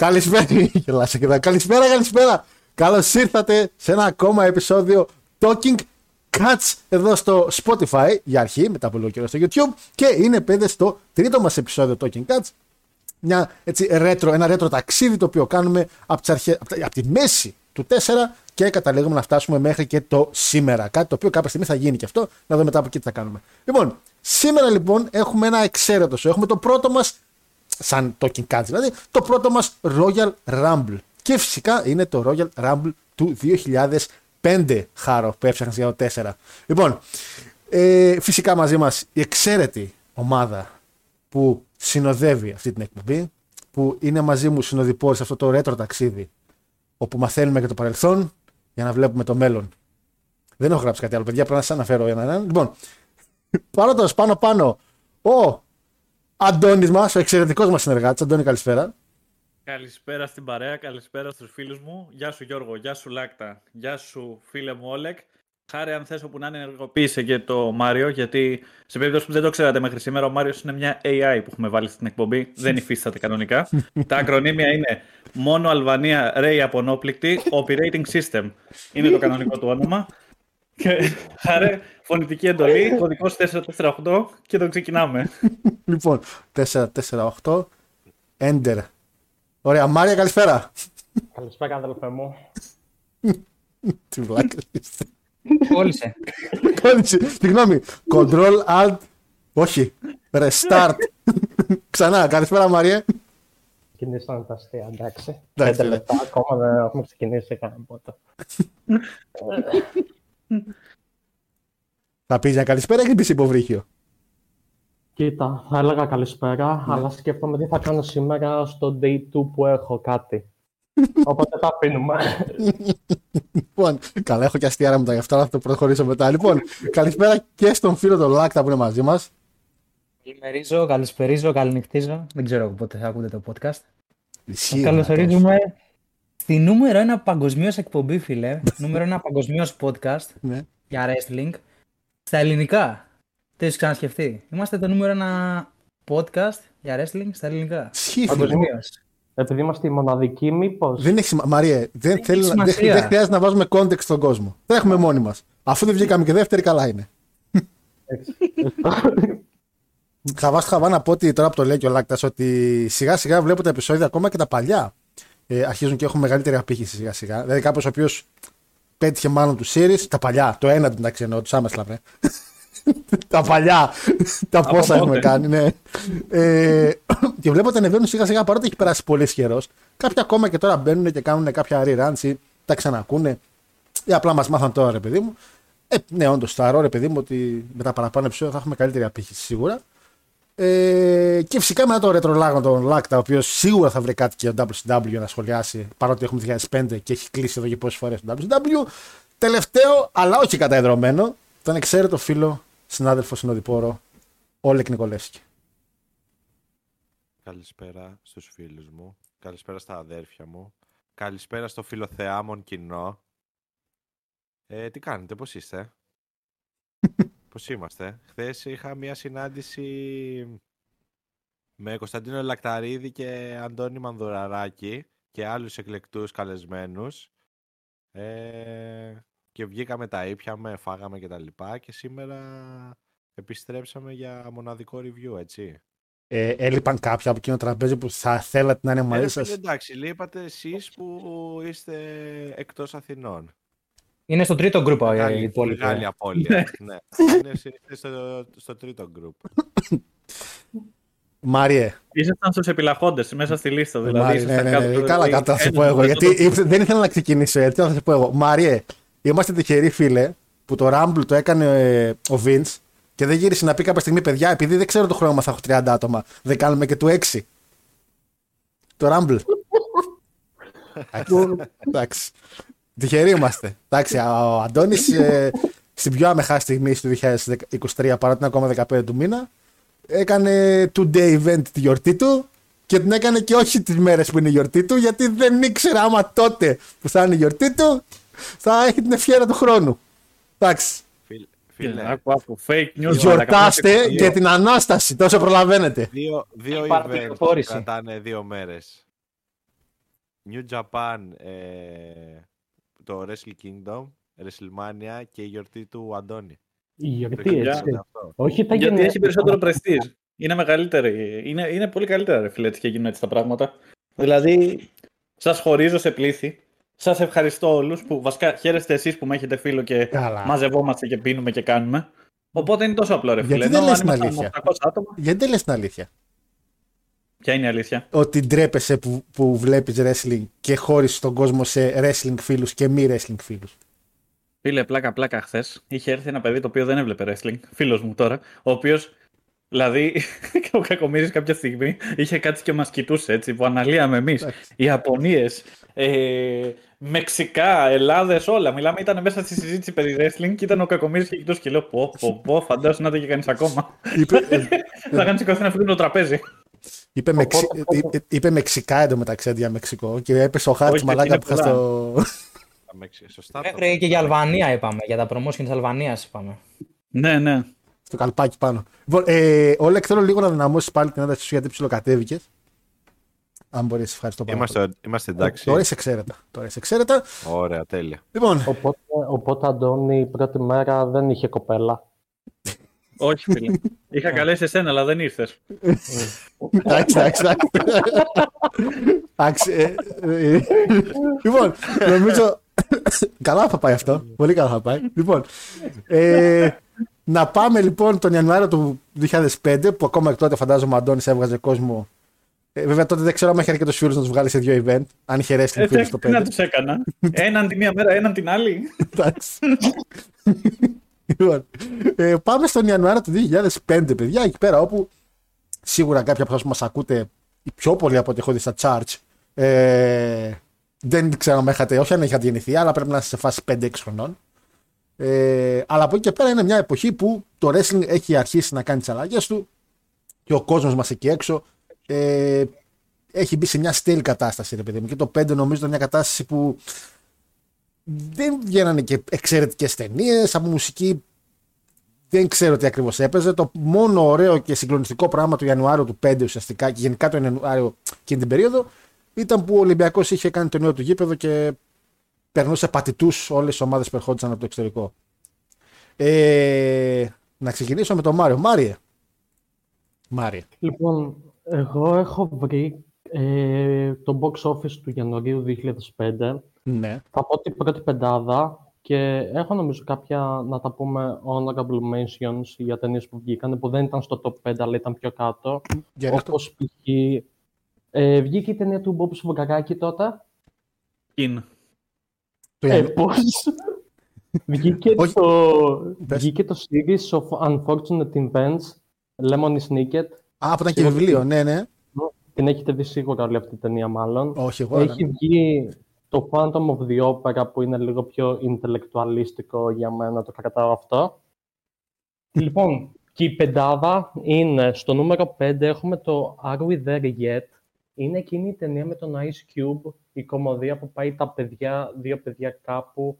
Καλησπέρα, γελάσα και Καλησπέρα, καλησπέρα. Καλώς ήρθατε σε ένα ακόμα επεισόδιο Talking Cuts εδώ στο Spotify για αρχή, μετά από λίγο καιρό στο YouTube. Και είναι πέντε στο τρίτο μας επεισόδιο Talking Cuts. Μια έτσι retro, ένα retro ταξίδι το οποίο κάνουμε από, αρχές, από τη μέση του 4 και καταλήγουμε να φτάσουμε μέχρι και το σήμερα. Κάτι το οποίο κάποια στιγμή θα γίνει και αυτό. Να δούμε μετά από εκεί τι θα κάνουμε. Λοιπόν, σήμερα λοιπόν έχουμε ένα εξαίρετο σου. Έχουμε το πρώτο μας, σαν Talking Cuts δηλαδή, το πρώτο μας Royal Rumble. Και φυσικά είναι το Royal Rumble του 2005, χάρο, που έψαχνα για το 4. Λοιπόν, ε, φυσικά μαζί μας η εξαίρετη ομάδα που συνοδεύει αυτή την εκπομπή, που είναι μαζί μου συνοδοιπόροι σε αυτό το ρέτρο ταξίδι, όπου μαθαίνουμε για το παρελθόν για να βλέπουμε το μέλλον. Δεν έχω γράψει κάτι άλλο, παιδιά, πρέπει να σας αναφέρω ένα έναν. Λοιπόν, παρότι πάνω πάνω, ο Αντώνης μας, ο εξαιρετικός μας συνεργάτης. Αντώνη, καλησπέρα. Καλησπέρα στην παρέα, καλησπέρα στους φίλους μου. Γεια σου Γιώργο, γεια σου Λάκτα, γεια σου φίλε μου Όλεκ. Χάρη αν θες όπου να είναι ενεργοποίησε και το Μάριο, γιατί σε περίπτωση που δεν το ξέρατε μέχρι σήμερα, ο Μάριος είναι μια AI που έχουμε βάλει στην εκπομπή, δεν υφίσταται κανονικά. Τα ακρωνύμια είναι μόνο Αλβανία Ray Ιαπωνόπληκτη Operating System. Είναι το κανονικό του όνομα. Και χάρη, φωνητική εντολή, κωδικός 448 και το ξεκινάμε. λοιπόν, 448, Enter Ωραία, Μάρια, καλησπέρα. Καλησπέρα, αδελφέ μου. Τι βλάκα Κόλλησε. Κόλλησε. Συγγνώμη. Control, Alt, όχι. Restart. Ξανά, καλησπέρα Μαρία. Ξεκινήσαμε τα αστεία, εντάξει. Πέντε λεπτά ακόμα δεν έχουμε ξεκινήσει κανένα πότε. Θα πεις μια καλησπέρα ή πεις υποβρύχιο; Κοίτα, θα έλεγα καλησπέρα, ναι. αλλά σκέφτομαι τι θα κάνω σήμερα στο day 2 που έχω κάτι. Οπότε τα αφήνουμε. λοιπόν, καλά, έχω και αστεία μου τα γι' αυτό, θα το προχωρήσω μετά. Λοιπόν, καλησπέρα και στον φίλο τον Λάκτα που είναι μαζί μας. Καλημερίζω, καλησπερίζω, καληνυχτίζω. Δεν ξέρω πότε θα ακούτε το podcast. Καλωσορίζουμε στη νούμερο ένα παγκοσμίως εκπομπή, φίλε. νούμερο ένα παγκοσμίως podcast ναι. για wrestling. Στα ελληνικά. Τι έχεις ξανασκεφτεί. Είμαστε το νούμερο ένα podcast για wrestling στα ελληνικά. Παγκοσμίως. Επειδή είμαστε η μοναδική, μήπως. Δεν έχει σημασία. Μαρία, δεν, θέλει, δεν, δεν χρειάζεται να βάζουμε context στον κόσμο. Τρέχουμε μόνοι μας. Αφού δεν βγήκαμε και δεύτερη, καλά είναι. Χαβά, χαβά να πω ότι τώρα που το λέει και ο Λάκτας ότι σιγά σιγά βλέπω τα επεισόδια ακόμα και τα παλιά ε, αρχίζουν και έχουν μεγαλύτερη απήχηση σιγά σιγά. Δηλαδή κάποιος ο οποίος πέτυχε μάλλον τους series, τα παλιά, το ένα του εντάξει εννοώ, τους Άμεσλαβ, τα παλιά, τα πόσα έχουμε κάνει, ναι. ε, και βλέπω ότι ανεβαίνουν σιγά σιγά παρότι έχει περάσει πολύς καιρός. Κάποιοι ακόμα και τώρα μπαίνουν και κάνουν κάποια reruns ή τα ξανακούνε. Ή απλά μας μάθαν τώρα, ρε παιδί μου. Ε, ναι, όντως θα ρε παιδί μου ότι με τα παραπάνω επεισόδια θα έχουμε καλύτερη απήχηση σίγουρα. Ε, και φυσικά μετά το ρετρολάγνο τον Λάκτα, ο οποίος σίγουρα θα βρει κάτι και το WCW να σχολιάσει, παρότι έχουμε 2005 και έχει κλείσει εδώ και πόσες φορές το WCW. Τελευταίο, αλλά όχι καταϊδρωμένο, τον εξαίρετο φίλο συνάδελφο συνοδοιπόρο Όλεκ Νικολεύσκη. Καλησπέρα στους φίλους μου. Καλησπέρα στα αδέρφια μου. Καλησπέρα στο φίλο Θεάμον κοινό. Ε, τι κάνετε, πώς είστε; πώς είμαστε; Χθες είχα μια συνάντηση με Κωνσταντίνο Λακταρίδη και Αντώνη Μανδουραράκη και άλλους εκλεκτούς καλεσμένους. Ε, και βγήκαμε, τα ήπιαμε, φάγαμε και τα λοιπά και σήμερα επιστρέψαμε για μοναδικό review, έτσι. Ε, έλειπαν κάποια από εκείνο το τραπέζι που θα θέλατε να είναι μαζί σας; Ε, εντάξει, λείπατε εσείς που είστε εκτός Αθηνών. Είναι στο τρίτο γκρουπ η υπόλοιπη. Μεγάλη απώλεια. ναι. Είναι στο, στο τρίτο γκρουπ. Μάριε. Ήσασταν στους επιλαχόντες μέσα στη λίστα. Δηλαδή, ναι, ναι, ναι, Καλά, κάτω θα σε πω εγώ. Γιατί δεν ήθελα να ξεκινήσω έτσι. Θα σε πω εγώ. Μάριε, Είμαστε τυχεροί, φίλε, που το Rumble το έκανε ε, ο Vince και δεν γύρισε να πει κάποια στιγμή, παιδιά, επειδή δεν ξέρω το χρόνο θα έχω 30 άτομα, δεν κάνουμε και του 6. Το Rumble. Εντάξει. Τυχεροί είμαστε. Εντάξει, ο Αντώνης ε, στην πιο άμεχα στιγμή του 2023, παρά την ακόμα 15 του μήνα, έκανε two-day event τη γιορτή του και την έκανε και όχι τις μέρες που είναι η γιορτή του, γιατί δεν ήξερε άμα τότε που θα είναι η γιορτή του θα έχει την ευχαίρεια του χρόνου. Εντάξει. Φίλε, άκου, άκου, fake news. Γιορτάστε και την Ανάσταση, τόσο προλαβαίνετε. Δύο, δύο event που κρατάνε δύο μέρες. New Japan, ε, το Wrestle Kingdom, WrestleMania και η γιορτή του Αντώνη. Η γιορτή, Το έτσι. είναι αυτό. Όχι τα Γιατί γενέθλια. έχει περισσότερο πρεστή. Είναι μεγαλύτερη. Είναι, είναι πολύ καλύτερα, ρε φίλε, έτσι και γίνουν έτσι τα πράγματα. Δηλαδή, σας χωρίζω σε πλήθη. Σας ευχαριστώ όλους που βασικά χαίρεστε εσείς που με έχετε φίλο και Καλά. μαζευόμαστε και πίνουμε και κάνουμε. Οπότε είναι τόσο απλό, ρε φίλε. Γιατί δεν Ενώ λες αν την ήμασταν αλήθεια; 800 άτομα. Γιατί δεν λες την αλήθεια; Ποια είναι η αλήθεια; Ότι ντρέπεσαι που, που βλέπεις wrestling και χώρισες τον κόσμο σε wrestling φίλους και μη wrestling φίλους. Φίλε, πλάκα-πλάκα χθες είχε έρθει ένα παιδί το οποίο δεν έβλεπε wrestling, φίλος μου τώρα, ο οποίος. Δηλαδή, ο Κακομοίρης κάποια στιγμή είχε κάτσει και μας κοιτούσε έτσι, που αναλύαμε εμείς. Ιαπωνίες, ε, Μεξικά, Ελλάδες, όλα. Μιλάμε, ήταν μέσα στη συζήτηση περί wrestling και ήταν ο Κακομοίρης και κοιτούσε και λέω: Πω, πω, πω, φαντάζομαι να το είχε κανείς ακόμα. είπε, ε, Θα κάνει σηκωθεί να φύγει το τραπέζι. Είπε, Μεξι, Οπότε- ε, είπε Μεξικά εντωμεταξύ αντί για Μεξικό και έπεσε ο χάρτη Όχι, μαλάκα είναι που είχα στο. Τα Μεξι- Σωστά. το Μέχρι και είπα. για Αλβανία είπαμε, για τα promotion της Αλβανίας είπαμε. ναι, ναι. στο καλπάκι πάνω. Λοιπόν, ε, Όλεκ, θέλω λίγο να δυναμώσεις πάλι την ένταση σου γιατί ψιλοκατέβηκες. Αν μπορείς, ευχαριστώ πάρα πολύ. Είμαστε, είμαστε εντάξει. Τώρα είσαι εξαίρετα. Τώρα είσαι εξαίρετα. Ωραία, τέλεια. Λοιπόν, Οπότε, οπότε, Αντώνη, η πρώτη μέρα δεν είχε κοπέλα. Όχι, φίλε. Είχα καλέσει εσένα, αλλά δεν ήρθες. εντάξει, εντάξει. εντάξει. Εντάξει, ε, ε, Λοιπόν, νομίζω. Καλά θα πάει αυτό. Πολύ καλά θα πάει. Λοιπόν, ε, να πάμε λοιπόν τον Ιανουάριο του 2005, που ακόμα εκ τότε φαντάζομαι ο Αντώνης έβγαζε κόσμο. Ε, βέβαια τότε δεν ξέρω αν είχε αρκετούς φίλου να τους βγάλεις σε δύο event. Αν είχε wrestling Ε, φίλου στο τι να 5. τους έκανα; Έναν τη μία μέρα, έναν την άλλη; Εντάξει. Λοιπόν, ε, πάμε στον Ιανουάριο του 2005, παιδιά, εκεί πέρα όπου σίγουρα κάποιοι από εσάς που μας ακούτε, οι πιο πολλοί από ό,τι έχω δει στα charts, ε, δεν ξέρω αν είχατε, όχι αν είχατε γεννηθεί, αλλά πρέπει να είστε σε φάση 5-6 χρονών. Ε, αλλά από εκεί και πέρα είναι μια εποχή που το wrestling έχει αρχίσει να κάνει τις αλλαγές του και ο κόσμος μας εκεί έξω ε, έχει μπει σε μια στέλη κατάσταση, ρε παιδί μου. Και το 5 νομίζω ήταν μια κατάσταση που δεν βγαίνανε και εξαιρετικές ταινίες. Από μουσική δεν ξέρω τι ακριβώς έπαιζε. Το μόνο ωραίο και συγκλονιστικό πράγμα του Ιανουάριου του 5 ουσιαστικά και γενικά τον Ιανουάριο εκείνη την περίοδο ήταν που ο Ολυμπιακός είχε κάνει το νέο του γήπεδο και περνούσε πατητούς όλες τι ομάδες που ερχόντουσαν από το εξωτερικό. Ε, να ξεκινήσω με τον Μάριο. Μάριε. Μάριε. Λοιπόν, εγώ έχω βρει ε, το box office του Ιανουαρίου 2005. Ναι. Θα πω την πρώτη πεντάδα και έχω νομίζω κάποια, να τα πούμε, honorable mentions για ταινίες που βγήκαν, που δεν ήταν στο top 5, αλλά ήταν πιο κάτω. Για ρίχτω. Όπως π.χ. Ε, βγήκε η ταινία του Μπομπ Σβουγγαράκη τότε. Κιν. Το Ε, Ιανου- πώς; βγήκε, Όχι. το, Πες. βγήκε το series of unfortunate events, Lemon is Naked. Α, που ήταν και Σίγουρα. βιβλίο, ναι, ναι. Την έχετε δει σίγουρα όλη αυτή την ταινία μάλλον. Όχι, εγώ. Έχει βγει το Phantom of the Opera που είναι λίγο πιο intellectualistικό για μένα, το κρατάω αυτό. Λοιπόν, και η πεντάδα είναι, στο νούμερο 5 έχουμε το Are We There Yet; Είναι εκείνη η ταινία με τον Ice Cube, η κομμωδία που πάει τα παιδιά, δύο παιδιά κάπου,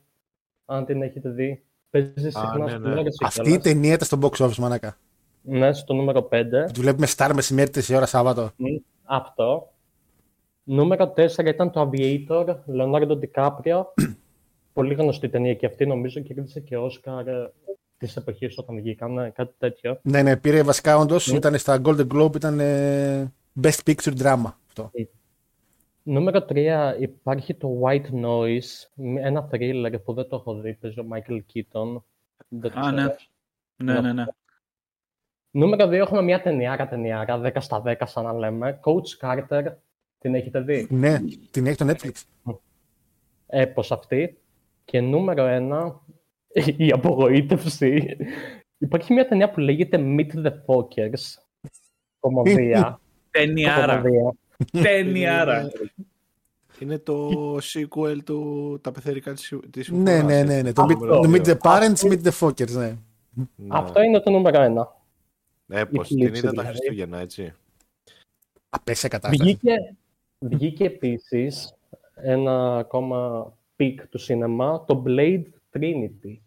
αν την έχετε δει. Παίζει συχνά ναι, στην ναι. τηλεόραση Αυτή η κιόλας. ταινία ήταν στο box office, μανάκα. Ναι, στο νούμερο 5. Του βλέπουμε Star μεσημέρι 3 ώρα Σάββατο. Μμ, Αυτό. Νούμερο 4 ήταν το Aviator, Leonardo DiCaprio. Πολύ γνωστή ταινία και αυτή νομίζω και κέρδισε και Όσκαρ της εποχής όταν βγήκαν, ε, κάτι τέτοιο. Ναι, ναι, πήρε βασικά όντως. Ναι. Ήταν στα Golden Globe, ήταν ε, Best Picture Drama. Αυτό. Νούμερο 3 υπάρχει το White Noise, μ- ένα thriller που δεν το έχω δει, παίζει ο Michael Keaton. Δεν το Α, ναι. ξέρω. Ναι, ναι, ναι. Νούμερο 2 έχουμε μια ταινιάρα ταινιάρα, 10 στα 10 σαν να λέμε. Coach Carter, την έχετε δει; Ναι, την έχει το Netflix. έπος αυτή. Και νούμερο ένα, η απογοήτευση. Υπάρχει μια ταινία που λέγεται Meet the Fockers. Κομμωδία. Ταινιάρα. Κομμωδία. Ταινιάρα. Είναι το sequel του Τα Πεθερικά της, της Ναι, Συμφωνίας, ναι, έτσι. ναι. ναι. Το, Αυτό. meet, το Meet the Parents, Meet the Fockers, ναι. Ναι. Αυτό είναι το νούμερο ένα. Ε, πως, η την θλίψη είδα τα δηλαδή. Χριστούγεννα, έτσι. Απαίσια κατάσταση. Βγήκε, βγήκε επίσης ένα ακόμα peak του σινεμά, το Blade Trinity.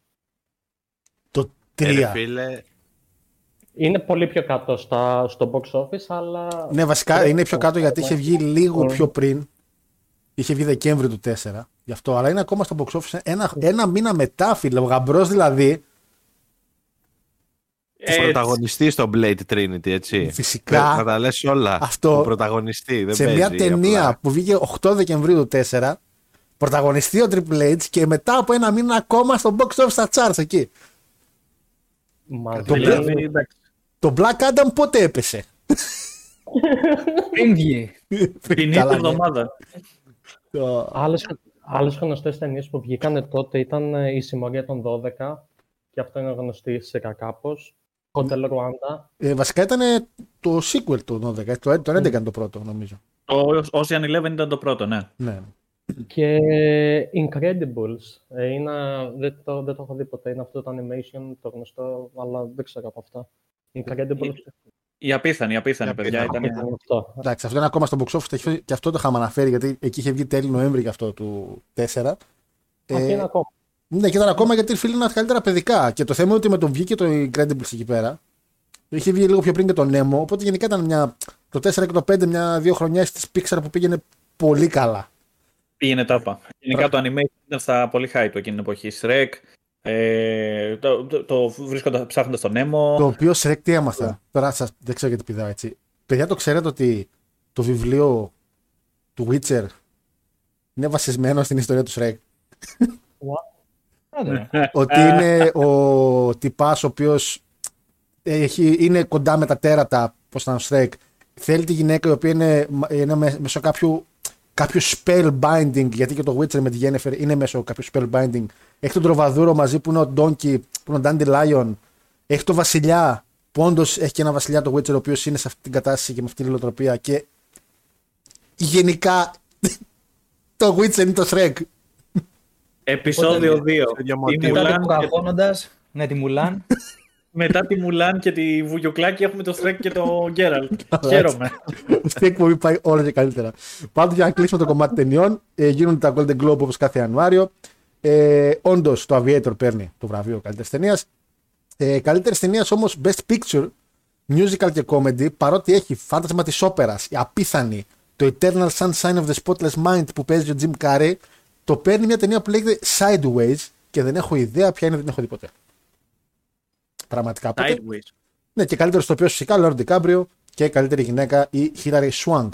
Το Ε, ρε 3. φίλε, Είναι πολύ πιο κάτω στα, στο box office, αλλά Ναι, βασικά είναι πιο κάτω γιατί είχε βγει λίγο Mm. πιο πριν. Είχε βγει Δεκέμβρη του 4. Γι' αυτό, αλλά είναι ακόμα στο box office ένα, ένα μήνα μετά, φίλε. Ο γαμπρός δηλαδή. Ο πρωταγωνιστή στο Blade Trinity, έτσι. Φυσικά. Να τα λες όλα. Αυτό. Ο πρωταγωνιστή. Δεν σε παίζει, μια ταινία απλά. που βγήκε 8 Δεκεμβρίου του 4, πρωταγωνιστεί ο Triple H και μετά από ένα μήνα ακόμα στο box office στα charts εκεί. Μαζί Το Δηλαδή, με- εντάξει, Το Black Adam πότε έπεσε; Πριν βγει. την Καλά, ίδια ναι. εβδομάδα. Το- Άλλες, άλλες γνωστές ταινίες που βγήκαν τότε ήταν ε, η Συμμορία των 12 και αυτό είναι γνωστή σε κάπως. Hotel Rwanda. Ε, βασικά ήταν το sequel του 12, το, το 11 ήταν το πρώτο νομίζω. Το Ocean Eleven ήταν το πρώτο, ναι. Ναι. Και Incredibles. Ε, είναι, δεν, το, δεν το έχω δει ποτέ. Είναι αυτό το animation, το γνωστό, αλλά δεν ξέρω από αυτά. Incredibles. Η απίθανη, η απίθανη, Η παιδιά. απίθανη. Ήταν... Ήταν αυτό. Εντάξει, αυτό είναι ακόμα στο box office και- και αυτό το είχαμε αναφέρει γιατί εκεί είχε βγει τέλη Νοέμβρη και αυτό του 4. Αυτή είναι ακόμα. Ναι, και ήταν ακόμα γιατί φίλοι είναι καλύτερα παιδικά. Και το θέμα είναι ότι με τον βγήκε το Incredibles εκεί πέρα. Είχε βγει λίγο πιο πριν και το Nemo. Οπότε γενικά ήταν μια, το 4 και το 5 μια-δύο χρονιά της Pixar που πήγαινε πολύ καλά. Πήγαινε τάπα. Γενικά το animation ήταν στα πολύ high του εκείνη την εποχή. Shrek, ε, το, το, το βρίσκοντα, ψάχνοντας τον Nemo. Το οποίο Shrek τι έμαθα; Τώρα σας, δεν ξέρω γιατί πηδάω έτσι. Παιδιά, το ξέρετε ότι το βιβλίο του Witcher είναι βασισμένο στην ιστορία του Shrek; Άντε. ότι είναι ο τυπάς ο οποίος έχει, είναι κοντά με τα τέρατα, πώς ήταν ο Σρέκ. Θέλει τη γυναίκα η οποία είναι, είναι με- μέσω κάποιου, κάποιου spell binding, γιατί και το Witcher με τη Jennifer είναι μέσω κάποιου spell binding. Έχει τον Τροβαδούρο μαζί που είναι ο Donkey, που είναι ο Dandelion. Έχει τον Βασιλιά, που όντως έχει και ένα Βασιλιά το Witcher, ο οποίος είναι σε αυτή την κατάσταση και με αυτή τη λιλοτροπία. Και γενικά το Witcher είναι το Shrek. Επισόδιο 2. ίδιο Η μοτίβο. Μετά Μουλάν το και- καχώνοντας, ναι, τη Μουλάν. μετά τη Μουλάν και τη Βουγιουκλάκη έχουμε το Shrek και το Γκέραλτ. Χαίρομαι. Αυτή η εκπομπή πάει όλο και καλύτερα. Πάντως για να κλείσουμε το κομμάτι ταινιών, ε, γίνονται τα Golden Globe όπως κάθε Ιανουάριο. Ε, Όντως το Aviator παίρνει το βραβείο καλύτερης ταινίας. Ε, καλύτερης ταινίας όμως Best Picture, Musical και Comedy, παρότι έχει φάντασμα της όπερας, η απίθανη, το Eternal Sunshine of the Spotless Mind που παίζει ο Jim Carrey, το παίρνει μια ταινία που λέγεται Sideways και δεν έχω ιδέα ποια είναι, δεν την έχω δει ποτέ. Πραγματικά. Οπότε, Sideways. ναι, και καλύτερο στο οποίο φυσικά Λόρ Ντικάμπριο και καλύτερη γυναίκα η Χίλαρη Σουάνγκ.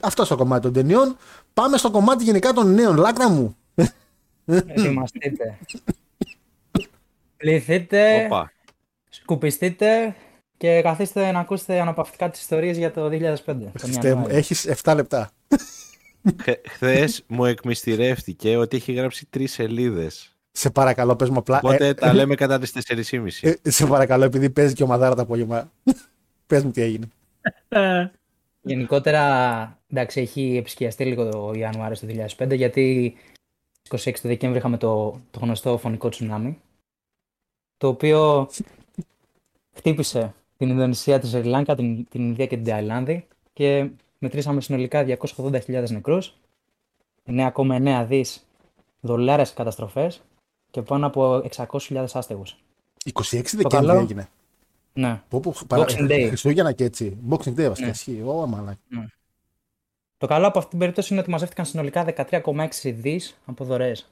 Αυτό στο κομμάτι των ταινιών. Πάμε στο κομμάτι γενικά των νέων. Λάκρα μου. Ετοιμαστείτε. Πληθείτε, Όπα. σκουπιστείτε και καθίστε να ακούσετε αναπαυτικά τις ιστορίες για το 2005. τον Ιανουάριο. Έχεις 7 λεπτά. Χθες μου εκμυστηρεύτηκε ότι έχει γράψει τρεις σελίδες. Σε παρακαλώ, πες μου απλά. Οπότε ε, τα λέμε κατά τις 4.30. ε, σε παρακαλώ, επειδή παίζει και ομαδάρα το απόγευμα. πες μου τι έγινε. Ε, Γενικότερα, εντάξει, έχει επισκιαστεί λίγο το Ιανουάριο του 2005, γιατί στις 26 του Δεκέμβρη είχαμε το, το γνωστό φωνικό τσουνάμι, το οποίο χτύπησε την Ινδονησία, τη Σρι Λάνκα, την, την Ινδία και την Ταϊλάνδη και μετρήσαμε συνολικά 280.000 νεκρούς, 9,9 δις δολάρες καταστροφές και πάνω από 600.000 άστεγους. 26 Δεκέμβρη καλό. έγινε. Ναι. Πω, πω, παρα- Boxing Day. Χριστούγεννα και έτσι. Boxing Day βασικά. Ναι. Ισχύει. Ω, μαλάκα. Το καλό από αυτή την περίπτωση είναι ότι μαζεύτηκαν συνολικά 13,6 δις από δωρεές.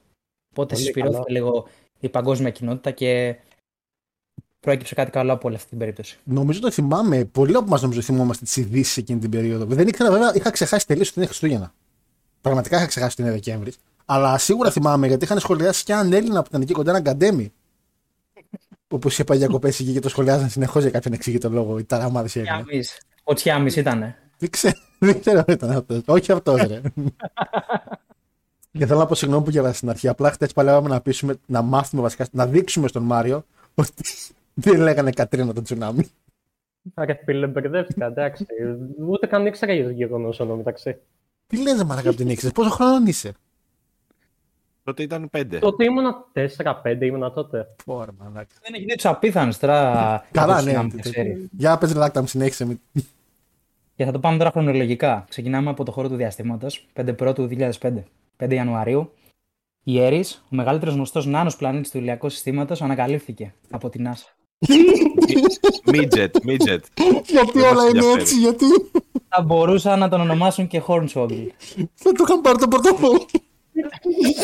Οπότε Πολύ συσπηρώθηκε καλό. λίγο η παγκόσμια κοινότητα και προέκυψε κάτι καλό από όλη αυτή την περίπτωση. Νομίζω το θυμάμαι. Πολλοί από εμά νομίζω θυμόμαστε τις ειδήσεις εκείνη την περίοδο. Δεν ήξερα βέβαια, είχα ξεχάσει τελείως ότι είναι Χριστούγεννα. Πραγματικά είχα ξεχάσει ότι είναι Δεκέμβρη. Αλλά σίγουρα θυμάμαι γιατί είχαν σχολιάσει και έναν Έλληνα που ήταν εκεί κοντά, έναν Καντέμι. Όπως είχε πάει διακοπές εκεί και το σχολιάζαν συνεχώς για κάποιον εξήγητο λόγο. Η ταραμάδε έγινε. Τσιάμις. Ο Τσιάμις ήτανε. Δεν ξέρω, δεν ξέρω αν ήταν αυτός. Όχι αυτός, ρε. και θέλω να πω συγγνώμη που γέλασα στην αρχή. Απλά χτε παλεύαμε να, πείσουμε, να μάθουμε βασικά, να δείξουμε στον Μάριο ότι δεν λέγανε Κατρίνα το τσουνάμι. Άρα φίλε, μπερδεύτηκα, εντάξει. Ούτε καν ήξερα για το γεγονός ενώ μεταξύ. Τι λες, μαλάκα από την ήξερες, πόσο χρόνο είσαι; Τότε ήταν πέντε. Τότε ήμουνα 4-5, ήμουνα τότε. Ωρε, μαλάκα. Δεν έχει δει τους απίθανους τώρα. Καλά, από ναι. τσουνάμι, το ξέρεις. Για πες ρελάκτα μου, συνέχισε. μην- Και θα το πάμε τώρα χρονολογικά. Ξεκινάμε από το χώρο του διαστήματος, 5 Πρώτου 2005. 5 Ιανουαρίου, η Έρης, ο μεγαλύτερος γνωστός νάνος πλανήτης του ηλιακού συστήματος, ανακαλύφθηκε από την NASA. Midget, midget. Γιατί Δεν μας όλα είναι ενδιαφέρει. έτσι, γιατί; θα μπορούσαν να τον ονομάσουν και Hornswoggle. Θα το είχαν πάρει το πορτοφόλι.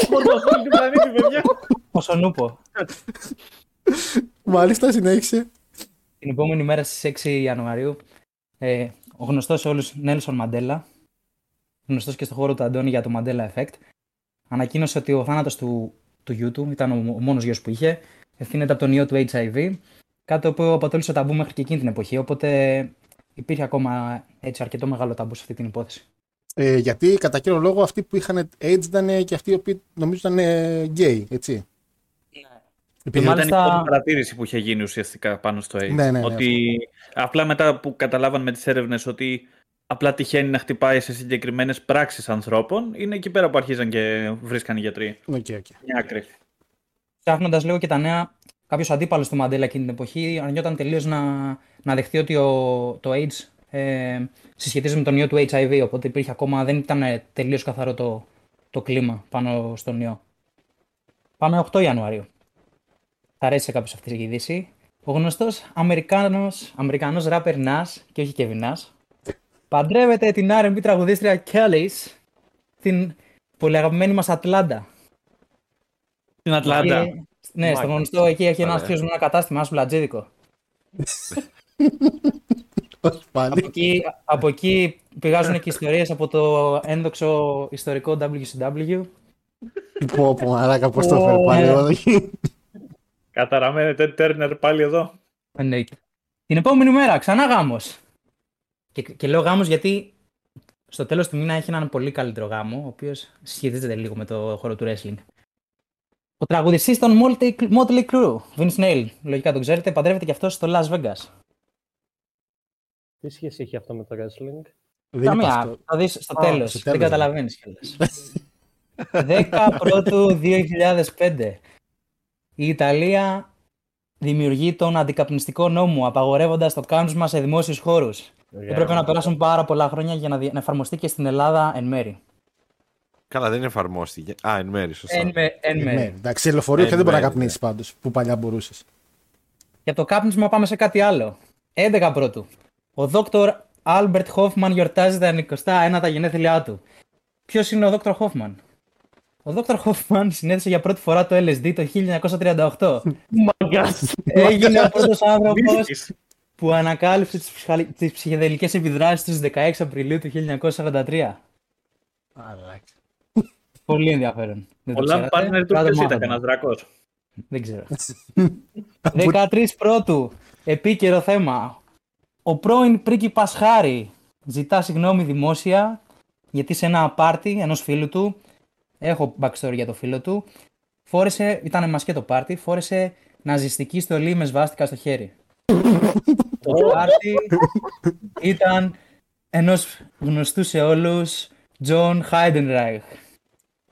Πορτοφόλι του πλανήτη, παιδιά. Ποσονούπο. Μάλιστα, συνέχισε. Την επόμενη μέρα στις 6 Ιανουαρίου, ε, ο γνωστός σε όλους Νέλσον Μαντέλα, γνωστός και στο χώρο του Αντώνη για το Mandela Effect, ανακοίνωσε ότι ο θάνατος του, του γιού του, ήταν ο, ο μόνος γιος που είχε, ευθύνεται από τον ιό του HIV, κάτι που αποτέλεσε ταμπού μέχρι και εκείνη την εποχή, οπότε υπήρχε ακόμα έτσι αρκετό μεγάλο ταμπού σε αυτή την υπόθεση. Ε, γιατί κατά κύριο λόγο αυτοί που είχαν AIDS ήταν και αυτοί οι οποίοι νομίζω ήταν γκέι, έτσι. Επειδή ήταν η πρώτη παρατήρηση που είχε γίνει ουσιαστικά πάνω στο AIDS. Ναι, ναι, ναι, ότι απλά μετά που καταλάβαν με τις έρευνες ότι απλά τυχαίνει να χτυπάει σε συγκεκριμένες πράξεις ανθρώπων, είναι εκεί πέρα που αρχίζαν και βρίσκαν οι γιατροί. Okay, okay. Μια άκρη. Ψάχνοντας λίγο και τα νέα, κάποιος αντίπαλος του Μαντέλα εκείνη την εποχή αρνιόταν τελείως να, να δεχτεί ότι ο, το AIDS ε, συσχετίζεται με τον ιό του HIV. Οπότε υπήρχε ακόμα, δεν ήταν τελείως καθαρό το, το κλίμα πάνω στον ιό. Πάμε 8 Ιανουαρίου. Θα αρέσει σε κάποιος αυτής η είδηση. Ο γνωστός Αμερικάνος Αμερικανός ράπερ Nas, και όχι και Nas, παντρεύεται την R&B τραγουδίστρια Kelis, την πολύ αγαπημένη μας Ατλάντα. Στην Ατλάντα. Εκεί- ναι, στο γνωστό εκεί έχει ένας Ωραία. θείο με ένα κατάστημα, ένα πλατζίδικο. Όχι πάλι. από, εκεί, από εκεί πηγάζουν και ιστορίες από το ένδοξο ιστορικό WCW. Πω, πω, μαλάκα, πώς το Ω, φέρει πάλι ε. εδώ. Καταραμένεται Τέρνερ πάλι εδώ. Εννοείται. Την επόμενη μέρα, ξανά γάμος. Και, και λέω γάμος γιατί στο τέλος του μήνα έχει έναν πολύ καλύτερο γάμο, ο οποίος σχετίζεται λίγο με το χώρο του wrestling. Ο τραγουδιστής των Motley Motley Crue, Vince Neil, λογικά τον ξέρετε, παντρεύεται και αυτός στο Las Vegas. Τι σχέση έχει αυτό με το wrestling; Δεν είπα Καμία, αυτό. θα δεις στο Α, τέλος, στο δεν τέλος, καταλαβαίνεις κιόλας. 10 πρώτου 2005. Η Ιταλία δημιουργεί τον αντικαπνιστικό νόμο, απαγορεύοντας το κάπνισμα σε δημόσιους χώρους. Έπρεπε να περάσουν πάρα πολλά χρόνια για να, δι- να εφαρμοστεί και στην Ελλάδα εν μέρη. Καλά, δεν εφαρμόστηκε. Α, εν μέρει, σωστά. Εν, με- εν μέρει. Ναι, εντάξει, σε λεωφορείο Ε, και δεν μπορεί να ναι, καπνίσεις πάντως που παλιά μπορούσες. Για το κάπνισμα πάμε σε κάτι άλλο. 11 πρώτου. Ο Δόκτωρ Άλμπερτ Χόφμαν γιορτάζει τα 91 γενέθλιά του. Ποιος είναι ο Δόκτωρ Χόφμαν; Ο Δόκτωρ Χόφμαν συνέθεσε για πρώτη φορά το LSD το 1938. Έγινε ο πρώτος άνθρωπος Βρίσκεις. που ανακάλυψε τις, ψυχα- τις ψυχεδελικές επιδράσεις του στις 16 Απριλίου του 1943. Πολύ ενδιαφέρον. Δεν το Πολλά ξέρατε. partner του Πρέπει να το ποιος ήταν μάθετε. κανένας δράκος. Δεν ξέρω. 13 πρώτου. Επίκαιρο θέμα. Ο πρώην πρίγκιπας Χάρη ζητά συγγνώμη δημόσια γιατί σε ένα πάρτι ενός φίλου του, έχω backstory για το φίλο του, φόρεσε, ήταν μασκέ το πάρτι, φόρεσε ναζιστική στολή με σβάστηκα στο χέρι. το πάρτι ήταν ενός γνωστού σε όλους John Heidenreich.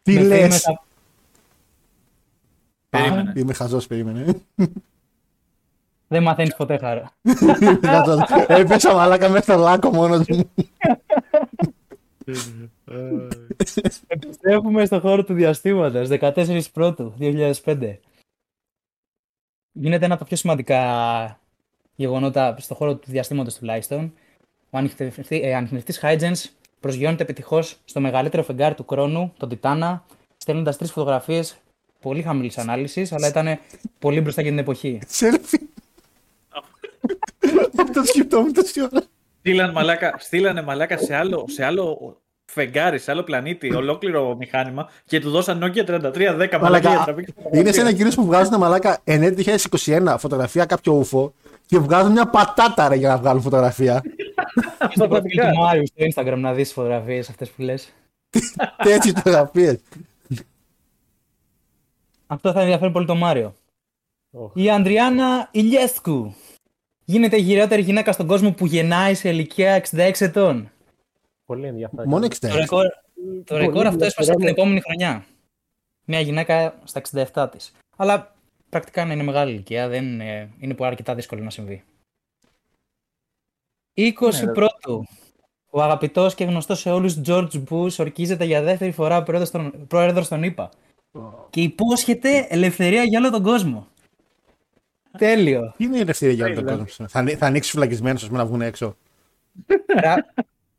Τι Με λες; φήμες από- Περίμενε. Είμαι χαζός, περίμενε. Δεν μαθαίνεις ποτέ χαρά. Έπεσα μαλάκα μέσα στο λάκκο μόνος μου. Επιστρέφουμε στο χώρο του διαστήματος, 14 πρώτου, 2005. Γίνεται ένα από τα πιο σημαντικά γεγονότα στο χώρο του διαστήματος τουλάχιστον. Ο ανιχνευτή- ε, ανιχνευτής Huygens προσγειώνεται επιτυχώς στο μεγαλύτερο φεγγάρι του χρόνου, τον Τιτάνα, στέλνοντας τρεις φωτογραφίες πολύ χαμηλής ανάλυσης, αλλά ήταν πολύ μπροστά για την εποχή. Σέλφι. Αυτό σκεφτόμουν τόση ώρα. Στείλαν μαλάκα, στείλανε μαλάκα σε άλλο, σε άλλο φεγγάρι, σε άλλο πλανήτη, ολόκληρο μηχάνημα και του δώσαν Nokia 3310 μαλάκα για Μαλάκα, τραβήξει Είναι σαν εκείνου που βγάζουν μαλάκα εν έτη 2021 φωτογραφία κάποιο ούφο και βγάζουν μια πατάτα ρε, για να βγάλουν φωτογραφία. Στο προφίλ του Μάριου στο Instagram να δεις φωτογραφίες αυτές που λες. Τέτοιε φωτογραφίε. Αυτό θα ενδιαφέρει πολύ τον Μάριο. Οχ. Η Αντριάννα Ηλιέσκου γίνεται η γυραιότερη γυναίκα στον κόσμο που γεννάει σε ηλικία 66 ετών. Πολύ ενδιαφέρον. Μόνο Το 60. ρεκόρ, το Πολύ ρεκόρ αυτό έσπασε την ενδιαφέρον. επόμενη χρονιά. Μια γυναίκα στα 67 της. Αλλά πρακτικά να είναι μεγάλη ηλικία, δεν είναι, είναι πολύ αρκετά δύσκολο να συμβεί. 20 πρώτου. Ο αγαπητός και γνωστός σε όλους George Bush ορκίζεται για δεύτερη φορά πρόεδρος των, πρόεδρος των ΗΠΑ. Και υπόσχεται ελευθερία για όλο τον κόσμο. Τέλειο. Τι είναι η ελευθερία για όλο τον κόσμο. Θα, ανοί- θα ανοίξει φυλακισμένου, ας πούμε, να βγουν έξω. Ρα-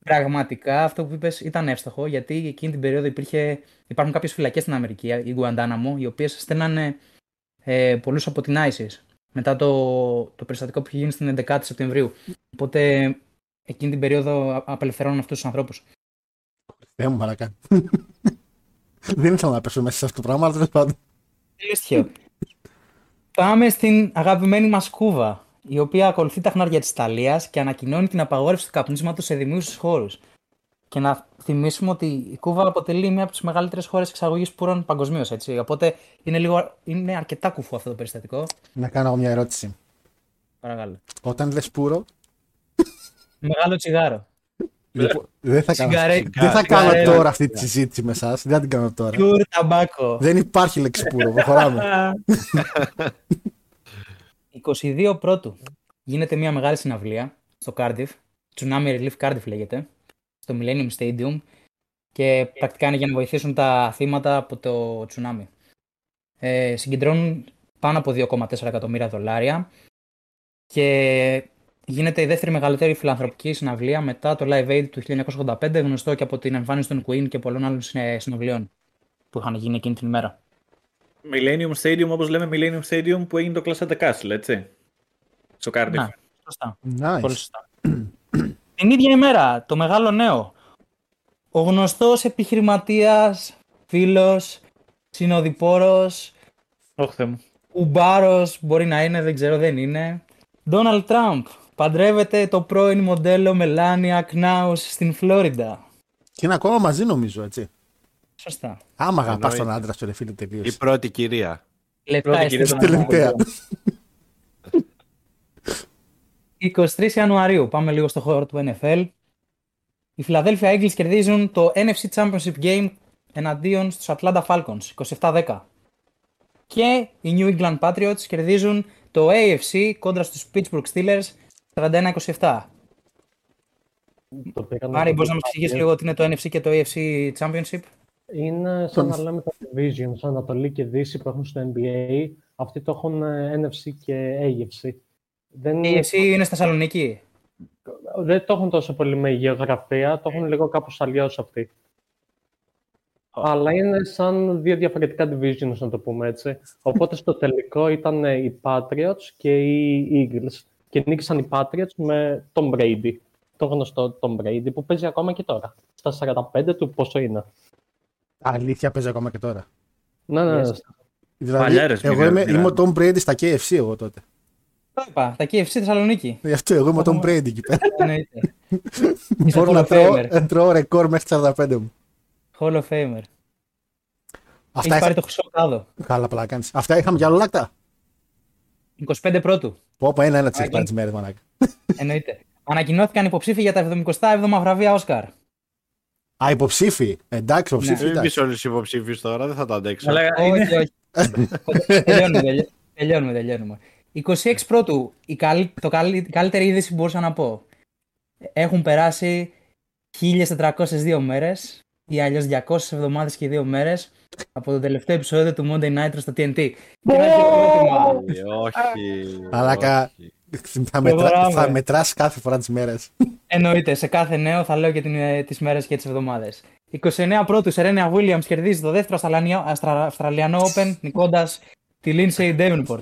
Πραγματικά αυτό που είπες ήταν εύστοχο γιατί εκείνη την περίοδο υπήρχε, υπάρχουν κάποιες φυλακές στην Αμερική, η Γκουαντάναμο, οι οποίες στέλνανε ε, πολλούς από την ISIS μετά το, το περιστατικό που είχε γίνει στην 11η Σεπτεμβρίου. Οπότε εκείνη την περίοδο απελευθερώνουν αυτούς τους ανθρώπους. Δεν μου παρακάνει. Δεν ήθελα να πέσω μέσα σε αυτό το πράγμα, αλλά τέλος πάντων. Πάμε στην αγαπημένη μας Κούβα, η οποία ακολουθεί τα χνάρια της Ιταλίας και ανακοινώνει την απαγόρευση του καπνίσματος σε δημόσιου χώρους. Και να θυμίσουμε ότι η Κούβα αποτελεί μία από τις μεγαλύτερες χώρες εξαγωγής πουρών παγκοσμίως. Οπότε είναι, λίγο, είναι αρκετά κουφό αυτό το περιστατικό. Να κάνω μια ερώτηση. Παρακαλώ. Όταν λες πουρο. Μεγάλο τσιγάρο. Λοιπόν, δεν θα, κάνω, δεν θα κάνω τώρα αυτή τη συζήτηση με εσάς. Δεν θα την κάνω τώρα. Pure ταμπάκο. Δεν υπάρχει λέξη πουρο. Προχωράμε. 22 πρώτου γίνεται μια μεγάλη συναυλία στο Cardiff. Tsunami Relief Cardiff λέγεται. Στο Millennium Stadium. Και πρακτικά είναι για να βοηθήσουν τα θύματα από το τσουνάμι. Ε, συγκεντρώνουν πάνω από 2,4 εκατομμύρια δολάρια και γίνεται η δεύτερη μεγαλύτερη φιλανθρωπική συναυλία μετά το Live Aid του 1985, γνωστό και από την εμφάνιση των Queen και πολλών άλλων συναυλίων που είχαν γίνει εκείνη την ημέρα. Millennium Stadium, όπως λέμε Millennium Stadium που έγινε το Clash at the Castle, έτσι. Στο Cardiff. Ναι, σωστά. Nice. Πολύ σωστά. Την ίδια ημέρα, το μεγάλο νέο. Ο γνωστός επιχειρηματίας, φίλος, συνοδοιπόρος, Όχι μου. Ουμπάρος μπορεί να είναι, δεν ξέρω, δεν είναι. Ντόναλτ Τραμπ παντρεύεται το πρώην μοντέλο Μελάνια Κνάους στην Φλόριντα. Και είναι ακόμα μαζί νομίζω, έτσι. Σωστά. Άμα αγαπάς τον άντρα σου, ρε φίλε, τελείως. Η πρώτη κυρία. Λεπτά Πρώτη κυρία εστί- των Τελευταία. 23 Ιανουαρίου, πάμε λίγο στο χώρο του NFL. Οι Philadelphia Eagles κερδίζουν το NFC Championship Game εναντίον στους Atlanta Falcons, 27-10. Και οι New England Patriots κερδίζουν το AFC κόντρα στους Pittsburgh Steelers 41-27. Το πήγαμε Μάρι, το μπορείς να μας εξηγήσεις λίγο τι είναι το NFC και το AFC Championship; Είναι σαν να λέμε τα divisions, Ανατολή και Δύση που έχουν στο NBA. Αυτοί το έχουν ε, NFC και AFC. Δεν, Η AFC είναι στη Θεσσαλονίκη; δεν το έχουν τόσο πολύ με γεωγραφία, το έχουν λίγο κάπως αλλιώς αυτοί. Αλλά είναι σαν δύο διαφορετικά divisions, να το πούμε έτσι. Οπότε στο τελικό ήταν ε, οι Patriots και οι Eagles. Και νίκησαν οι Patriots με τον Brady. Το γνωστό τον Brady που παίζει ακόμα και τώρα. Στα 45 του πόσο είναι. Αλήθεια παίζει ακόμα και τώρα. Ναι, ναι, ναι. Yes. Δηλαδή, Παλιάρες εγώ μοιρά- είμαι, μοιρά. είμαι ο Tom Brady στα KFC εγώ τότε. Το είπα, τα KFC Θεσσαλονίκη. Γι' αυτό εγώ είμαι ο Tom Brady εκεί πέρα. Εννοείται. Μπορώ Hall να of τρώω, Famer. να τρώω ρεκόρ μέχρι τι 45 μου. Hall of Famer. Αυτά Έχει πάρει είχα... το χρυσό κάδο. Καλά, πλάκα κάνεις. Αυτά είχαμε για άλλο λάκτα. 25 πρώτου. Πω, πω, ένα-ένα τι έχει Άγγελ. πάρει τι μέρε, μαλάκα. Εννοείται. Ανακοινώθηκαν υποψήφοι για τα 77 βραβεία Όσκαρ. Α, υποψήφοι. Εντάξει, υποψήφοι. Μην εντάξει. πεις όλους τους υποψήφιους τώρα, δεν θα το αντέξω. Αλλά είναι- όχι, όχι. τελειώνουμε, τελειώ- τελειώνουμε, τελειώνουμε. 26 πρώτου, η, καλ, το καλ, η καλύτερη είδηση που μπορούσα να πω. Έχουν περάσει 1402 μέρες ή αλλιώς 200 εβδομάδες και 2 μέρες από το τελευταίο επεισόδιο του Monday Night στο TNT. Και ένα χειροκρότημα. Ε, Όχι. Μαλάκα. όχι. Θα, μετρά, Προχωράμε. θα μετράς κάθε φορά τις μέρες. Εννοείται, σε κάθε νέο θα λέω και την, ε, τις μέρες και τις εβδομάδες. 29 πρώτου, Σερένια Williams κερδίζει το δεύτερο Αυστραλιανό, Αυστρα- Αυστραλιανό Open, νικώντας τη Lindsay Davenport.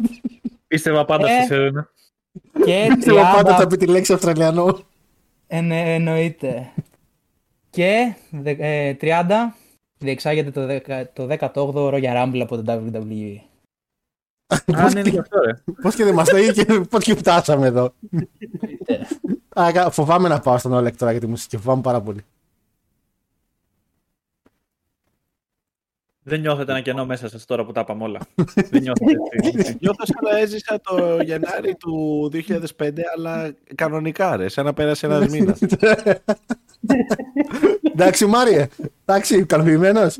Πίστευα πάντα Ε. στη Σερένα. Και Θέλω πάντα 30 θα πει τη λέξη Αυστραλιανό. Ενε- εννοείται. Και δε- ε, 30 διεξάγεται το, δεκα- το 18ο Royal Rumble από το WWE. Αν είναι γι' αυτό, ρε. Πώς και δεν μας λέει και πώς και φτάσαμε εδώ. Α, κα- φοβάμαι να πάω στον Όλεκ τώρα για τη μουσική. Φοβάμαι πάρα πολύ. Δεν νιώθετε ένα κενό μέσα σας τώρα που τα είπαμε όλα. Δεν νιώθετε έτσι. Νιώθω σαν να έζησα το Γενάρη του 2005, αλλά κανονικά ρε, σαν να πέρασε ένας μήνας. Εντάξει, Μάριε. Εντάξει, ικανοποιημένος.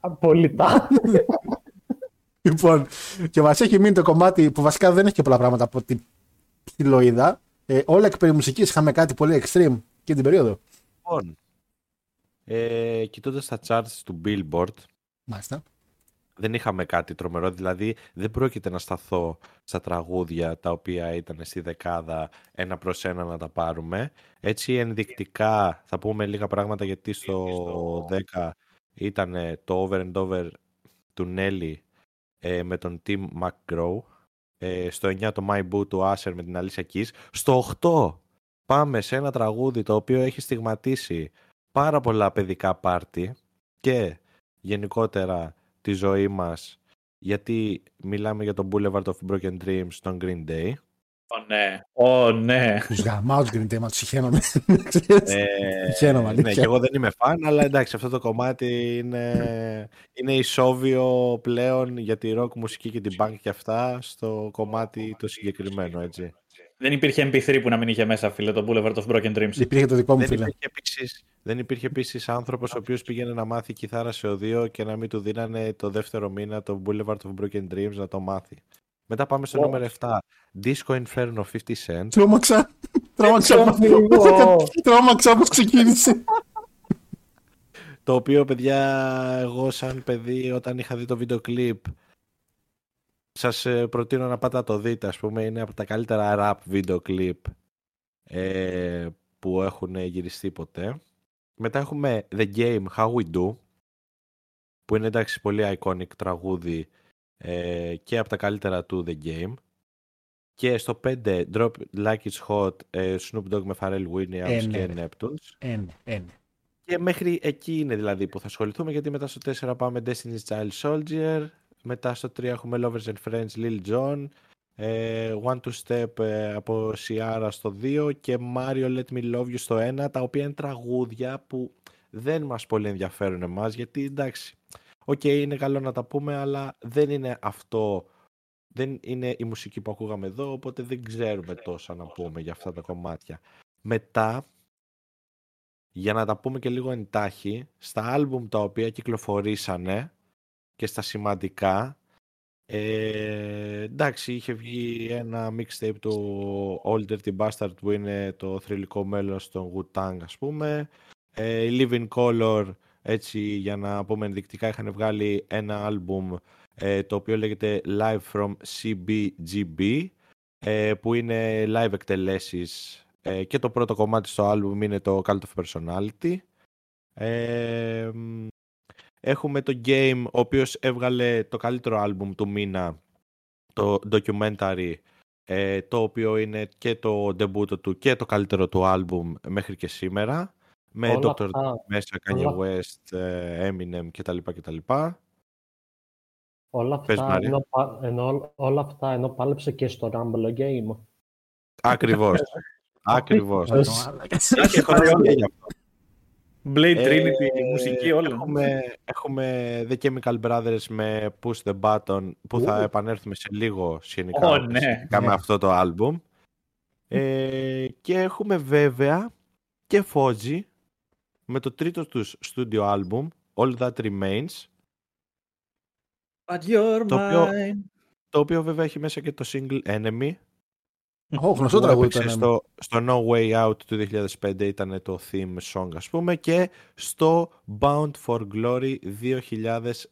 Απόλυτα. Λοιπόν, και μας έχει μείνει το κομμάτι που βασικά δεν έχει και πολλά πράγματα από την ψιλοείδα. Ε, όλα εκ περί μουσικής είχαμε κάτι πολύ extreme και την περίοδο. Λοιπόν, ε, κοιτώντας τα charts του Billboard, Μάλιστα. δεν είχαμε κάτι τρομερό, δηλαδή δεν πρόκειται να σταθώ στα τραγούδια τα οποία ήταν στη δεκάδα ένα προς ένα να τα πάρουμε. Έτσι ενδεικτικά θα πούμε λίγα πράγματα γιατί στο 10 ήταν το over and over του Νέλη ε, με τον Tim McGraw. Ε, στο 9 το My Boo του Asher με την Alicia Keys. Στο 8 πάμε σε ένα τραγούδι το οποίο έχει στιγματίσει πάρα πολλά παιδικά πάρτι και γενικότερα τη ζωή μας γιατί μιλάμε για τον Boulevard of Broken Dreams των Green Day. Ω ναι, ω ναι. Τους γαμάω τους Green Day, μα τους συχαίνομαι. Ε, ναι, και εγώ δεν είμαι φαν, αλλά εντάξει, αυτό το κομμάτι είναι, είναι ισόβιο πλέον για τη rock μουσική και την punk και αυτά στο κομμάτι το συγκεκριμένο, έτσι. Δεν υπήρχε MP3 που να μην είχε μέσα, φίλε, το Boulevard of Broken Dreams. Υπήρχε το δικό μου, Δεν φίλε. υπήρχε επίσης, δεν υπήρχε επίσης άνθρωπος ο οποίος πήγαινε να μάθει κιθάρα σε οδείο και να μην του δίνανε το δεύτερο μήνα το Boulevard of Broken Dreams να το μάθει. Μετά πάμε στο νούμερο 7. Disco Inferno 50 Cent. Τρόμαξα. Τρόμαξα. Τρόμαξα όπως ξεκίνησε. Το οποίο, παιδιά, εγώ σαν παιδί όταν είχα δει το βίντεο κλιπ σας ε, προτείνω να πάτε να το δείτε, ας πούμε. Είναι από τα καλύτερα rap βίντεο κλιπ ε, που έχουν γυριστεί ποτέ. Μετά έχουμε The Game How We Do, που είναι εντάξει πολύ iconic τραγούδι ε, και από τα καλύτερα του The Game. Και στο 5 Drop Like It's Hot, ε, Snoop Dogg με Pharrell Williams Ε, ναι, και ρε. Neptunes. Ένα, ένα. Και μέχρι εκεί είναι δηλαδή που θα ασχοληθούμε, γιατί μετά στο 4 πάμε Destiny's Child Soldier, μετά στο 3 έχουμε Lovers and Friends Lil Jon, ε, One to Step ε, από Ciara στο 2 και Mario Let Me Love You στο 1, τα οποία είναι τραγούδια που δεν μας πολύ ενδιαφέρουν εμάς, γιατί εντάξει, οκ, είναι καλό να τα πούμε, αλλά δεν είναι αυτό, δεν είναι η μουσική που ακούγαμε εδώ, οπότε δεν ξέρουμε τόσα να πούμε για αυτά τα κομμάτια. Μετά, για να τα πούμε και λίγο εντάξει, στα άλμπουμ τα οποία κυκλοφορήσανε και στα σημαντικά, ε, εντάξει, είχε βγει ένα mixtape του Ol' Dirty Bastard που είναι το θρυλικό μέλος των Wu-Tang ας πούμε. Ε, οι Living Color, έτσι για να πούμε ενδεικτικά, είχαν βγάλει ένα άλμπουμ ε, το οποίο λέγεται Live from CBGB ε, που είναι live εκτελέσεις ε, και το πρώτο κομμάτι στο άλμπουμ είναι το Cult of Personality. Ε, μ, έχουμε το Game, ο οποίος έβγαλε το καλύτερο άλμπουμ του μήνα, το documentary, ε, το οποίο είναι και το debut του και το καλύτερο του άλμπουμ μέχρι και σήμερα, με Όλα Dr. αυτά- μέσα, Kanye όλα- West, ε, Eminem κτλ. κτλ. Όλα Πες, αυτά, Μάρια. ενώ, πα- ενώ, όλα αυτά ενώ πάλεψε και στο Rumble Game. Ακριβώς. Ακριβώς. Έχει χωριό. γι' αυτό. Blade Ε, Trinity, μουσική, όλα. Έχουμε, έχουμε The Chemical Brothers με Push the Button που θα επανέλθουμε σε λίγο σκηνικά, Ω, ναι. σχετικά με Ναι. αυτό το άλμπουμ. Ε, και έχουμε βέβαια και Fozzy με το τρίτο τους studio άλμπουμ All That Remains But you're Το οποίο- mine. το οποίο βέβαια έχει μέσα και το single Enemy Ω, γνωστό που τραγούδι έπαιξε ήταν. στο, στο No Way Out του 2005 ήταν το theme song ας πούμε και στο Bound for Glory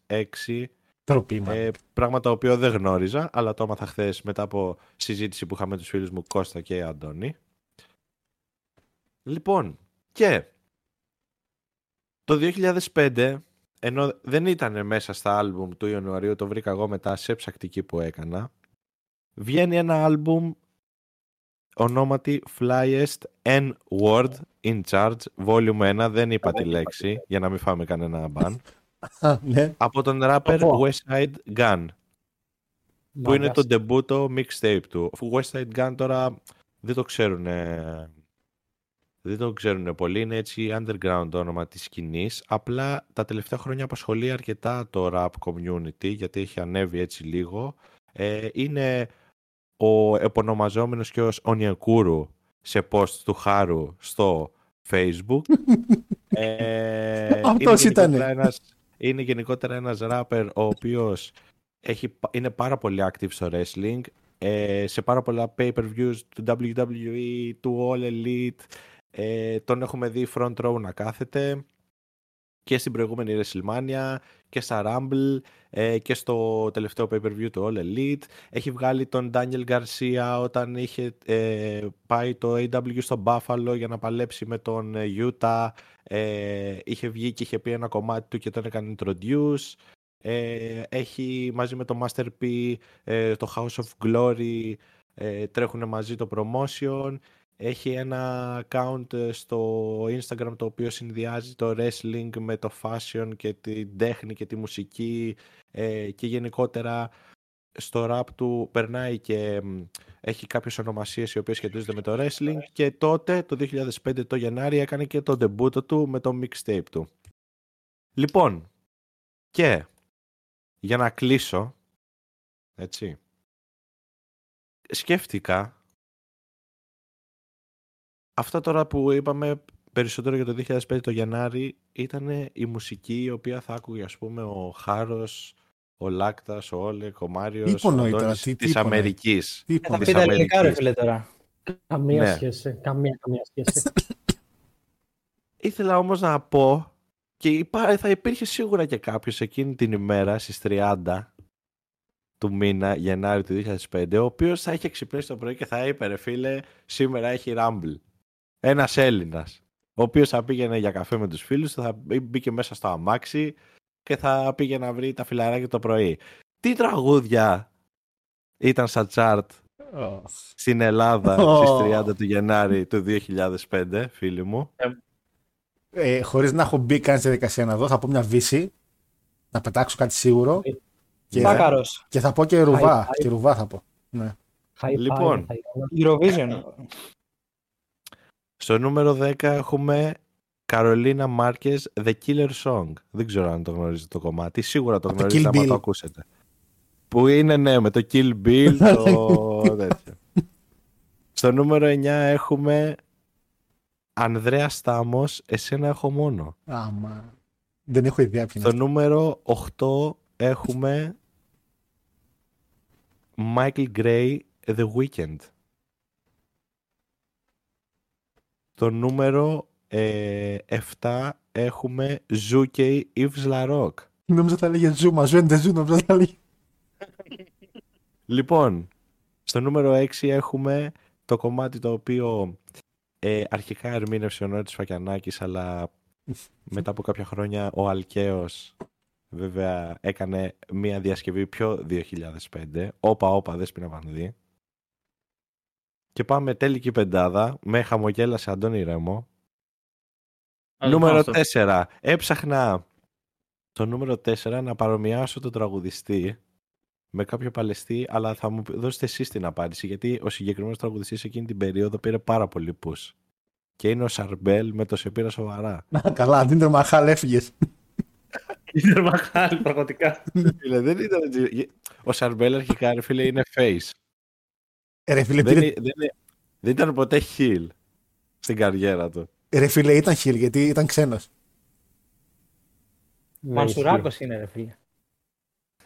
2006 Τροπή, man. ε, πράγμα το οποίο δεν γνώριζα αλλά το έμαθα χθες μετά από συζήτηση που είχαμε με τους φίλους μου Κώστα και Αντώνη λοιπόν και το 2005 ενώ δεν ήταν μέσα στα άλμπουμ του Ιανουαρίου το βρήκα εγώ μετά σε ψακτική που έκανα βγαίνει ένα άλμπουμ ονόματι Flyest N Word In Charge Volume 1 δεν είπα τη λέξη για να μην φάμε κανένα μπαν Α, ναι. από τον rapper πω. Westside Gun που είναι το debut mixtape του. Αφού Westside Gun τώρα δεν το ξέρουν δεν το ξέρουν πολύ, είναι έτσι underground το όνομα της σκηνής. Απλά τα τελευταία χρόνια απασχολεί αρκετά το rap community, γιατί έχει ανέβει έτσι λίγο. Ε, είναι ο επωνομαζόμενος και ως Ονιακούρου σε post του Χάρου στο Facebook. ε, Αυτός είναι ήτανε. γενικότερα Ένας, είναι γενικότερα ένας rapper ο οποίος έχει, πα- είναι πάρα πολύ active στο wrestling, ε, σε πάρα πολλά pay-per-views του WWE, του All Elite, ε, τον έχουμε δει front row να κάθεται. και στην προηγούμενη WrestleMania και στα Rumble ε, και στο τελευταίο pay-per-view του All Elite. Έχει βγάλει τον Daniel Garcia όταν είχε ε, πάει το AW στο Buffalo για να παλέψει με τον ε, Utah. Ε, είχε βγει και είχε πει ένα κομμάτι του και τον έκανε introduce. Ε, έχει μαζί με το Master P το House of Glory τρέχουν μαζί το promotion έχει ένα account στο Instagram το οποίο συνδυάζει το wrestling με το fashion και την τέχνη και τη μουσική ε, και γενικότερα στο rap του περνάει και έχει κάποιες ονομασίες οι οποίες σχετίζονται με το wrestling και τότε το 2005 το Γενάρη έκανε και το debut του με το mixtape του. Λοιπόν, και για να κλείσω, έτσι, σκέφτηκα αυτό τώρα που είπαμε περισσότερο για το 2005 το Γενάρη ήταν η μουσική η οποία θα άκουγε ας πούμε ο Χάρος, ο Λάκτας, ο Όλεκ, ο Μάριος, ο Αντώνης της Αμερικής. Τι θα πει τα ελληνικά ρε φίλε τώρα. Καμία ναι. σχέση, καμία, καμία σχέση. Ήθελα όμως να πω και θα υπήρχε σίγουρα και κάποιος εκείνη την ημέρα στις 30 του μήνα Γενάρη του 2005 ο οποίος θα είχε ξυπνήσει το πρωί και θα είπε ρε φίλε σήμερα έχει Rumble ένας Έλληνας, ο οποίος θα πήγαινε για καφέ με τους φίλους του, θα μπήκε μέσα στο αμάξι και θα πήγε να βρει τα φιλαράκια το πρωί. Τι τραγούδια ήταν στα τσάρτ oh. στην Ελλάδα oh. στις 30 του Γενάρη του 2005, φίλοι μου; Ε, ε, χωρίς να έχω μπει καν στη διαδικασία να δω, θα πω μια βύση, να πετάξω κάτι σίγουρο. Ε, και, θα, και θα πω και ρουβά. Και ρουβά θα πω. Ναι. Λοιπόν, Eurovision. Στο νούμερο 10 έχουμε Καρολίνα Μάρκες The Killer Song. Δεν ξέρω αν το γνωρίζετε το κομμάτι. Σίγουρα το γνωρίζετε άμα το ακούσετε. Που είναι ναι, με το Kill Bill. το... Στο νούμερο 9 έχουμε Ανδρέας Στάμος, εσένα έχω μόνο. Άμα. Δεν έχω ιδέα ποιος Στο νούμερο 8 έχουμε Michael Gray The Weekend. Το νούμερο ε, 7 έχουμε Ζούκεϊ Yves La Νόμιζα θα λέγε Ζου, μα δεν Ζου, νόμιζα θα λέγε. Λοιπόν, στο νούμερο 6 έχουμε το κομμάτι το οποίο ε, αρχικά ερμήνευσε ο Νότης Φακιανάκης, αλλά μετά από κάποια χρόνια ο Αλκαίος βέβαια έκανε μία διασκευή πιο 2005. Όπα, όπα, δέσποινα βανδύ. Και πάμε τέλικη πεντάδα με χαμογέλασε Αντώνη Ρέμο. Νούμερο 4. Έψαχνα το νούμερο 4 να παρομοιάσω τον τραγουδιστή με κάποιο παλαιστή, αλλά θα μου δώσετε εσείς την απάντηση, γιατί ο συγκεκριμένος τραγουδιστής εκείνη την περίοδο πήρε πάρα πολύ push. Και είναι ο Σαρμπέλ με το σε πήρα σοβαρά. Να, καλά, Jinder Mahal έφυγες. Είναι Μαχάλ, πραγματικά. δεν ήταν. Ο Σαρμπέλ αρχικά, φίλε, είναι face. Ρε φίλε, δεν, πήρε... δεν, δεν, ήταν ποτέ heel στην καριέρα του. Ρε φίλε, ήταν heel γιατί ήταν ξένος. Μανσουράκος είναι ρε φίλε.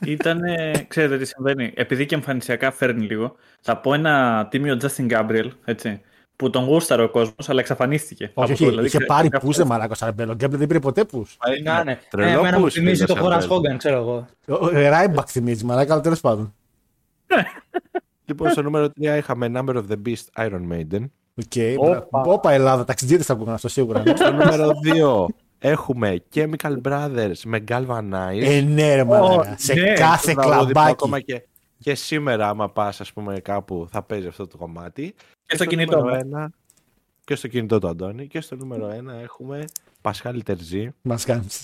Ήταν, ξέρετε τι συμβαίνει, επειδή και εμφανισιακά φέρνει λίγο, θα πω ένα τίμιο Justin Gabriel, έτσι, που τον γούσταρε ο κόσμος, αλλά εξαφανίστηκε. Όχι, όχι, δηλαδή, είχε πάρει push δεν μαλάκος Σαρμπέλο. Ο Gabriel δεν πήρε ποτέ push. Ναι, ναι. Εμένα μου θυμίζει τον Horace Hogan, ξέρω εγώ. Ryback θυμίζει, μαλάκα, αλλά τέλος πάντων. Λοιπόν, στο νούμερο 3 είχαμε Number of the Beast Iron Maiden. OK, okay, όπα Ελλάδα, ταξιτζήδες θα ακούγαν αυτό σίγουρα. Ναι. στο νούμερο 2 έχουμε Chemical Brothers με Galvanize. Ε, ναι, ρε, oh, σε ναι, κάθε κλαμπάκι. Ακόμα και, και σήμερα, άμα πας, ας πούμε, κάπου θα παίζει αυτό το κομμάτι. Και, στο, κινητό. Ένα, και στο κινητό του Αντώνη. Και στο νούμερο 1 έχουμε Πασχάλη Τερζή.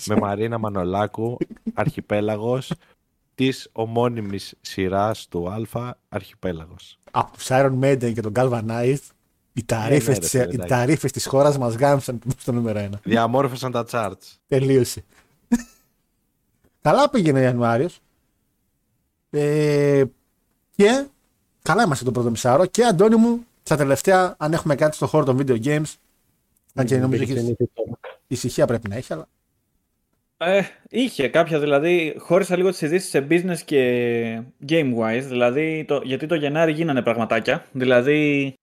με Μαρίνα Μανολάκου, Αρχιπέλαγος της ομώνυμης σειράς του Αλφα Αρχιπέλαγος. Από τους Iron Maiden και τον Galvanized οι ταρήφες, ναι, ναι, της, ταρήφες της χώρας μας γάμισαν στο νούμερο 1. Διαμόρφωσαν τα charts. Τελείωσε. καλά πήγαινε ο Ιανουάριος. Ε, και καλά είμαστε το πρώτο μισάρο. Και Αντώνη μου, στα τελευταία, αν έχουμε κάτι στο χώρο των video games, αν και νομίζω ότι ησυχία πρέπει να έχει, αλλά ε, είχε κάποια, δηλαδή χώρισα λίγο τις ειδήσει σε business και game-wise, δηλαδή το, γιατί το Γενάρη γίνανε πραγματάκια, δηλαδή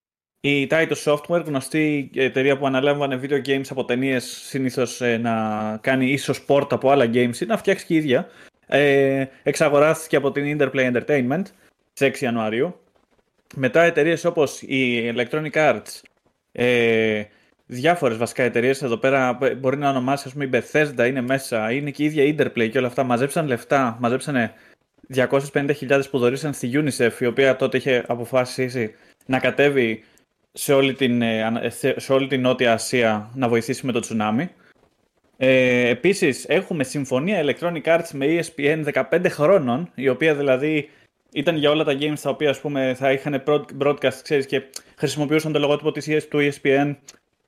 Η Titus Software, γνωστή εταιρεία που αναλάμβανε video games από ταινίες, συνήθως ε, να κάνει ίσως sport από άλλα games ή να φτιάξει και η ίδια. Ε, εξαγοράστηκε από την Interplay Entertainment στις 6 Ιανουαρίου. Μετά εταιρείες όπως η Electronic Arts, ε, διάφορες βασικά εταιρείες εδώ πέρα, μπορεί να ονομάσει, ας πούμε, η Bethesda είναι μέσα, είναι και η ίδια Interplay και όλα αυτά. Μαζέψαν λεφτά, μαζέψανε 250.000 που δωρήσαν στη UNICEF, η οποία τότε είχε αποφασίσει να κατέβει σε όλη την, ε, σε όλη την Νότια Ασία να βοηθήσει με το τσουνάμι. Ε, επίσης έχουμε συμφωνία Electronic Arts με ESPN 15 χρόνων, η οποία δηλαδή ήταν για όλα τα games τα οποία ας πούμε, θα είχαν broadcast ξέρεις, και χρησιμοποιούσαν το λογότυπο της, του ESPN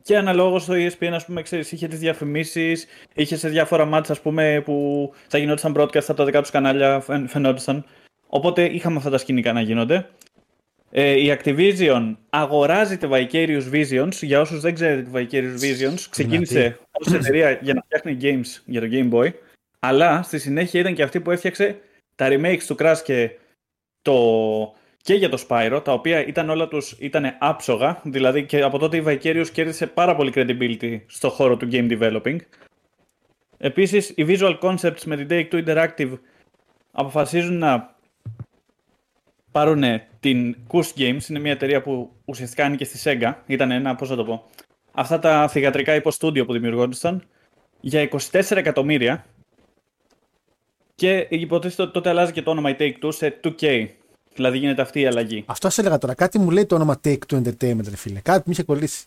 και αναλόγως το ESPN, ας πούμε, ξέρεις, είχε τις διαφημίσεις, είχε σε διάφορα μάτια ας πούμε, που θα γινόταν broadcast από τα δικά τους κανάλια, φαινόντουσαν. Οπότε είχαμε αυτά τα σκηνικά να γίνονται. Ε, η Activision αγοράζει τη Vicarious Visions. Για όσους δεν ξέρετε τη Vicarious Visions, ξεκίνησε ως εταιρεία για να φτιάχνει games για το Game Boy, αλλά στη συνέχεια ήταν και αυτή που έφτιαξε τα remakes του Crash και, το... και για το Spyro, τα οποία ήταν όλα τους ήταν άψογα, δηλαδή και από τότε η Vicarious κέρδισε πάρα πολύ credibility στο χώρο του game developing. Επίσης, οι Visual Concepts με την Take-Two Interactive αποφασίζουν να πάρουν την Kush Games, είναι μια εταιρεία που ουσιαστικά είναι και στη Sega. Ήταν ένα, πώς θα το πω, αυτά τα θηγατρικά υποστούντιο που δημιουργόντουσαν για 24 εκατομμύρια και υποτίθεται ότι τότε αλλάζει και το όνομα η Take-Two σε 2K. Δηλαδή γίνεται αυτή η αλλαγή. Αυτό σε έλεγα τώρα. Κάτι μου λέει το όνομα Take-Two Entertainment, ρε φίλε. Κάτι μου είχε κολλήσει.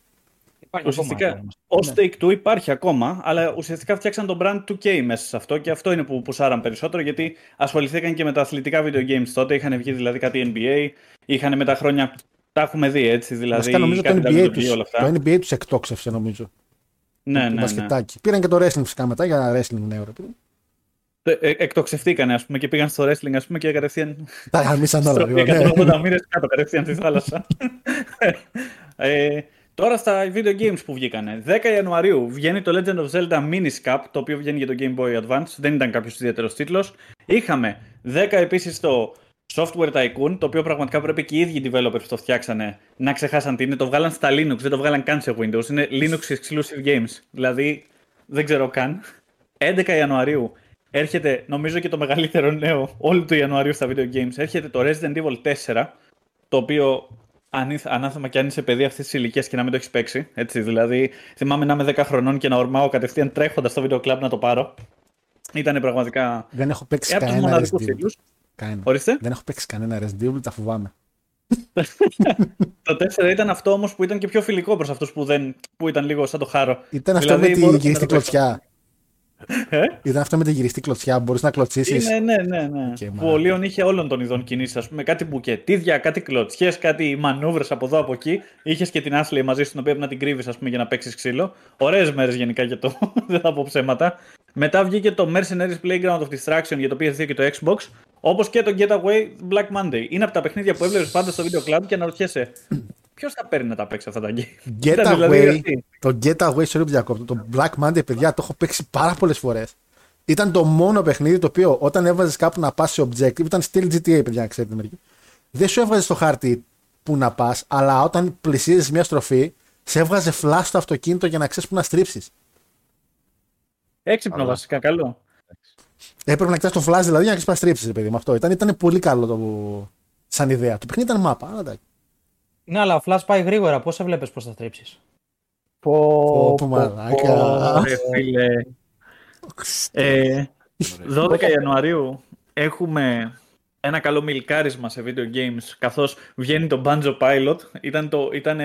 Υπάρχει ουσιαστικά, ως Take Two υπάρχει ακόμα, αλλά ουσιαστικά φτιάξαν τον brand 2K μέσα σε αυτό και αυτό είναι που πουσάραν περισσότερο γιατί ασχοληθήκαν και με τα αθλητικά video games τότε. Είχαν βγει δηλαδή κάτι NBA, είχαν με τα χρόνια. Τα έχουμε δει έτσι. Δηλαδή, Βασικά νομίζω το NBA, τους, όλα αυτά. το NBA τους εκτόξευσε νομίζω. Ναι, ναι, ναι. Πήραν και το wrestling φυσικά μετά για wrestling νέο. Ε, ε, εκτοξευτήκανε ας πούμε και πήγαν στο wrestling ας πούμε και κατευθείαν. Τα γαμίσαν όλα. 180 μοίρες κάτω κατευθείαν στη θάλασσα. ε, Τώρα στα video games που βγήκανε. 10 Ιανουαρίου βγαίνει το Legend of Zelda Mini Cup, το οποίο βγαίνει για το Game Boy Advance. Δεν ήταν κάποιος ιδιαίτερος τίτλος. Είχαμε 10 επίσης το Software Tycoon, το οποίο πραγματικά πρέπει και οι ίδιοι developers που το φτιάξανε να ξεχάσαν τι είναι. Το βγάλαν στα Linux, δεν το βγάλαν καν σε Windows. Είναι Linux exclusive games. Δηλαδή δεν ξέρω καν. 11 Ιανουαρίου έρχεται, νομίζω και το μεγαλύτερο νέο όλου του Ιανουαρίου στα video games. Έρχεται το Resident Evil 4, το οποίο ανάθεμα και αν είσαι παιδί αυτής της ηλικίας και να μην το έχεις παίξει. Έτσι, δηλαδή, θυμάμαι να είμαι 10 χρονών και να ορμάω κατευθείαν τρέχοντας στο βίντεο κλαμπ να το πάρω. Ήταν πραγματικά. Δεν έχω παίξει ε, κανένα Resident Evil. Ορίστε. Δεν έχω παίξει κανένα Resident Evil, τα φοβάμαι. το 4 ήταν αυτό όμως που ήταν και πιο φιλικό προς αυτούς που, που ήταν λίγο σαν το χάρο. Ήταν αυτό δηλαδή, με τη γυριστή κλωτσιά. Ε; Ήταν αυτό με τη γυριστή κλωτσιά που μπορείς να κλωτσίσεις. Ναι, ναι, ναι. ναι. Okay, που ο Λίον είχε όλων των ειδών κινήσεις. Α πούμε, κάτι μπουκετίδια, κάτι κλωτσιές, κάτι μανούβρες από εδώ από εκεί. Είχες και την Άσλεϊ μαζί στην οποία να την κρύβεις για να παίξεις ξύλο. Ωραίες μέρες γενικά για το. Δεν θα πω ψέματα. Μετά βγήκε το Mercenaries Playground of Distraction για το PS2 και το Xbox. Όπως και το Getaway Black Monday. Είναι από τα παιχνίδια που έβλεπες πάντα στο βίντεο club και αναρωτιέσαι. Ποιος θα παίρνει να τα παίξει αυτά τα game; Getaway, δηλαδή το Getaway, sorry που το Black Monday, παιδιά, το έχω παίξει πάρα πολλές φορές. Ήταν το μόνο παιχνίδι το οποίο όταν έβαζες κάπου να πας σε objective, ήταν still GTA, παιδιά, να ξέρετε μερικοί. Δεν σου έβγαζε στο χάρτη που να πας, αλλά όταν πλησίαζε μια στροφή, σε έβγαζε flash στο αυτοκίνητο για να ξέρεις που να στρίψεις. Έξυπνο βασικά, καλό. Έπρεπε να κοιτάς το flash δηλαδή για να ξέρεις να στρίψεις, παιδί μου. Αυτό ήταν, ήταν πολύ καλό το, σαν ιδέα. Το παιχνίδι ήταν μάπα, αλλά εντάξει. Ναι, αλλά ο Flash πάει γρήγορα. Πώς βλέπει πώς θα στρίψει. Πω, πω, μαλάκα. φίλε. 12 ε, Ιανουαρίου έχουμε ένα καλό μιλκάρισμα σε video games καθώς βγαίνει το Banjo Pilot. Ήταν, το, ήταν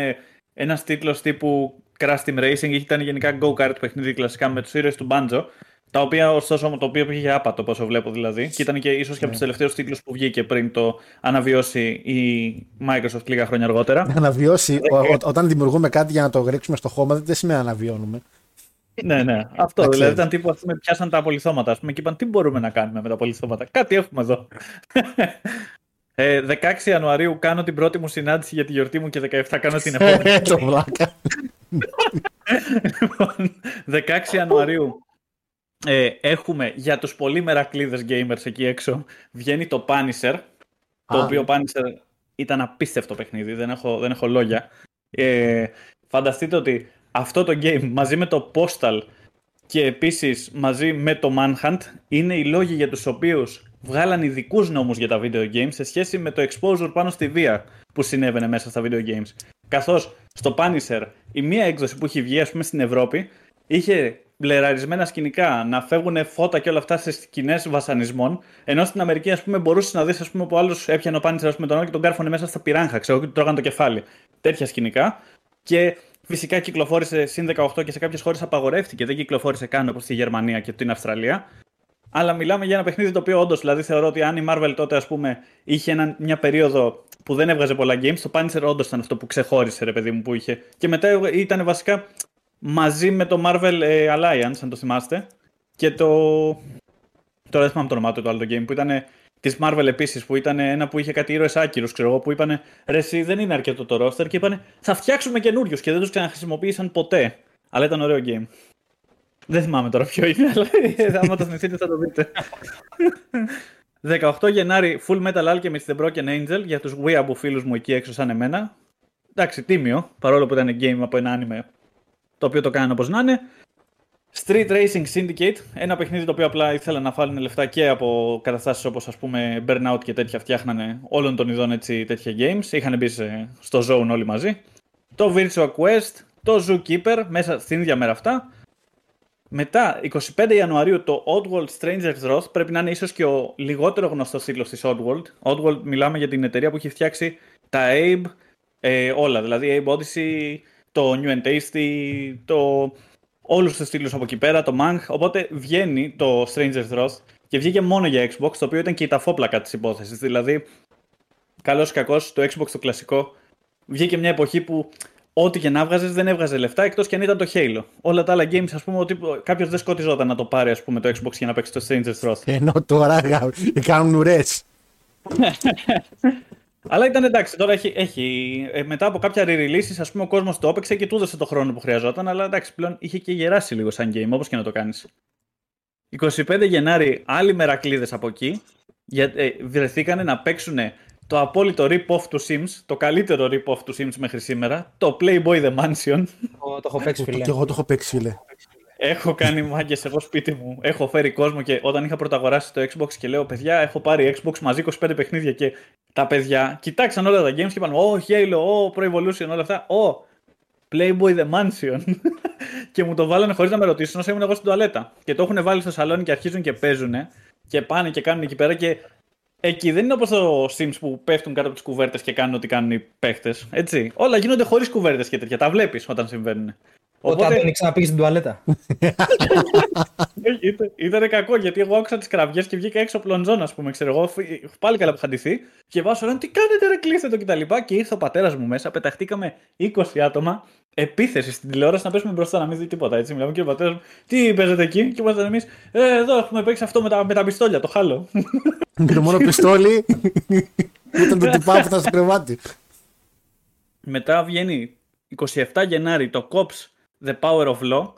ένας τίτλος τύπου Crash Team Racing, ήταν γενικά go-kart παιχνίδι κλασικά με τους ήρωες του Banjo τα οποία ωστόσο το οποίο πήγε άπατο, όσο βλέπω δηλαδή. Και ήταν και ίσως και από τους ναι. τελευταίους τίτλους που βγήκε πριν το αναβιώσει η Microsoft λίγα χρόνια αργότερα. Αναβιώσει, ο, όταν δημιουργούμε κάτι για να το ρίξουμε στο χώμα, δεν σημαίνει αναβιώνουμε. Ναι, ναι. Αυτό δηλαδή ήταν τύπου πούμε, πιάσαν τα απολυθώματα πούμε, και είπαν τι μπορούμε να κάνουμε με τα απολυθώματα; Κάτι έχουμε εδώ. Ε, 16 Ιανουαρίου κάνω την πρώτη μου συνάντηση για τη γιορτή μου και 17 κάνω την επόμενη. Το βλάκα. 16 λοιπόν, Ιανουαρίου ε, έχουμε για τους πολύ μερακλείδες gamers εκεί έξω, βγαίνει το Punisher, το οποίο Punisher ήταν απίστευτο παιχνίδι, δεν έχω, δεν έχω λόγια. Ε, φανταστείτε ότι αυτό το game μαζί με το Postal και επίσης μαζί με το Manhunt είναι οι λόγοι για τους οποίους βγάλαν ειδικούς νόμους για τα video games σε σχέση με το exposure πάνω στη βία που συνέβαινε μέσα στα video games. Καθώς στο Punisher η μία έκδοση που έχει βγει ας πούμε στην Ευρώπη είχε μπλεραρισμένα σκηνικά, να φεύγουν φώτα και όλα αυτά σε σκηνές βασανισμών. Ενώ στην Αμερική, ας πούμε, μπορούσες να δεις πούμε, που άλλος έπιανε ο Πάντσερ τον άλλο και τον κάρφωνε μέσα στα πυράγχα, ξέρω και του τρώγαν το κεφάλι. Τέτοια σκηνικά. Και φυσικά κυκλοφόρησε συν 18 και σε κάποιες χώρες απαγορεύτηκε. Δεν κυκλοφόρησε καν όπως στη Γερμανία και την Αυστραλία. Αλλά μιλάμε για ένα παιχνίδι το οποίο όντως, δηλαδή θεωρώ ότι αν η Marvel τότε, ας πούμε, είχε ένα, μια περίοδο που δεν έβγαζε πολλά games, το Punisher όντως ήταν αυτό που ξεχώρισε, ρε παιδί μου, που είχε. Και μετά ήταν βασικά μαζί με το Marvel ε, Alliance, αν το θυμάστε. Και το. Τώρα δεν θυμάμαι το όνομά του το άλλο το game που ήταν της Marvel επίσης, που ήταν ένα που είχε κάτι ήρωες άκυρους, ξέρω εγώ, που είπαν Ρε, εσύ δεν είναι αρκετό το roster και είπαν Θα φτιάξουμε καινούριους και δεν τους ξαναχρησιμοποίησαν ποτέ. Αλλά ήταν ωραίο game. Δεν θυμάμαι τώρα ποιο είναι, αλλά άμα το θυμηθείτε θα το δείτε. 18 Γενάρη Full Metal Alchemist The Broken Angel για τους weeaboo φίλους μου εκεί έξω σαν εμένα. Εντάξει, τίμιο, παρόλο που ήταν game από ένα anime το οποίο το κάνανε όπως να είναι. Street Racing Syndicate, ένα παιχνίδι το οποίο απλά ήθελα να φάλουν λεφτά και από καταστάσεις όπως ας πούμε Burnout και τέτοια φτιάχνανε όλων των ειδών έτσι τέτοια games. Είχαν μπει στο zone όλοι μαζί. Το Virtua Quest, το Zookeeper, μέσα στην ίδια μέρα αυτά. Μετά, 25 Ιανουαρίου, το Oddworld Stranger's Wrath πρέπει να είναι ίσως και ο λιγότερο γνωστός τίτλος της Oddworld. Oddworld μιλάμε για την εταιρεία που έχει φτιάξει τα Abe, ε, όλα, δηλαδή Abe Odyssey, το New and Tasty, το... όλους τους στήλους από εκεί πέρα, το Mank. Οπότε βγαίνει το Stranger's Wrath και βγήκε μόνο για Xbox, το οποίο ήταν και η ταφόπλακα της υπόθεσης. Δηλαδή, καλός ή κακός, το Xbox το κλασικό βγήκε μια εποχή που ό,τι και να βγάζε δεν έβγαζε λεφτά εκτός και αν ήταν το Halo. Όλα τα άλλα games, ας πούμε, ότι κάποιος δεν σκοτιζόταν να το πάρει ας πούμε, το Xbox για να παίξει το Stranger's Wrath. Ενώ τώρα κάνουν ουρές. Αλλά ήταν εντάξει, τώρα έχει, έχει ε, μετά από κάποια re-releases, ας πούμε, ο κόσμος το έπαιξε και του έδωσε το χρόνο που χρειαζόταν, αλλά εντάξει, πλέον είχε και γεράσει λίγο σαν game, όπως και να το κάνεις. 25 Γενάρη, άλλοι μερακλείδες από εκεί, για, ε, βρεθήκανε να παίξουν το απόλυτο rip-off του Sims, το καλύτερο rip-off του Sims μέχρι σήμερα, το Playboy The Mansion. Το, το έχω παίξει, φίλε. Και εγώ το έχω παίξει, φίλε. Έχω κάνει μάγκες εγώ σπίτι μου. Έχω φέρει κόσμο και όταν είχα πρωταγοράσει το Xbox και λέω: Παιδιά, έχω πάρει Xbox μαζί 25 παιχνίδια και τα παιδιά κοιτάξαν όλα τα games και είπαν: Ω, Halo, Ω, Pro Evolution, όλα αυτά. Ω, Playboy The Mansion. και μου το βάλανε χωρίς να με ρωτήσουν όσο ήμουν εγώ στην τουαλέτα. Και το έχουν βάλει στο σαλόνι και αρχίζουν και παίζουν και πάνε και κάνουν εκεί πέρα και Εκεί δεν είναι όπως το Sims που πέφτουν κάτω από τις κουβέρτες και κάνουν ό,τι κάνουν οι παίχτες. Έτσι. Όλα γίνονται χωρίς κουβέρτες και τέτοια. Τα βλέπεις όταν συμβαίνουν. Οπότε... Όταν δεν ξαναπήγε στην τουαλέτα. ήταν κακό γιατί εγώ άκουσα τις κραυγές και βγήκα έξω πλονζόν, ας πούμε. Ξέρω εγώ, πάλι καλά που είχα ντυθεί. Και βάζω λένε τι κάνετε, ρε, κλείστε το κτλ. Και, και ήρθε ο πατέρας μου μέσα, πεταχτήκαμε 20 άτομα. Επίθεση στην τηλεόραση να πέσουμε μπροστά να μην δει τίποτα. Έτσι, μιλάμε και ο πατέρας μου, τι παίζετε εκεί; Και ήμασταν εμείς, ε, εδώ έχουμε παίξει αυτό με τα, με τα πιστόλια, το χάλο. Και το μόνο πιστόλι ήταν το τυπά που ήταν στο κρεβάτι. Μετά βγαίνει 27 Γενάρη το COPS The Power of Law.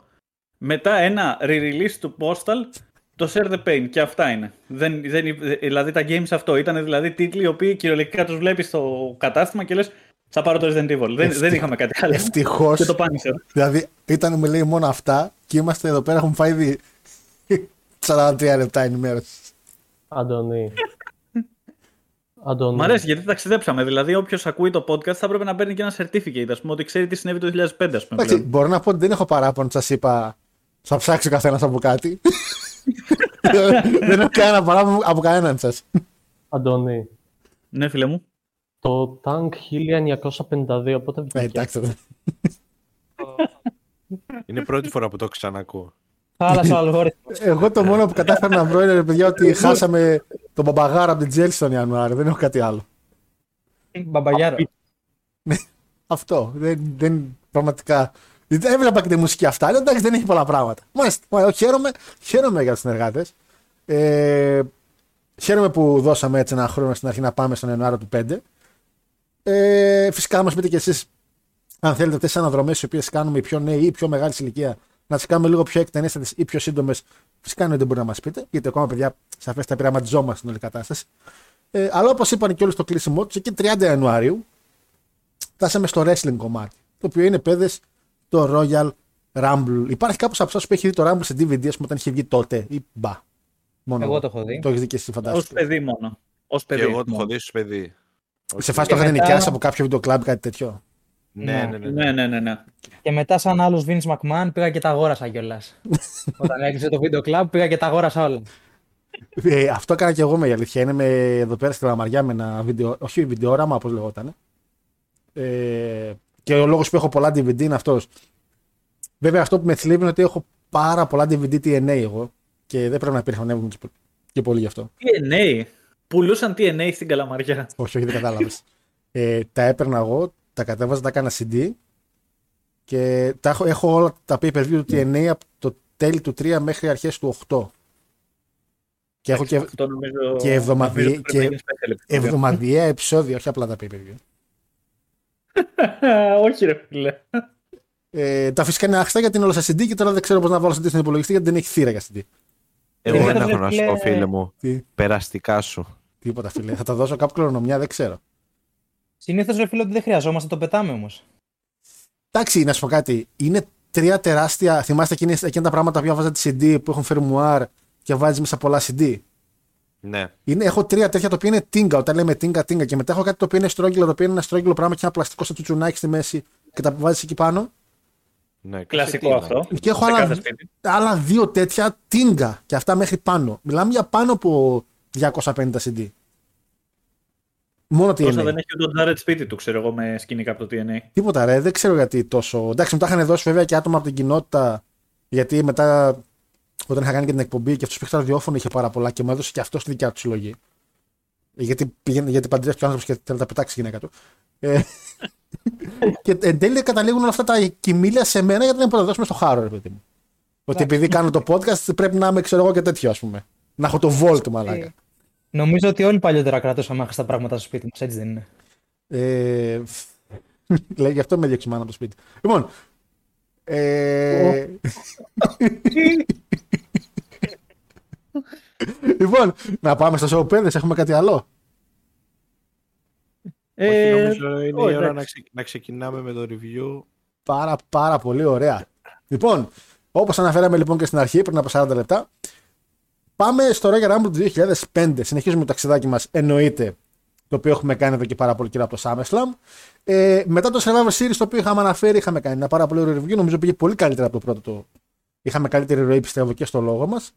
Μετά ένα re-release του Postal, το Share the Pain. Και αυτά είναι. Δεν, δεν, δηλαδή τα games αυτό. Ήταν δηλαδή τίτλοι οι οποίοι κυριολεκτικά τους βλέπεις στο κατάστημα και λες. Θα πάρω το Resident Evil. Δεν, δεν είχαμε κάτι άλλο. Ευτυχώ. Και το Punisher. Δηλαδή ήταν με λέει μόνο αυτά και είμαστε εδώ πέρα. Έχουμε φάει ήδη 43 λεπτά ενημέρωσης. Αντωνί. Αντώνη. Μ' αρέσει γιατί ταξιδέψαμε. Δηλαδή, όποιος ακούει το podcast θα πρέπει να παίρνει και ένα certificate, ας πούμε, ότι ξέρει τι συνέβη το 2005, ας πούμε. Εντάξει, μπορώ να πω ότι δεν έχω παράπονο, σας είπα. Θα ψάξει ο καθένας από κάτι. δεν έχω κανένα παράπονο από κανέναν σας. Αντώνη. Ναι, φίλε μου. Το Tank 1952, πότε βγήκε; Ε, εντάξει. Είναι πρώτη φορά που το ξανακούω. Θάλασσα αλγόριθμος. Εγώ το μόνο που κατάφερα να βρω είναι παιδιά ότι χάσαμε τον Μπαμπαγιάρο από την Τσέλσι τον Ιανουάριο. Δεν έχω κάτι άλλο. Μπαμπαγιάρο. Ναι, αυτό. Δεν, δεν πραγματικά. Έβλεπα και τη μουσική αυτά. Λέω εντάξει, δεν έχει πολλά πράγματα. Μάλιστα. Χαίρομαι, χαίρομαι για τους συνεργάτες. Ε, χαίρομαι που δώσαμε έτσι ένα χρόνο στην αρχή να πάμε στον Ιανουάριο του 5. Ε, φυσικά, μας πείτε κι εσείς αν θέλετε αυτές τι αναδρομές οι οποίες κάνουμε οι πιο νέοι ή πιο μεγάλης ηλικία να τις κάνουμε λίγο πιο εκτενέστατες ή πιο σύντομες, φυσικά δεν μπορεί να μας πείτε, γιατί ακόμα παιδιά σαφέστα πειραματιζόμαστε στην όλη κατάσταση. Ε, αλλά όπως είπαν και όλοι στο κλείσιμο τους, εκεί 30 Ιανουαρίου φτάσαμε στο wrestling κομμάτι. το οποίο είναι παιδες το Royal Rumble. Υπάρχει κάποιος από εσάς που έχει δει το Rumble σε DVD, ας πούμε, όταν είχε βγει τότε, ή μπα; Μόνο εγώ το έχω δει. Το έχεις δει και εσύ, φαντάζομαι. Ω παιδί μόνο. Ως παιδί Και εγώ το μόνο. έχω δει στο παιδί. Σε φάση το Και είχατε μετά- νοικιάσει από κάποιο βιντεοκλαμπ ή κάτι τέτοιο; Ναι, ναι, ναι. Ναι, ναι, ναι. ναι. Και μετά, σαν άλλος Vince McMahon, πήγα και τα αγόρασα κιόλας. Όταν έκλεισε το βίντεο club, πήγα και τα αγόρασα όλα. Ε, αυτό έκανα και εγώ με η αλήθεια. Είναι με, εδώ πέρα στη Λαμαριά με ένα βίντεο, όχι βιντεόραμα όπως λεγόταν. Ε, και ο λόγος που έχω πολλά DVD είναι αυτός. Βέβαια, αυτό που με θλίβει είναι ότι έχω πάρα πολλά DVD TNA εγώ και δεν πρέπει να περιφωνεύουμε και, πο- και πολύ γι' αυτό. TNA. Πουλούσαν TNA στην Καλαμαριά. όχι, όχι, δεν κατάλαβες. ε, τα έπαιρνα εγώ, τα κατέβαζα, τα έκανα CD και τα έχω, έχω όλα τα pay per view του TNA από το τέλη του 3 μέχρι αρχές του 8. Και έχω και, Αυτό νομίζω, και εβδομαδι- νομίζω πρέπει και να γίνει special επεισόδιο. εβδομαδιαία επεισόδια, όχι απλά τα pay per view. Όχι ρε φίλε. Ε, τα φυσικά είναι άχστα γιατί είναι όλα σε CD και τώρα δεν ξέρω πώς να βάλω CD στον υπολογιστή γιατί δεν έχει θύρα για CD. Εγώ Ε, ένα ρε έχω να σου πω, φίλε. φίλε μου. Τι, Περαστικά σου. τίποτα φίλε. Θα τα δώσω κάπου κληρονομιά, δεν ξέρω. Συνήθως ρε φίλε ότι δεν χρειαζόμαστε, το πετάμε όμως. Εντάξει, να σου πω κάτι. Είναι τρία τεράστια. Θυμάστε εκείνες, εκείνα τα πράγματα που βάζατε CD που έχουν φερμουάρ και βάζεις μέσα πολλά CD. Ναι. Είναι, έχω τρία τέτοια τα οποία είναι τίνγκα. Όταν λέμε τίνγκα, τίνγκα. Και μετά έχω κάτι το οποίο είναι στρόγγυλο, το οποίο είναι ένα στρόγγυλο πράγμα και ένα πλαστικό σαν τσουτσουνάκι στη μέση και τα βάζεις εκεί πάνω. ναι. Κλασικό κασετίνα. αυτό. Και έχω Σε άλλα, κάθε σπίτι. άλλα δύο τέτοια τίνγκα και αυτά μέχρι πάνω. Μιλάμε για πάνω από 250 CD. Μόνο τι Τόσα είναι. δεν έχει ο Don Jarrett σπίτι του, ξέρω εγώ, με σκηνικά από το TNA. Τίποτα ρε, δεν ξέρω γιατί τόσο. Εντάξει, μου τα είχαν δώσει βέβαια και άτομα από την κοινότητα. Γιατί μετά, όταν είχα κάνει και την εκπομπή και αυτός που είχε το ραδιόφωνο είχε πάρα πολλά και μου έδωσε και αυτό στη δικιά του συλλογή. Γιατί, πήγαινε, γιατί παντρεύτηκε ο άνθρωπος και θέλει να τα πετάξει η γυναίκα του. Ε, και εν τέλει καταλήγουν όλα αυτά τα κοιμήλια σε μένα γιατί δεν μπορώ να τα δώσουμε στο χάρο, ρε παιδί μου. Ότι επειδή κάνω το podcast πρέπει να είμαι, ξέρω εγώ, και τέτοιο, ας πούμε. Να έχω το volt, μαλάκα. Νομίζω ότι όλοι παλιότερα κρατούσαμε άχαστα πράγματα στο σπίτι μας, έτσι δεν είναι. Ε, λέει, γι' αυτό με διώξει η μάνα από το σπίτι. Λοιπόν. Ε, λοιπόν, να πάμε στο show παιδες, έχουμε κάτι άλλο; Όχι, Ε, νομίζω είναι όχι, η ώρα εντάξει. να, ξε- να ξεκινάμε με το review. Πάρα πάρα πολύ ωραία. Λοιπόν, όπως αναφέραμε λοιπόν και στην αρχή, πριν από 40 λεπτά, πάμε στο Royal Rumble του 2005. Συνεχίζουμε το ταξιδάκι μας, εννοείται, το οποίο έχουμε κάνει εδώ και πάρα πολύ καιρό από το SummerSlam. Ε, μετά το Survivor Series, το οποίο είχαμε αναφέρει, είχαμε κάνει ένα πάρα πολύ ωραίο review. Νομίζω πήγε πολύ καλύτερα από το πρώτο. Το... Είχαμε καλύτερη ροή, πιστεύω, και στο λόγο μας.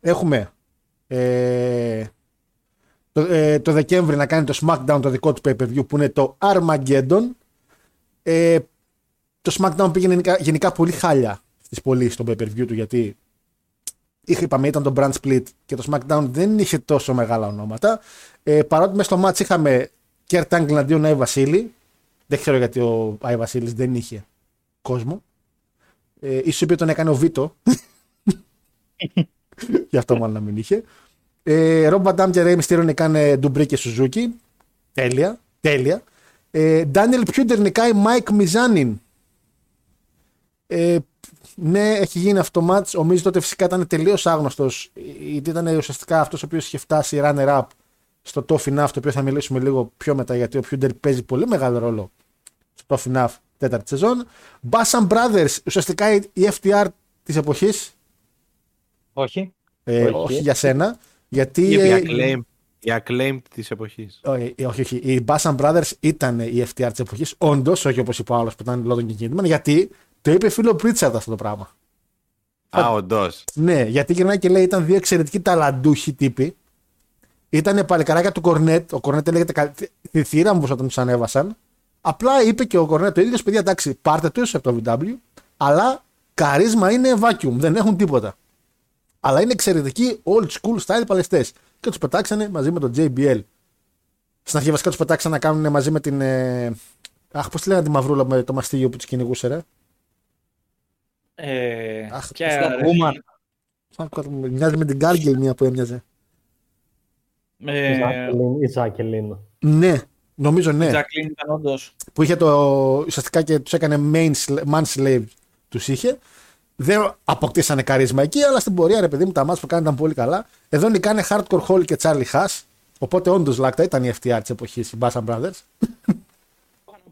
Έχουμε ε, το, ε, το Δεκέμβρη να κάνει το SmackDown το δικό του pay-per-view που είναι το Armageddon. Ε, το SmackDown πήγαινε γενικά, γενικά πολύ χάλια στις πωλήσεις στο pay-per-view του γιατί είχε, είπαμε, ήταν το brand split και το SmackDown δεν είχε τόσο μεγάλα ονόματα. Ε, παρότι μέσα στο match είχαμε Kurt Angle αντίον Άι Βασίλη. Δεν ξέρω γιατί ο Άι Βασίλης δεν είχε κόσμο. Ε, ίσως είπε τον έκανε ο Βίτο. Γι' αυτό μάλλον να μην είχε. Ε, Rob Van Dam και Rey Mysterio νικάνε Ντουμπρί και Σουζούκι. Τέλεια. Τέλεια. Ε, Daniel Puder νικάει Mike Mizanin. Ε, ναι, έχει γίνει αυτό το match. Ο Miz τότε φυσικά ήταν τελείως άγνωστος. Γιατί ήταν ουσιαστικά αυτός ο οποίος είχε φτάσει runner-up στο Tough Enough, το οποίο θα μιλήσουμε λίγο πιο μετά, γιατί ο Puder παίζει πολύ μεγάλο ρόλο στο Tough Enough τέταρτη σεζόν. Bassam Brothers, ουσιαστικά η η FTR της εποχής. Όχι. Ε, Όχι. όχι για σένα. Γιατί. Η ε, acclaim, η acclaim της εποχής. όχι, όχι, όχι. Οι Bassam Brothers ήταν η FTR της εποχής. Όντως, όχι όπως είπε ο άλλος που ήταν London και Kidman, γιατί το είπε φίλο Πρίτσαρντ αυτό το πράγμα. Α, όντως. Ναι, γιατί γυρνάει και λέει ήταν δύο εξαιρετικοί ταλαντούχοι τύποι. Ήταν παλικαράκια του Κορνέτ. Ο Κορνέτ έλεγε τη θύρα μου όταν τους ανέβασαν. Απλά είπε και ο Κορνέτ το ίδιο, παιδιά, εντάξει, πάρτε του από το VW, αλλά καρίσμα είναι vacuum, δεν έχουν τίποτα. Αλλά είναι εξαιρετικοί old school style παλαιστές. Και τους πετάξανε μαζί με τον JBL. Στην αρχή βασικά τους πετάξανε να κάνουν μαζί με την. Ε... Αχ, πώς τη λένε τη μαυρούλα με το μαστίγιο που τους κυνηγούσε, ρε. Ε, Αχ, ποια, Στα ρε, Woman. Αχ, Μοιάζει με την Gargle μία που έμοιαζε. ε, Ζάκελιν- Η Ζάκελιν. Ναι, νομίζω ναι. Jacqueline ήταν όντως. που είχε το. ουσιαστικά και τους έκανε main sl- man slave τους είχε. Δεν αποκτήσανε καρίσμα εκεί, αλλά στην πορεία ρε παιδί μου τα μάτια που κάνανε ήταν πολύ καλά. Εδώ νικάνε Hardcore Hall και Charlie Haas. Οπότε όντως λάκτα ήταν η FTR της εποχής, οι Bassam Brothers.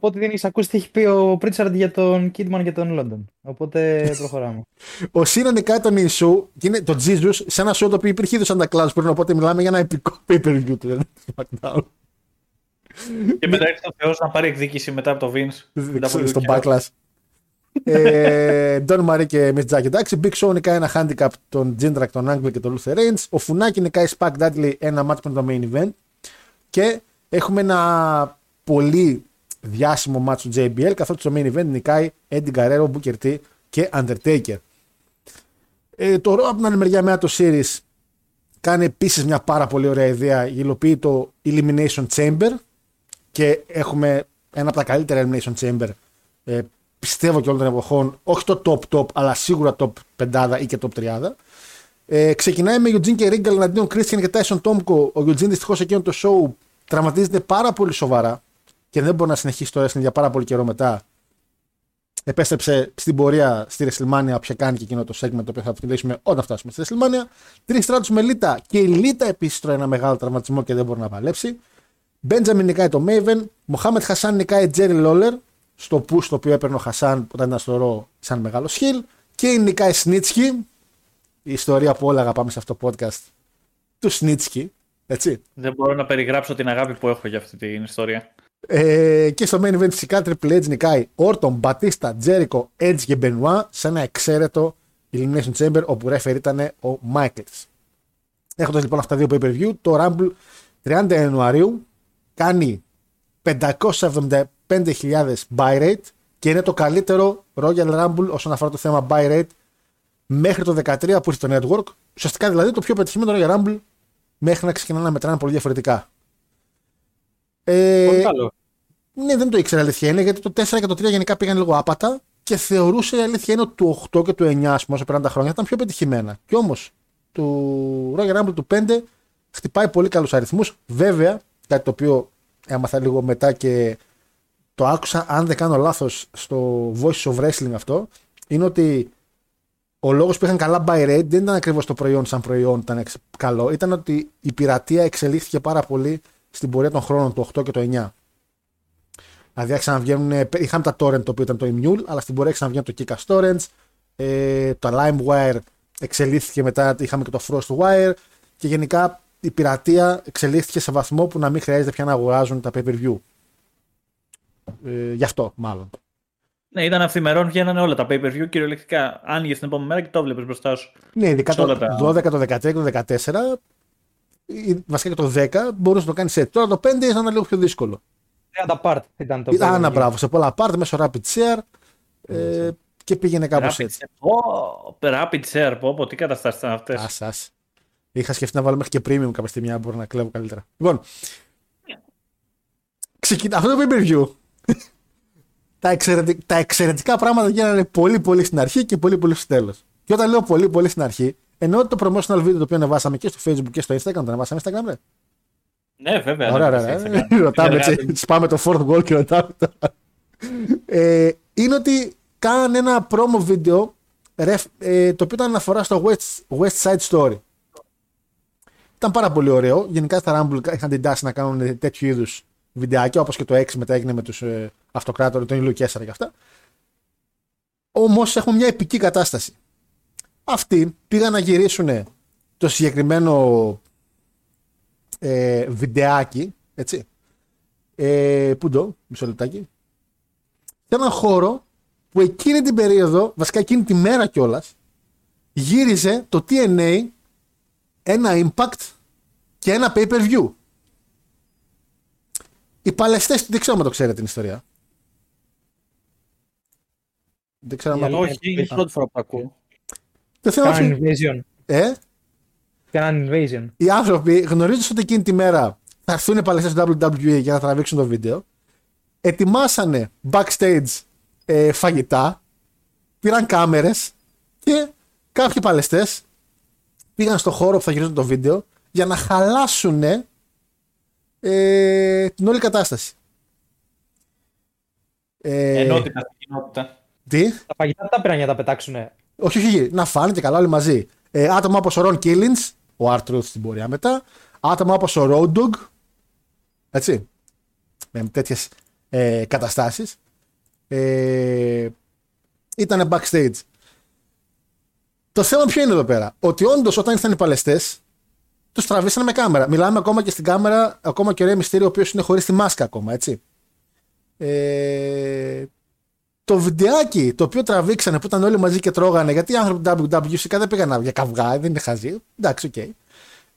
Οπότε δεν έχεις ακούσει τι έχει πει ο Πρίτσαρντ για τον Κίτμαν και τον Λόντον. Οπότε προχωράμε. ο Σίνα νικάει τον Ισού και είναι το Jesus σε ένα show το οποίο υπήρχε ήδη σαν τα πριν. Οπότε μιλάμε για ένα επικό pay per view του Και μετά ήρθε ο Θεός να πάρει εκδίκηση μετά από το Vince. Στον Backlash. Ντόν Μαρή και Miss Jack. Εντάξει, Big Show νικάει ένα handicap τον Jindrak, τον Angle και τον Luther Reigns. Ο Φουνάκη νικάει Spack Dudley ένα match με το main event. Και έχουμε ένα πολύ διάσημο match του JBL καθότι στο main event νικάει Eddie Guerrero, Booker T και Undertaker. Ε, το Raw από την άλλη μεριά με το Series κάνει επίσης μια πάρα πολύ ωραία ιδέα. Υλοποιεί το Elimination Chamber και έχουμε ένα από τα καλύτερα Elimination Chamber ε, πιστεύω και όλων των εποχών. Όχι το top top, αλλά σίγουρα top 5 ή και top 30. Ε, ξεκινάει με Eugene και Ρίγκαλ εναντίον Christian και Tyson Tomko. Ο Eugene δυστυχώς εκείνο το show τραυματίζεται πάρα πολύ σοβαρά και δεν μπορεί να συνεχίσει το wrestling για πάρα πολύ καιρό μετά. Επέστρεψε στην πορεία στη WrestleMania, όποια κάνει και εκείνο το segment το οποίο θα φιλήσουμε όταν φτάσουμε στη WrestleMania. Τρεις στράτου με Λίτα και η Λίτα επίσης τρώει ένα μεγάλο τραυματισμό και δεν μπορεί να παλέψει. Μπέντζαμιν νικάει το Maven. Μοχάμετ Χασάν νικάει Τζέρι Λόλερ στο push το οποίο έπαιρνε ο Χασάν όταν ήταν στο ρο σαν μεγάλο σχήλ. Και η Νικάη Σνίτσκι, η ιστορία που όλα αγαπάμε σε αυτό το podcast του Σνίτσκι. Έτσι. Δεν μπορώ να περιγράψω την αγάπη που έχω για αυτή την ιστορία. Ε, και στο main event φυσικά Triple H νικάει Όρτον, Μπατίστα, Τζέρικο, Edge και Benoit σε ένα εξαίρετο Elimination Chamber όπου ρέφερ ήταν ο Michaels. Έχοντας λοιπόν αυτά τα δύο pay per view, το Rumble 30 Ιανουαρίου κάνει 575.000 buy rate και είναι το καλύτερο Royal Rumble όσον αφορά το θέμα buy rate μέχρι το 13 που ήρθε το network. Ουσιαστικά δηλαδή το πιο πετυχημένο Royal Rumble μέχρι να ξεκινάνε να μετράνε πολύ διαφορετικά. Ε, πολύ καλό. Ναι, δεν το ήξερα αλήθεια είναι γιατί το 4 και το 3 γενικά πήγαν λίγο άπατα και θεωρούσε η αλήθεια είναι ότι το 8 και το 9, ας πούμε, όσο πέραν τα χρόνια ήταν πιο πετυχημένα. Και όμως το Royal Rumble του 5 χτυπάει πολύ καλούς αριθμούς. Βέβαια, κάτι το οποίο έμαθα λίγο μετά και το άκουσα, αν δεν κάνω λάθος, στο Voice of Wrestling αυτό, είναι ότι ο λόγος που είχαν καλά buy rate δεν ήταν ακριβώς το προϊόν σαν προϊόν ήταν καλό. Ήταν ότι η πειρατεία εξελίχθηκε πάρα πολύ στην πορεία των χρόνων του 8 και το 9. Δηλαδή άρχισαν να βγαίνουν, είχαν τα torrent το οποίο ήταν το Immune, αλλά στην πορεία άρχισαν να βγαίνουν το Kika Torrents, ε, το LimeWire εξελίχθηκε μετά, είχαμε και το Frostwire και γενικά η πειρατεία εξελίχθηκε σε βαθμό που να μην χρειάζεται πια να αγοράζουν τα pay-per-view. Ε, γι' αυτό μάλλον. Ναι, ήταν αυθημερών, βγαίνανε όλα τα pay-per-view κυριολεκτικά. Άνοιγε την επόμενη μέρα και το βλέπεις μπροστά σου. Ναι, ειδικά το 12, το 13 και το 14, βασικά και το 10, μπορούσε να το κάνεις έτσι. Τώρα το 5 ήταν λίγο πιο δύσκολο. 30 part ήταν το Ήταν ένα μπράβο, σε πολλά part, μέσω rapid share ε, και πήγαινε κάπως έτσι. Oh, rapid share, πω, πω, τι καταστάσεις ήταν αυτές. Α, Είχα σκεφτεί να βάλω μέχρι και premium κάποια στιγμή, να μπορώ να κλέβω καλύτερα. Λοιπόν, ξεκινά αυτό το pay per view. τα, εξαιρετικά, τα εξαιρετικά πράγματα γίνανε πολύ πολύ στην αρχή και πολύ πολύ στο τέλος. Και όταν λέω πολύ πολύ στην αρχή, εννοώ το promotional video το οποίο ανεβάσαμε και στο facebook και στο instagram. Το ανεβάσαμε στο instagram, ρε. Ναι, βέβαια. Ωραία, ωραία. Ρωτάμε έτσι. Σπάμε το fourth wall και ρωτάμε. ε, είναι ότι κάνανε ένα promo video ε, το οποίο ήταν αναφορά στο West, West Side Story. Ήταν πάρα πολύ ωραίο. Γενικά στα Rumble είχαν την τάση να κάνουν τέτοιου είδους βιντεάκια, όπως και το 6 μετά έγινε με τους ε, αυτοκράτορες, τον Ιλού 4 και αυτά. Όμως έχουμε μια επική κατάσταση. Αυτοί πήγαν να γυρίσουν το συγκεκριμένο ε, βιντεάκι, έτσι. Ε, πού το, μισό λεπτάκι. Σε έναν χώρο που εκείνη την περίοδο, βασικά εκείνη τη μέρα κιόλας, γύριζε το TNA ένα impact και ένα pay per view. Οι παλαιστές, δεν ξέρω αν το ξέρετε την ιστορία. Δεν ξέρω αν Όχι, είναι η πρώτη φορά που ακούω. Κάναν invasion. Ε; Κάναν invasion. Οι άνθρωποι γνωρίζοντα ότι εκείνη τη μέρα θα έρθουν οι παλαιστέ του WWE για να τραβήξουν το βίντεο, ετοιμάσανε backstage ε, φαγητά, πήραν κάμερες και κάποιοι παλαιστές πήγαν στο χώρο που θα γυρίσουν το βίντεο για να χαλάσουν ε, την όλη κατάσταση. Ε, Ενότητα στην κοινότητα. Τι; Τα φαγητά τα πήραν για να τα πετάξουν. Όχι, όχι, να φάνε και καλά όλοι μαζί. Ε, άτομα όπως ο Ρον Killins, ο Art στην πορεία μετά, άτομα όπως ο Road Dog, έτσι, με τέτοιες ε, καταστάσεις. Ε, ήταν backstage. Το θέμα ποιο είναι εδώ πέρα; Ότι όντως όταν ήρθαν οι παλαιστές, τους τραβήσανε με κάμερα. Μιλάμε ακόμα και στην κάμερα, ακόμα και ο Ρέι Μυστήριο, ο οποίος είναι χωρίς τη μάσκα ακόμα, έτσι. Ε, το βιντεάκι το οποίο τραβήξανε που ήταν όλοι μαζί και τρώγανε, γιατί οι άνθρωποι του WWE φυσικά δεν πήγαν για καυγά, δεν είναι χαζί. Εντάξει, OK. Okay.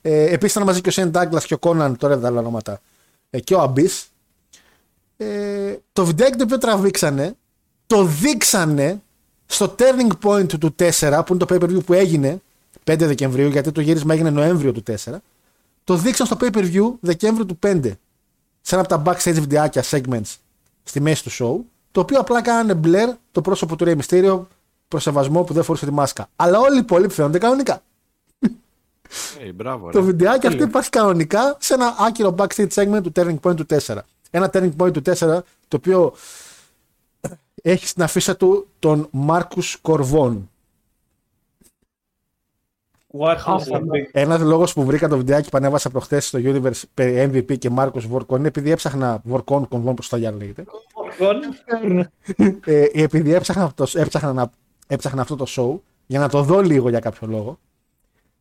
Ε, Επίσης ήταν μαζί και ο Σέιν Ντάγκλας και ο Κόναν, τώρα δεν τα λέω ονόματα, ε, και ο Άμπις. Ε, το βιντεάκι το οποίο τραβήξανε, το δείξανε στο turning point του 4, που είναι το pay per view που έγινε 5 Δεκεμβρίου, γιατί το γύρισμα έγινε Νοέμβριο του 4. Το δείξαν στο pay per view Δεκέμβριο του 5. Σε ένα από τα backstage βιντεάκια segments στη μέση του show το οποίο απλά κάνανε μπλερ το πρόσωπο του Ρέι Μυστήριο προς σεβασμό που δεν φορούσε τη μάσκα. Αλλά όλοι οι υπόλοιποι φαίνονται κανονικά. Hey, μπράβο, το βιντεάκι αυτό υπάρχει κανονικά σε ένα άκυρο backstage segment του Turning Point του 4. Ένα Turning Point του 4 το οποίο έχει στην αφίσα του τον Μάρκου Κορβόν. Ένας λόγος που βρήκα το βιντεάκι που ανέβασα προχθές στο Universe περί MVP και Μάρκο Βορκόν είναι επειδή έψαχνα Βορκόν, κονβόν, πώς το λέγεται. ε, επειδή έψαχνα, έψαχνα, έψαχνα αυτό το show για να το δω λίγο για κάποιο λόγο.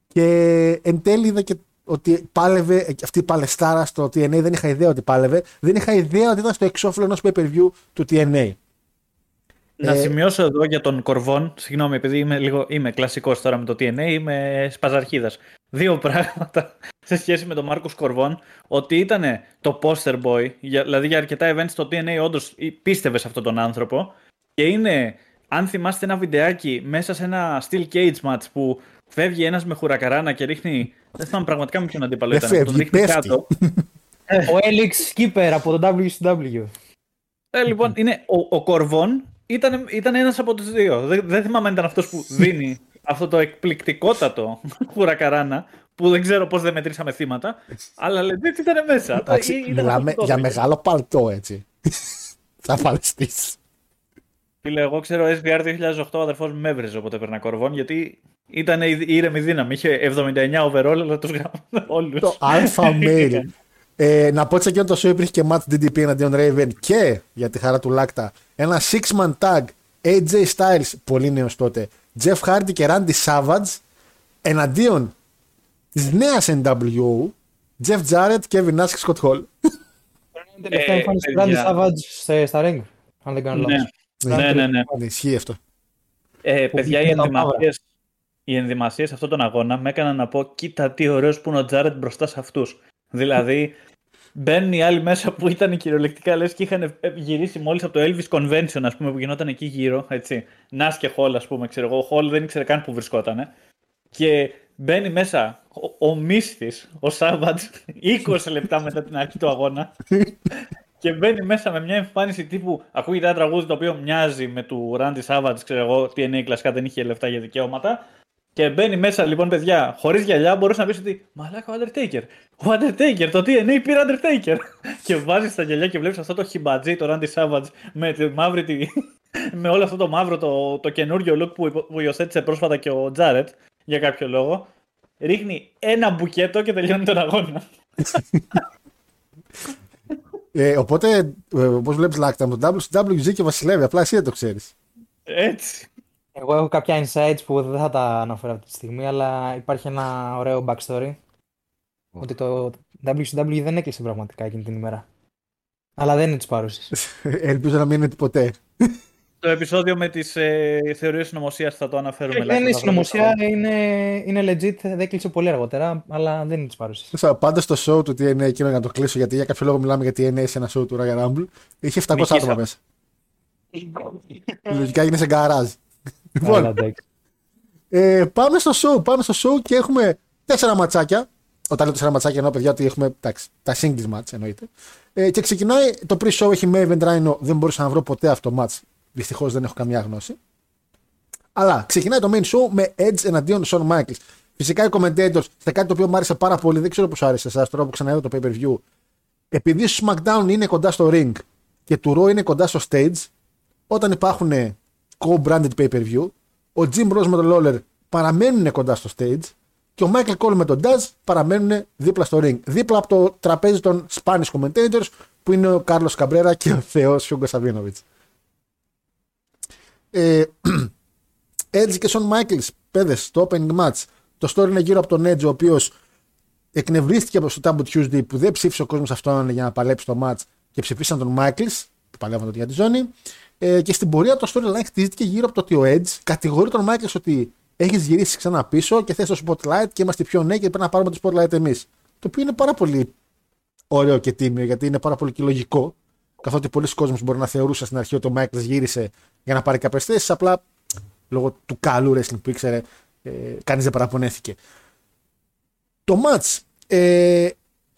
Και εν τέλει είδα και ότι πάλευε αυτή η παλαιστάρα στο TNA. Δεν είχα ιδέα ότι πάλευε. Δεν είχα ιδέα ότι ήταν στο εξώφυλλο ενός pay per view του TNA. Να ε... σημειώσω εδώ για τον Κορβόν, συγγνώμη, επειδή είμαι, λίγο, είμαι κλασικός τώρα με το TNA, είμαι σπαζαρχίδας. Δύο πράγματα σε σχέση με τον Μάρκο Κορβόν, ότι ήταν το poster boy, δηλαδή για αρκετά events στο TNA, όντως πίστευε σε αυτόν τον άνθρωπο. Και είναι, αν θυμάστε ένα βιντεάκι μέσα σε ένα steel cage match που φεύγει ένας με χουρακαράνα και ρίχνει. Δεν θυμάμαι πραγματικά με ποιον αντίπαλο ήταν. Τον ρίχνει κάτω. ο Έλιξ Skipper από το WCW. Ε, λοιπόν, είναι ο, ο Κορβόν ήταν, ήταν ένας από τους δύο. Δεν, δεν θυμάμαι αν ήταν αυτός που δίνει αυτό το εκπληκτικότατο χουρακαράνα που δεν ξέρω πώς δεν μετρήσαμε θύματα, αλλά legit ήταν μέσα. Εντάξει, μιλάμε για μεγάλο παλτό έτσι. Θα παλαιστής. Φίλε, εγώ ξέρω SVR 2008 ο αδερφός μου με έβριζε όποτε έπαιρνα Cor Von, γιατί ήταν η ήρεμη δύναμη. Είχε 79 overall, αλλά τους γράφουν όλους. Το alpha male. Ε, να πω ότι σε εκείνο το show υπήρχε και match DDP εναντίον Raven και για τη χαρά του Λάκτα ένα six man tag AJ Styles, πολύ νέος τότε, Jeff Hardy και Randy Savage εναντίον της νέας NWO, Jeff Jarrett, Kevin Nash και Scott Hall. Είναι τελευταία εμφάνιση του Randy Savage στα ring, αν δεν κάνω λάθος. Ναι, ναι, ναι. ναι. ναι ισχύει αυτό. Ε, παιδιά, οι ενδυμασίες, οι ενδυμασίες αυτόν τον αγώνα με έκαναν να πω κοίτα τι ωραίος που είναι ο Τζάρετ μπροστά σε αυτούς. Δηλαδή, μπαίνουν οι άλλοι μέσα που ήταν κυριολεκτικά λες και είχαν γυρίσει μόλις από το Elvis Convention, ας πούμε, που γινόταν εκεί γύρω, έτσι. Νάς και Χολ, ας πούμε, ξέρω εγώ. Ο Χολ δεν ήξερε καν που βρισκόταν. Και μπαίνει μέσα ο, ο Μίσθης, ο Σάββατς, 20 λεπτά μετά την αρχή του αγώνα. και μπαίνει μέσα με μια εμφάνιση τύπου. Ακούγεται ένα τραγούδι το οποίο μοιάζει με του Ράντι Σάββατς, ξέρω εγώ, τι εννοεί κλασικά δεν είχε λεφτά για δικαιώματα. Και μπαίνει μέσα λοιπόν, παιδιά, χωρίς γυαλιά, μπορούσε να πεις ότι Μαλάκα ο Undertaker. Ο Undertaker, το TNA πήρε Undertaker. και βάζεις τα γυαλιά και βλέπεις αυτό το χιμπατζή, το Randy Savage, με, τη μαύρη, τη... με όλο αυτό το μαύρο, το, το καινούριο look που, που υιοθέτησε πρόσφατα και ο Τζάρετ για κάποιο λόγο. Ρίχνει ένα μπουκέτο και τελειώνει τον αγώνα. ε, οπότε, ε, όπως βλέπεις, Λάκτα, με το WCW και βασιλεύει. Απλά εσύ δεν το ξέρεις. Έτσι. Εγώ έχω κάποια insights που δεν θα τα αναφέρω αυτή τη στιγμή, αλλά υπάρχει ένα ωραίο backstory. Ότι το WCW δεν έκλεισε πραγματικά εκείνη την ημέρα. Αλλά δεν είναι της πάρουση. Ελπίζω να μην είναι ποτέ. Το επεισόδιο με τις ε, θεωρίες συνωμοσίας θα το αναφέρουμε. Δεν είναι συνωμοσία, είναι, είναι legit. Δεν κλείσε πολύ αργότερα, αλλά δεν είναι της πάρουση. Πάντα στο show του TNA, εκείνο για να το κλείσω, γιατί για κάποιο λόγο μιλάμε για TNA σε ένα show του Ryan Rumble, είχε 700 άτομα μέσα. Λογικά έγινε σε γκαράζ. Λοιπόν, ε, πάμε στο show, πάμε στο show και έχουμε τέσσερα ματσάκια. Όταν λέω τέσσερα ματσάκια εννοώ παιδιά ότι έχουμε εντάξει, τα singles match εννοείται. Ε, και ξεκινάει το pre-show έχει με event Rhino, δεν μπορούσα να βρω ποτέ αυτό το match. Δυστυχώς δεν έχω καμιά γνώση. Αλλά ξεκινάει το main show με Edge εναντίον Shawn Michaels. Φυσικά οι commentators, σε κάτι το οποίο μου άρεσε πάρα πολύ, δεν ξέρω πώς άρεσε εσάς τώρα που ξαναείδα το pay per view. Επειδή στο SmackDown είναι κοντά στο ring και του Raw είναι κοντά στο stage, όταν υπάρχουν co-branded pay-per-view. Ο Jim Ross με τον Lawler παραμένουν κοντά στο stage και ο Michael Cole με τον Tazz παραμένουν δίπλα στο ring. Δίπλα από το τραπέζι των Spanish commentators που είναι ο Κάρλος Καμπρέρα και ο Θεός Hugo Savinovich. Ε, Edge και Σον Μάικλς, παίδες, το opening match. Το story είναι γύρω από τον Edge, ο οποίος εκνευρίστηκε από το Taboo Tuesday που δεν ψήφισε ο κόσμος αυτόν για να παλέψει το match και ψηφίσαν τον Μάικλς, που παλεύαν για τη ζώνη. Ε, και στην πορεία το storyline χτίζεται γύρω από το ότι ο Edge κατηγορεί τον Μάικλ ότι έχεις γυρίσει ξανά πίσω και θες το spotlight και είμαστε πιο νέοι και πρέπει να πάρουμε το spotlight εμείς. Το οποίο είναι πάρα πολύ ωραίο και τίμιο γιατί είναι πάρα πολύ και λογικό. Καθότι πολλοί κόσμοι μπορεί να θεωρούσαν στην αρχή ότι ο Μάικλ γύρισε για να πάρει κάποιες θέσεις, απλά λόγω του καλού wrestling που ήξερε, ε, κανείς δεν παραπονέθηκε. Το match ε,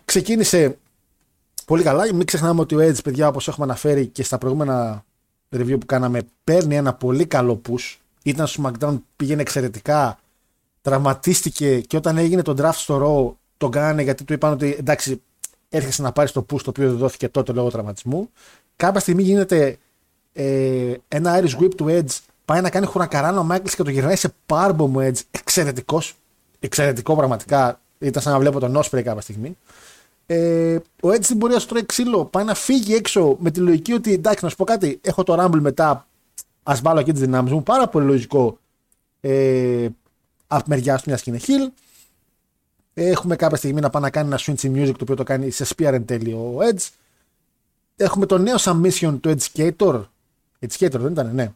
ξεκίνησε πολύ καλά. Μην ξεχνάμε ότι ο Edge, παιδιά, όπως έχουμε αναφέρει και στα προηγούμενα review που κάναμε, παίρνει ένα πολύ καλό push. Ήταν στο SmackDown, πήγαινε εξαιρετικά, τραυματίστηκε και όταν έγινε το draft στο Raw, τον κάνανε γιατί του είπαν ότι εντάξει, έρχεσαι να πάρεις το push το οποίο δεν δόθηκε τότε λόγω τραυματισμού. Κάποια στιγμή γίνεται ε, ένα Irish Whip του Edge, πάει να κάνει χουρακαράνο ο Μάικλ και το γυρνάει σε πάρμπο Edge. Εξαιρετικός. Εξαιρετικό πραγματικά. Ήταν σαν να βλέπω τον Όσπρey κάποια στιγμή. Ε, ο Edge στην πορεία σου τρώει ξύλο, πάει να φύγει έξω με τη λογική ότι εντάξει, να σου πω κάτι, έχω το Rumble μετά, ας βάλω εκεί τις δυνάμεις μου. Πάρα πολύ λογικό ε, από μεριά του μια και είναι Hill. Έχουμε κάποια στιγμή να πάει να κάνει ένα switch music το οποίο το κάνει σε spear εν τέλει ο Edge. Έχουμε το νέο submission του Educator. Educator δεν ήταν, ναι.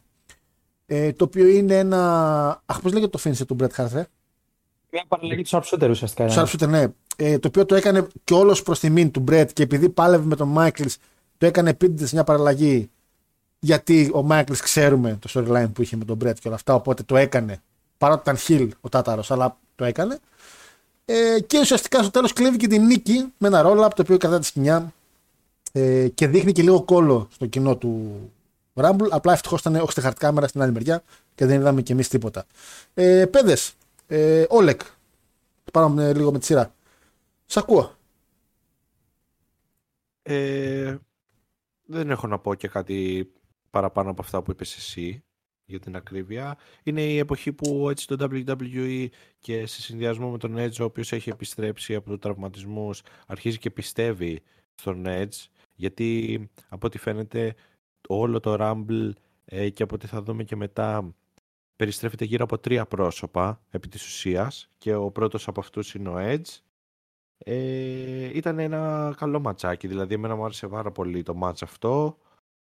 Ε, το οποίο είναι ένα. Αχ, πώς λέγεται το finisher του Bret Hart, ε; Μια παραλλαγή του Sharpshooter ουσιαστικά. Του Sharpshooter, ναι. Ε, το οποίο το έκανε και όλος προς τιμήν του Μπρετ και επειδή πάλευε με τον Μάικλ, το έκανε επίτηδες μια παραλλαγή. Γιατί ο Μάικλ ξέρουμε το storyline που είχε με τον Μπρετ και όλα αυτά. Οπότε το έκανε. Παρότι ήταν χιλ ο Τάταρος, αλλά το έκανε. Ε, και ουσιαστικά στο τέλος κλέβει και την νίκη με ένα ρόλο από το οποίο κρατά τη σκηνιά ε, και δείχνει και λίγο κόλλο στο κοινό του Rumble. Απλά ευτυχώς ήταν όχι στη χαρτκάμερα στην άλλη μεριά και δεν είδαμε κι εμείς τίποτα. Ε, Πέδε, ε, Όλεκ. Πάμε λίγο με τη σειρά. Σ' ακούω. Ε, δεν έχω να πω και κάτι παραπάνω από αυτά που είπες εσύ για την ακρίβεια. Είναι η εποχή που έτσι το WWE και σε συνδυασμό με τον Edge ο οποίος έχει επιστρέψει από τους τραυματισμούς αρχίζει και πιστεύει στον Edge γιατί από ό,τι φαίνεται όλο το Rumble ε, και από ό,τι θα δούμε και μετά περιστρέφεται γύρω από τρία πρόσωπα επί της ουσίας και ο πρώτος από αυτούς είναι ο Edge. Ε, ήταν ένα καλό ματσάκι, δηλαδή εμένα μου άρεσε πάρα πολύ το μάτς αυτό.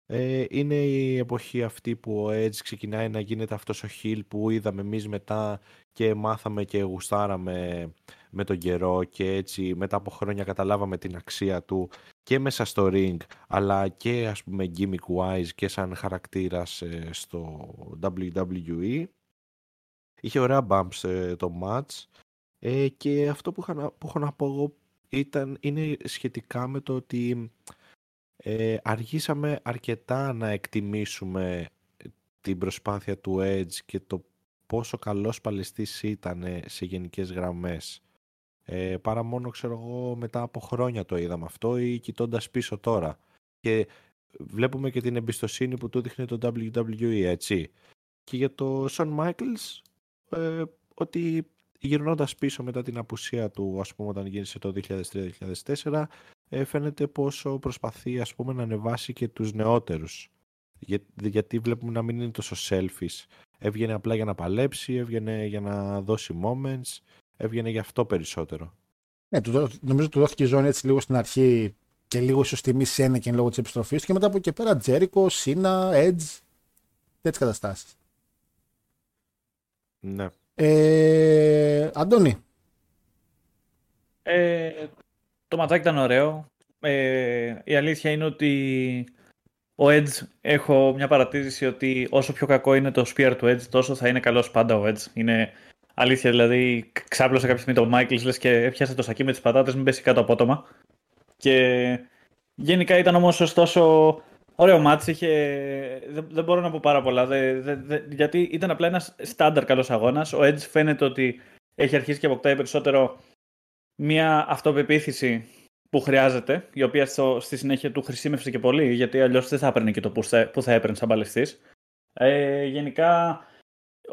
Ε, είναι η εποχή αυτή που ο Edge ξεκινάει να γίνεται αυτός ο heel που είδαμε εμείς μετά και μάθαμε και γουστάραμε με τον καιρό και έτσι μετά από χρόνια καταλάβαμε την αξία του και μέσα στο ring αλλά και ας πούμε gimmick wise και σαν χαρακτήρας ε, στο WWE. Είχε ωραία bumps ε, το match ε, και αυτό που, είχα, που έχω να πω εγώ ήταν, είναι σχετικά με το ότι ε, αργήσαμε αρκετά να εκτιμήσουμε την προσπάθεια του Edge και το πόσο καλός παλαιστής ήταν σε γενικές γραμμές. Ε, παρά μόνο, ξέρω εγώ, μετά από χρόνια το είδαμε αυτό ή κοιτώντας πίσω τώρα. Και βλέπουμε και την εμπιστοσύνη που του δείχνει το WWE, έτσι. Και για το Shawn Michaels, ε, ότι γυρνώντας πίσω μετά την απουσία του, ας πούμε, όταν γίνησε το 2003-2004, ε, φαίνεται πόσο προσπαθεί, ας πούμε, να ανεβάσει και τους νεότερους. Για, γιατί βλέπουμε να μην είναι τόσο selfish. Έβγαινε απλά για να παλέψει, έβγαινε για να δώσει moments, έβγαινε για αυτό περισσότερο. Ναι, του, νομίζω του δόθηκε η ζώνη έτσι λίγο στην αρχή και λίγο ίσως τιμή σε και λόγω της επιστροφής και μετά από εκεί πέρα Τζέρικο, Σίνα, Edge, τέτοιες καταστάσεις. Ναι. Ε, Αντώνη. Ε, το ματσάκι ήταν ωραίο. Ε, η αλήθεια είναι ότι ο Edge έχω μια παρατήρηση ότι όσο πιο κακό είναι το spear του Edge τόσο θα είναι καλός πάντα ο Edge. Είναι αλήθεια δηλαδή ξάπλωσε κάποια στιγμή το Michaels λες και έπιασε το σακί με τις πατάτες μην πέσει κάτω απότομα. Και γενικά ήταν όμως ωστόσο ωραίο μάτς. Είχε... Δεν, δεν μπορώ να πω πάρα πολλά γιατί ήταν απλά ένας στάνταρ καλός αγώνας. Ο Edge φαίνεται ότι έχει αρχίσει και αποκτάει περισσότερο μια αυτοπεποίθηση που χρειάζεται, η οποία στο, στη συνέχεια του χρησιμεύσε και πολύ, γιατί αλλιώς δεν θα έπαιρνε και το που θα, που θα έπαιρνε σαν παλαιστής. Ε, γενικά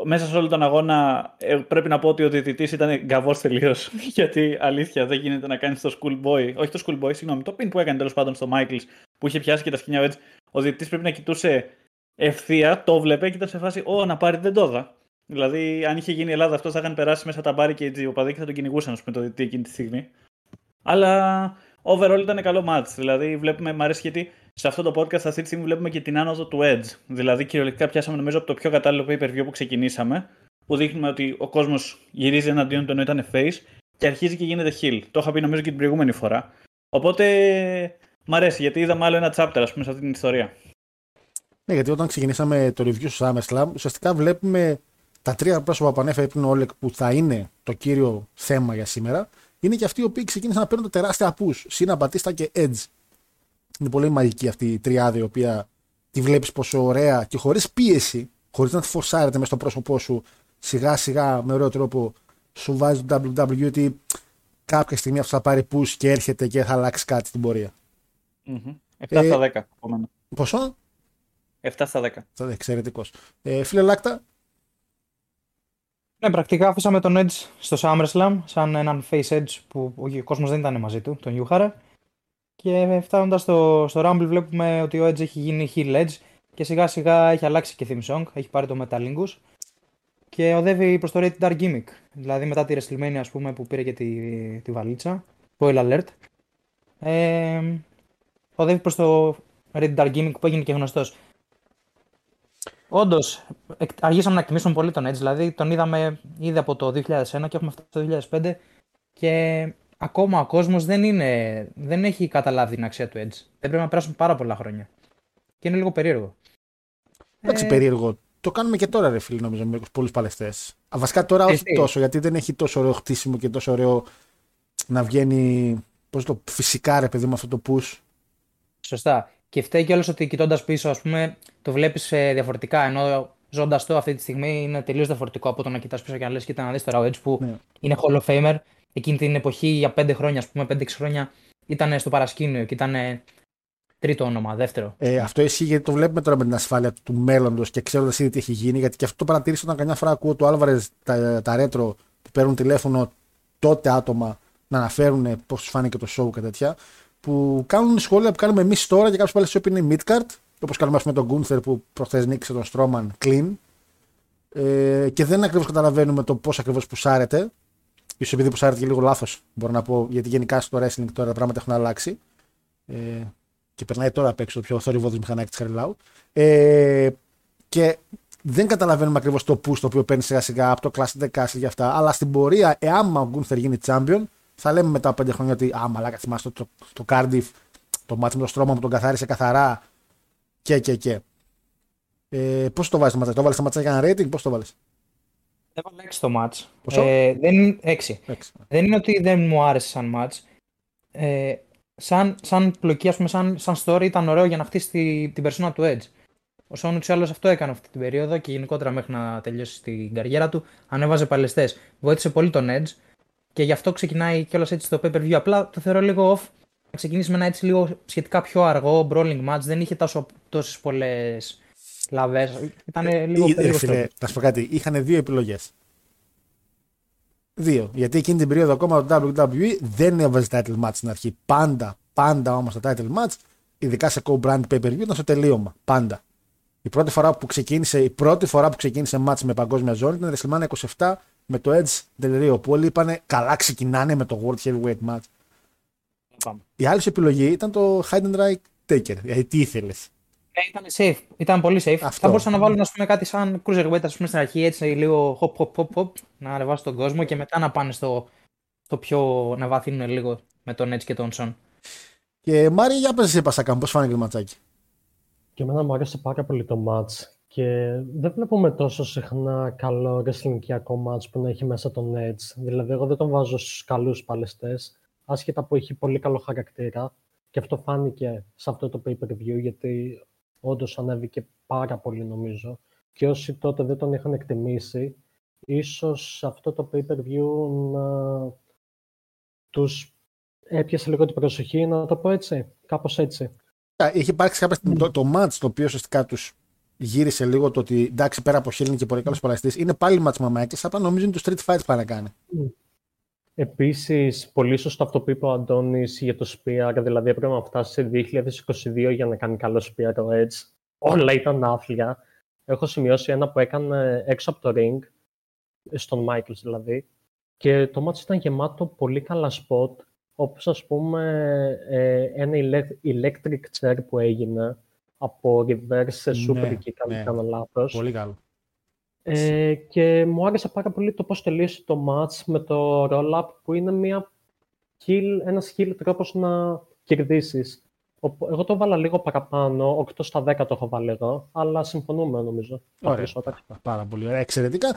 μέσα σε όλο τον αγώνα ε, πρέπει να πω ότι ο διαιτητής ήταν γκαβός τελείως. Γιατί αλήθεια δεν γίνεται να κάνεις το schoolboy, όχι το schoolboy, συγγνώμη, το pin που έκανε τέλος πάντων στο Michaels που είχε πιάσει και τα σκηνιά έτσι. Ο διαιτητής πρέπει να κοιτούσε ευθεία, το βλέπε και ήταν σε φάση, Ω, να πάρει δεν το Δηλαδή, αν είχε γίνει η Ελλάδα, αυτό θα είχαν περάσει μέσα τα μπάρι και οι οπαδοί και θα τον κυνηγούσαν, με το διαιτητή εκείνη τη στιγμή. Αλλά overall ήταν καλό match. Δηλαδή, βλέπουμε, μου αρέσει γιατί σε αυτό το podcast αυτή τη στιγμή βλέπουμε και την άνοδο του Edge. Δηλαδή, κυριολεκτικά πιάσαμε νομίζω από το πιο κατάλληλο pay per view που ξεκινήσαμε, που δείχνουμε ότι ο κόσμος γυρίζει εναντίον του ενώ ήταν face και αρχίζει και γίνεται heel. Το είχα πει νομίζω και την προηγούμενη φορά. Οπότε, μ' αρέσει γιατί είδαμε άλλο ένα chapter, ας πούμε, σε αυτή την ιστορία. Ναι, γιατί όταν ξεκινήσαμε το review στο SummerSlam, ουσιαστικά βλέπουμε τα τρία πρόσωπα που ανέφερε πριν ο Όλεκ που θα είναι το κύριο θέμα για σήμερα, είναι και αυτοί οι οποίοι ξεκίνησαν να παίρνουν τεράστια push. Σίνα, Μπατίστα και Edge. Είναι πολύ μαγική αυτή η τριάδα η οποία τη βλέπεις πόσο ωραία και χωρίς πίεση, χωρίς να τη φορσάρεται μέσα στο πρόσωπό σου, σιγά σιγά με ωραίο τρόπο σου βάζει το WWE ότι κάποια στιγμή αυτό θα πάρει push και έρχεται και θα αλλάξει κάτι στην πορεία. Mm-hmm. 7 στα 10. Ε, πόσο; 7 στα 10. Στα 10, εξαιρετικός. Ε, φίλε Λάκτα. Ναι, πρακτικά αφήσαμε τον Edge στο SummerSlam σαν έναν face Edge που ο κόσμος δεν ήταν μαζί του, τον γιουχάρανε. Και φτάνοντας στο, στο Rumble βλέπουμε ότι ο Edge έχει γίνει heel Edge και σιγά σιγά έχει αλλάξει και theme song, έχει πάρει το Metalingus και οδεύει προς το Rated R gimmick. Δηλαδή μετά τη WrestleMania ας πούμε, που πήρε και τη, τη βαλίτσα, spoiler alert. Ε, οδεύει προς το Rated Dark Gimmick που έγινε και γνωστός. Όντως, αργήσαμε να εκτιμήσουμε πολύ τον Edge. Δηλαδή, τον είδαμε ήδη από το 2001 και έχουμε φτάσει το 2005 και ακόμα ο κόσμος δεν, δεν έχει καταλάβει την αξία του Edge. Δεν πρέπει να περάσουν πάρα πολλά χρόνια. Και είναι λίγο περίεργο. Εντάξει, ε... περίεργο. Το κάνουμε και τώρα, ρε φίλοι, νομίζω, με πολλούς παλαιστές. Βασικά τώρα όχι τόσο, γιατί δεν έχει τόσο ωραίο χτίσιμο και τόσο ωραίο να βγαίνει. Πώς το φυσικά, ρε παιδί, με αυτό το push. Σωστά. Και φταίει κιόλας ότι κοιτώντας πίσω, ας πούμε, το βλέπεις ε, διαφορετικά. Ενώ ζώντας το αυτή τη στιγμή είναι τελείως διαφορετικό από το να κοιτάς πίσω και να λες: Κοίτα να δεις τώρα ο Edge που ναι. είναι Hall of Famer. Εκείνη την εποχή για 5 χρόνια, ας πούμε, 5-6 χρόνια ήταν στο παρασκήνιο και ήταν τρίτο όνομα, δεύτερο. Ε, αυτό ισχύει γιατί το βλέπουμε τώρα με την ασφάλεια του μέλλοντος και ξέροντας ήδη τι έχει γίνει. Γιατί και αυτό το παρατήρησα όταν καμιά φορά ακούω του Άλβαρες τα, τα ρέτρο που παίρνουν τηλέφωνο τότε άτομα να αναφέρουν πώς του φάνηκε το show και τέτοια που κάνουν σχόλια που κάνουμε εμείς τώρα και κάποιος πάλι σου είναι midcard, όπως κάνουμε με τον Γκούνθερ που προχθές νίκησε τον Στρόμαν clean. Ε, και δεν ακριβώς καταλαβαίνουμε το πώς ακριβώς πουσάρεται. σω επειδή πουσάρεται και λίγο λάθος, μπορώ να πω, γιατί γενικά στο wrestling τώρα τα πράγματα έχουν αλλάξει. Ε, και περνάει τώρα απ' έξω το πιο θορυβόδης μηχανάκι της Χαριλάου. Ε, και δεν καταλαβαίνουμε ακριβώς το push το οποίο παίρνει σιγά σιγά από το Classic Castle για αυτά. Αλλά στην πορεία, εάν ο Γκούνθερ γίνει champion, θα λέμε μετά από πέντε χρόνια ότι Α, μαλάκα, θυμάστε το, το, το Cardiff, το μάτι με το στρώμα που τον καθάρισε καθαρά και και και. Ε, πώς το βάζει το ματσάκι, το βάλεις το ματσάκι για ένα rating, πώς το βάλεις; Έβαλα 6 το match. Ε, δεν, 6. 6. Δεν είναι ότι δεν μου άρεσε σαν match. Ε, σαν, σαν πλοκή, ας πούμε, σαν, σαν story ήταν ωραίο για να χτίσει τη, την περσόνα του Edge. Ο Σόν ούτω αυτό έκανε αυτή την περίοδο και γενικότερα μέχρι να τελειώσει την καριέρα του, ανέβαζε παλαιστές. Βοήθησε πολύ τον Edge και γι' αυτό ξεκινάει κιόλας έτσι το pay per view. Απλά το θεωρώ λίγο off. Να ξεκινήσει με ένα έτσι λίγο σχετικά πιο αργό brawling match. Δεν είχε τόσες πολλές λαβές. Ήταν λίγο περίεργο. Φίλε, θα σου πω κάτι. Είχαν δύο επιλογές. Δύο. Γιατί εκείνη την περίοδο ακόμα το WWE δεν έβαζε title match στην αρχή. Πάντα, πάντα όμως το title match, ειδικά σε co-brand pay per view, ήταν στο τελείωμα. Πάντα. Η πρώτη φορά που ξεκίνησε, η πρώτη φορά που ξεκίνησε match με παγκόσμια ζώνη ήταν WrestleMania 27 με το Edge Del Rio που όλοι είπαν καλά ξεκινάνε με το World Heavyweight Match. Η άλλη επιλογή ήταν το Heidenreich Taker. Δηλαδή τι ήθελες; Ναι, ήταν safe. Ήταν πολύ safe. Αυτό. Θα μπορούσαν να βάλουν ας πούμε, κάτι σαν cruiserweight ας πούμε, στην αρχή έτσι λίγο hop hop hop hop να ανεβάσουν τον κόσμο και μετά να πάνε στο, στο πιο να βαθύνουν λίγο με τον Edge και τον Son. Και Μάρι, για πες εσύ Πασακάμ, πώς φάνηκε το ματσάκι; Και εμένα μου άρεσε πάρα πολύ το match. Και δεν βλέπουμε τόσο συχνά καλό ρεσλινγκιακό match που να έχει μέσα τον Edge. Δηλαδή, εγώ δεν τον βάζω στους καλούς παλαιστές, άσχετα που έχει πολύ καλό χαρακτήρα. Και αυτό φάνηκε σε αυτό το pay-per-view, γιατί όντως ανέβηκε πάρα πολύ νομίζω. Και όσοι τότε δεν τον είχαν εκτιμήσει, ίσως αυτό το pay-per-view να τους έπιασε λίγο την προσοχή, να το πω έτσι, κάπως έτσι. Είχε υπάρξει κάποια το, το match το οποίο ουσιαστικά τους γύρισε λίγο το ότι εντάξει πέρα από Χέλιν και πολύ καλό παλαιστή, είναι πάλι ματσμαμάκι, απλά νομίζω είναι το Street Fight που να κάνει. Επίσης, πολύ σωστό αυτό που είπε ο Αντώνης για το Spear, δηλαδή έπρεπε να φτάσει σε 2022 για να κάνει καλό Spear το Edge. Όλα ήταν άθλια. Έχω σημειώσει ένα που έκανε έξω από το ring, στον Michaels δηλαδή, και το μάτι ήταν γεμάτο πολύ καλά spot, όπως ας πούμε ε, ένα electric chair που έγινε από reverse σε super ναι, kick, αν ναι. κάνω λάθος. Πολύ καλό. Ε, και μου άρεσε πάρα πολύ το πώς τελείωσε το match με το roll-up που είναι μια heal, ένας heal τρόπος να κερδίσεις. Εγώ το βάλα λίγο παραπάνω, 8 στα 10 το έχω βάλει εδώ, αλλά συμφωνούμε νομίζω. Ωραία. Πάρα πολύ ωραία. Εξαιρετικά.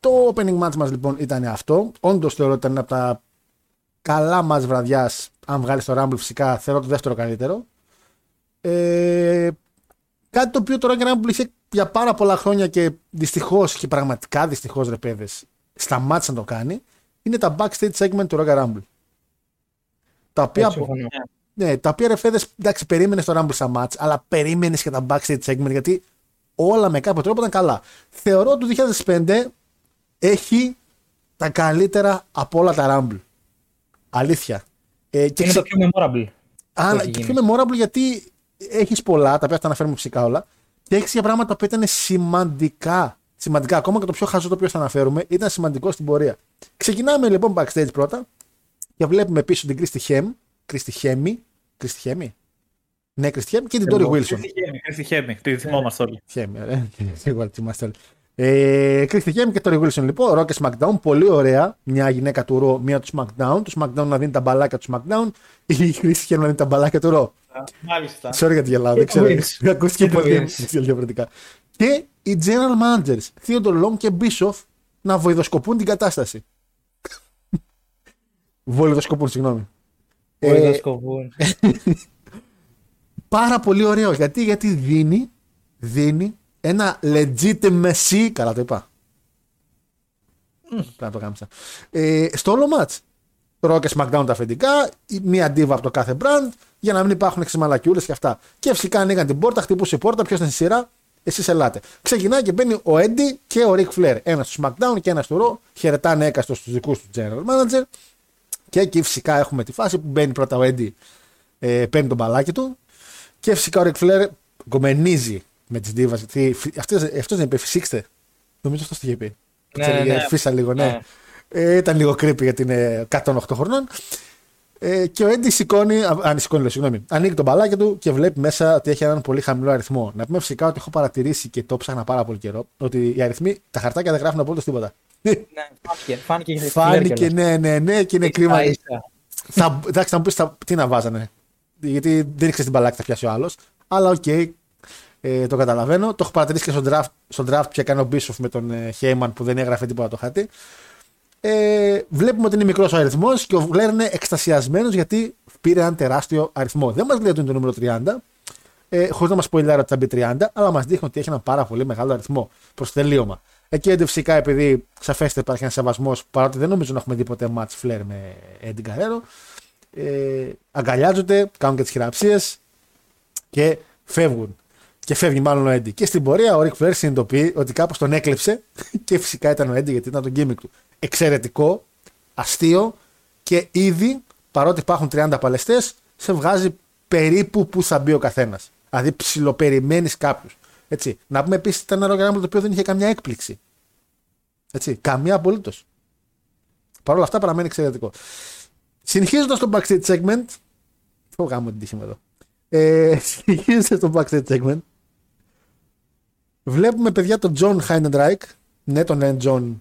Το opening match μας λοιπόν ήταν αυτό. Όντως θεωρώ ότι ήταν από τα καλά μας βραδιάς, αν βγάλεις το Rumble φυσικά, θεωρώ το δεύτερο καλύτερο. Ε, κάτι το οποίο το Royal Rumble είχε για πάρα πολλά χρόνια και δυστυχώς και πραγματικά δυστυχώς ρε παιδες, σταμάτησε να το κάνει, είναι τα backstage segment του Royal Rumble. Τα οποία, ναι, τα οποία ρε φέδες, εντάξει, περίμενες το Rumble στα match, αλλά περίμενες και τα backstage segment γιατί όλα με κάποιο τρόπο ήταν καλά. Θεωρώ ότι το 2005 έχει τα καλύτερα από όλα τα Rumble. Αλήθεια. Ε, και είναι το πιο memorable. Α, και πιο memorable γιατί έχεις πολλά, τα οποία θα αναφέρουμε φυσικά όλα. Και έχεις για πράγματα που ήταν σημαντικά. Σημαντικά, ακόμα και το πιο χαζό το οποίο θα αναφέρουμε, ήταν σημαντικό στην πορεία. Ξεκινάμε λοιπόν backstage πρώτα και βλέπουμε πίσω την Κρίστη Χέμ. Κρίστη Χέμι. Κρίστη Χέμι. Ναι, Κρίστη Χέμι και την Τόρι Βίλσον. Κρίστη Χέμι, τη θυμόμαστε όλοι. Χέμι, ωραία. Σίγουρα τη θυμάστε όλοι. Ε, Κρίστη Χέμι και Τόρι Βίλσον λοιπόν, Ρο και SmackDown, πολύ ωραία. Μια γυναίκα του Ρο, μία του SmackDown. Το SmackDown να δίνει τα μπαλάκια του SmackDown, η Κρίστη Χέμι να δίνει τα μπαλάκια του Ρο. Μάλιστα. Sorry για τη γελάω, δεν ξέρω. Ακούστηκε πολύ διαφορετικά. Και οι general managers, Theodore Long και Bishop, να βοηδοσκοπούν την κατάσταση. Βοηδοσκοπούν, συγγνώμη. Βοηδοσκοπούν. πάρα πολύ ωραίος. Γιατί, γιατί δίνει, δίνει ένα legitimacy. Καλά το είπα. Mm. να το κάμψα. Ε, στο όλο match. Ρο και SmackDown τα αφεντικά, μία αντίβα από το κάθε brand, για να μην υπάρχουν εξημαλακιούλε και αυτά. Και φυσικά ανοίγαν την πόρτα, χτυπούσε η πόρτα, ποιος ήταν στη σειρά, εσείς ελάτε. Ξεκινάει και μπαίνει ο Έντι και ο Ric Flair. Ένας στο SmackDown και ένας στο Ρο. Χαιρετάνε έκαστος στου δικούς του general manager. Και εκεί φυσικά έχουμε τη φάση που μπαίνει πρώτα ο Έντι, ε, παίρνει τον μπαλάκι του. Και φυσικά ο Ric Flair γκομενίζει με τις δίβα. Αυτός δεν είπε, φυσήξτε. Νομίζω αυτός το είχε πει. Ναι, ναι, ναι. Φύσα λίγο, ναι. Ναι. Ε, ήταν λίγο creepy γιατί είναι 108 χρονών. Ε, και ο Έντι σηκώνει, αν σηκώνει, λέω, συγγνώμη, ανοίγει το μπαλάκι του και βλέπει μέσα ότι έχει έναν πολύ χαμηλό αριθμό. Να πούμε φυσικά ότι έχω παρατηρήσει και το ψάχνα πάρα πολύ καιρό ότι οι αριθμοί, τα χαρτάκια δεν γράφουν απολύτως τίποτα. Ναι, φάνηκε. Φάνηκε, φάνηκε ναι, ναι, ναι, και είναι κρίμα. θα, εντάξει, θα μου πεις τι να βάζανε. Γιατί δεν ήξερε τι μπαλάκι θα πιάσει ο άλλος. Αλλά OK, okay, ε, το καταλαβαίνω. Το έχω παρατηρήσει και στο draft, στο draft που έκανε ο Μπίσοφ με τον Χέιμαν ε, που δεν έγραφε τίποτα το χαρτί ε, βλέπουμε ότι είναι μικρός ο αριθμός και ο Φλερ είναι εκστασιασμένος γιατί πήρε έναν τεράστιο αριθμό. Δεν μας λέει ότι είναι το νούμερο 30, ε, χωρίς να μας πω ότι θα μπει 30, αλλά μας δείχνει ότι έχει ένα πάρα πολύ μεγάλο αριθμό προς τελείωμα. Εκεί Έντι φυσικά επειδή σαφέστατα υπάρχει ένας σεβασμός, παρότι δεν νομίζω να έχουμε δει ποτέ match Φλερ με Eddie Guerrero. Ε, αγκαλιάζονται, κάνουν και τις χειραψίες και φεύγουν. Και φεύγει μάλλον ο Έντι. Και στην πορεία ο Ρικ Φλερ συνειδητοποιεί ότι κάπως τον έκλεψε και φυσικά ήταν ο Έντι γιατί ήταν το gimmick του εξαιρετικό, αστείο και ήδη παρότι υπάρχουν 30 παλαιστές, σε βγάζει περίπου που θα μπει ο καθένας. Δηλαδή ψιλοπεριμένεις κάποιους. Έτσι. Να πούμε επίσης ήταν ένα ρογραμμα το οποίο δεν είχε καμιά έκπληξη. Έτσι. Καμία απολύτως. Παρ' όλα αυτά παραμένει εξαιρετικό. Συνεχίζοντας το backstage segment. Πω γαμώ την τύχη μου εδώ. Ε, συνεχίζοντας το backstage segment. Βλέπουμε παιδιά τον John Heidenreich. Ναι, τον λένε John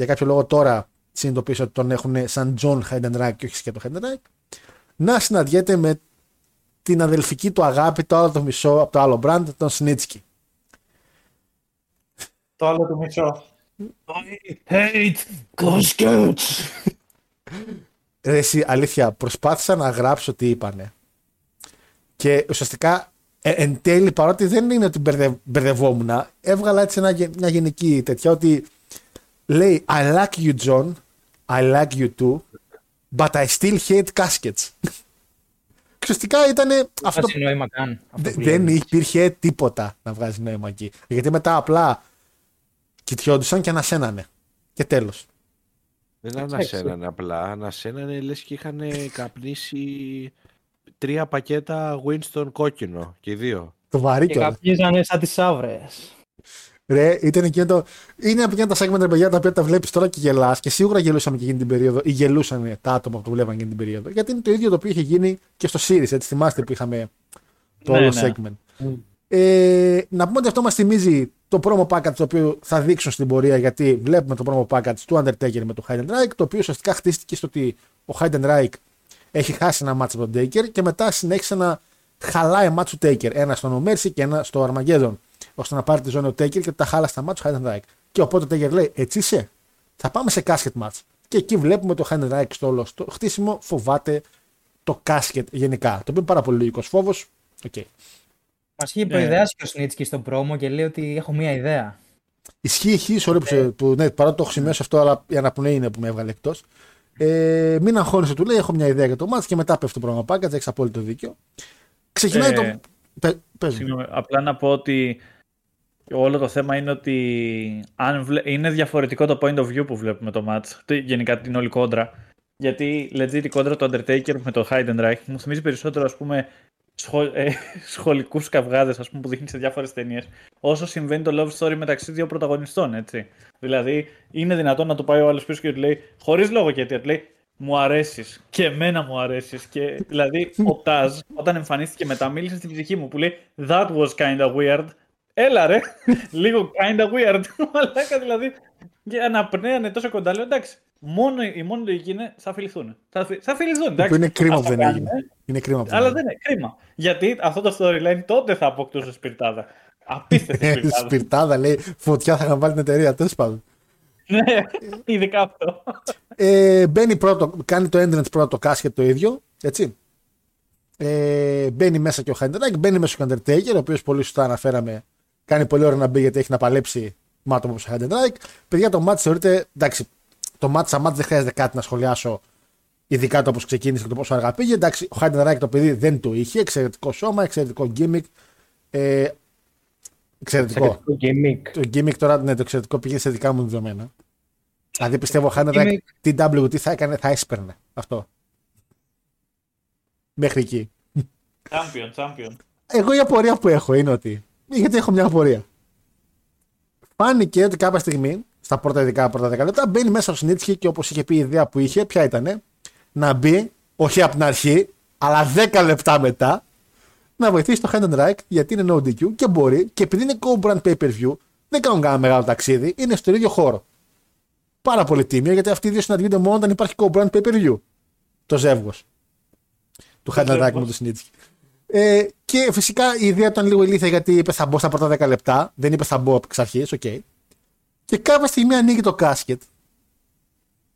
για κάποιο λόγο τώρα συνειδητοποίησα ότι τον έχουν σαν Τζον Χάιντενράικ και όχι σκέτο Χάιντενράικ, να συναντιέται με την αδελφική του αγάπη, το άλλο το μισό από το άλλο μπραντ, τον Σνίτσκι. Το άλλο το μισό. I hate caskets. Ρε, εσύ, αλήθεια, προσπάθησα να γράψω τι είπανε. Και ουσιαστικά ε, εν τέλει, παρότι δεν είναι ότι μπερδευόμουν, έβγαλα έτσι μια γενική τέτοια ότι Λέει I like you John, I like you too, but I still hate caskets. ουσιαστικά ήταν. Αυτό... Δεν νόημα καν. δεν υπήρχε τίποτα να βγάζει νόημα εκεί. Γιατί μετά απλά κοιτιόντουσαν και ανασένανε. Και τέλος. Δεν ανασένανε απλά. Ανασένανε λες και είχαν καπνίσει τρία πακέτα Winston κόκκινο και δύο. Το βαρύ Και καπνίζανε σαν τις άβρε. Ρε, ήταν εκείνο το. Είναι από τα segment, παιδιά, τα οποία τα βλέπεις τώρα και γελάς και σίγουρα γελούσαμε και εκείνη την περίοδο ή γελούσαν τα άτομα που το βλέπαν εκείνη την περίοδο. Γιατί είναι το ίδιο το οποίο είχε γίνει και στο Series, έτσι θυμάστε που είχαμε το ναι, όλο ναι. segment. Mm. Ε, να πούμε ότι αυτό μας θυμίζει το promo package το οποίο θα δείξουν στην πορεία γιατί βλέπουμε το promo package του Undertaker με το Reich το οποίο ουσιαστικά χτίστηκε στο ότι ο Reich έχει χάσει ένα μάτσο από τον Taker και μετά συνέχισε να χαλάει μάτσο του Taker. Ένα στο No Mercy και ένα στο Armageddon ώστε να πάρει τη ζώνη ο Taker και τα χάλασε τα μάτια του Reich. Και οπότε ο Taker λέει έτσι είσαι, θα πάμε σε casket match. Και εκεί βλέπουμε το Reich στο όλο στο χτίσιμο φοβάται το casket γενικά. Το οποίο είναι πάρα πολύ λογικός φόβος. Okay. Μας είχε προειδεάσει και ο Σνίτσκι στο πρόμο και λέει ότι έχω μία ιδέα. Ισχύει, ισχύει, sorry που, που ναι, παρότι το έχω σημειώσει αυτό, αλλά η αναπνοή είναι που με έβγαλε εκτός. Ε, μην αγχώνεσαι, του λέει: Έχω μια ιδέα για το μάτς και μετά πέφτει το πρόγραμμα πάγκατ, έχεις απόλυτο δίκιο. Ξεκινάει ε, το. Πε, συγγνώμη, απλά να πω ότι όλο το θέμα είναι ότι αν βλέ... είναι διαφορετικό το point of view που βλέπουμε το match, γενικά την όλη κόντρα. Γιατί legit η κόντρα του Undertaker με το Heidenreich μου θυμίζει περισσότερο ας πούμε σχολ, ε, σχολικούς καυγάδες ας πούμε, που δείχνει σε διάφορες ταινίες όσο συμβαίνει το love story μεταξύ δύο πρωταγωνιστών έτσι. Δηλαδή είναι δυνατόν να το πάει ο άλλος πίσω και του λέει χωρίς λόγο γιατί του λέει μου αρέσεις και εμένα μου αρέσεις. Και δηλαδή ο Τάζ όταν εμφανίστηκε μετά μίλησε στην ψυχή μου που λέει That was kinda weird. Έλα ρε, λίγο kinda weird. Μαλάκα δηλαδή. Και αναπνέανε τόσο κοντά. Λέω εντάξει, μόνο, η μόνη λογική είναι θα φιληθούν. Θα, θα φιληθούν. Εντάξει. είναι κρίμα που δεν έγινε. Είναι κρίμα που Αλλά δεν είναι κρίμα. Γιατί αυτό το storyline τότε θα αποκτούσε σπιρτάδα. Απίστευτη ε, σπιρτάδα. σπιρτάδα λέει φωτιά θα είχαν βάλει την εταιρεία. Τέλος πάντων. Ναι, ειδικά αυτό. Ε, μπαίνει πρώτο, κάνει το entrance πρώτο το κάσχετ το ίδιο. Έτσι. Ε, μπαίνει μέσα και ο Χάιντερνάκ, μπαίνει μέσα ο Undertaker, ο οποίος πολύ σωστά αναφέραμε Κάνει πολύ ώρα να μπει γιατί έχει να παλέψει μάτω όπως ο Heidenreich. Παιδιά, το μάτι θεωρείται. Εντάξει, το μάτι σαν μάτι δεν χρειάζεται κάτι να σχολιάσω. Ειδικά το πώ ξεκίνησε και το πόσο αργά πήγε. Εντάξει, ο Heidenreich το παιδί δεν το είχε. Εξαιρετικό σώμα, εξαιρετικό gimmick. Ε, εξαιρετικό. εξαιρετικό gimmick. Το gimmick τώρα, ναι, το εξαιρετικό πήγε σε δικά μου δεδομένα. Δηλαδή πιστεύω ο Heidenreich TW τι θα έκανε, θα έσπερνε αυτό. Μέχρι εκεί. Champion, champion. Εγώ η απορία που έχω είναι ότι γιατί έχω μια απορία. Φάνηκε ότι κάποια στιγμή, στα πρώτα ειδικά πρώτα 10 λεπτά, μπαίνει μέσα ο Σνίτσχη και όπως είχε πει η ιδέα που είχε, ποια ήταν, να μπει, όχι από την αρχή, αλλά 10 λεπτά μετά, να βοηθήσει το Hand Reich γιατί είναι no DQ και μπορεί και επειδή είναι co-brand pay per view, δεν κάνουν κανένα μεγάλο ταξίδι, είναι στο ίδιο χώρο. Πάρα πολύ τίμιο γιατί αυτοί οι δύο συναντιούνται μόνο όταν υπάρχει co-brand pay per view. Το ζεύγος του Heidenreich με το Σνίτσκι. Ε, και φυσικά η ιδέα ήταν λίγο ηλίθια γιατί είπε θα μπω στα πρώτα 10 λεπτά. Δεν είπε θα μπω από εξ αρχής, OK. Okay. Και κάποια στιγμή ανοίγει το casket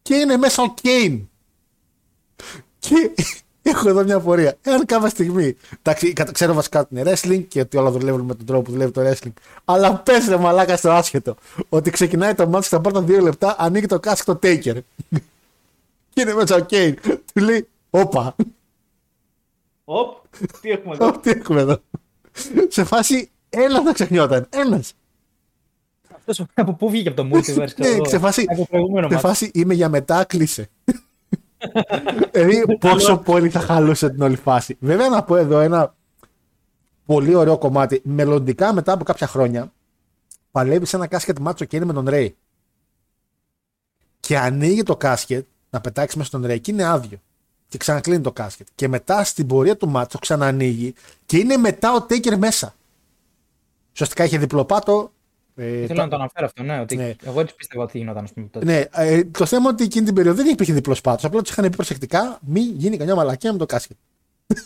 και είναι μέσα ο Κέιν. Και έχω εδώ μια απορία. Εάν κάποια στιγμή. Εντάξει, ξέρω βασικά ότι είναι wrestling και ότι όλα δουλεύουν με τον τρόπο που δουλεύει το wrestling. Αλλά πες ρε μαλάκα στο άσχετο. Ότι ξεκινάει το μάτι στα πρώτα δύο λεπτά, ανοίγει το casket το Taker. και είναι μέσα ο Κέιν. Του λέει, Όπα, Οπ, τι έχουμε εδώ; τι έχουμε εδώ. Σε φάση, ένας θα ξεχνιόταν. Ένας. Αυτός από πού βγήκε από το multiverse. ναι, σε φάση, σε φάση είμαι για μετά, κλείσε. Δηλαδή, πόσο πολύ θα χαλούσε την όλη φάση. Βέβαια, να πω εδώ ένα πολύ ωραίο κομμάτι. Μελλοντικά, μετά από κάποια χρόνια, παλεύει σε ένα κάσκετ μάτσο και είναι με τον Ρέι. Και ανοίγει το κάσκετ να πετάξει μέσα στον Ρέι και είναι άδειο και ξανακλίνει το κάσκετ. Και μετά στην πορεία του μάτσο ξανανοίγει και είναι μετά ο Τέικερ μέσα. Ουσιαστικά είχε διπλοπάτο. Ε, Θέλω να το αναφέρω αυτό, ναι. Ότι ναι. Εγώ έτσι πίστευα ότι γινόταν. Τότε. Ναι, ε, το θέμα είναι ότι εκείνη την περίοδο δεν υπήρχε διπλός πάτος. Απλά τους είχαν πει προσεκτικά, μην γίνει καμιά μαλακία με το κάσκετ.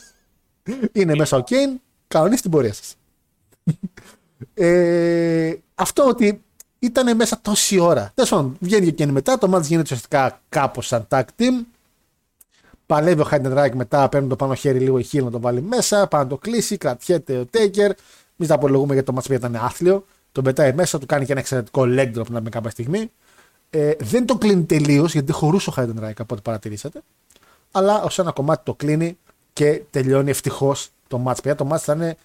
είναι μέσα ο Κέιν, κανονίστε την πορεία σας. ε, αυτό ότι ήταν μέσα τόση ώρα. Τέλος πάντων, βγαίνει και Κέιν μετά, το μάτι γίνεται ουσιαστικά κάπως σαν tag team. Παλεύει ο Χάιντεν μετά, παίρνει το πάνω χέρι λίγο η χείλη να το βάλει μέσα, πάει να το κλείσει, κρατιέται ο Τέικερ. Μη τα απολογούμε γιατί το μάτσο ήταν άθλιο. Τον πετάει μέσα, του κάνει και ένα εξαιρετικό leg drop να με κάποια στιγμή. Ε, δεν το κλείνει τελείως γιατί χωρούσε ο Χάιντεν από ό,τι παρατηρήσατε. Αλλά ως ένα κομμάτι το κλείνει και τελειώνει ευτυχώς το match. Πια το match θα είναι.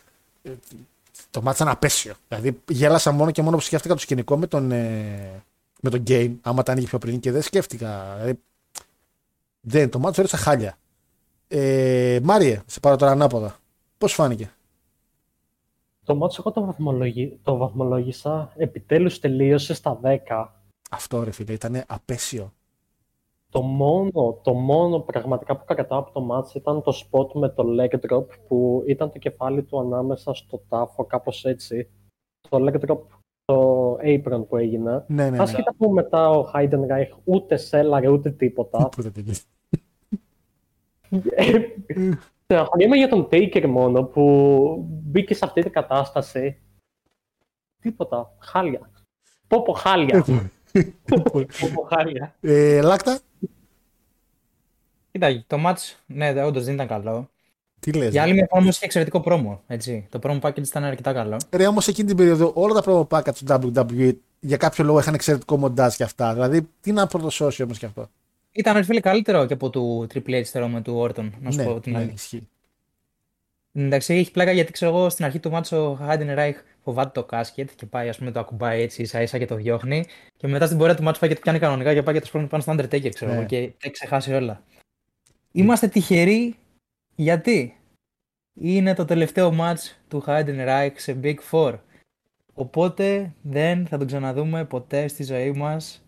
Το match ήταν απέσιο. Δηλαδή γέλασα μόνο και μόνο που σκέφτηκα το σκηνικό με τον, ε, με τον game, άμα τα άνοιγε πιο πριν και δεν σκέφτηκα. Δηλαδή, δεν, το match έριξα χάλια. Ε, Μάριε, σε πάρω τώρα ανάποδα. Πώς φάνηκε; Το μάτσο εγώ το, βαθμολογι... το βαθμολόγησα, επιτέλους τελείωσε στα 10. Αυτό ρε φίλε, ήταν απέσιο. Το μόνο, το μόνο πραγματικά που κρατάω από το μάτς ήταν το spot με το leg drop που ήταν το κεφάλι του ανάμεσα στο τάφο, κάπως έτσι. Το leg drop, το apron που έγινε. Ναι, ναι, ναι. Άσχετα που μετά ο Heidenreich ούτε σέλαρε ούτε τίποτα. Στεναχωριέμαι για τον Taker μόνο που μπήκε σε αυτή την κατάσταση. Τίποτα. Χάλια. Πωπω χάλια. Πωπω χάλια. Ε, Λάκτα. Κοίτα, το match, ναι, όντως δεν ήταν καλό. Τι λες. Για άλλη μια φορά όμως είχε εξαιρετικό πρόμο. Έτσι. Το promo package ήταν αρκετά καλό. Ρε, όμως εκείνη την περίοδο όλα τα promo package του WWE για κάποιο λόγο είχαν εξαιρετικό μοντάζ και αυτά. Δηλαδή, τι να πρωτοσώσει όμως και αυτό. Ήταν φίλε καλύτερο και από του Triple H θεωρώ με του Orton, να σου ναι, πω την ναι, αλήθεια. ισχύει. Εντάξει, έχει πλάκα γιατί ξέρω εγώ στην αρχή του μάτσο ο Χάιντεν Ράιχ φοβάται το κάσκετ και πάει, ας πούμε, το ακουμπάει έτσι ίσα ίσα και το διώχνει. Και μετά στην πορεία του μάτσου πάει και το πιάνει κανονικά και πάει και το σπρώχνει πάνω στο Undertaker, ξέρω Ναι. εγώ, και έχει ξεχάσει όλα. Είμαστε τυχεροί γιατί είναι το τελευταίο μάτς του Χάιντεν Ράιχ σε Big Four. Οπότε δεν θα τον ξαναδούμε ποτέ στη ζωή μας.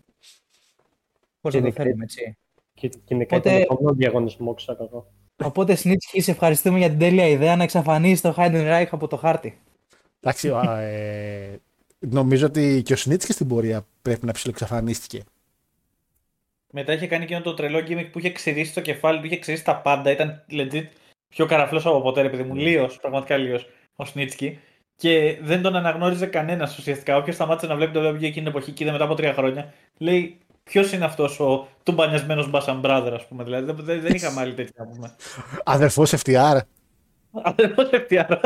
Πώς να το Γενικά- θέλουμε, έτσι. Και γενικά Οπότε- ήταν το επόμενο διαγωνισμό, ξέρω εγώ. Οπότε, Σνίτσκι, σε ευχαριστούμε για την τέλεια ιδέα να εξαφανίσεις το Χάιντεν Ράιχ από το χάρτη. Εντάξει, α, ε, νομίζω ότι και ο Σνίτσκι στην πορεία πρέπει να ψιλοεξαφανίστηκε. Μετά είχε κάνει εκείνο το τρελό gimmick που είχε ξηρίσει το κεφάλι του, είχε ξηρίσει τα πάντα. Ήταν legit πιο καραφλός από ποτέ, ρε παιδί μου. Λίος, πραγματικά λίος ο Σνίτσκι. Και δεν τον αναγνώριζε κανένας ουσιαστικά. Όποιος σταμάτησε να βλέπει το WWE εκείνη την εποχή και είδε μετά από τρία χρόνια, λέει ποιος είναι αυτός ο τουμπανιασμένος Μπάσαν Brother, ας πούμε. Δηλαδή δεν, δεν, δεν είχαμε άλλη τέτοια να πούμε. Αδερφός FTR. Αδερφός FTR.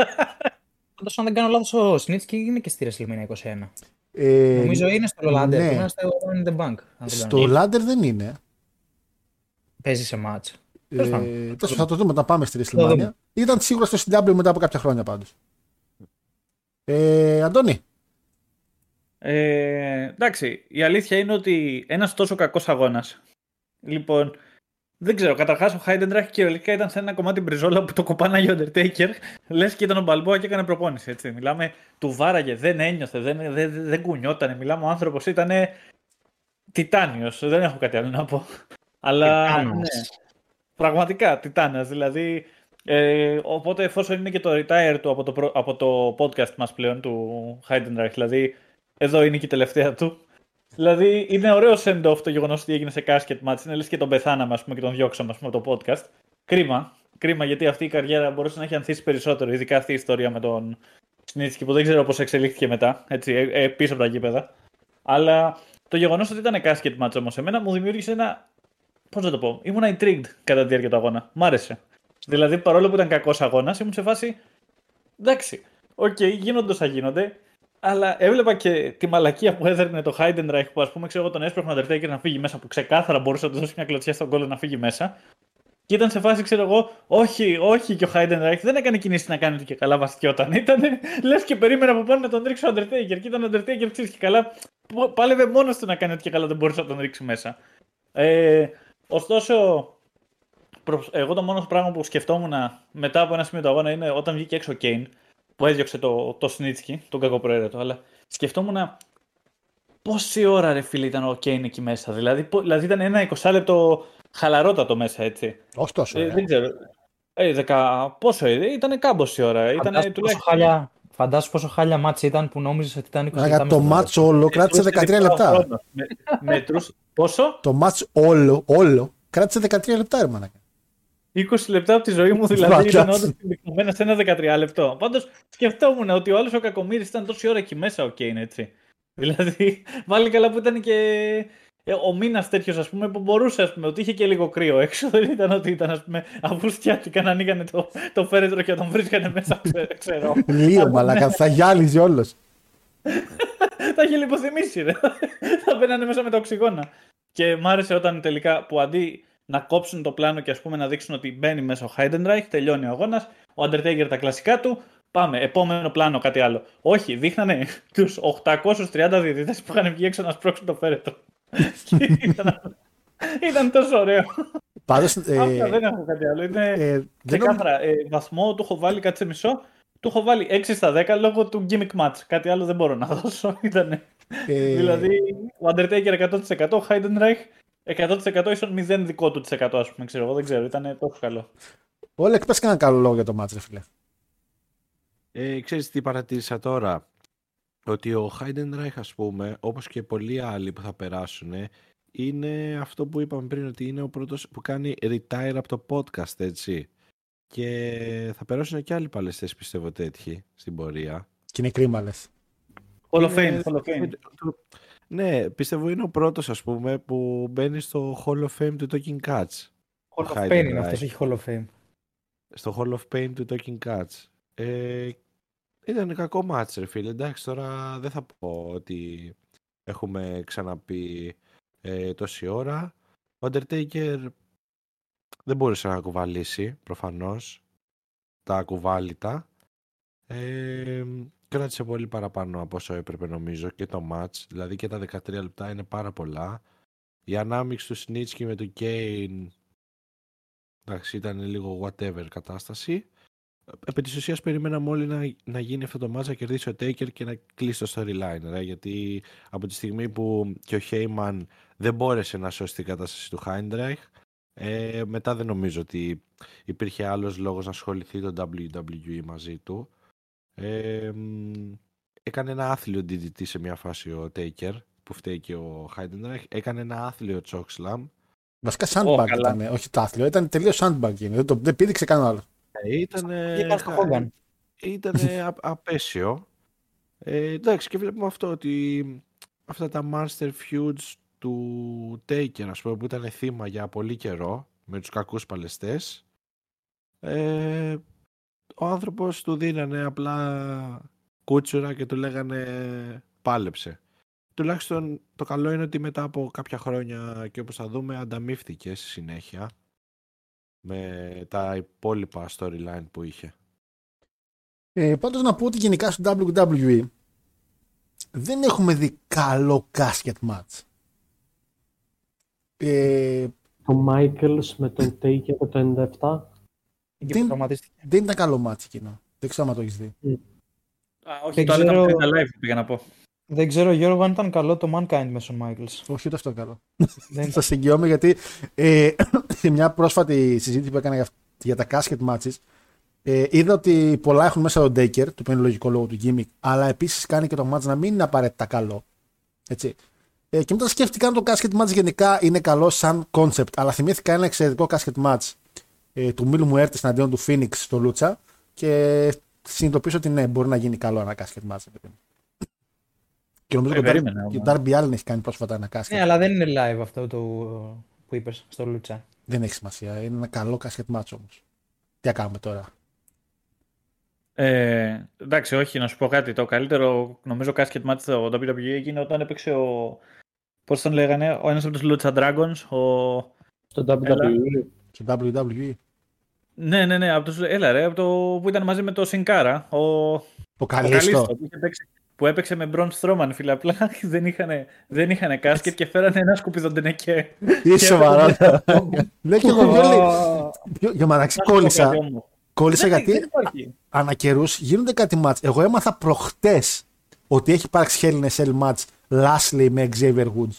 Πάντως, αν δεν κάνω λάθος, ο Σνίτσκι είναι και στη WrestleMania 21. Ε, Νομίζω είναι στο Λολάντερ, ναι. που είναι στο Run in the Bank. αν δεν Στο κάνω λάθος. Λάντερ δεν είναι. Παίζει σε μάτς. Ε, Τέλος πάντων. τέλος πάντων, θα το δούμε όταν πάμε στη Το WrestleMania. δούμε. Ήταν σίγουρα στο CW μετά από κάποια χρόνια πάντως. Ε, Αντώνη, Ε, εντάξει, η αλήθεια είναι ότι ένας τόσο κακός αγώνας. Λοιπόν, δεν ξέρω. Καταρχάς, ο Χάιντεντραχ κυριολεκτικά ήταν σε ένα κομμάτι μπριζόλα που το κοπάναγε ο Undertaker. Λες και ήταν ο Μπαλμπόα και έκανε προπόνηση. Έτσι. Μιλάμε, του βάραγε, δεν ένιωθε, δεν, δεν, δεν κουνιότανε. Μιλάμε, ο άνθρωπος ήταν τιτάνιος. Δεν έχω κάτι άλλο να πω. Αλλά. Τιτάνας. Ναι, πραγματικά, τιτάνας. Δηλαδή, ε, οπότε εφόσον είναι και το retire του από το, προ- από το podcast μας πλέον του Heidenreich, δηλαδή εδώ είναι και η τελευταία του. Δηλαδή είναι ωραίο send-off το γεγονός ότι έγινε σε casket match. Είναι λες και τον πεθάναμε ας πούμε, και τον διώξαμε ας πούμε, από το podcast. Κρίμα. Κρίμα γιατί αυτή η καριέρα μπορούσε να έχει ανθίσει περισσότερο, ειδικά αυτή η ιστορία με τον Σνίτσκι που δεν ξέρω πώς εξελίχθηκε μετά, έτσι, ε, ε, πίσω από τα γήπεδα. Αλλά το γεγονός ότι ήταν casket match όμως εμένα μου δημιούργησε ένα. Πώς να το πω, ήμουν intrigued κατά τη διάρκεια του αγώνα. Μ' άρεσε. Δηλαδή παρόλο που ήταν κακός αγώνας, ήμουν σε φάση. Εντάξει, οκ, γίνονται όσα γίνονται. Αλλά έβλεπα και τη μαλακία που έδερνε το Heidenreich που ας πούμε ξέρω εγώ τον έσπρωχνε ο Undertaker να φύγει μέσα που ξεκάθαρα μπορούσε να του δώσει μια κλωτσιά στον κώλο να φύγει μέσα. Και ήταν σε φάση, ξέρω εγώ, όχι, όχι και ο Heidenreich δεν έκανε κινήσεις να κάνει ότι και καλά βαστιόταν. Ήταν λες και περίμενα από πάνω να τον ρίξει ο Undertaker. Και ήταν ο Undertaker, ξέρεις και καλά, π- πάλευε μόνος του να κάνει ότι και καλά δεν μπορούσε να τον ρίξει μέσα. Ε, ωστόσο, προ- εγώ το μόνος πράγμα που σκεφτόμουν μετά από ένα σημείο του αγώνα είναι όταν βγήκε έξω ο Kane που έδιωξε το, το Σνίτσκι, τον κακοπροαίρετο, αλλά σκεφτόμουν πόση ώρα ρε φίλε ήταν ο Κέιν εκεί μέσα. Δηλαδή, πο- δηλαδή ήταν ένα 20 λεπτό χαλαρότατο μέσα, έτσι. όχι τόσο. Ε, ε. δεν ξέρω. Ε, δεκα... Πόσο ε, ήταν κάμποση ώρα. Ήταν Φαντάσου πόσο, τουλάχιστον. χάλια, φαντάσου πόσο χάλια μάτς ήταν που νόμιζες ότι ήταν 20 Άρα, λεπτά. το μέσα στο μάτς όλο κράτησε 13 λεπτά. Χρόνος. Με, μετρούς- Πόσο; Το μάτς όλο, όλο κράτησε 13 λεπτά, ρε μάνα. 20 λεπτά από τη ζωή μου δηλαδή Βαριάς. ήταν όντω συμπυκνωμένα σε ένα 13 λεπτό. Πάντως σκεφτόμουν ότι ο άλλο ο Κακομήρη ήταν τόση ώρα εκεί μέσα, ο Κέιν, έτσι. Δηλαδή, βάλει καλά που ήταν και ε, ο μήνας τέτοιος, ας πούμε, που μπορούσε, ας πούμε, ότι είχε και λίγο κρύο έξω. Δεν ήταν ότι ήταν, ας πούμε, αφού στιάτηκαν, ανοίγανε το, το φέρετρο και τον βρίσκανε μέσα, ξέ- ξέρω. Λίγο μαλάκα, θα γυάλιζε όλος. Τα είχε λιποθυμήσει, ρε. Θα μπαίνανε μέσα με τα οξυγόνα. Και μ' άρεσε όταν τελικά που αντί να κόψουν το πλάνο και ας πούμε να δείξουν ότι μπαίνει μέσα ο Heidenreich, τελειώνει ο αγώνας, ο Undertaker τα κλασικά του, πάμε, επόμενο πλάνο, κάτι άλλο. Όχι, δείχνανε τους 830 διαιτητές που είχαν βγει έξω να σπρώξουν το φέρετο. ήταν, ήταν τόσο ωραίο. Πάντως, ε, δεν έχω κάτι άλλο. Είναι ε, ξεκάθαρα. Ε, βαθμό του έχω βάλει κάτι σε μισό. Του έχω βάλει 6 στα 10 λόγω του gimmick match. Κάτι άλλο δεν μπορώ να δώσω. Ήτανε. Ε, Δηλαδή, ο Undertaker 100%, ο Heidenreich 100% ίσον 0 δικό του της 100, ας πούμε, ξέρω εγώ, δεν ξέρω, ήταν τόσο καλό. Όλα εκπες κανένα καλό λόγο για το μάτς, ρε φίλε. Ε, ξέρεις τι παρατήρησα τώρα; Ότι ο Heidenreich, ας πούμε, όπως και πολλοί άλλοι που θα περάσουν, είναι αυτό που είπαμε πριν, ότι είναι ο πρώτος που κάνει retire από το podcast, έτσι. Και θα περάσουν και άλλοι παλαιστές, πιστεύω, τέτοιοι στην πορεία. Και είναι κρίμα, λες. Hall of Είναι- Fame, Hall of Fame. Ναι, πιστεύω είναι ο πρώτος, ας πούμε, που μπαίνει στο Hall of Fame του Talking Cats. Hall Ο of Fame είναι Heidenreich. αυτός, όχι Hall of Fame. στο Hall of Fame του Talking Cats. Ε, ήταν κακό μάτς ρε φίλε. Εντάξει τώρα δεν θα πω ότι έχουμε ξαναπεί ε, τόση ώρα. Ο Undertaker δεν μπορούσε να κουβαλήσει προφανώς τα κουβάλιτα. Ε, κράτησε πολύ παραπάνω από όσο έπρεπε νομίζω και το match. Δηλαδή και τα 13 λεπτά είναι πάρα πολλά. Η ανάμειξη του Snitchki με του Kane Εντάξει, ήταν λίγο whatever κατάσταση. Επί της ουσίας περιμέναμε όλοι να, να γίνει αυτό το match, να κερδίσει ο Taker και να κλείσει το storyline. Ρε, γιατί από τη στιγμή που και ο Heyman δεν μπόρεσε να σώσει την κατάσταση του Heinrich, ε, μετά δεν νομίζω ότι υπήρχε άλλος λόγος να ασχοληθεί το WWE μαζί του. Ε, μ, έκανε ένα άθλιο DDT σε μια φάση ο Taker, που φταίει και ο Heidenreich. Έκανε ένα άθλιο chokeslam. Βασικά sandbag καλά. ήταν, όχι τάθλιο, ήταν τελείως sandbag. είναι. Δεν, το, δεν πήδηξε κανένα άλλος. Ε, Ήταν, Ήταν στο Hogan. ήταν απέσιο. Ε, εντάξει και βλέπουμε αυτό ότι αυτά τα Master Feuds του Taker ας πούμε που ήταν θύμα για πολύ καιρό με τους κακούς παλαιστές ε, ο άνθρωπος του δίνανε απλά κούτσουρα και του λέγανε πάλεψε. Τουλάχιστον το καλό είναι ότι μετά από κάποια χρόνια και όπως θα δούμε ανταμείφθηκε στη συνέχεια με τα υπόλοιπα storyline που είχε. Ε, Πάντως να πω ότι γενικά στο WWE δεν έχουμε δει καλό casket match. Ε, Το Michaels με τον Taker το 97. Εκεί Δεν- που τραυματίστηκε. δεν ήταν καλό match εκείνο. Δεν ξέρω αν το έχεις δει. Α, όχι, Δεν το άλλο ξέρω- ήταν live, πήγα να πω. Δεν ξέρω, Γιώργο, αν ήταν καλό το Mankind μέσω Michaels. Όχι, ούτε αυτό καλό. Δεν... Σα εγγυώμαι γιατί ε, σε μια πρόσφατη συζήτηση που έκανα για, για τα casket matches ε, είδα ότι πολλά έχουν μέσα τον Taker, το οποίο είναι λογικό λόγο του gimmick, αλλά επίσης κάνει και το match να μην είναι απαραίτητα καλό. Έτσι. Ε, και μετά σκέφτηκα αν το casket match γενικά είναι καλό σαν concept, αλλά θυμήθηκα ένα εξαιρετικό casket match ε, του Μίλου Μουέρτης εναντίον του Phoenix στο Λούτσα και συνειδητοποίησα ότι ναι, μπορεί να γίνει καλό ένα casket match. παιδί μου. Και νομίζω Ε, ότι ο Dar- περίμενα, και ο όμως. Darby Allin έχει κάνει πρόσφατα ένα casket. Ναι, αλλά δεν είναι live αυτό το που είπες στο Λούτσα. Δεν έχει σημασία. Είναι ένα καλό casket match όμως. Τι θα κάνουμε τώρα; Ε, εντάξει, όχι, να σου πω κάτι. Το καλύτερο, νομίζω, casket match στο WWE έγινε όταν έπαιξε ο. Πώς τον λέγανε, ο ένας από τους Lucha Dragons. Ο... Στο WWE. Στο WWE. Ναι, ναι, ναι, από τους... έλα ρε, από το που ήταν μαζί με το Σινκάρα. Ο, Ο ο Καλίστο. Καλίστο, που, είχε παίξει- που έπαιξε με Μπρον Στρόμαν, φίλε. Απλά δεν είχαν, δεν είχαν κάσκετ και φέρανε ένα σκουπιδοντενεκέ. Είσαι σοβαρό. Ναι, και εγώ Γιώργη, Για μεταξύ κόλλησα. Κόλλησα γιατί Δεν υπάρχει. ανά καιρούς γίνονται κάτι μάτς. Εγώ έμαθα προχτές ότι έχει υπάρξει Hell in a Cell match Lastly με Xavier Woods.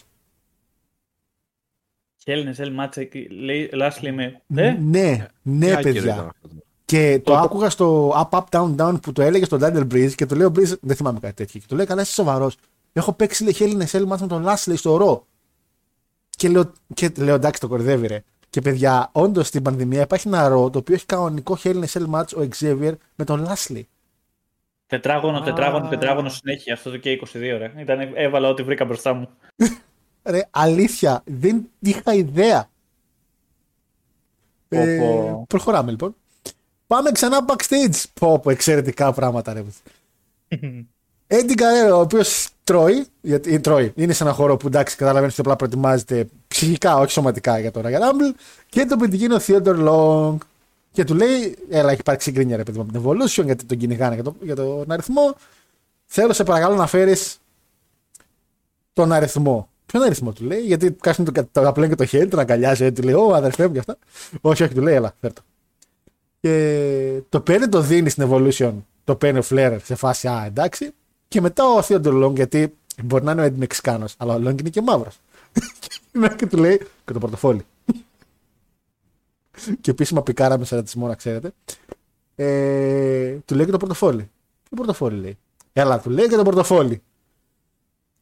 Χέλνε, Ελ Μάτσε, λέει Λάσλι με. Ε, Ναι, ναι, Τι άκυρο παιδιά. ήταν αυτό. Και το άκουγα στο Up, Up, Down, Down που το έλεγε στο Daniel Breeze και το λέει ο Breeze, δεν θυμάμαι κάτι τέτοιο. Και το λέει, καλά, είσαι σοβαρός. Έχω παίξει λέει, Hell in a Cell match με τον Lastly στο ρο. Και λέω, και λέω εντάξει, το κορδεύει ρε. Και παιδιά, όντως στην πανδημία υπάρχει ένα ρο το οποίο έχει κανονικό Hell in a Cell match ο Xavier με τον Lastly. Τετράγωνο, τετράγωνο, Α. τετράγωνο συνέχεια. Αυτό το και 22, ρε. Ήταν, έβαλα ό,τι βρήκα μπροστά μου. Ρε, αλήθεια, δεν είχα ιδέα. Ε, Πω, πω. προχωράμε λοιπόν. Πάμε ξανά backstage. Πω, πω, εξαιρετικά πράγματα ρε. Έντι Καρέρο, ο οποίος τρώει, γιατί τρώει. Είναι σε ένα χώρο που εντάξει, καταλαβαίνεις ότι απλά προετοιμάζεται ψυχικά, όχι σωματικά για το Royal Rumble. Και τον πεντικίνο Theodore Long. Και του λέει, έλα, έχει υπάρξει συγκρίνια ρε παιδί με την Evolution, γιατί τον κυνηγάνε για, το, για τον αριθμό. Θέλω σε παρακαλώ να φέρεις τον αριθμό. Ποιον αριθμό του λέει, γιατί κάνει το, το απλό και το χέρι, τον αγκαλιάζει, του λέει, Ω αδερφέ μου και αυτά. όχι, όχι, του λέει, έλα, φέρ το. Και το παίρνει, το δίνει στην Evolution, το παίρνει ο Φλερ σε φάση, Α, εντάξει. Και μετά ο Theodore Long, γιατί μπορεί να είναι ο Μεξικάνο, αλλά ο Long είναι και μαύρος. και του λέει, και το πορτοφόλι και επίσημα πικάραμε σε ρατσισμό, να ξέρετε. Ε, του λέει και το πορτοφόλι. Το πορτοφόλι λέει. Έλα, του λέει και το πορτοφόλι.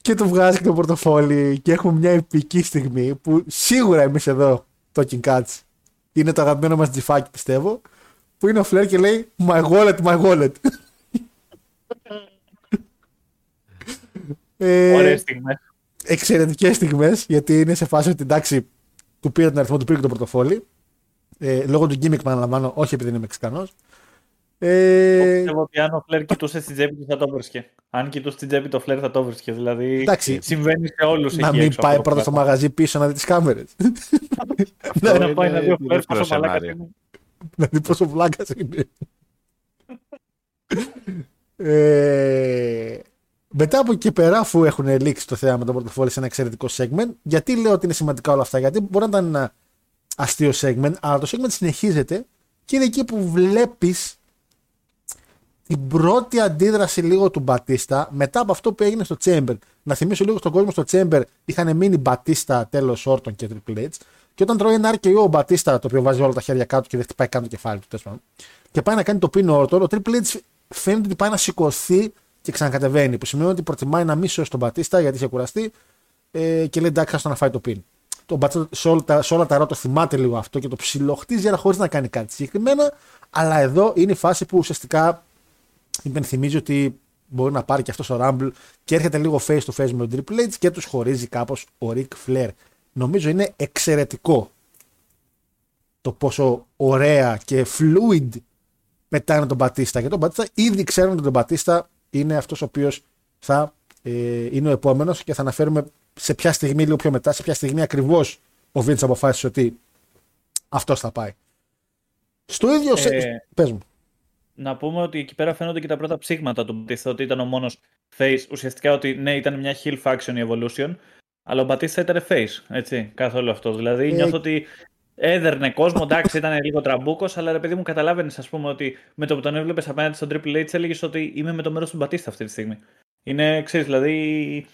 Και του βγάζει και το πορτοφόλι και έχουμε μια επική στιγμή που σίγουρα εμείς εδώ, το King Cats, είναι το αγαπημένο μας τζιφάκι πιστεύω, που είναι ο Φλερ και λέει My wallet, my wallet. ε, Ωραίες στιγμές. Εξαιρετικές στιγμές, γιατί είναι σε φάση ότι εντάξει, του πήρε τον αριθμό, του πήρε και το πορτοφόλι. Ε, λόγω του gimmick, επαναλαμβάνω, όχι επειδή είναι Μεξικανός. Ε... Πιστεύω ότι αν ο Φλερ κοιτούσε στην τσέπη του θα το βρίσκε. Αν κοιτούσε στην τσέπη το Φλερ θα το βρίσκε. Δηλαδή Εντάξει, συμβαίνει σε όλους Να μην πάει πρώτα στο μαγαζί πίσω να δει τις κάμερες. να πάει να δει ο Φλερ πόσο μαλάκα είναι. Να δει πόσο βλάκας είναι. ε, μετά από εκεί πέρα, αφού έχουν λήξει το θέμα με τον πορτοφόλι σε ένα εξαιρετικό segment, γιατί λέω ότι είναι σημαντικά όλα αυτά, Γιατί μπορεί να ήταν ένα αστείο segment, αλλά το segment συνεχίζεται και είναι εκεί που βλέπεις την πρώτη αντίδραση λίγο του Μπατίστα μετά από αυτό που έγινε στο Chamber. Να θυμίσω λίγο στον κόσμο στο Chamber είχαν μείνει Μπατίστα τέλος όρτων και Triple H. Και όταν τρώει ένα RKO ο Μπατίστα, το οποίο βάζει όλα τα χέρια κάτω και δεν χτυπάει κάτω το κεφάλι του, τέλος και πάει να κάνει το πίνο όρτον, ο Triple H φαίνεται ότι πάει να σηκωθεί και ξανακατεβαίνει. Που σημαίνει ότι προτιμάει να μην σώσει τον Μπατίστα γιατί είχε κουραστεί ε, και λέει εντάξει, να φάει το πίνο το Μπατσέτο σε όλα, τα, σε όλα τα ρότα θυμάται λίγο αυτό και το ψιλοχτίζει αλλά χωρίς να κάνει κάτι συγκεκριμένα. Αλλά εδώ είναι η φάση που ουσιαστικά υπενθυμίζει ότι μπορεί να πάρει και αυτός ο Rumble και έρχεται λίγο face to face με τον Triple H και τους χωρίζει κάπως ο Ric Flair. Νομίζω είναι εξαιρετικό το πόσο ωραία και fluid πετάνε τον Μπατίστα. Και τον Μπατίστα ήδη ξέρουν ότι τον Μπατίστα είναι αυτός ο οποίος θα ε, είναι ο επόμενος και θα αναφέρουμε σε ποια στιγμή, λίγο πιο μετά, σε ποια στιγμή ακριβώς ο Βίντ αποφάσισε ότι αυτός θα πάει. Στο ίδιο. Ε, Πες μου. Να πούμε ότι εκεί πέρα φαίνονται και τα πρώτα ψήγματα του Μπατίστα, ότι ήταν ο μόνος face. Ουσιαστικά ότι ναι, ήταν μια hill faction η evolution, αλλά ο Μπατίστα ήταν face. Έτσι, καθόλου αυτός. Δηλαδή ε... νιώθω ότι έδερνε κόσμο, εντάξει, ήταν λίγο τραμπούκος, αλλά ρε παιδί μου, καταλάβαινες, ας πούμε, ότι με το που τον έβλεπες απέναντι στον Triple H, έλεγες ότι είμαι με το μέρος του Μπατίστα αυτή τη στιγμή. Είναι, ξέρεις, δηλαδή.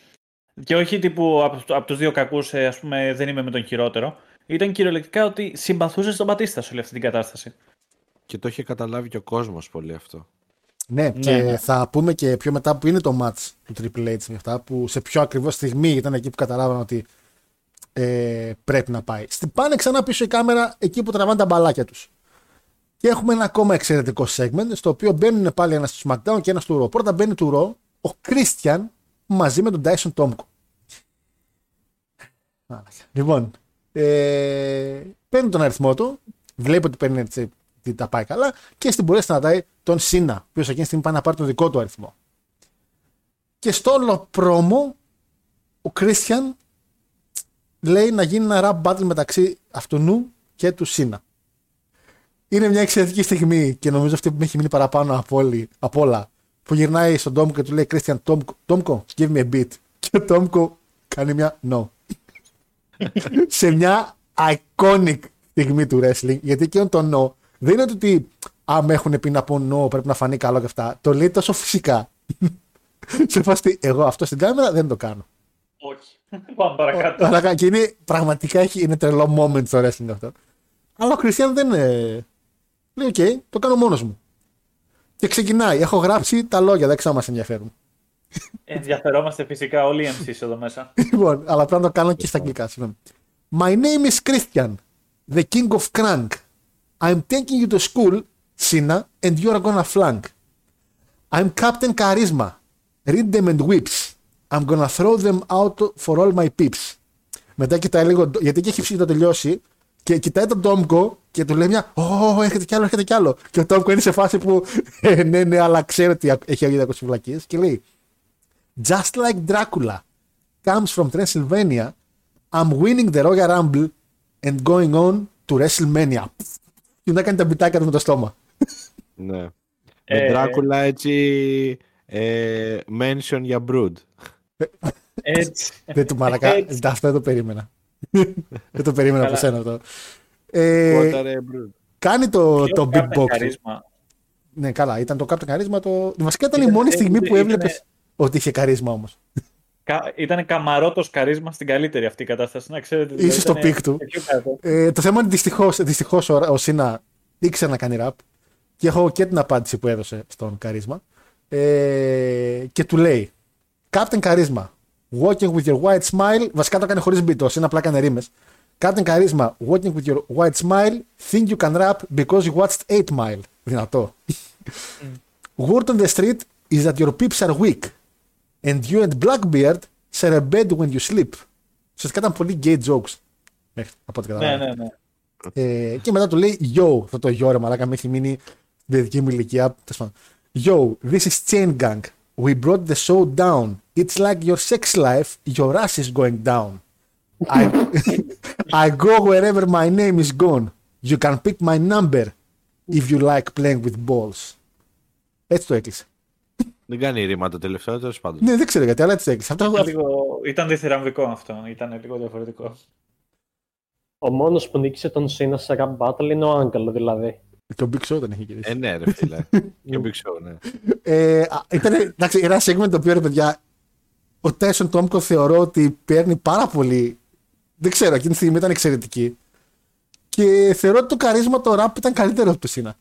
Και όχι τύπου από, από τους δύο κακούς, ε, ας πούμε, δεν είμαι με τον χειρότερο. Ήταν κυριολεκτικά ότι συμπαθούσες τον Μπατίστα σε όλη αυτή την κατάσταση. Και το είχε καταλάβει και ο κόσμος πολύ αυτό. Ναι, ναι, και ναι. θα πούμε και πιο μετά που είναι το match του Triple H με αυτά, που σε ποια ακριβώς στιγμή ήταν εκεί που καταλάβαμε ότι ε, πρέπει να πάει. Στην πάνε ξανά πίσω η κάμερα εκεί που τραβάνε τα μπαλάκια τους. Και έχουμε ένα ακόμα εξαιρετικό segment, στο οποίο μπαίνουν πάλι ένας στο SmackDown και ένας στο Raw. Πρώτα μπαίνει του Raw ο Κρίστιαν μαζί με τον Dyson Τόμκο. Λοιπόν, ε, παίρνει τον αριθμό του, βλέπει ότι παίρνει έτσι, τα πάει καλά και στην πορεία σταματάει τον Σίνα, ο οποίος εκείνη τη στιγμή πάει να πάρει τον δικό του αριθμό. Και στο όλο πρόμο, ο Κρίστιαν λέει να γίνει ένα rap battle μεταξύ αυτού και του Σίνα. Είναι μια εξαιρετική στιγμή και νομίζω αυτή που με έχει μείνει παραπάνω από όλα που γυρνάει στον Τόμκο και του λέει Christian Τόμκο, give me a beat. Και ο Τόμκο κάνει μια no. σε μια iconic στιγμή του wrestling, γιατί εκείνο το no δεν είναι ότι άμα έχουν πει να πω no πρέπει να φανεί καλό και αυτά. Το λέει τόσο φυσικά. σε φάση, εγώ αυτό στην κάμερα δεν το κάνω. Όχι. Πάμε παρακάτω. Και είναι πραγματικά έχει, είναι τρελό moment στο wrestling αυτό. Αλλά ο Christian δεν είναι. Λέει, οκ, το κάνω μόνος μου. Και ξεκινάει. Έχω γράψει τα λόγια, δεν ξέρω αν μας ενδιαφέρουν. Ενδιαφερόμαστε φυσικά όλοι οι MCs εδώ μέσα. λοιπόν, αλλά πρέπει να το κάνω και στα αγγλικά. My name is Christian, the king of crank. I'm taking you to school, Sina, and you're gonna flunk. I'm Captain Charisma. Read them and whips. I'm gonna throw them out for all my peeps. Μετά κοιτάει λίγο, γιατί έχει ψήσει το τελειώσει και κοιτάει τον Τόμκο και του λέει μια Ω, έρχεται κι άλλο, έρχεται κι άλλο. Και ο Τόμκο είναι σε φάση που ε, ναι, ναι, αλλά ξέρει ότι έχει αγίδα φυλακίε και λέει Just like Dracula comes from Transylvania, I'm winning the Royal Rumble and going on to WrestleMania. Και να κάνει τα μπιτάκια του με το στόμα. Ναι. Ε, Με Δράκουλα έτσι ε, mention για Brood. Έτσι. δεν του μαλακά. Έτσι. Αυτό δεν το περίμενα. δεν το περίμενα από Καλά. σένα αυτό. Ε, Water Brood. κάνει το, Και το ο big Captain box. Καρίσμα. Ναι, καλά. Ήταν το Captain Καρίσμα. Το... Βασικά ήταν η Ήταν- μόνη στιγμή ήταν- που ήταν- έβλεπες ότι είχε charisma όμως. Κα- Ήταν καμαρότος charisma στην καλύτερη αυτή κατάσταση. Να ξέρετε. Ίσως δηλαδή, στο ήταν peak του. πιο κάτω. Ε, το θέμα είναι δυστυχώς δυστυχώς, ο, ο Σίνα ήξερε να κάνει ραπ και έχω και την απάντηση που έδωσε στον Charisma. Ε, και του λέει Captain Charisma, walking with your white smile. Βασικά το έκανε χωρίς beat, ο Σίνα απλά έκανε ρίμες. Captain Charisma, walking with your white smile, think you can rap because you watched 8 Mile. Δυνατό. Word on the street is that your peeps are weak and you and Blackbeard share a bed when you sleep. Ουσιαστικά ήταν πολύ gay jokes. Μέχρι από ό,τι Ναι, καταλαβαίνω. ναι, ναι. Ε, και μετά του λέει Yo, αυτό το yo ρε μαλάκα με έχει μείνει στην παιδική μου ηλικία. Τέλος πάντων. Yo, this is Chain Gang. We brought the show down. It's like your sex life, your ass is going down. I, I go wherever my name is gone. You can pick my number if you like playing with balls. Έτσι το έκλεισε. Δεν κάνει ρήμα το τελευταίο, τέλος πάντων. Ναι, δεν ξέρω γιατί, αλλά έτσι το έκλεισε. Αυτό, Ήταν, λίγο, ήταν διθυραμβικό αυτό. Ήταν λίγο διαφορετικό. Ο μόνος που νίκησε τον Σίνα σε rap battle είναι ο Άγγελο δηλαδή. και ο Big Show δεν έχει γυρίσει. Ε, ναι, ρε φίλε. και ο Big Show, ναι. Ε, α, ήταν εντάξει, ένα segment το οποίο ρε παιδιά, ο Τέσον Τόμκο θεωρώ ότι παίρνει πάρα πολύ. Δεν ξέρω, εκείνη τη στιγμή ήταν εξαιρετική. Και θεωρώ ότι το καρίσμα το rap ήταν καλύτερο από το Σίνα.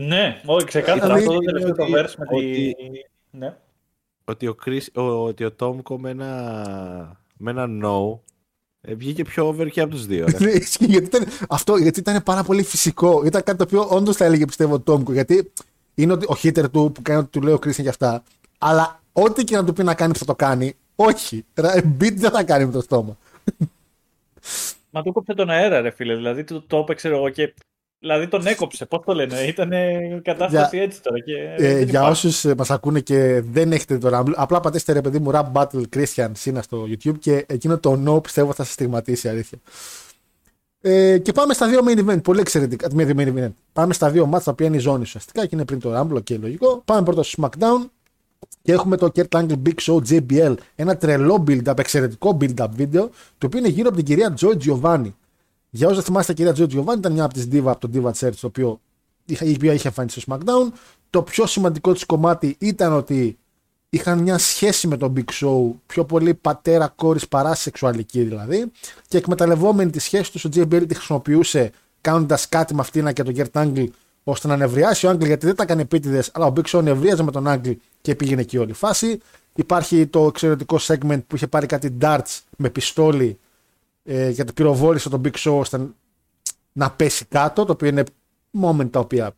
Ναι, όχι, ξεκάθαρα. Δηλαδή, αυτό το τελευταίο το ότι- verse με τη. ότι- Ναι. Ότι ο, Chris, ο, ότι ο Τόμκο με ένα, με ένα no ε, βγήκε πιο over και από τους δύο. Ρε. Ναι, ισχύει, γιατί ήταν, αυτό γιατί ήταν πάρα πολύ φυσικό. Ήταν κάτι το οποίο όντως θα έλεγε πιστεύω ο Τόμκο. Γιατί είναι ότι ο hater του που κάνει ότι του λέει ο Κρίσιαν για αυτά. Αλλά ό,τι και να του πει να κάνει θα το κάνει. Όχι. Ρα- Beat δεν θα κάνει με το στόμα. Μα του κόψε τον αέρα, ρε φίλε. Δηλαδή το, το έπαιξε εγώ και. Δηλαδή τον έκοψε. Πώς το λένε, ήταν η κατάσταση έτσι τώρα. Και Ε, δεν για υπάρχει. όσους μας ακούνε και δεν έχετε δει το Rumble, απλά πατήστε ρε παιδί μου Rap Battle Christian Σίνα στο YouTube και εκείνο το no πιστεύω θα σας στιγματίσει αλήθεια. Ε, και πάμε στα δύο main event. Πολύ εξαιρετικά. Με δύο main event. Πάμε στα δύο μάτια τα οποία είναι η ζώνη ουσιαστικά και είναι πριν το Rumble και λογικό. Πάμε πρώτα στο SmackDown και έχουμε το Kurt Angle Big Show JBL. Ένα τρελό build-up, εξαιρετικό build-up βίντεο το οποίο είναι γύρω από την κυρία Joy Giovanni. Για όσους δεν θυμάστε, η κυρία Joy Giovanni ήταν μια από τις Diva από το Diva Church, το οποίο είχα- η οποία είχε εμφανιστεί στο SmackDown. Το πιο σημαντικό της κομμάτι ήταν ότι είχαν μια σχέση με τον Big Show, πιο πολύ πατέρα κόρης παρά σεξουαλική δηλαδή. Και εκμεταλλευόμενη τη σχέση τους, ο JBL τη χρησιμοποιούσε κάνοντας κάτι με αυτήν και τον Kurt Angle ώστε να νευριάσει ο Angle γιατί δεν τα έκανε επίτηδες, αλλά ο Big Show νευρίαζε με τον Angle και πήγαινε εκεί όλη η φάση. Υπάρχει το εξαιρετικό segment που είχε πάρει κάτι darts με πιστόλι ε, γιατί πυροβόλησε τον Big Show ώστε να πέσει κάτω, το οποίο είναι moment τα οποία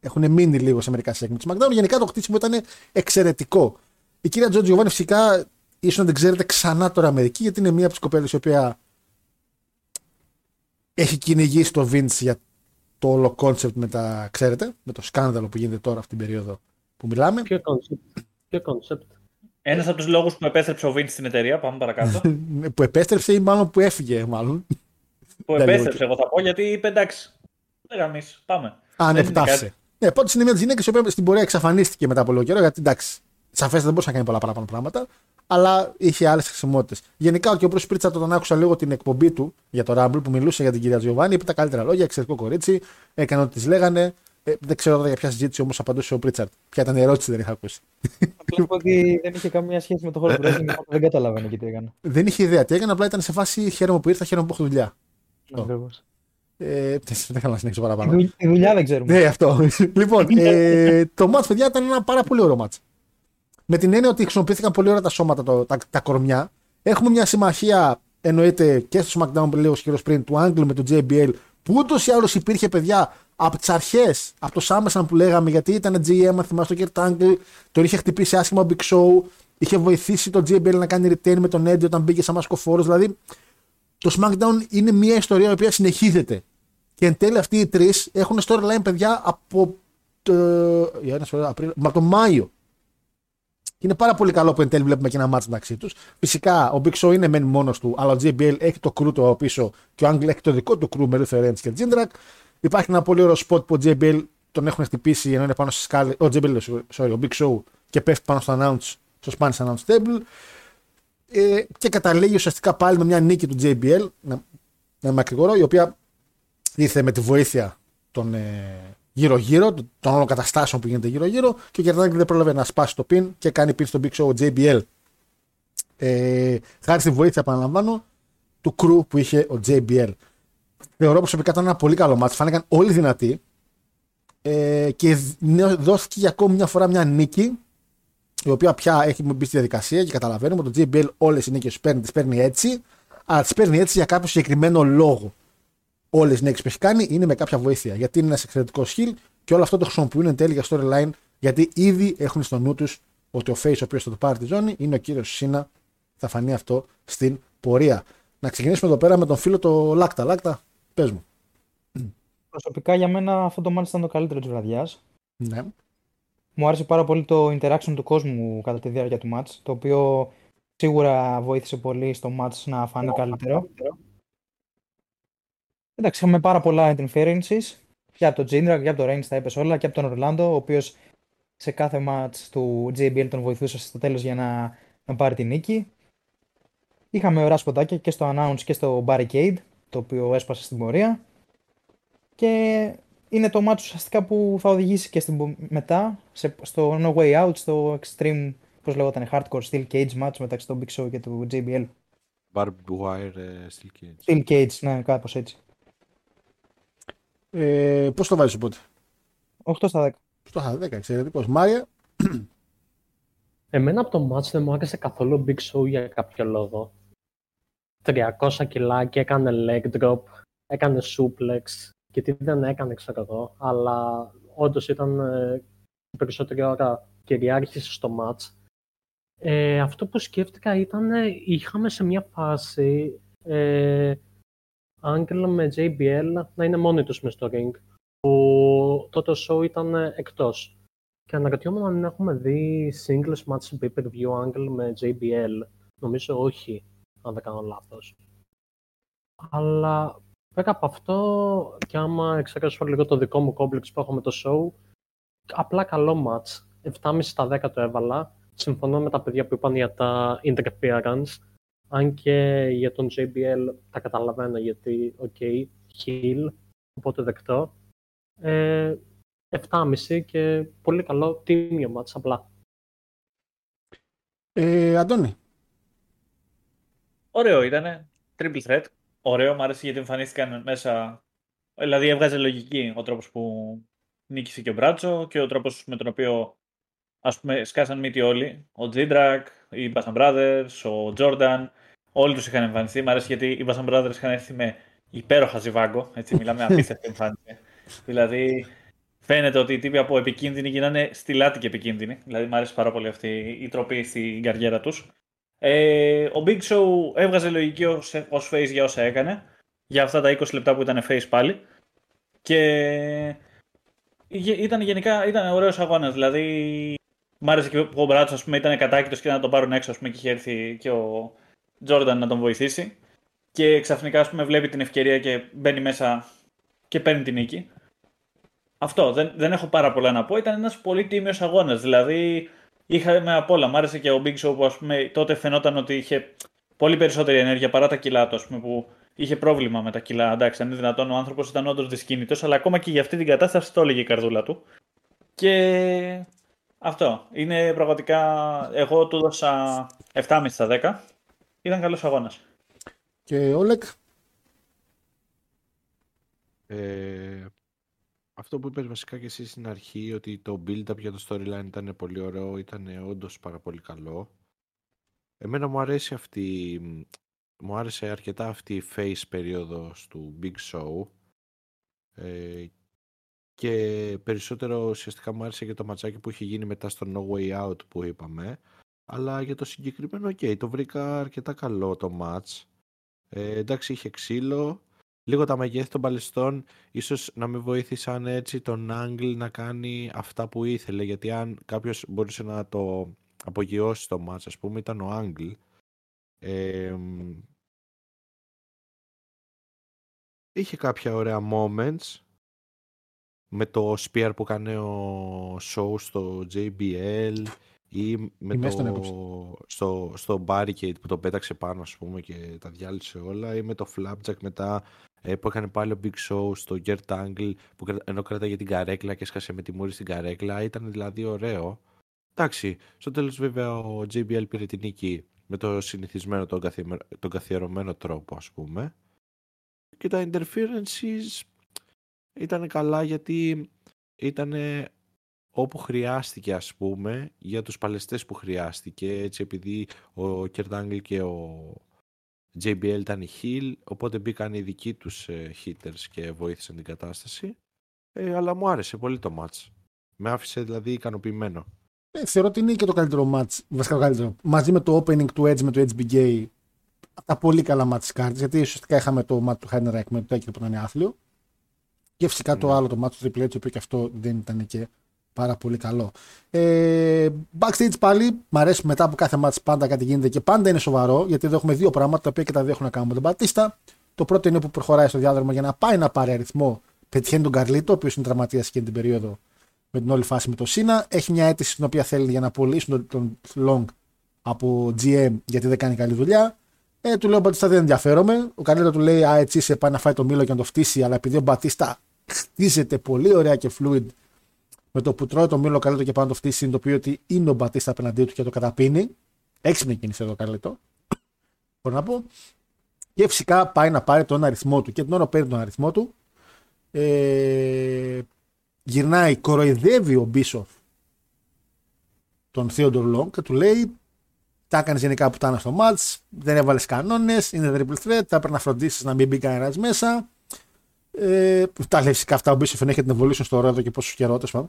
έχουν μείνει λίγο σε μερικά segments του SmackDown. Γενικά το χτίσιμο ήταν εξαιρετικό. Η κυρία Τζο Giovanni φυσικά ίσως να την ξέρετε ξανά τώρα Αμερική, γιατί είναι μία από τις κοπέλες η οποία έχει κυνηγήσει το Vince για το όλο concept με τα, ξέρετε, με το σκάνδαλο που γίνεται τώρα αυτή την περίοδο που μιλάμε. Ποιο concept; Ποιο concept; Ένας από τους λόγους που επέστρεψε ο Vince στην εταιρεία, πάμε παρακάτω. που επέστρεψε ή μάλλον που έφυγε, μάλλον. που Ναι, λίγο επέστρεψε, εγώ θα πω, γιατί είπε εντάξει. Δεν γαμίσει, πάμε. Α, ναι, Δεν που είναι τάφησε. κάτι. Ναι, πρώτη είναι μια τη γυναίκα η οποία στην πορεία εξαφανίστηκε μετά από λίγο καιρό, γιατί εντάξει, σαφέστατα δεν μπορούσε να κάνει πολλά παραπάνω πράγματα, αλλά είχε άλλες χρησιμότητες. Γενικά, και ο Bruce Pritchard τον άκουσα λίγο την εκπομπή του για το Rumble που μιλούσε για την κυρία Τζιοβάνι, είπε τα καλύτερα λόγια, εξαιρετικό κορίτσι, έκανε ό,τι της λέγανε. Ε, δεν ξέρω τώρα για ποια συζήτηση όμως απαντούσε ο Pritchard. Ποια ήταν η ερώτηση, δεν είχα ακούσει. Απλά πω ότι δεν είχε καμία σχέση με το χώρο wrestling, οπότε δεν καταλαβαίνω και τι έκανε. δεν είχε ιδέα τι έκανε, απλά ήταν σε φάση χαίρομαι που ήρθα, χαίρομαι που έχω δουλειά. Αυτό. Ακριβώς. Ε, δεν θέλω να συνεχίσω Τη παραπάνω. δουλ- Τη δουλειά δεν ξέρουμε. Ναι, αυτό. λοιπόν, ε, το match, παιδιά, ήταν ένα πάρα πολύ ωραίο match. Με την έννοια ότι χρησιμοποιήθηκαν πολύ ωραία τα σώματα, το, τα, τα κορμιά. Έχουμε μια συμμαχία, εννοείται και στο SmackDown που λέει ο σχεδόν πριν, του Angle με τον JBL, που ούτως ή άλλως υπήρχε, παιδιά, από τις αρχές, από το SummerSlam που λέγαμε, γιατί ήταν GM, αν θυμάστε το Kurt Angle, τον είχε χτυπήσει άσχημα ο Big Show, είχε βοηθήσει τον JBL να κάνει retain με τον Eddie όταν μπήκε σαν μασκοφόρος. Δηλαδή, το SmackDown είναι μια ιστορία η οποία συνεχίζεται. Και εν τέλει αυτοί οι τρεις έχουν storyline, παιδιά, από το, για ένα σωρό, Απρίλιο, μα από τον Μάιο. Και Είναι πάρα πολύ καλό που εν τέλει βλέπουμε και ένα μάτσο μεταξύ τους. Φυσικά ο Big Show είναι μεν μόνος του, αλλά ο JBL έχει το κρού του πίσω και ο Angle έχει το δικό του κρού με Luther και Jindrak. Υπάρχει ένα πολύ ωραίο spot που ο JBL τον έχουν χτυπήσει ενώ είναι πάνω στη σκάλε. Ο JBL, sorry, ο Big Show και πέφτει πάνω στο announce, στο Spanish announce table. Ε, και καταλήγει ουσιαστικά πάλι με μια νίκη του JBL, να, να είμαι ακρηγορό, η οποία ήρθε με τη βοήθεια των ε, γύρω-γύρω, των όλων καταστάσεων που γίνεται γύρω-γύρω και ο Κερδάκης δεν πρόλαβε να σπάσει το pin και κάνει pin στο Big Show JBL. Ε, χάρη στη βοήθεια, επαναλαμβάνω, του crew που είχε ο JBL. Θεωρώ προσωπικά ήταν ένα πολύ καλό μάτι. Φάνηκαν όλοι δυνατοί ε, και δόθηκε για ακόμη μια φορά μια νίκη η οποία πια έχει μπει στη διαδικασία και καταλαβαίνουμε ότι το JBL όλες οι νίκες παίρνει, τις παίρνει έτσι, αλλά τις παίρνει έτσι για κάποιο συγκεκριμένο λόγο. Όλες οι νίκες που έχει κάνει είναι με κάποια βοήθεια. Γιατί είναι ένας εξαιρετικός skill και όλο αυτό το χρησιμοποιούν εν τέλει για storyline, γιατί ήδη έχουν στο νου τους ότι ο Face, ο οποίος θα το πάρει τη ζώνη, είναι ο κύριος Σίνα. Θα φανεί αυτό στην πορεία. Να ξεκινήσουμε εδώ πέρα με τον φίλο το Λάκτα. Λάκτα, πες μου. Προσωπικά για μένα αυτό το μάτι ήταν το καλύτερο της βραδιάς. Ναι. Μου άρεσε πάρα πολύ το interaction του κόσμου κατά τη διάρκεια του match, το οποίο σίγουρα βοήθησε πολύ στο match να φανεί καλύτερο. Εντάξει, είχαμε πάρα πολλά interferences και από τον Jindrak και από τον Reigns τα έπεσε όλα και από τον Ορλάντο, ο οποίος σε κάθε match του JBL τον βοηθούσε στο τέλος για να, να πάρει την νίκη. Είχαμε ωραία σποτάκια και στο announce και στο barricade, το οποίο έσπασε στην πορεία. Και είναι το match ουσιαστικά που θα οδηγήσει και στην, μετά σε, στο No Way Out, στο Extreme, πώς λέγονταν, Hardcore Steel Cage match μεταξύ του Big Show και του JBL. Barbed Wire uh, Steel Cage. Steel Cage, ναι, κάπως έτσι. Ε, πώς το βάζεις οπότε; 8 στα 10. 8 στα 10, εξαιρετικός. Μάρια; Εμένα από το match δεν μου άρεσε καθόλου Big Show για κάποιο λόγο. 300 κιλά έκανε leg drop, έκανε suplex, και τι δεν έκανε, ξέρω εγώ, αλλά όντως ήταν ε, περισσότερη ώρα κυριάρχηση στο match. Ε, αυτό που σκέφτηκα ήταν, είχαμε σε μια φάση ε, Angle με JBL να είναι μόνοι τους μες στο ring, που τότε ο show ήταν εκτός. Και αναρωτιόμουν αν έχουμε δει singles match pay-per-view Angle με JBL. Νομίζω όχι, αν δεν κάνω λάθος. Αλλά Πέρα από αυτό, και άμα εξαιρέσω λίγο το δικό μου κόμπλεξ που έχω με το show, απλά καλό match. 7,5 στα 10 το έβαλα. Συμφωνώ με τα παιδιά που είπαν για τα interference. Αν και για τον JBL τα καταλαβαίνω γιατί, ok, okay, heel, οπότε δεκτό. Ε, 7,5 και πολύ καλό τίμιο match απλά. Ε, Αντώνη. Ωραίο ήτανε. Triple threat ωραίο, μου άρεσε γιατί εμφανίστηκαν μέσα. Δηλαδή έβγαζε λογική ο τρόπος που νίκησε και ο Μπράτσο και ο τρόπος με τον οποίο ας πούμε σκάσαν μύτη όλοι. Ο Τζίντρακ, οι Bassam Brothers, ο Τζόρνταν, όλοι τους είχαν εμφανιστεί. Μ' αρέσει γιατί οι Bassam Brothers είχαν έρθει με υπέροχα ζιβάγκο. Έτσι, μιλάμε απίστευτη εμφάνιση. δηλαδή φαίνεται ότι οι τύποι από επικίνδυνοι γίνανε στη λάτη και επικίνδυνοι. Δηλαδή μου αρέσει πάρα πολύ αυτή η τροπή στην καριέρα τους. Ε, ο Big Show έβγαζε λογική ως, ως face για όσα έκανε. Για αυτά τα 20 λεπτά που ήταν face πάλι. Και ήταν γενικά ήταν ωραίος αγώνας. Δηλαδή, μ' άρεσε και που ο Μπράτσο ήταν κατάκητος και να τον πάρουν έξω ας πούμε, και είχε έρθει και ο Τζόρνταν να τον βοηθήσει. Και ξαφνικά ας πούμε, βλέπει την ευκαιρία και μπαίνει μέσα και παίρνει την νίκη. Αυτό. Δεν, δεν έχω πάρα πολλά να πω. Ήταν ένας πολύ τίμιος αγώνας. Δηλαδή, είχαμε απ' όλα. Μ' άρεσε και ο Big Show που ας πούμε, τότε φαινόταν ότι είχε πολύ περισσότερη ενέργεια παρά τα κιλά του, πούμε, που είχε πρόβλημα με τα κιλά. Εντάξει, αν είναι δυνατόν, ο άνθρωπος ήταν όντως δυσκίνητος, αλλά ακόμα και για αυτή την κατάσταση το έλεγε η καρδούλα του. Και αυτό. Είναι πραγματικά. Εγώ του έδωσα 7,5 στα 10. Ήταν καλός αγώνας. Και ο Λεκ. Ε, αυτό που είπες βασικά και εσύ στην αρχή, ότι το build-up για το storyline ήταν πολύ ωραίο, ήταν όντως πάρα πολύ καλό. Εμένα μου αρέσει αυτή, μου άρεσε αρκετά αυτή η face περίοδος του Big Show ε, και περισσότερο ουσιαστικά μου άρεσε και το ματσάκι που είχε γίνει μετά στο No Way Out που είπαμε αλλά για το συγκεκριμένο, ok, το βρήκα αρκετά καλό το match. Ε, εντάξει, είχε ξύλο, λίγο τα μεγέθη των παλαιστών ίσως να με βοήθησαν έτσι τον Angle να κάνει αυτά που ήθελε γιατί αν κάποιος μπορούσε να το απογειώσει το μάτς, ας πούμε, ήταν ο Άγγλ. Ε, είχε κάποια ωραία moments με το spear που έκανε ο show στο JBL ή με το, στο, στο barricade που το πέταξε πάνω ας πούμε και τα διάλυσε όλα ή με το flapjack μετά ε, που έκανε πάλι ο Big Show στο Gert Angle που ενώ κράταγε την καρέκλα και έσκασε με τη μούρη στην καρέκλα ήταν δηλαδή ωραίο. Εντάξει στο τέλος βέβαια ο JBL πήρε την νίκη με το συνηθισμένο τον, τον καθιερωμένο τρόπο ας πούμε. Και τα interferences ήταν καλά γιατί ήταν όπου χρειάστηκε ας πούμε για τους παλαιστές που χρειάστηκε έτσι επειδή ο Κερτάγκλ και ο JBL ήταν οι heel οπότε μπήκαν οι δικοί τους ε, hitters και βοήθησαν την κατάσταση. Ε, αλλά μου άρεσε πολύ το match. Με άφησε δηλαδή ικανοποιημένο. Ε, θεωρώ ότι είναι και το καλύτερο match βασικά το καλύτερο μαζί με το opening του Edge με το HBK τα πολύ καλά match cards γιατί ουσιαστικά είχαμε το match του Heidenreich με το Τέκερ που ήταν άθλιο. Και φυσικά το ναι. άλλο το match του Triple H το οποίο και αυτό δεν ήταν και πάρα πολύ καλό. Ε, backstage πάλι, μου αρέσει μετά από κάθε match πάντα κάτι γίνεται και πάντα είναι σοβαρό, γιατί εδώ έχουμε δύο πράγματα τα οποία και τα δύο έχουν να κάνουν με τον Μπατίστα. Το πρώτο είναι που προχωράει στο διάδρομο για να πάει να πάρει αριθμό. Πετυχαίνει τον Καρλίτο, ο οποίος είναι τραυματίας και την περίοδο με την όλη φάση με το Σίνα. Έχει μια αίτηση στην οποία θέλει για να πωλήσουν τον, τον Long από GM γιατί δεν κάνει καλή δουλειά. Ε, του λέω ο Μπατίστα δεν ενδιαφέρομαι. Ο Καρλίτο του λέει Α, έτσι σε πάει να φάει το μήλο και να το φτύσει, αλλά επειδή ο Μπατίστα χτίζεται πολύ ωραία και fluid με το που τρώει το μήλο καλύτερο και πάνω το φτύσει, συνειδητοποιεί ότι είναι ο Μπατίστας απέναντί του και το καταπίνει. Έξυπνη κίνηση εδώ καλύτερο. Μπορώ να πω. Και φυσικά πάει να πάρει τον αριθμό του. Και την ώρα που παίρνει τον αριθμό του, ε, γυρνάει, κοροϊδεύει ο Μπίσοφ τον Theodore Long και του λέει τα έκανες γενικά που ήταν στο match, δεν έβαλες κανόνες, είναι triple threat, θα πρέπει να φροντίσεις να μην μπει κανένας μέσα. Ε, τα λέει φυσικά αυτά ο Μπίσεφ έχει την evolution στο ρόδο και πόσο καιρό τέλος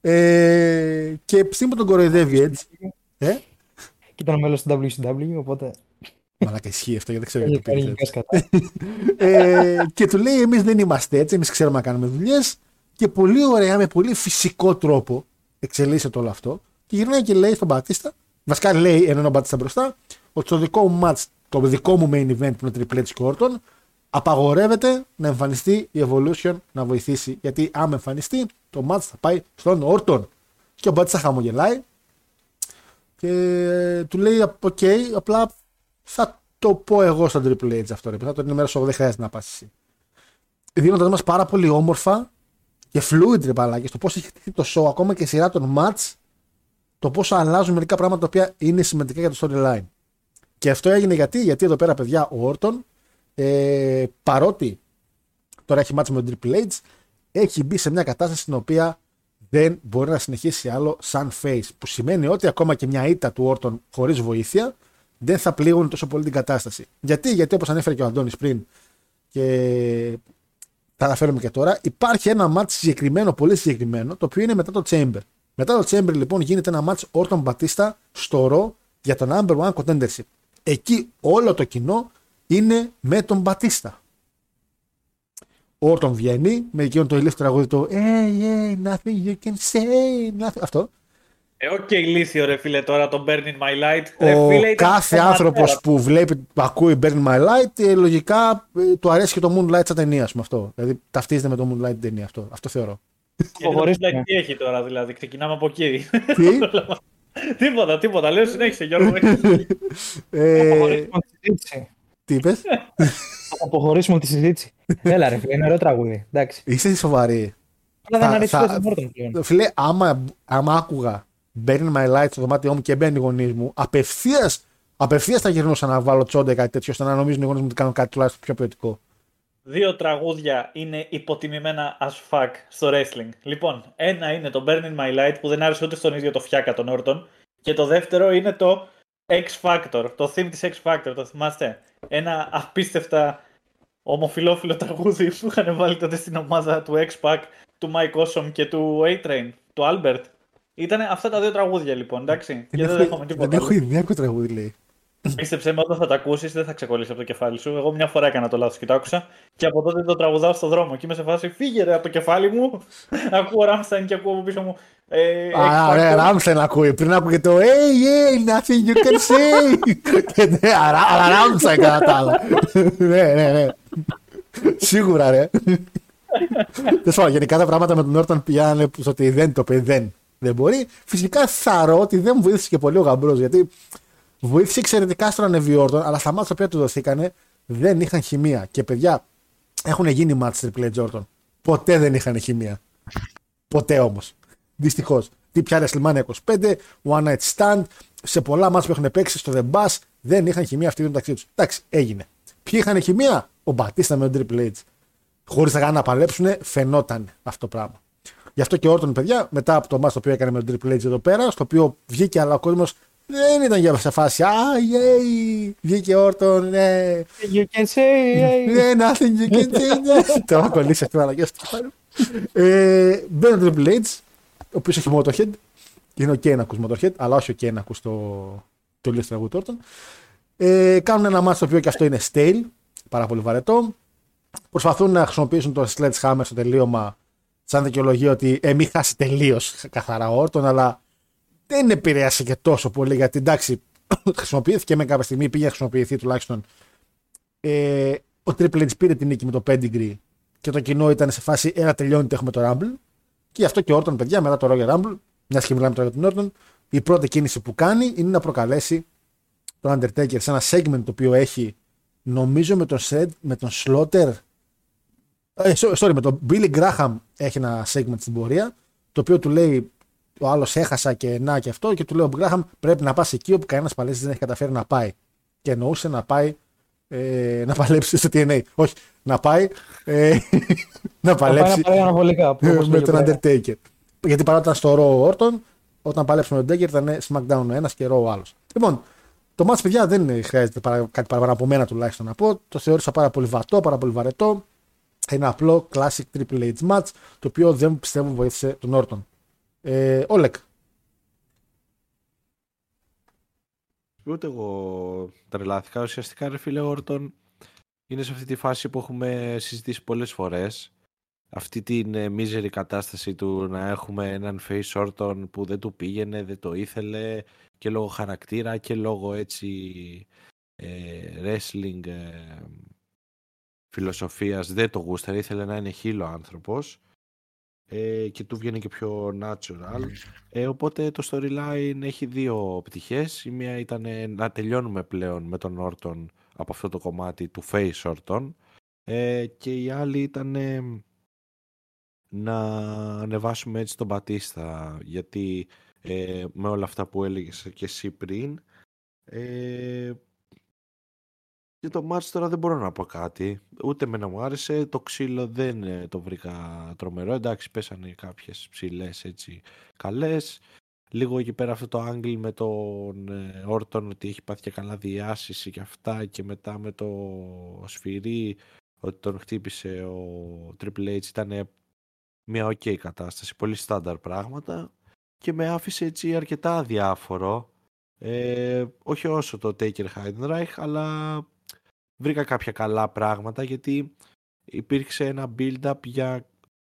ε, και στιγμή που τον κοροϊδεύει έτσι. Ε; Και ήταν μέλος του WCW, οπότε. Μαλάκα ισχύει αυτό γιατί δεν ξέρω γιατί ε, Και του λέει: Εμείς δεν είμαστε έτσι, εμείς ξέρουμε να κάνουμε δουλειές. Και πολύ ωραία, με πολύ φυσικό τρόπο εξελίσσεται όλο αυτό. Και γυρνάει και λέει στον Μπατίστα, βασικά λέει έναν Μπατίστα μπροστά, ότι στο δικό μου match, το δικό μου main event που είναι Triple H Orton, απαγορεύεται να εμφανιστεί η Evolution να βοηθήσει. Γιατί άμα εμφανιστεί, το match θα πάει στον Όρτον. Και ο Μπατίστα χαμογελάει και του λέει: Ok, okay, απλά θα το πω εγώ στον Triple H αυτό. Ρε. Θα το ενημερώσω εγώ, δεν χρειάζεται να πας εσύ. Δίνοντας μας πάρα πολύ όμορφα και fluid ρε μαλάκα στο πώς έχει χτίσει το show, ακόμα και σειρά των match, το πόσο αλλάζουν μερικά πράγματα τα οποία είναι σημαντικά για το storyline. Και αυτό έγινε γιατί, γιατί εδώ πέρα, παιδιά, ο Όρτον ε, παρότι τώρα έχει μάτσει με τον Triple H, έχει μπει σε μια κατάσταση στην οποία δεν μπορεί να συνεχίσει άλλο σαν face. Που σημαίνει ότι ακόμα και μια ήττα του Όρτον χωρίς βοήθεια δεν θα πλήγουν τόσο πολύ την κατάσταση. Γιατί, γιατί όπως ανέφερε και ο Αντώνης πριν και τα αναφέρουμε και τώρα, υπάρχει ένα μάτς συγκεκριμένο, πολύ συγκεκριμένο, το οποίο είναι μετά το Chamber. Μετά το Chamber λοιπόν γίνεται ένα μάτς Όρτον Μπατίστα στο ρο για το number one contendership. Εκεί όλο το κοινό είναι με τον Μπατίστα. Όρτον βγαίνει με εκείνο το ηλίθιο τραγούδι το Hey, hey, nothing you can say, nothing. Αυτό. Ε, ok, okay, ηλίθιο ρε φίλε τώρα το Burn in My Light. Ο φίλε, κάθε άνθρωπος που βλέπει, που ακούει Burn in My Light, ε, λογικά ε, του αρέσει και το Moonlight σαν ταινία, με αυτό. Δηλαδή ταυτίζεται με το Moonlight την ταινία αυτό. Αυτό θεωρώ. Και το Moonlight τι έχει τώρα, δηλαδή. Ξεκινάμε από εκεί. Τι; τίποτα, τίποτα. Λέω συνέχισε, Γιώργο. ε... Τι είπες; Θα αποχωρήσουμε τη συζήτηση. Έλα, ρε φίλε, είναι ωραίο τραγούδι. Εντάξει. Είστε σοβαροί. Αλλά δεν θα... πλέον. Φίλε, άμα, άμα άκουγα Burning My Light στο δωμάτιό μου και μπαίνει οι γονείς μου, απευθεία απευθείας θα γυρνούσα να βάλω τσόντα κάτι τέτοιο, ώστε να νομίζουν οι γονείς μου ότι κάνω κάτι τουλάχιστον πιο ποιοτικό. Δύο τραγούδια είναι υποτιμημένα as fuck στο wrestling. Λοιπόν, ένα είναι το Burning My Light που δεν άρεσε ούτε στον ίδιο το φτιάκα τον Όρτον. Και το δεύτερο είναι το X Factor, το theme της X Factor, το θυμάστε; Ένα απίστευτα ομοφιλόφιλο τραγούδι που είχαν βάλει τότε στην ομάδα του X Pac, του Mike Awesome και του A-Train, του Albert. Ήταν αυτά τα δύο τραγούδια λοιπόν, εντάξει. Δεν, και δεν, έχω, δεν έχω ιδέα ποιο τραγούδι λέει. Πίστεψε με, όταν θα τα ακούσεις, δεν θα ξεκολλήσει από το κεφάλι σου. Εγώ μια φορά έκανα το λάθος και το άκουσα. Και από τότε το τραγουδάω στον δρόμο. Και είμαι σε φάση, φύγε ρε, από το κεφάλι μου. ακούω Ράμσταϊν και ακούω από πίσω μου. Ε, Α, ρε, Ράμσταϊν ακούει. Πριν ακούγε το Hey, hey, nothing you can say. και ναι, αλλά Ράμσταϊν κατά τα άλλα. ναι, ναι, ναι. Σίγουρα, ρε. Τέλος γενικά τα πράγματα με τον Όρταν πηγαίνανε στο ότι δεν το πει, δεν, δεν μπορεί. Φυσικά θαρώ ότι δεν μου βοήθησε και πολύ ο γαμπρός γιατί βοήθησε εξαιρετικά στον ανεβιόρτον, αλλά στα μάτια τα οποία του δοθήκανε δεν είχαν χημεία. Και παιδιά, έχουν γίνει μάτς Triple H Jordan. Ποτέ δεν είχαν χημεία. Ποτέ όμως. Δυστυχώς. Τι πιάνε Σλιμάνια 25, One Night Stand, σε πολλά μάτια που έχουν παίξει στο The Bus δεν είχαν χημεία αυτοί μεταξύ τους. Εντάξει, έγινε. Ποιοι είχαν χημεία, ο Μπατίστα με τον Triple H. Χωρίς να να παλέψουν, φαινόταν αυτό το πράγμα. Γι' αυτό και ο Όρτον, παιδιά, μετά από το μάτς το οποίο έκανε με τον Triple H εδώ πέρα, στο οποίο βγήκε, αλλά ο κόσμος δεν ήταν για σε φάση. Α, yay! Βγήκε Όρτον, ναι. You can say, yay. Ναι, nothing you can say. ναι. Το έχω κολλήσει αυτό, αλλά και αυτό. Ε, Μπαίνει ο Triple H, ο οποίος έχει Motorhead. Είναι ο Kane ακούς Motorhead, αλλά όχι ο Kane ακούς το, το λίστο τραγούδι του Όρτον. Ε, κάνουν ένα μάτσο το οποίο και αυτό είναι stale, πάρα πολύ βαρετό. Προσπαθούν να χρησιμοποιήσουν το Sledgehammer στο τελείωμα σαν δικαιολογία ότι ε, μην χάσει τελείως καθαρά Όρτον, αλλά δεν επηρέασε και τόσο πολύ γιατί εντάξει, χρησιμοποιήθηκε με κάποια στιγμή, πήγε να χρησιμοποιηθεί τουλάχιστον. Ε, ο Triple H πήρε την νίκη με το Pedigree και το κοινό ήταν σε φάση ένα τελειώνει, έχουμε το Rumble. Και γι' αυτό και ο Όρτον, παιδιά, μετά το Royal Rumble, μιας και μιλάμε τώρα για τον Όρτον, η πρώτη κίνηση που κάνει είναι να προκαλέσει τον Undertaker σε ένα segment το οποίο έχει, νομίζω με τον, Sed, με τον Slaughter, ε, sorry, με τον Billy Graham έχει ένα segment στην πορεία, το οποίο του λέει ο άλλος έχασα και να και αυτό και του λέει ο Γκράχαμ πρέπει να πας εκεί όπου κανένας παλέτη δεν έχει καταφέρει να πάει. Και εννοούσε να πάει ε, να παλέψει στο TNA. Όχι, να πάει ε, να παλέψει να πάει με τον Undertaker. Γιατί παρά ήταν στο Raw Orton, όταν παλέψει με τον Undertaker ήταν SmackDown ο ένας και Raw ο άλλος. Λοιπόν, το match παιδιά δεν χρειάζεται παρα, κάτι παραπάνω από μένα τουλάχιστον να πω. Το θεώρησα πάρα πολύ βατό, πάρα πολύ βαρετό. Ένα απλό classic Triple H match το οποίο δεν πιστεύω βοήθησε τον Orton. Ε, Όλεκ. Ούτε εγώ τρελάθηκα. Ουσιαστικά, ρε φίλε Όρτον, είναι σε αυτή τη φάση που έχουμε συζητήσει πολλές φορές. Αυτή την ε, μίζερη κατάσταση του να έχουμε έναν face Όρτον που δεν του πήγαινε, δεν το ήθελε και λόγω χαρακτήρα και λόγω έτσι ε, wrestling ε, φιλοσοφίας δεν το γούσταρε, ήθελε να είναι χείλο άνθρωπος ε, και του βγαίνει και πιο natural. Ε, οπότε το storyline έχει δύο πτυχές. Η μία ήταν να τελειώνουμε πλέον με τον Όρτον από αυτό το κομμάτι του face Όρτον ε, και η άλλη ήταν να ανεβάσουμε έτσι τον Πατίστα γιατί ε, με όλα αυτά που έλεγες και εσύ πριν ε, για το μάτς τώρα δεν μπορώ να πω κάτι. Ούτε με να μου άρεσε. Το ξύλο δεν ε, το βρήκα τρομερό. Εντάξει, πέσανε κάποιες ψηλές έτσι καλές. Λίγο εκεί πέρα αυτό το άγγλ με τον Όρτον ότι έχει πάθει και καλά διάσηση και αυτά και μετά με το σφυρί ότι τον χτύπησε ο Triple H ήταν μια ok κατάσταση, πολύ στάνταρ πράγματα και με άφησε έτσι αρκετά διάφορο. Ε, όχι όσο το Taker Heidenreich, αλλά βρήκα κάποια καλά πράγματα γιατί υπήρξε ένα build-up για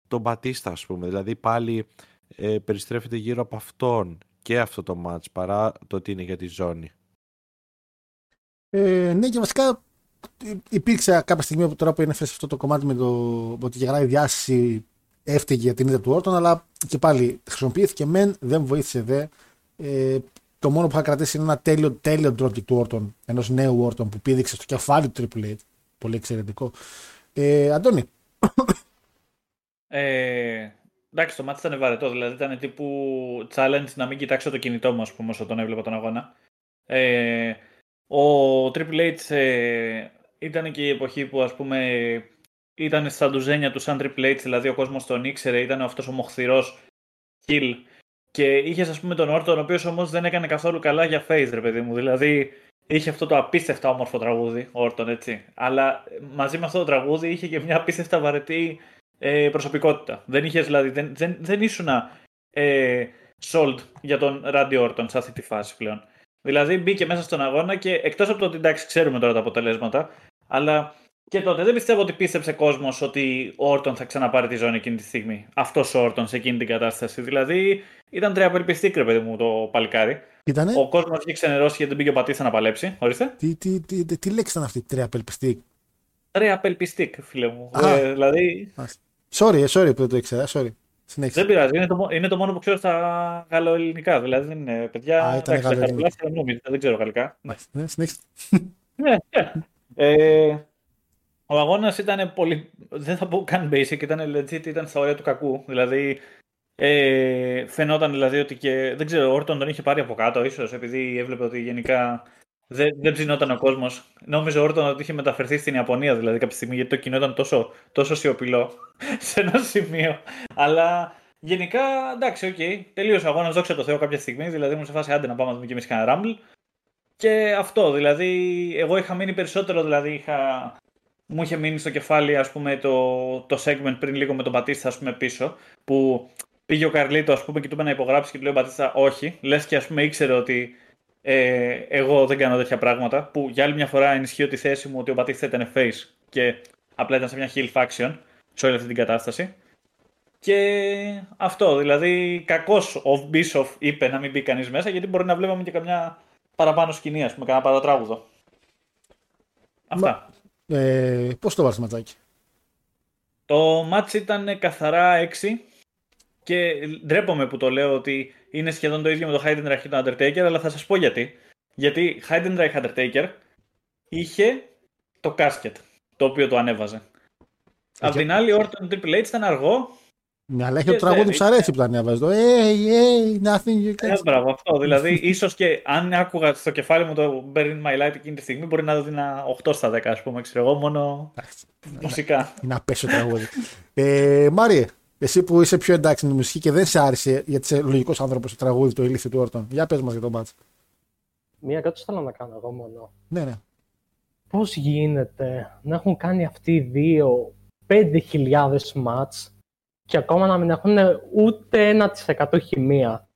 τον Μπατίστα ας πούμε. Δηλαδή πάλι ε, περιστρέφεται γύρω από αυτόν και αυτό το match παρά το ότι είναι για τη ζώνη. Ε, ναι και βασικά υπήρξε κάποια στιγμή από τώρα που είναι αυτό το κομμάτι με το ότι γελάει διάσηση έφταιγε για την ίδια του Όρτον αλλά και πάλι χρησιμοποιήθηκε μεν, δεν βοήθησε δε. Ε, το μόνο που θα κρατήσει είναι ένα τέλειο, τέλειο dropkick του Όρτον, ενός νέου Όρτον που πήδηξε στο κεφάλι του Triple H. Πολύ εξαιρετικό. Ε, Αντώνη. Ε, εντάξει, το μάτι ήταν βαρετό. Δηλαδή ήταν τύπου challenge να μην κοιτάξω το κινητό μου, ας πούμε, όσο τον έβλεπα τον αγώνα. Ε, ο Triple H ε, ήταν και η εποχή που ας πούμε ήταν στα ντουζένια του σαν Triple H, δηλαδή ο κόσμος τον ήξερε, ήταν αυτός ο μοχθηρός kill και είχες, ας πούμε, τον Όρτον, ο οποίος όμως δεν έκανε καθόλου καλά για face, ρε παιδί μου. Δηλαδή, είχε αυτό το απίστευτα όμορφο τραγούδι, Όρτον, έτσι. Αλλά μαζί με αυτό το τραγούδι είχε και μια απίστευτα βαρετή ε, προσωπικότητα. Δεν είχες, δηλαδή, δεν, δεν, δεν ήσουν ε, sold για τον Ράντι Όρτον σε αυτή τη φάση πλέον. Δηλαδή μπήκε μέσα στον αγώνα και εκτός από το ότι εντάξει, ξέρουμε τώρα τα αποτελέσματα, αλλά και τότε δεν πιστεύω ότι πίστεψε κόσμος ότι ο Όρτον θα ξαναπάρει τη ζώνη εκείνη τη στιγμή. Αυτός ο Όρτον σε εκείνη την κατάσταση. Δηλαδή ήταν τριαπελπιστή, παιδί μου, το παλικάρι. Ήτανε; Ο κόσμος είχε ξενερώσει γιατί δεν πήγε ο Πατίστα να παλέψει. Ορίστε. Τι, τι, τι, τι, τι λέξη ήταν αυτή, τριαπελπιστή. Τριαπελπιστή, φίλε μου. Ε, δηλαδή. Sorry, ε, sorry που δεν το ήξερα. Sorry. Συνέχισε. Δεν πειράζει. Είναι το, είναι το μόνο που ξέρω στα γαλλοελληνικά. Δηλαδή δεν είναι παιδιά. Α, ήταν γαλλοελληνικά. Δεν ξέρω γαλλικά. Ναι, συνέχισε. Ναι, ναι. Ε, ο αγώνας ήταν πολύ. Δεν θα πω καν basic, ήταν legit, ήταν στα όρια του κακού. Δηλαδή, ε, φαινόταν δηλαδή ότι και. Δεν ξέρω, ο Όρτον τον είχε πάρει από κάτω, ίσως επειδή έβλεπε ότι γενικά δεν, δεν ψινόταν ο κόσμος. Νόμιζε ο Όρτον ότι είχε μεταφερθεί στην Ιαπωνία δηλαδή κάποια στιγμή, γιατί το κοινό ήταν τόσο, τόσο σιωπηλό σε ένα σημείο. Αλλά γενικά εντάξει, ok. Okay. Τελείωσε ο αγώνας, δόξα τω Θεώ κάποια στιγμή. Δηλαδή, ήμουν σε φάση άντε να πάμε να δούμε και εμείς κανένα Rumble. Και αυτό, δηλαδή, εγώ είχα μείνει περισσότερο, δηλαδή είχα μου είχε μείνει στο κεφάλι ας πούμε, το, το segment πριν λίγο με τον Μπατίστα ας πούμε, πίσω, που πήγε ο Καρλίτο ας πούμε, και του είπε να υπογράψει και του λέει ο Μπατίστα όχι. Λες και ας πούμε, ήξερε ότι ε, εγώ δεν κάνω τέτοια πράγματα. Που για άλλη μια φορά ενισχύω τη θέση μου ότι ο Μπατίστα ήταν face και απλά ήταν σε μια heel faction σε όλη αυτή την κατάσταση. Και αυτό, δηλαδή κακό ο Μπίσοφ είπε να μην μπει κανείς μέσα γιατί μπορεί να βλέπαμε και καμιά παραπάνω σκηνή, ας πούμε, κανένα παρατράγουδο. Αυτά. Ε, Πώς το βάλει ματσάκι; Το μάτς ήταν καθαρά 6 και ντρέπομαι που το λέω ότι είναι σχεδόν το ίδιο με το Heidenreich και το Undertaker, αλλά θα σας πω γιατί. Γιατί Heidenreich Undertaker είχε το κάσκετ, το οποίο το ανέβαζε. Okay. Απ' την άλλη, Orton Triple H ήταν αργό ναι, αλλά έχει το τραγούδι που σου αρέσει που τα ανέβαζε. Το Hey, hey, nothing you can. Ε, μπράβο, αυτό. δηλαδή, ίσως και αν άκουγα στο κεφάλι μου το Burn My Light εκείνη τη στιγμή, μπορεί να δίνα 8 στα 10, ας πούμε, ξέρω εγώ, μόνο μουσικά. Να πέσω τραγούδι. ε, Μάριε, εσύ που είσαι πιο εντάξει με τη μουσική και δεν σε άρεσε, γιατί είσαι λογικός άνθρωπος το τραγούδι, το ηλίθιο του Όρτον. Για πες μας για τον μπάτς. Μία ερώτηση θέλω να κάνω εγώ μόνο. Ναι, ναι. Πώς γίνεται να έχουν κάνει αυτοί οι δύο 5.000 μάτς και ακόμα να μην έχουν ούτε 1% χημεία.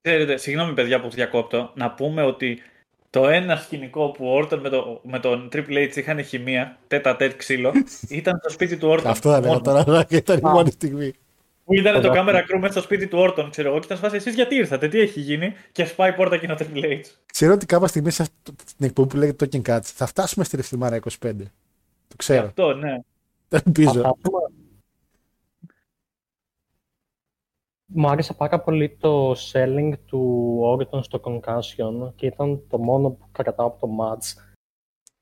Ξέρετε, συγγνώμη παιδιά που διακόπτω, να πούμε ότι το ένα σκηνικό που ο Όρτον με, το, με τον Triple H είχαν χημεία, τέτα τέτ ξύλο, ήταν στο σπίτι του Όρτον. Αυτό δεν ήταν τώρα, ήταν η μόνη στιγμή. Που ήταν το camera crew μέσα στο σπίτι του Όρτον, ξέρω εγώ, και ήταν σφάσει εσείς γιατί ήρθατε, τι έχει γίνει, και σπάει η πόρτα και είναι ο Triple H. Ξέρω ότι κάποια στιγμή σε την εκπομπή που λέγεται Talking Cuts θα φτάσουμε στη Ρεφτιμάρα 25. Το ξέρω. αυτό, ναι. Ελπίζω. Μου άρεσε πάρα πολύ το selling του Orton στο Concussion και ήταν το μόνο που κρατάω από το match.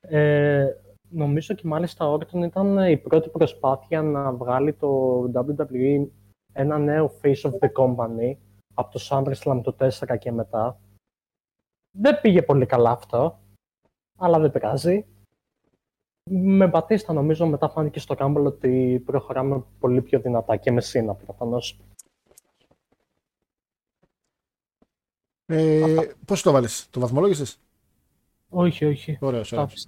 Ε, νομίζω και μάλιστα ο Orton ήταν η πρώτη προσπάθεια να βγάλει το WWE ένα νέο face of the company από το SummerSlam το 4 και μετά. Δεν πήγε πολύ καλά αυτό, αλλά δεν πειράζει. Με Μπατίστα νομίζω μετά φάνηκε στο Rumble ότι προχωράμε πολύ πιο δυνατά και με Σύνα προφανώς. Ε, Πώς το βάλει, το βαθμολόγησες; Όχι, όχι. Ωραίος, ωραίος.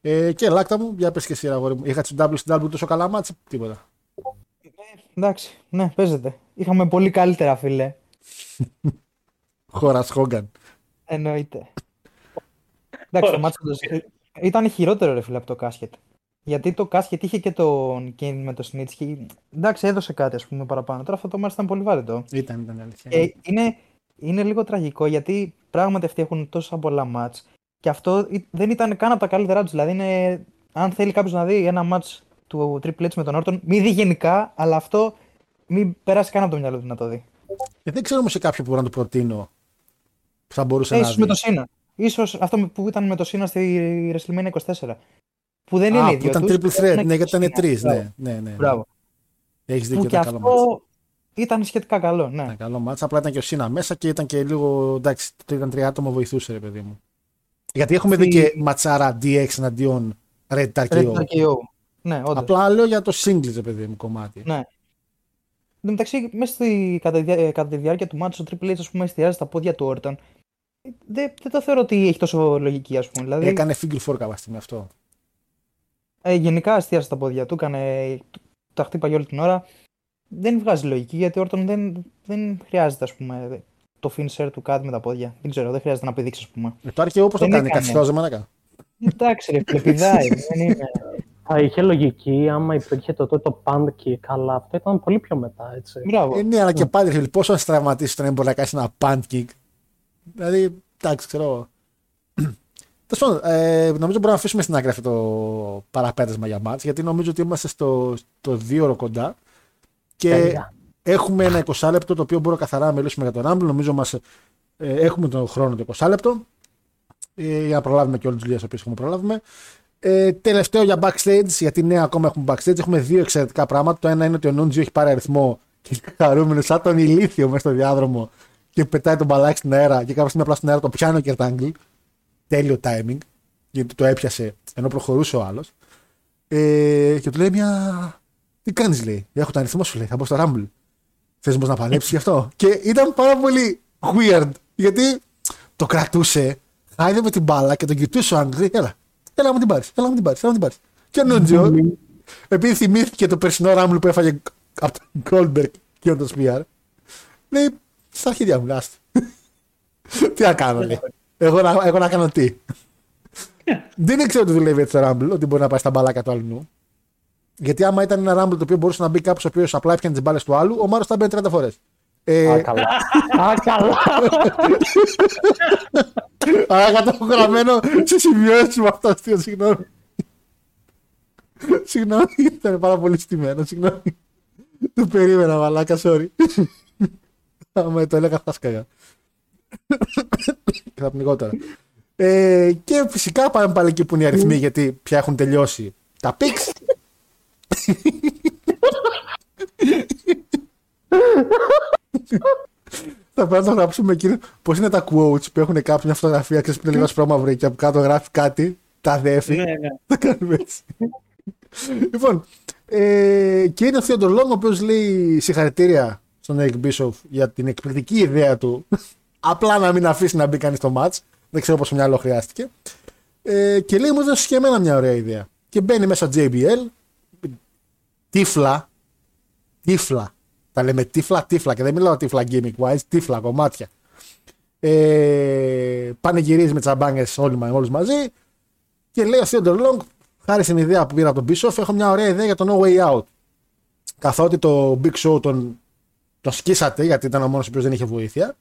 Ε, και λάκτα μου, για πες και εσύ, αγόρι μου. Είχα W στην W τόσο καλά μάτσα, τίποτα. Ε, εντάξει, ναι, παίζεται. Είχαμε πολύ καλύτερα, φίλε. Χώρα Χόγκαν. Εννοείται. εντάξει, το μάτσο ήταν χειρότερο, ρε φίλε, από το κάσκετ. Γιατί το κάσκετ είχε και τον Κέιν με το Σνίτσκι. Εντάξει, έδωσε κάτι ας πούμε παραπάνω. Τώρα αυτό το μάτι ήταν πολύ βαρετό. Ήταν, ήταν αλήθεια. Ε, είναι, είναι λίγο τραγικό γιατί πράγματι αυτοί έχουν τόσα πολλά μάτς και αυτό δεν ήταν καν από τα καλύτερά τους. Δηλαδή, είναι, αν θέλει κάποιος να δει ένα μάτς του Triple H με τον Όρτον, μην δει γενικά, αλλά αυτό μην περάσει καν από το μυαλό του να το δει. Ε, δεν ξέρω όμως σε κάποιο που να το προτείνω που θα μπορούσε ε, να ίσως δει. με το Σύνα. Ίσως αυτό που ήταν με το Σύνα στη WrestleMania 24. Που δεν Α, είναι που ίδιο. ήταν τους, triple threat, ναι, γιατί ήταν τρεις. Ναι, ναι, ναι. Μπράβο. Έχεις Που δίκιο, και ήταν καλό αυτό μάτς. Ήταν σχετικά καλό, ναι. Ήταν καλό μάτς, απλά ήταν και ο Σίνα μέσα και ήταν και λίγο. Εντάξει, το ήταν τρία άτομα, βοηθούσε, ρε παιδί μου. Γιατί έχουμε δει Στη- και ματσάρα DX εναντίον Red Dark Red KO. Dark KO. Ναι, όντως. Απλά λέω για το singles, ρε παιδί μου, κομμάτι. Ναι. Εν τω μεταξύ, μέσα στη, κατά, τη, διά- ε, κατά τη διάρκεια του μάτσου, ο Triple H ας πούμε, εστιάζει στα πόδια του Όρταν. Δεν, δεν το θεωρώ ότι έχει τόσο λογική, ας πούμε. Δηλαδή, Έκανε figure four κάποια στιγμή αυτό. ε, γενικά εστιάζει στα πόδια του, έκανε, τα χτύπαγε όλη την ώρα. Δεν βγάζει λογική, γιατί ο Όρταν δεν, δεν χρειάζεται, ας πούμε, το finisher του κάτι με τα πόδια. Δεν ξέρω, δεν χρειάζεται να πηδήξεις, ας πούμε. Ε, το αρχαίο πώ το Δεν κάνει, έκανε. καθιστό μαλάκα. Εντάξει, ρε, φίλε, πηδάει. δεν είναι. Θα είχε λογική άμα υπήρχε το τότε το pancake, αλλά αυτό ήταν πολύ πιο μετά, έτσι. Μπράβο. Ε, ναι, αλλά και πάλι φίλε, πόσο να σε τραυματίσει όταν μπορεί να κάνεις ένα punt kick. Δηλαδή, εντάξει, ξέρω. εγώ. Τέλος πάντων, ε, νομίζω μπορούμε να αφήσουμε στην άκρη αυτό το παραπέτασμα για μάτς, γιατί νομίζω ότι είμαστε στο, στο δύο ώρο κοντά και Τέλεια. έχουμε ένα 20 λεπτό το οποίο μπορούμε καθαρά να μιλήσουμε για τον Rumble. Νομίζω μας, ε, έχουμε τον χρόνο το 20 λεπτό ε, για να προλάβουμε και όλες τις δουλειές που έχουμε προλάβουμε. Ε, τελευταίο για backstage, γιατί ναι, ακόμα έχουμε backstage. Έχουμε δύο εξαιρετικά πράγματα. Το ένα είναι ότι ο Νούντζιο έχει πάρει αριθμό και είναι χαρούμενο σαν τον ηλίθιο μέσα στο διάδρομο και πετάει τον μπαλάκι στην αέρα και κάποια στιγμή απλά στην αέρα το πιάνει ο Κερτάγκλ. Τέλειο timing, γιατί το έπιασε ενώ προχωρούσε ο άλλος. Ε, και του λέει μια. Τι κάνεις, λέει; Έχω τον αριθμό σου, λέει. Θα μπω στο Rumble. Θες να παλέψεις γι' αυτό; Και ήταν πάρα πολύ weird, γιατί το κρατούσε, χάιδευε την μπάλα και τον κοιτούσε ο Άγγλ. Έλα, έλα να μου την πάρεις, έλα να μου την πάρεις, έλα να μου την πάρεις. Και ο Νούντζιο, επειδή θυμήθηκε το περσινό Rumble που έφαγε από τον Goldberg και τον Spear, λέει στα αρχίδια μου, λάστε. τι να κάνω, λέει. Εγώ να, εγώ να κάνω τι. Δεν ήξερα ότι δουλεύει έτσι το Rumble, ότι μπορεί να πάει στα μπαλάκια του αλλού. Γιατί άμα ήταν ένα Rumble το οποίο μπορούσε να μπει κάποιος ο οποίος απλά έπιανε τις μπάλες του άλλου, ο Μάρος θα μπαίνει 30 φορές. Ε, Α, καλά. Α, καλά. Άρα το έχω γραμμένο σε σημειώσεις με αυτό αστείο, συγγνώμη. Συγγνώμη, ήταν πάρα πολύ στημένο, συγγνώμη. Το περίμενα, μαλάκα, sorry. Άμα το έλεγα θα σκάγα. Και θα πνιγώ τώρα. Ε, και φυσικά πάμε πάλι εκεί που είναι οι αριθμοί, γιατί πια έχουν τελειώσει τα picks. Θα πρέπει να το γράψουμε εκείνο. Πώς είναι τα quotes που έχουν κάποιοι μια φωτογραφία, ξέρεις που είναι λίγο ασπρόμαυρο και από κάτω γράφει κάτι. Τα δέφη. Ναι, ναι. Θα κάνουμε έτσι. λοιπόν, ε, και είναι ο Theodore Long, ο οποίος λέει συγχαρητήρια στον Eric Bishop για την εκπληκτική ιδέα του. Απλά να μην αφήσει να μπει κανείς στο match. Δεν ξέρω πόσο μυαλό χρειάστηκε. Ε, και λέει μου έδωσε και εμένα μια ωραία ιδέα. Και μπαίνει μέσα JBL. Τύφλα. Τύφλα. Τα λέμε τύφλα, τύφλα. Και δεν μιλάω τύφλα gimmick wise, τύφλα κομμάτια. Ε, πανηγυρίζει με τσαμπάνιε όλοι μα- όλους μαζί. Και λέει ο Theodore Long, χάρη στην ιδέα που πήρα από τον Bischoff, έχω μια ωραία ιδέα για το No Way Out. Καθότι το Big Show τον, τον σκίσατε, γιατί ήταν ο μόνος ο οποίος δεν είχε βοήθεια.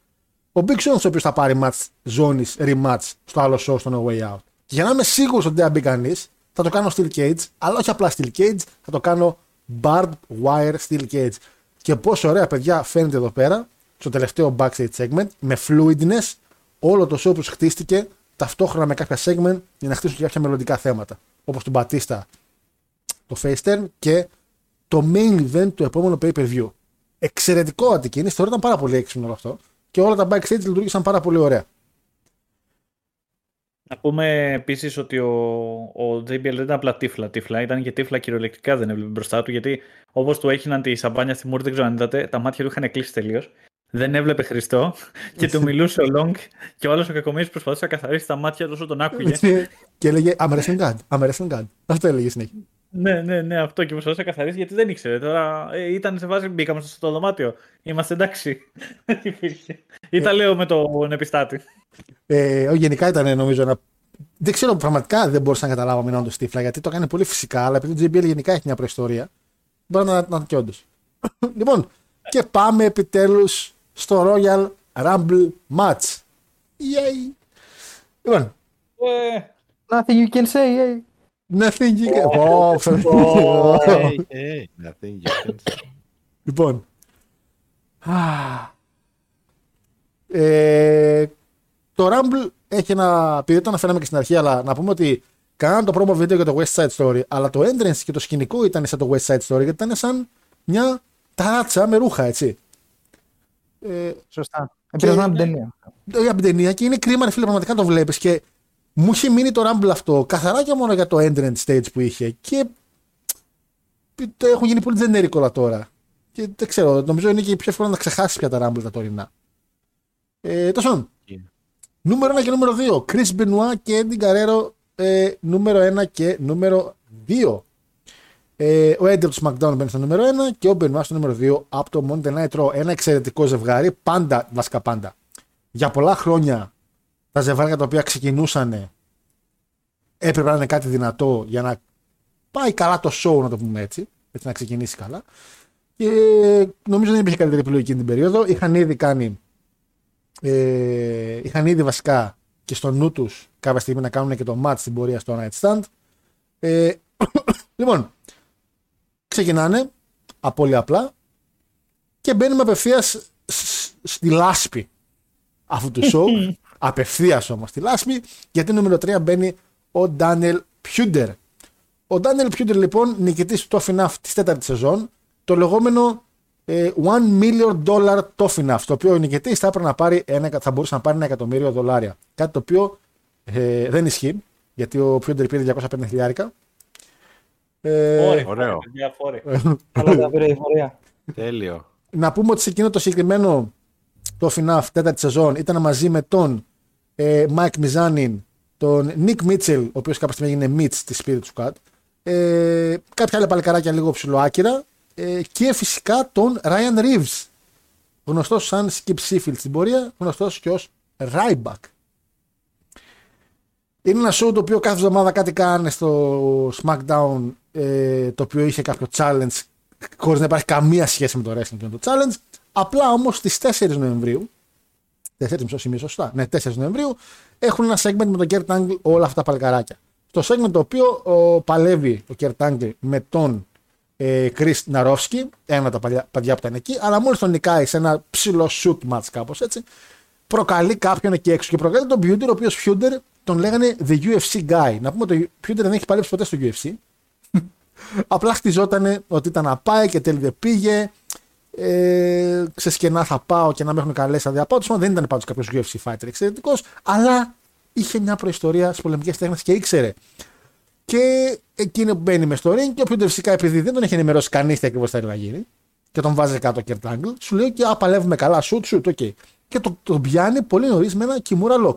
Ο Big Show είναι ο οποίος θα πάρει match ζώνη rematch στο άλλο show στο No Way Out. Και για να είμαι σίγουρος ότι δεν θα μπει κανείς, θα το κάνω Steel Cage, αλλά όχι απλά Steel Cage, θα το κάνω Barbed Wire Steel Cage. Και πόσο ωραία παιδιά φαίνεται εδώ πέρα, στο τελευταίο backstage segment, με fluidness, όλο το show που χτίστηκε ταυτόχρονα με κάποια segment για να χτίσουν και κάποια μελλοντικά θέματα. Όπως τον Batista, το Face Turn και το main event του επόμενου pay per view. Εξαιρετικό αντικίνηση, θεωρώ ήταν πάρα πολύ έξυπνο όλο αυτό. Και όλα τα backstage λειτουργήσαν πάρα πολύ ωραία. Να πούμε επίσης ότι ο, ο JBL δεν ήταν απλά τύφλα. Τύφλα ήταν και τύφλα κυριολεκτικά δεν έβλεπε μπροστά του. Γιατί όπως του έγιναν τη σαμπάνια στη μούρη, δεν ξέρω αν είδατε, τα μάτια του είχαν κλείσει τελείως. Δεν έβλεπε Χριστό και του μιλούσε ο Λόγκ και όλο ο κακομοίρης προσπαθούσε να καθαρίσει τα μάτια του όσο τον άκουγε. και έλεγε I'm wrestling God, I'm wrestling God. Αυτό έλεγε συνέχεια. Ναι, ναι, ναι, αυτό και προσπαθούσε να καθαρίσει γιατί δεν ήξερε. Τώρα ε, ήταν σε βάση, μπήκαμε στο, στο δωμάτιο. Είμαστε εντάξει. Δεν υπήρχε. Ήταν λέω με τον επιστάτη. Ε, ο, γενικά ήταν νομίζω ένα. Δεν ξέρω, πραγματικά δεν μπορούσα να καταλάβω μην το Στίφλα γιατί το έκανε πολύ φυσικά, αλλά επειδή το JBL γενικά έχει μια προϊστορία, μπορεί να, να είναι και όντως. λοιπόν, και πάμε επιτέλους στο Royal Rumble Match. Yay! Λοιπόν, Ε, Nothing you can say, eh. Nothing you can. Ω, φε- Hey, hey, nothing you can say. Λοιπόν. Α. Ε, το Rumble έχει ένα. Επειδή το αναφέραμε και στην αρχή, αλλά να πούμε ότι κάναν το promo βίντεο για το West Side Story, αλλά το entrance και το σκηνικό ήταν σαν το West Side Story, γιατί ήταν σαν μια ταράτσα με ρούχα, έτσι. Ε, Σωστά. Επηρεασμένο από την ταινία. για την ταινία και είναι κρίμα, ρε φίλε, πραγματικά το βλέπεις και μου είχε μείνει το Rumble αυτό καθαρά και μόνο για το entrance stage που είχε και το έχουν γίνει πολύ generic όλα τώρα. Και δεν ξέρω, νομίζω είναι και πιο εύκολο να ξεχάσεις πια τα Rumble τα τωρινά. Ε, τόσο. Είναι. Νούμερο 1 και νούμερο 2. Chris Benoit και Eddie Guerrero ε, νούμερο 1 και νούμερο 2. Ε, ο Eddie από το SmackDown μπαίνει στο νούμερο 1 και ο Benoit στο νούμερο 2 από το Monday Night Raw. Ένα εξαιρετικό ζευγάρι. Πάντα, βασικά πάντα. για πολλά χρόνια τα ζευγάρια τα οποία ξεκινούσαν έπρεπε να είναι κάτι δυνατό για να πάει καλά το show, να το πούμε έτσι, έτσι να ξεκινήσει καλά. Και νομίζω δεν υπήρχε καλύτερη επιλογή εκείνη την περίοδο. Είχαν ήδη κάνει. Ε, είχαν ήδη βασικά και στο νου τους κάποια στιγμή να κάνουν και το match στην πορεία στο Night Stand. Ε, λοιπόν, ξεκινάνε από πολύ απλά και μπαίνουμε απευθείας στη λάσπη αυτού του show. Απευθείας όμως στη λάσπη, γιατί νούμερο 3 μπαίνει ο Ντάνιελ Πιούντερ. Ο Ντάνιελ Πιούντερ λοιπόν νικητής του Tough Enough της τέταρτης σεζόν, το λεγόμενο ε, one million dollar Tough Enough, το οποίο ο νικητής θα, να πάρει ένα, θα μπορούσε να πάρει ένα εκατομμύριο δολάρια. Κάτι το οποίο ε, δεν ισχύει, γιατί ο Πιούντερ πήρε 250 χιλιάρικα. Ε, Ωραίο. Καλά πήρε η Τέλειο. Να πούμε ότι σε εκείνο το συγκεκριμένο το FNAF τέταρτη σεζόν ήταν μαζί με τον ε, Mike Mizanin, τον Nick Mitchell, ο οποίος κάποια στιγμή έγινε Mitch τη Spirit Squad, ε, κάποια άλλα παλικαράκια λίγο ψηλοάκυρα ε, και φυσικά τον Ryan Reeves, γνωστός σαν Skip Sheffield στην πορεία, γνωστός και ως Ryback. Είναι ένα show το οποίο κάθε εβδομάδα κάτι κάνει στο SmackDown ε, το οποίο είχε κάποιο challenge χωρίς να υπάρχει καμία σχέση με το wrestling και με το challenge. Απλά όμως στις 4 Νοεμβρίου, 4 μισό σημείο, σωστά, ναι, 4 Νοεμβρίου, έχουν ένα segment με τον Kurt Angle όλα αυτά τα παλικαράκια. Στο segment το οποίο ο, παλεύει ο Kurt Angle με τον ε, Chris Ναρόφσκι, ένα από τα παλιά, παιδιά που ήταν εκεί, αλλά μόλις τον νικάει σε ένα ψηλό shoot match κάπως έτσι, προκαλεί κάποιον εκεί έξω και προκαλεί τον Pewter, ο οποίος Pewter τον λέγανε The UFC Guy. Να πούμε ότι ο Pewter δεν έχει παλέψει ποτέ στο UFC. Απλά χτιζόταν ότι ήταν να πάει και τέλει δεν πήγε. Ε, σε σκενά θα πάω και να με έχουν καλέσει αδιαπάτω. Δεν ήταν πάντως κάποιος UFC fighter εξαιρετικός, αλλά είχε μια προϊστορία στις πολεμικές τέχνες και ήξερε. Και εκείνο που μπαίνει μες στο ring και ο φυσικά επειδή δεν τον έχει ενημερώσει κανείς τι ακριβώς θέλει να γίνει και τον βάζει κάτω Kurt Angle, σου λέει και απαλεύουμε καλά, shoot, shoot, ok. Και τον το πιάνει πολύ νωρίς με ένα Kimura lock.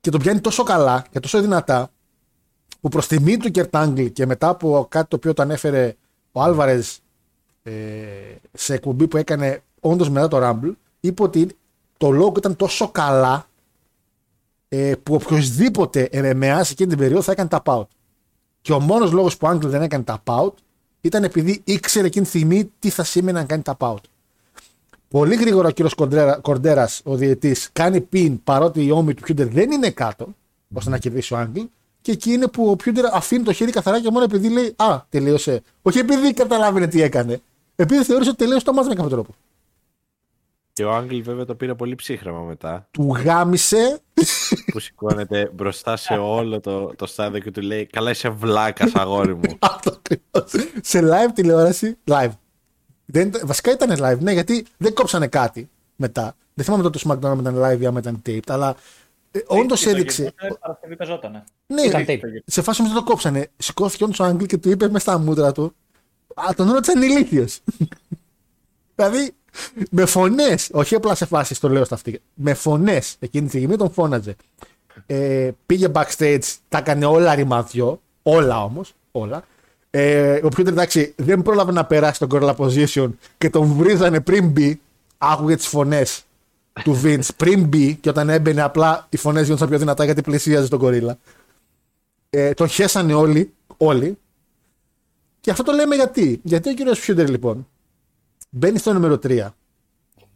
Και τον πιάνει τόσο καλά και τόσο δυνατά που προς τιμή του Κερτάγκλ και μετά από κάτι το οποίο το ανέφερε ο Άλβαρες ε, σε εκπομπή που έκανε όντως μετά το Rumble, είπε ότι το λόγο ήταν τόσο καλά ε, που οποιοδήποτε MMA σε εκείνη την περίοδο θα έκανε tap out. Και ο μόνος λόγος που ο Άγγλ δεν έκανε tap out ήταν επειδή ήξερε εκείνη τη στιγμή τι θα σήμαινε να κάνει tap out. Πολύ γρήγορα ο κύριος Κορντέρας, ο διαιτή, κάνει pin παρότι η ώμη του Πιούντερ δεν είναι κάτω, ώστε να κερδίσει ο Άγγλ και εκεί είναι που ο Πιούντερ αφήνει το χέρι καθαρά και μόνο επειδή λέει Α, τελείωσε. Όχι επειδή καταλάβαινε τι έκανε. Επειδή θεώρησε ότι τελείωσε το μάθημα με κάποιο τρόπο. Και ο Άγγλ βέβαια το πήρε πολύ ψύχρεμα μετά. Του γάμισε. Που σηκώνεται μπροστά σε όλο το, το στάδιο και του λέει Καλά είσαι βλάκας, αγόρι μου. Αυτό ακριβώς. Σε live τηλεόραση. Live. Δεν, βασικά ήταν live, ναι, γιατί δεν κόψανε κάτι μετά. Δεν θυμάμαι τότε το SmackDown ήταν live ή άμα ήταν taped, αλλά ε, Όντως έδειξε. Παρασκευή πεζότανε. Ναι, σε φάση όμως δεν το κόψανε. Σηκώθηκε όντως ο Άγγλ και του είπε μέσα στα μούτρα του. Α, τον ρώτησαν ηλίθιος. δηλαδή, με φωνές, όχι απλά σε φάση το λέω στα αυτή. Με φωνές εκείνη τη στιγμή τον φώναζε. Ε, πήγε backstage, τα έκανε όλα ρημαδιό. Όλα όμως. Όλα. Ε, ο Πιούτερ εντάξει δεν πρόλαβε να περάσει τον Gorilla Position και τον βρίζανε πριν μπει. Άκουγε τις φωνές του Vince πριν μπει και όταν έμπαινε απλά οι φωνές γίνονταν πιο δυνατά γιατί πλησίαζε τον κορίλα. Ε, τον χέσανε όλοι, όλοι. Και αυτό το λέμε γιατί. Γιατί ο κύριος Φιούντερ λοιπόν μπαίνει στο νούμερο 3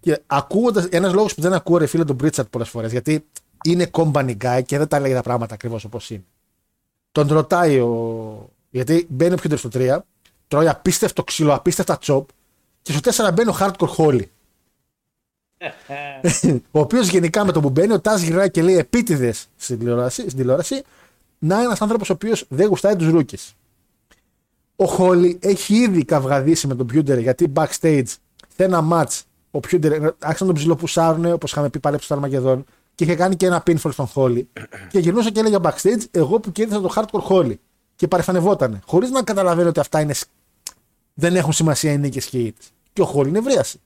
και ακούγοντας. Ένας λόγος που δεν ακούω ρε φίλε τον Πρίτσαρτ πολλές φορές γιατί είναι company guy και δεν τα λέει τα πράγματα ακριβώς όπως είναι. Τον ρωτάει ο. Γιατί μπαίνει ο Φιούντερ στο 3, τρώει απίστευτο ξύλο, απίστευτα τσοπ και στο 4 μπαίνει ο Hardcore Holly ο οποίος γενικά με το που μπαίνει, ο Τάζ γυρνάει και λέει επίτηδες στην τηλεόραση, στην τηλεόραση να είναι ένας άνθρωπος ο οποίος δεν γουστάει τους ρούκες. Ο Χόλι έχει ήδη καυγαδίσει με τον Πιούντερ γιατί backstage σε ένα match ο Πιούντερ άρχισαν να τον ψιλοπουσάρουν όπως είχαμε πει πάλι στο Αρμαγεδόν και είχε κάνει και ένα pinfall στον Χόλι. Και γυρνούσε και έλεγε backstage, εγώ που κέρδισα το hardcore Χόλι. Και παρεφανευόταν, χωρίς να καταλαβαίνει ότι αυτά είναι, δεν έχουν σημασία οι νίκες και οι Και ο Χόλι νευρίασε.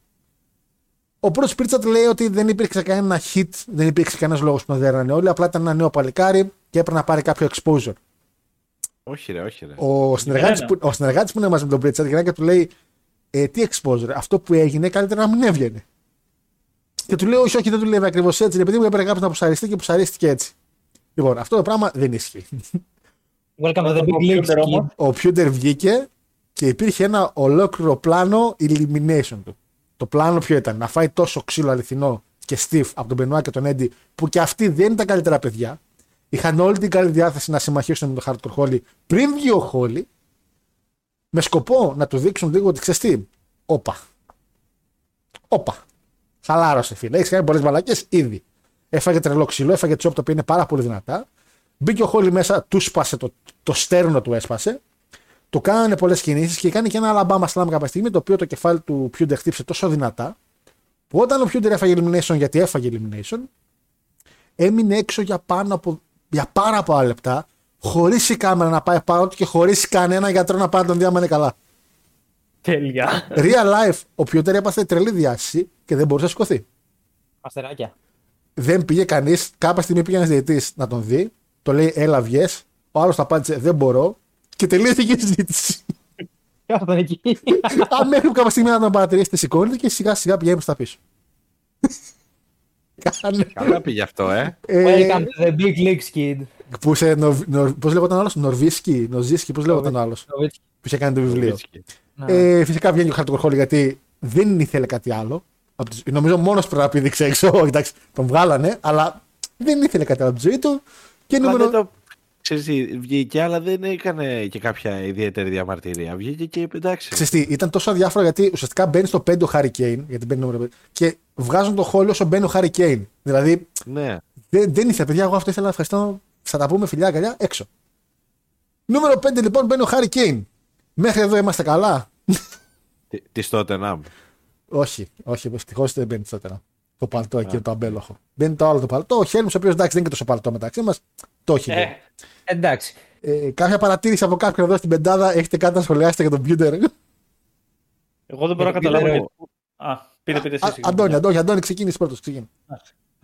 Ο πρώτο Πρίτσατ λέει ότι δεν υπήρξε κανένα hit, δεν υπήρξε κανένας λόγος που τον δέρνανε όλοι. Απλά ήταν ένα νέο παλικάρι και έπρεπε να πάρει κάποιο exposure. Όχι, ρε, όχι. Ρε. Ο συνεργάτης που, που είναι μαζί με τον Πρίτσατ γυρνάει και του λέει ε, Τι exposure, αυτό που έγινε καλύτερα να μην έβγαινε. Και του λέει: Όχι, όχι, δεν του λέει ακριβώς έτσι. Επειδή μου έπρεπε κάποιο να πουσαριστεί και πουσαρίστηκε έτσι. Λοιπόν, αυτό το πράγμα δεν ισχύει. Welcome to the big league. Ο Πιούντερ βγήκε και υπήρχε ένα ολόκληρο πλάνο elimination του. Το πλάνο ποιο ήταν, να φάει τόσο ξύλο αληθινό και Steve από τον Μπενουά και τον Έντι, που και αυτοί δεν ήταν καλύτερα παιδιά. Είχαν όλη την καλή διάθεση να συμμαχίσουν με τον Hardcore Holly πριν βγει ο Holly, με σκοπό να του δείξουν λίγο ότι ξέρεις τι. Όπα. Όπα. Χαλάρωσε, φίλε. Έχεις κάνει πολλές μαλακές ήδη. Έφαγε τρελό ξύλο, έφαγε τσόπ το οποίο είναι πάρα πολύ δυνατά. Μπήκε ο Χόλι μέσα, του σπάσε το, το στέρνο του έσπασε. Του κάνανε πολλές κινήσεις και κάνει και ένα Alabama Slam κάποια στιγμή το οποίο το κεφάλι του Πιούντερ χτύπησε τόσο δυνατά που όταν ο Πιούντερ έφαγε elimination γιατί έφαγε elimination έμεινε έξω για, πάνω από, για πάρα πολλά λεπτά χωρίς η κάμερα να πάει πάνω του και χωρίς κανένα γιατρό να πάει να τον δει άμα είναι καλά. Τέλεια. Real life, ο Πιούντερ έπαθε τρελή διάστηση και δεν μπορούσε να σηκωθεί. Αστεράκια. Δεν πήγε κανείς, κάποια στιγμή πήγε ένας διαιτητής να τον δει, το λέει έλα βγες, ο άλλος θα απάντησε δεν μπορώ και τελείωσε η συζήτηση. Κάθονταν εκεί; Αν μέχρι κάποια στιγμή να τον παρατηρήσετε, σηκώνεται και σιγά σιγά πηγαίνει προς τα πίσω. Κάνε. Καλά πήγε αυτό, ε. Ε, Welcome to the big leagues, kid. που σε, νο, νο, πώς λέγονταν ο άλλος, Νορβίσκι, Νοζίσκι, πώς λέγονταν ο άλλος, που είχε κάνει το βιβλίο. Βρίσκει. Ναι. Ε, φυσικά βγαίνει ο Hardcore Holly γιατί δεν ήθελε κάτι άλλο. Από τις- Νομίζω μόνος πρέπει να πήδηξε έξω, εντάξει, τον βγάλανε, αλλά δεν ήθελε κάτι άλλο από τη ζωή του. Και Αλλά νούμερο... δεν το... Ξέρεις τι, βγήκε, αλλά δεν έκανε και κάποια ιδιαίτερη διαμαρτυρία. Βγήκε και είπε εντάξει. Ξέρεις τι, ήταν τόσο αδιάφορο γιατί ουσιαστικά μπαίνει στο 5 ο Harry Kane, γιατί μπαίνει νούμερο 5, και βγάζουν το Holly όσο μπαίνει ο Harry Kane. Δηλαδή Ναι. δεν, δεν ήθελα, παιδιά, εγώ αυτό ήθελα να ευχαριστώ. Θα τα πούμε φιλιά, αγκαλιά, έξω. Νούμερο 5 λοιπόν μπαίνει ο Harry Kane. Μέχρι εδώ είμαστε καλά; Τι- Της τότε να όχι, όχι, ευτυχώς δεν μπαίνει τότε. Το παλτό εκεί, το αμπέλοχο. Μπαίνει το άλλο το παλτό. Ο Χέλμου, ο οποίος εντάξει δεν είναι και τόσο παλτό μεταξύ μας, το έχει. Ε, λίγο. εντάξει. Ε, κάποια παρατήρηση από κάποιον εδώ στην πεντάδα, έχετε κάτι να σχολιάσετε για τον Πιούτερ. Εγώ δεν μπορώ να Για καταλάβω. ποιο γιατί- Α, πείτε, πείτε εσείς. συγγνώμη. Αντώνη, Αντώνη, Αντώνη, ξεκίνησε πρώτος. Ξεκίνησε.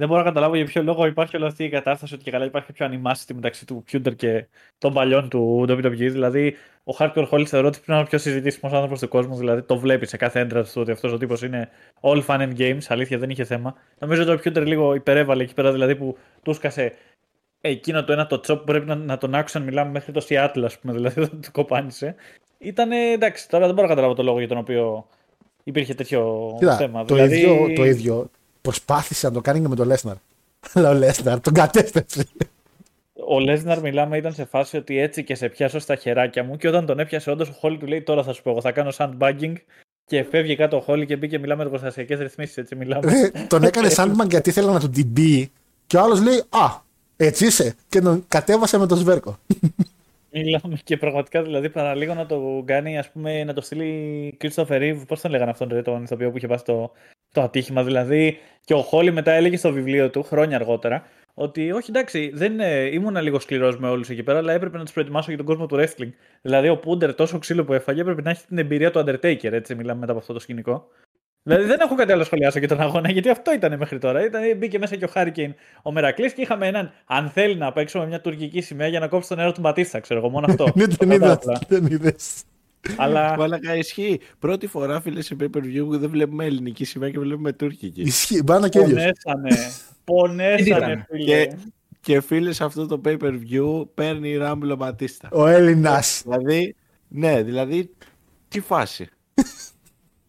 Δεν μπορώ να καταλάβω για ποιο λόγο υπάρχει όλη αυτή η κατάσταση ότι και καλά υπάρχει πιο animosity μεταξύ του Πιούντερ και των παλιών του WWE. Δηλαδή, ο Hardcore Holly θεωρώ ότι πρέπει να είναι ο πιο συζητήσιμος άνθρωπος του κόσμου. Δηλαδή, το βλέπει σε κάθε έντρα του ότι αυτός ο τύπος είναι all fun and games. Αλήθεια, δεν είχε θέμα. Νομίζω ότι ο Πιούντερ λίγο υπερέβαλε εκεί πέρα, δηλαδή που του σκάσε εκείνο το ένα το τσόπ που πρέπει να, να τον άκουσαν μιλάμε μέχρι το Seattle, ας πούμε, δηλαδή δεν το κοπάνισε. Ήταν εντάξει, τώρα δεν μπορώ να καταλάβω το λόγο για τον οποίο υπήρχε τέτοιο Κοίτα, θέμα. το, δηλαδή, ίδιο, το ίδιο προσπάθησε να το κάνει και με τον Λέσναρ. Αλλά ο Λέσναρ τον κατέστρεψε. Ο Λέσναρ, μιλάμε, ήταν σε φάση ότι έτσι και σε πιάσω στα χεράκια μου. Και όταν τον έπιασε, όντως ο Χόλι του λέει: Τώρα θα σου πω, εγώ θα κάνω sandbagging. Και φεύγει κάτω ο Χόλι και μπήκε, μιλάμε εργοστασιακές ρυθμίσεις. Έτσι μιλάμε. Ρε, τον έκανε Sandman γιατί ήθελε να τον την πει. Και ο άλλος λέει: Α, έτσι είσαι. Και τον κατέβασε με το σβέρκο. μιλάμε και πραγματικά δηλαδή παραλίγο να το κάνει, ας πούμε, να το στείλει Christopher Reeve. Πώς τον λέγανε αυτόν ρε, τον ηθοποιό που είχε πάσει το, το ατύχημα. Δηλαδή, και ο Χόλι μετά έλεγε στο βιβλίο του, χρόνια αργότερα, ότι όχι εντάξει, δεν ε, ήμουν λίγο σκληρός με όλους εκεί πέρα, αλλά έπρεπε να τους προετοιμάσω για τον κόσμο του wrestling. Δηλαδή, ο Πούντερ τόσο ξύλο που έφαγε έπρεπε να έχει την εμπειρία του Undertaker, έτσι μιλάμε μετά από αυτό το σκηνικό. Δηλαδή, δεν έχω κάτι άλλο να σχολιάσω για τον αγώνα, γιατί αυτό ήταν μέχρι τώρα. Ήταν, μπήκε μέσα και ο Χάρικέιν ο Μερακλής και είχαμε έναν, αν θέλει να παίξω με μια τουρκική σημαία για να κόψει τον νερό του Μπατίστα, ξέρω εγώ, μόνο αυτό. Δεν Το τον είδα. κατάλαβα. Δεν είδες. Αλλά Μαλάκα ισχύει. Πρώτη φορά, φίλε, σε pay per view που δεν βλέπουμε ελληνική σημαία και βλέπουμε τουρκική. Ισχύει. Μπάνα και ίδιος. πονέσανε. Πονέσανε, ήταν; φίλε. Και, και φίλε, σε αυτό το pay per view παίρνει Ράμπλο Μπατίστα. Ο Έλληνας. Δηλαδή, ναι, δηλαδή, τι φάση.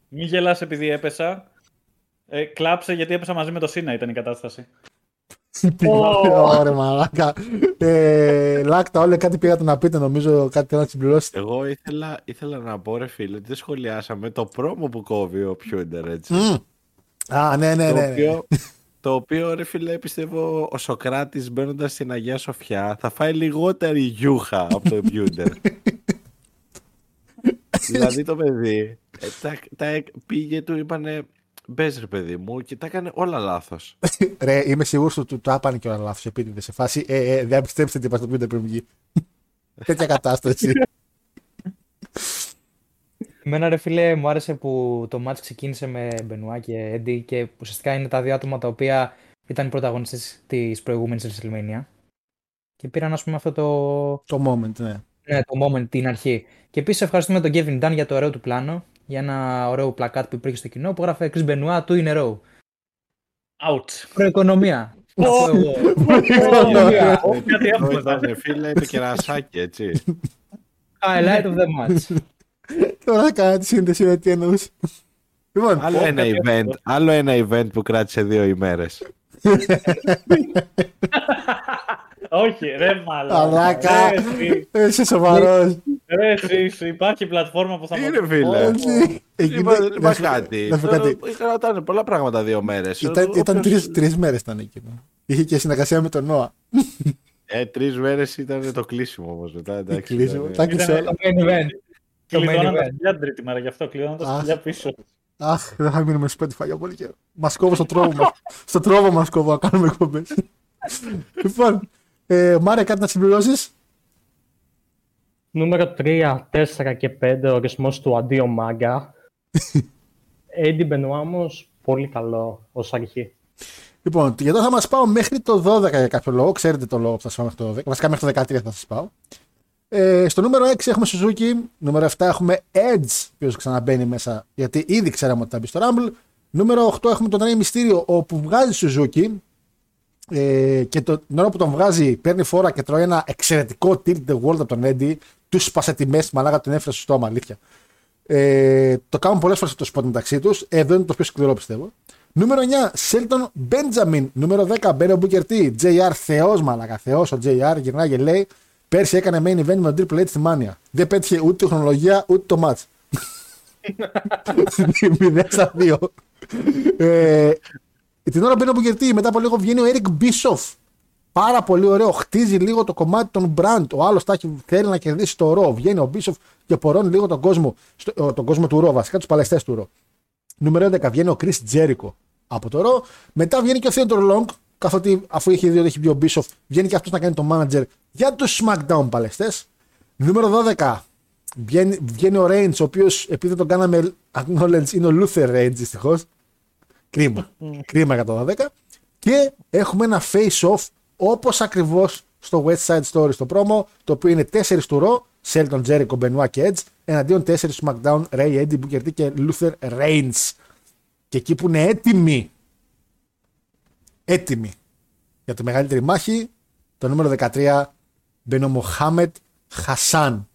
Μη γελάς επειδή έπεσα. Ε, κλάψε γιατί έπεσα μαζί με το Σίνα ήταν η κατάσταση. Ωραία, μαλάκα. Ε, Λάκτα, όλα κάτι πήγατε να πείτε, νομίζω κάτι θέλετε να συμπληρώσετε. Εγώ ήθελα, ήθελα να πω, ρε φίλε, ότι δεν σχολιάσαμε το promo που κόβει ο Πιούντερ, έτσι. Μμ. Α, ναι, ναι, το, ναι. ναι. οποίο, το οποίο, ρε φίλε, πιστεύω ο Σοκράτης μπαίνοντας στην Αγία Σοφιά θα φάει λιγότερη γιούχα από το Πιούντερ. δηλαδή το παιδί ε, τα, τα, πήγε του, είπανε μπες ρε παιδί μου και τα έκανε όλα λάθος. Ρε, είμαι σίγουρος ότι του το άπανε και όλα λάθος επίτηδες σε φάση. Ε, ε, δεν πιστέψετε τι είπα στο πείτε πριν βγει. Τέτοια κατάσταση. Εμένα ρε φίλε μου άρεσε που το match ξεκίνησε με Μπενουά και Έντι και ουσιαστικά είναι τα δύο άτομα τα οποία ήταν οι πρωταγωνιστές της προηγούμενης WrestleMania και πήραν ας πούμε αυτό το, το moment, ναι. ναι, το moment την αρχή. Και επίσης ευχαριστούμε τον Kevin Dunn για το ωραίο του πλάνο, για ένα ωραίο πλακάτ που υπήρχε στο κοινό που γράφε Chris Benoit, two in a row. Ouch. Προοικονομία. Κάτι έχουμε εδώ. Ήταν φίλε το κερασάκι, έτσι. Highlight of the match. Τώρα κάνα τη σύνδεση με τι εννοούσε. Λοιπόν, Άλλο ένα event, άλλο ένα event που κράτησε δύο ημέρες. Όχι, ρε μαλάκα. Μαλάκα. Ρε, εσύ, είσαι σοβαρός. Ρε, εσύ, σου υπάρχει πλατφόρμα που θα Είναι μας- φίλε; Όχι. Εκεί Είπα, δεν- είπα να σου- κάτι. να σου πω κάτι. Κρατάνε πολλά πράγματα δύο μέρες. Ήταν, ήταν Όποιος- τρεις, τρεις μέρες ήταν εκείνο. Είχε και συνεργασία με τον Νόα. Ε, τρεις μέρες ήταν το κλείσιμο όμως μετά. εντάξει, Κλείσιμο; ήταν- Τα κλείσε Ήταν- όλα. Το main event. Το main Κλειδώναν τα event. σκυλιά την τρίτη μέρα, γι' αυτό κλειδώναν τα Αχ. σκυλιά πίσω. Αχ, δεν θα μείνουμε στο Spotify για πολύ καιρό. Μας κόβω στο τρόπο μας. στο τρόπο μας κόβω να κάνουμε εκπομπές. λοιπόν, ε, Μάρια, κάτι να συμπληρώσεις; Νούμερο 3, 4 και 5, ορισμός του αντίο μάγκα. Έντι Μπενουάμος, πολύ καλό ως αρχή. Λοιπόν, για τώρα θα μας πάω μέχρι το 12 για κάποιο λόγο. Ξέρετε το λόγο που θα σας πάω μέχρι το 12. Βασικά μέχρι το 13 θα σας πάω. Ε, στο νούμερο 6 έχουμε Suzuki. Νούμερο 7 έχουμε Edge, ο οποίος ξαναμπαίνει μέσα γιατί ήδη ξέραμε ότι θα μπει στο Rumble. Νούμερο 8 έχουμε τον Rey Mysterio, όπου βγάζει Suzuki. Ε, και το, την ώρα που τον βγάζει, παίρνει φόρα και τρώει ένα εξαιρετικό tilt the world από τον Eddie. Του σπάσε τη μέση, μαλάκα τον έφερε στο στόμα, αλήθεια. Ε, το κάνουν πολλές φορές αυτό το spot μεταξύ τους. Εδώ είναι το πιο σκληρό πιστεύω. Νούμερο 9, Σέλτον Μπέντζαμιν. Νούμερο 10, Μπέρο Μπούκερ Τι. JR Θεός, μαλακα. Θεός ο JR. Γυρνάει και λέει: Πέρσι έκανε main event με τον Triple H στη Mania. Δεν πέτυχε ούτε τη χρονολογία ούτε το match. 0 στα 2. Ε, την ώρα που μπαίνει ο Μπούκερ Τι, μετά από λίγο βγαίνει ο Eric Bischoff. Πάρα πολύ ωραίο. Χτίζει λίγο το κομμάτι των brand. Ο άλλος θέλει να κερδίσει το ρο. Βγαίνει ο Bischoff και πορώνει λίγο τον κόσμο, στο, τον κόσμο του ρο, βασικά τους παλαιστές του ρο. Νούμερο 11 βγαίνει ο Chris Jericho από το ρο. Μετά βγαίνει και ο Theodore Long, καθότι αφού είχε δει ότι έχει μπει ο Bischoff, βγαίνει και αυτός να κάνει το manager για τους SmackDown παλαιστές. Νούμερο 12 βγαίνει, βγαίνει ο Reigns, ο οποίος επειδή δεν τον κάναμε acknowledge είναι ο Luther Reigns δυστυχώς. Κρίμα. Κρίμα για το 12. Και έχουμε ένα face-off όπως ακριβώς στο West Side Story στο πρόμο, το οποίο είναι 4 του Raw, Shelton Jericho, Benoit και Edge, εναντίον 4 του SmackDown, Ray, Eddie, Booker T και Luther Reigns. Και εκεί που είναι έτοιμοι, έτοιμοι για τη μεγαλύτερη μάχη, το νούμερο 13 μπαίνει ο Μοχάμετ Χασάν.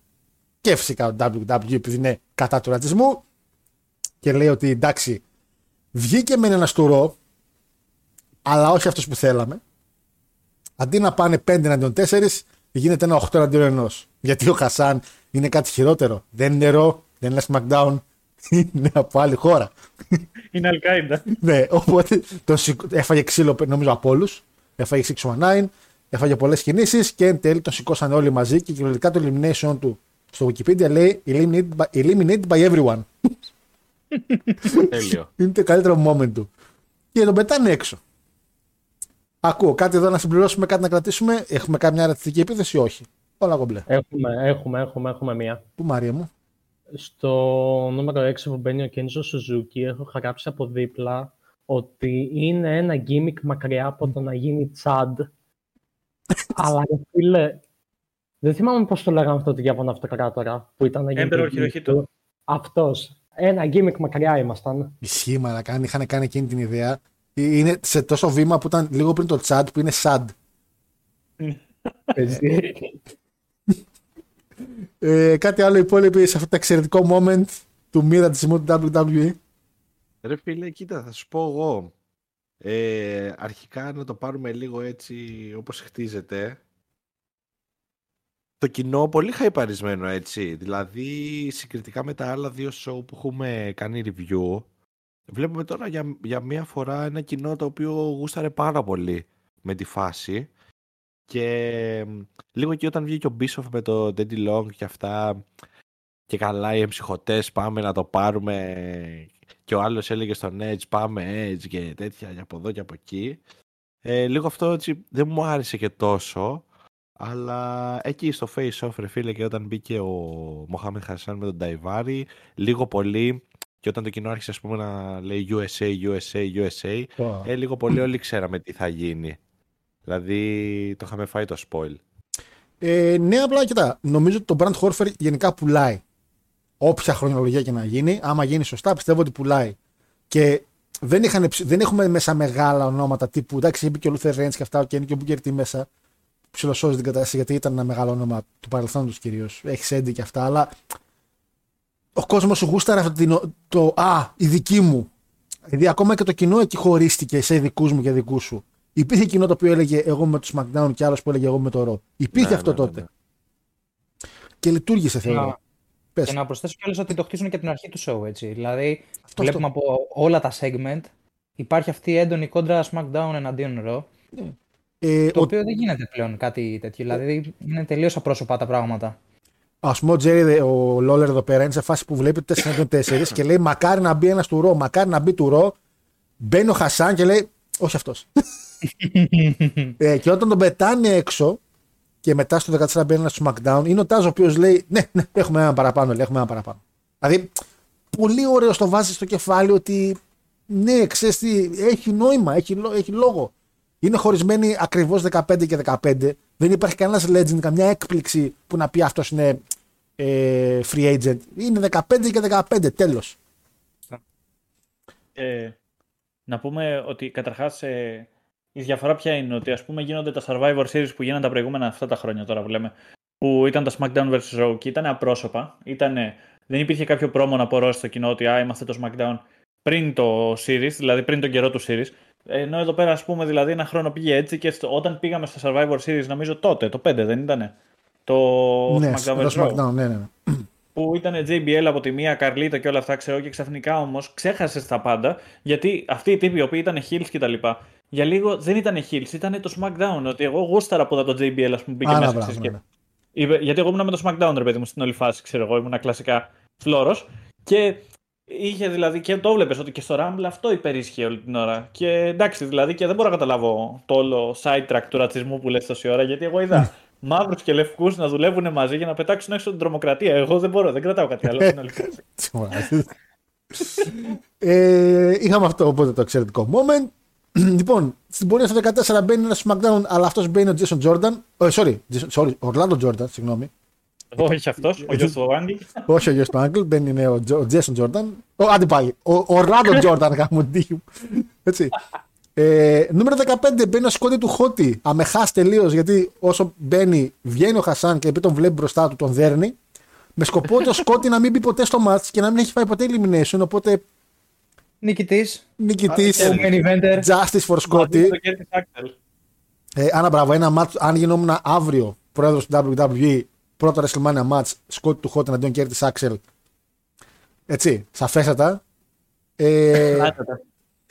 Και φυσικά ο WWE επειδή είναι κατά του ρατσισμού και λέει ότι εντάξει, βγήκε με ένας στουρό, αλλά όχι αυτός που θέλαμε. Αντί να πάνε 5 εναντίον 4, γίνεται ένα 8 εναντίον 1. Γιατί ο Χασάν είναι κάτι χειρότερο. Δεν είναι ρο, δεν είναι SmackDown, είναι από άλλη χώρα. Είναι Αλκάιντα. ναι, οπότε τον σηκ- έφαγε ξύλο νομίζω από όλους. Έφαγε 619, έφαγε πολλές κινήσεις και εν τέλει τον σηκώσαν όλοι μαζί και κυριολεκτικά το elimination του στο Wikipedia λέει eliminated by, eliminated by everyone. Τέλειο. Είναι το καλύτερο moment του. Και τον πετάνε έξω. Ακούω κάτι εδώ να συμπληρώσουμε, κάτι να κρατήσουμε. Έχουμε καμιά ρατσιστική επίθεση; Ή όχι. Όλα κομπλέ. Έχουμε, έχουμε, έχουμε, έχουμε μία. Πού Μαρία μου; Στο νούμερο 6 που μπαίνει ο Κένζο Σουζούκι έχω γράψει από δίπλα ότι είναι ένα gimmick μακριά από το να γίνει Chad. Αλλά ρε φίλε, δεν θυμάμαι πώς το λέγανε αυτό το διάβανα αυτοκράτορα που ήταν να γίνει Emperor το gimmick Hirohito. του. Αυτός. Ένα γκίμικ μακριά ήμασταν. Ισχύει, μαλακά. Αν είχαν κάνει εκείνη την ιδέα. Είναι σε τόσο βήμα που ήταν λίγο πριν το chat που είναι sad. Ε, κάτι άλλο υπόλοιποι σε αυτό το εξαιρετικό moment του μοίρα της του WWE. Ρε φίλε, κοίτα, θα σου πω εγώ. Ε, αρχικά να το πάρουμε λίγο έτσι όπως χτίζεται. Το κοινό πολύ χαϊπαρισμένο έτσι. Δηλαδή συγκριτικά με τα άλλα δύο show που έχουμε κάνει review βλέπουμε τώρα για, για μία φορά ένα κοινό το οποίο γούσταρε πάρα πολύ με τη φάση. Και μ, λίγο και όταν βγήκε ο Bischoff με το Daddy Long και αυτά και καλά οι εμψυχωτές πάμε να το πάρουμε. Και ο άλλος έλεγε στον Edge πάμε Edge και τέτοια και από εδώ και από εκεί. Ε, λίγο αυτό έτσι δεν μου άρεσε και τόσο αλλά εκεί στο face off ρε φίλε και όταν μπήκε ο Μοχάμεν Χασάν με τον Νταϊβάρη λίγο πολύ και όταν το κοινό άρχισε ας πούμε να λέει USA, USA, USA ε, λίγο πολύ όλοι ξέραμε τι θα γίνει δηλαδή το είχαμε φάει το spoil Ε, ναι, απλά κοιτά. Νομίζω ότι το brand Horford γενικά πουλάει. Όποια χρονολογία και να γίνει, άμα γίνει σωστά, πιστεύω ότι πουλάει. Και δεν, είχαν, δεν έχουμε μέσα μεγάλα ονόματα τύπου. Εντάξει, είπε και ο Λούθερ Ρέινς και αυτά, και είναι και ο Μπούκερ μέσα. Ψιλοσώζει την κατάσταση γιατί ήταν ένα μεγάλο όνομα του παρελθόντος κυρίως. Έχεις Σέντι και αυτά, αλλά ο κόσμος σου γούσταρε αυτό το, το Α, η δική μου. Δηλαδή, ακόμα και το κοινό εκεί χωρίστηκε σε δικούς μου και δικούς σου. Υπήρχε κοινό το οποίο έλεγε εγώ με του SmackDown και άλλος που έλεγε εγώ με το Raw. Υπήρχε ναι, αυτό ναι, τότε. Ναι, και λειτουργήσε θεωρώ. Πες. Και να προσθέσω κιόλας ότι το χτίζουν και την αρχή του show, έτσι. Δηλαδή, αυτό, βλέπουμε αυτό. από όλα τα segment, υπάρχει αυτή η έντονη κόντρα SmackDown εναντίον Raw, ναι. Ε, το ο... οποίο δεν γίνεται πλέον κάτι τέτοιο. Δηλαδή, είναι τελείως απρόσωπα τα πράγματα. Α πούμε, ο Τζέρι, ο Λόλερ εδώ πέρα είναι σε φάση που βλέπει 4-4 και λέει Μακάρι να μπει ένας του Ρο, μακάρι να μπει του Ρο. Μπαίνει ο Χασάν και λέει Όχι αυτός. ε, και όταν τον πετάνε έξω, και μετά στο 14 μπαίνει ένας στο SmackDown, είναι ο Τάζ ο οποίος λέει: Ναι, ναι, έχουμε ένα παραπάνω, λέει, έχουμε ένα παραπάνω. Δηλαδή, πολύ ωραίο το βάζεις στο κεφάλι ότι ναι, ξέρεις τι, έχει νόημα, έχει, έχει λόγο. Είναι χωρισμένοι ακριβώς 15 και 15. Δεν υπάρχει κανένας legend, καμιά έκπληξη που να πει αυτός είναι ε, free agent. Είναι 15 και 15, τέλος. Ε, να πούμε ότι καταρχάς ε, η διαφορά ποια είναι ότι ας πούμε γίνονται τα Survivor Series που γίνανε τα προηγούμενα αυτά τα χρόνια τώρα που λέμε που ήταν τα SmackDown vs. Raw και ήταν απρόσωπα. Ήτανε, δεν υπήρχε κάποιο πρόμο να απορρώσει στο κοινό ότι α, είμαστε το SmackDown πριν το Series, δηλαδή πριν τον καιρό του Series. Ενώ εδώ πέρα, ας πούμε, δηλαδή ένα χρόνο πήγε έτσι και στο, όταν πήγαμε στο Survivor Series, νομίζω τότε, το 5 δεν ήτανε; Το ναι, SmackDown vs. SmackDown, ναι, ναι. Που ήταν JBL από τη μία, Καρλίτα και όλα αυτά, ξέρω, και ξαφνικά όμως ξέχασες τα πάντα, γιατί αυτοί οι τύποι οι οποίοι ήταν Hills και τα λοιπά, για λίγο δεν ήταν Hills, ήταν το SmackDown. Ότι εγώ γούσταρα που ήταν το JBL, ας πούμε, μπήκε μέσα. και... Ναι. Γιατί εγώ ήμουν με το SmackDown, ρε παιδί μου, στην όλη φάση, ξέρω εγώ, ήμουν κλασικά φλόρο. Και είχε δηλαδή και το έβλεπε ότι και στο Rumble αυτό υπερίσχυε όλη την ώρα. Και εντάξει, δηλαδή και δεν μπορώ να καταλάβω το όλο sidetrack του ρατσισμού που λες τόση ώρα, γιατί εγώ είδα μαύρους και λευκούς να δουλεύουν μαζί για να πετάξουν έξω την τρομοκρατία. Εγώ δεν μπορώ, δεν κρατάω κάτι άλλο στην όλη φάση. ε, είχαμε αυτό οπότε το εξαιρετικό moment. λοιπόν, στην πορεία στο 14 μπαίνει ένας SmackDown, αλλά αυτός μπαίνει ο Jason Jordan. Oh, sorry, sorry, Orlando Jordan, συγγνώμη. Όχι αυτός, ο γιος του Άγγλ. Όχι ο γιος του Άγγλ, μπαίνει ναι, ο Jason Jordan. Ο, άντε πάλι, ο Orlando Jordan, γάμο Έτσι. Ε, νούμερο 15 μπαίνει ο σκότη του Χότι. Αμεχάς τελείως γιατί όσο μπαίνει, βγαίνει ο Χασάν και επειδή τον βλέπει μπροστά του, τον δέρνει. Με σκοπό το σκότη να μην μπει ποτέ στο match και να μην έχει φάει ποτέ elimination. Οπότε Νικητής. Νικητής. Justice for Scotty. Ε, Άνα, μπράβο, ένα match, αν γινόμουν αύριο πρόεδρος του WWE, πρώτο WrestleMania match, Scotty του Hot εναντίον Κέρτης Axel. Έτσι, σαφέστατα. Ε,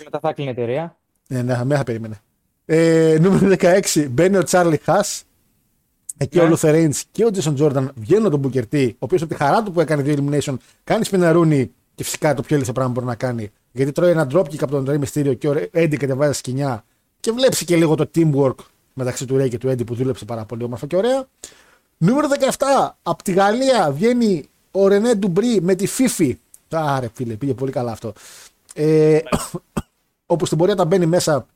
μετά θα κλείνει η εταιρεία. Ναι, ναι, μέσα θα περίμενε. Ε, νούμερο 16, μπαίνει ο Τσάρλι Χάς. Εκεί ο Λουθερέιν και ο Τζέσον Τζόρνταν βγαίνουν τον Booker T, ο οποίος από τη χαρά του που έκανε δύο elimination κάνει σπιναρούνι και φυσικά το πιο λύθο πράγμα μπορεί να κάνει γιατί τρώει ένα dropkick από τον Rey Mysterio και ο Eddie κατεβάζει σκηνιά και βλέπει και λίγο το teamwork μεταξύ του Ray και του Eddie που δούλεψε πάρα πολύ όμορφα και ωραία. Νούμερο 17. Από τη Γαλλία βγαίνει ο Ρενέ Ντουμπρί με τη Fifi. Άρε φίλε, πήγε πολύ καλά αυτό. Ε, όπου στην πορεία τα μπαίνει μέσα,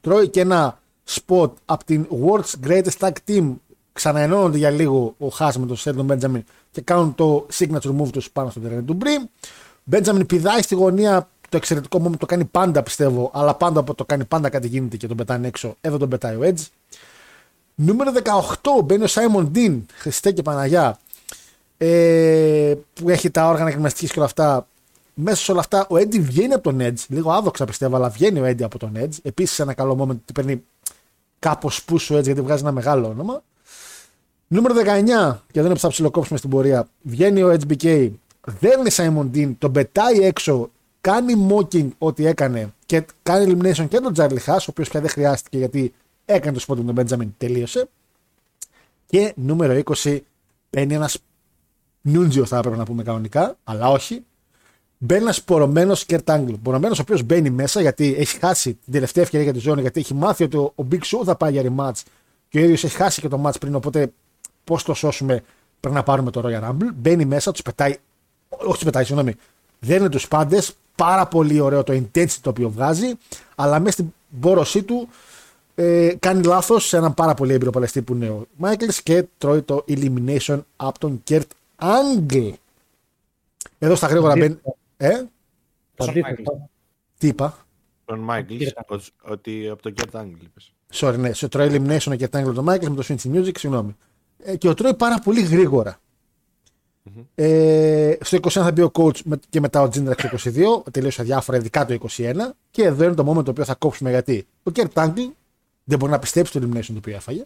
τρώει και ένα spot από την World's Greatest Tag Team. Ξαναενώνονται για λίγο ο Χάς με τον Σέλτον Μπέντζαμιν και κάνουν το signature move τους πάνω στον Ρενέ Ντουμπρί. Μπέντζαμιν πηδάει στη γωνία. Το εξαιρετικό μου το κάνει πάντα πιστεύω, αλλά πάντα από το κάνει πάντα κάτι γίνεται και τον πετάνε έξω. Εδώ τον πετάει ο Edge. Νούμερο 18 μπαίνει ο Σάιμον Ντίν, Χριστέ και Παναγιά, ε, που έχει τα όργανα γυμναστική και όλα αυτά. Μέσα σε όλα αυτά ο Eddie βγαίνει από τον Edge, λίγο άδοξα πιστεύω, αλλά βγαίνει ο Eddie από τον Edge. Επίσης ένα καλό moment ότι παίρνει κάπως πούσου Edge γιατί βγάζει ένα μεγάλο όνομα. Νούμερο 19, και δεν θα ψιλοκόψουμε στην πορεία, βγαίνει ο HBK δέρνει Σάιμον Ντίν, τον πετάει έξω, κάνει mocking ό,τι έκανε και κάνει elimination και τον Τζάρλι Χάς, ο οποίος πια δεν χρειάστηκε γιατί έκανε το spot με τον Μπέντζαμιν, τελείωσε. Και νούμερο 20 μπαίνει ένας νούντζιο, θα έπρεπε να πούμε κανονικά, αλλά όχι. Μπαίνει ένας πορωμένος Κερτ Άγγλ. Πορωμένος ο οποίος μπαίνει μέσα γιατί έχει χάσει την τελευταία ευκαιρία για τη ζώνη, γιατί έχει μάθει ότι ο Big Show θα πάει για rematch και ο ίδιος έχει χάσει και το match πριν. Οπότε πώς το σώσουμε, πρέπει να πάρουμε το Royal Rumble. Μπαίνει μέσα, τους πετάει όχι τους πετάει, συγγνώμη, δέρνει τους πάντες. Πάρα πολύ ωραίο το intensity το οποίο βγάζει, αλλά μέσα στην μπόρωσή του ε, κάνει λάθος σε έναν πάρα πολύ έμπειρο παλαιστή που είναι ο Μάικλς και τρώει το elimination από τον Kurt Angle. Εδώ στα γρήγορα μπαίνει. Ε; Τι είπα; Τον Μάικλς, ότι από τον Kurt Angle είπες. Sorry, ναι, σε τρώει elimination ο Kurt Angle τον Μάικλς με το Switch Music, συγγνώμη. Ε, και ο τρώει πάρα πολύ γρήγορα. Mm-hmm. Ε, στο 21 θα μπει ο coach και μετά ο Τζίντραξ στο 22, τελείωσε διάφορα, ειδικά το 21. Και εδώ είναι το moment το οποίο θα κόψουμε γιατί ο Kurt Angle δεν μπορεί να πιστέψει το elimination το οποίο έφαγε.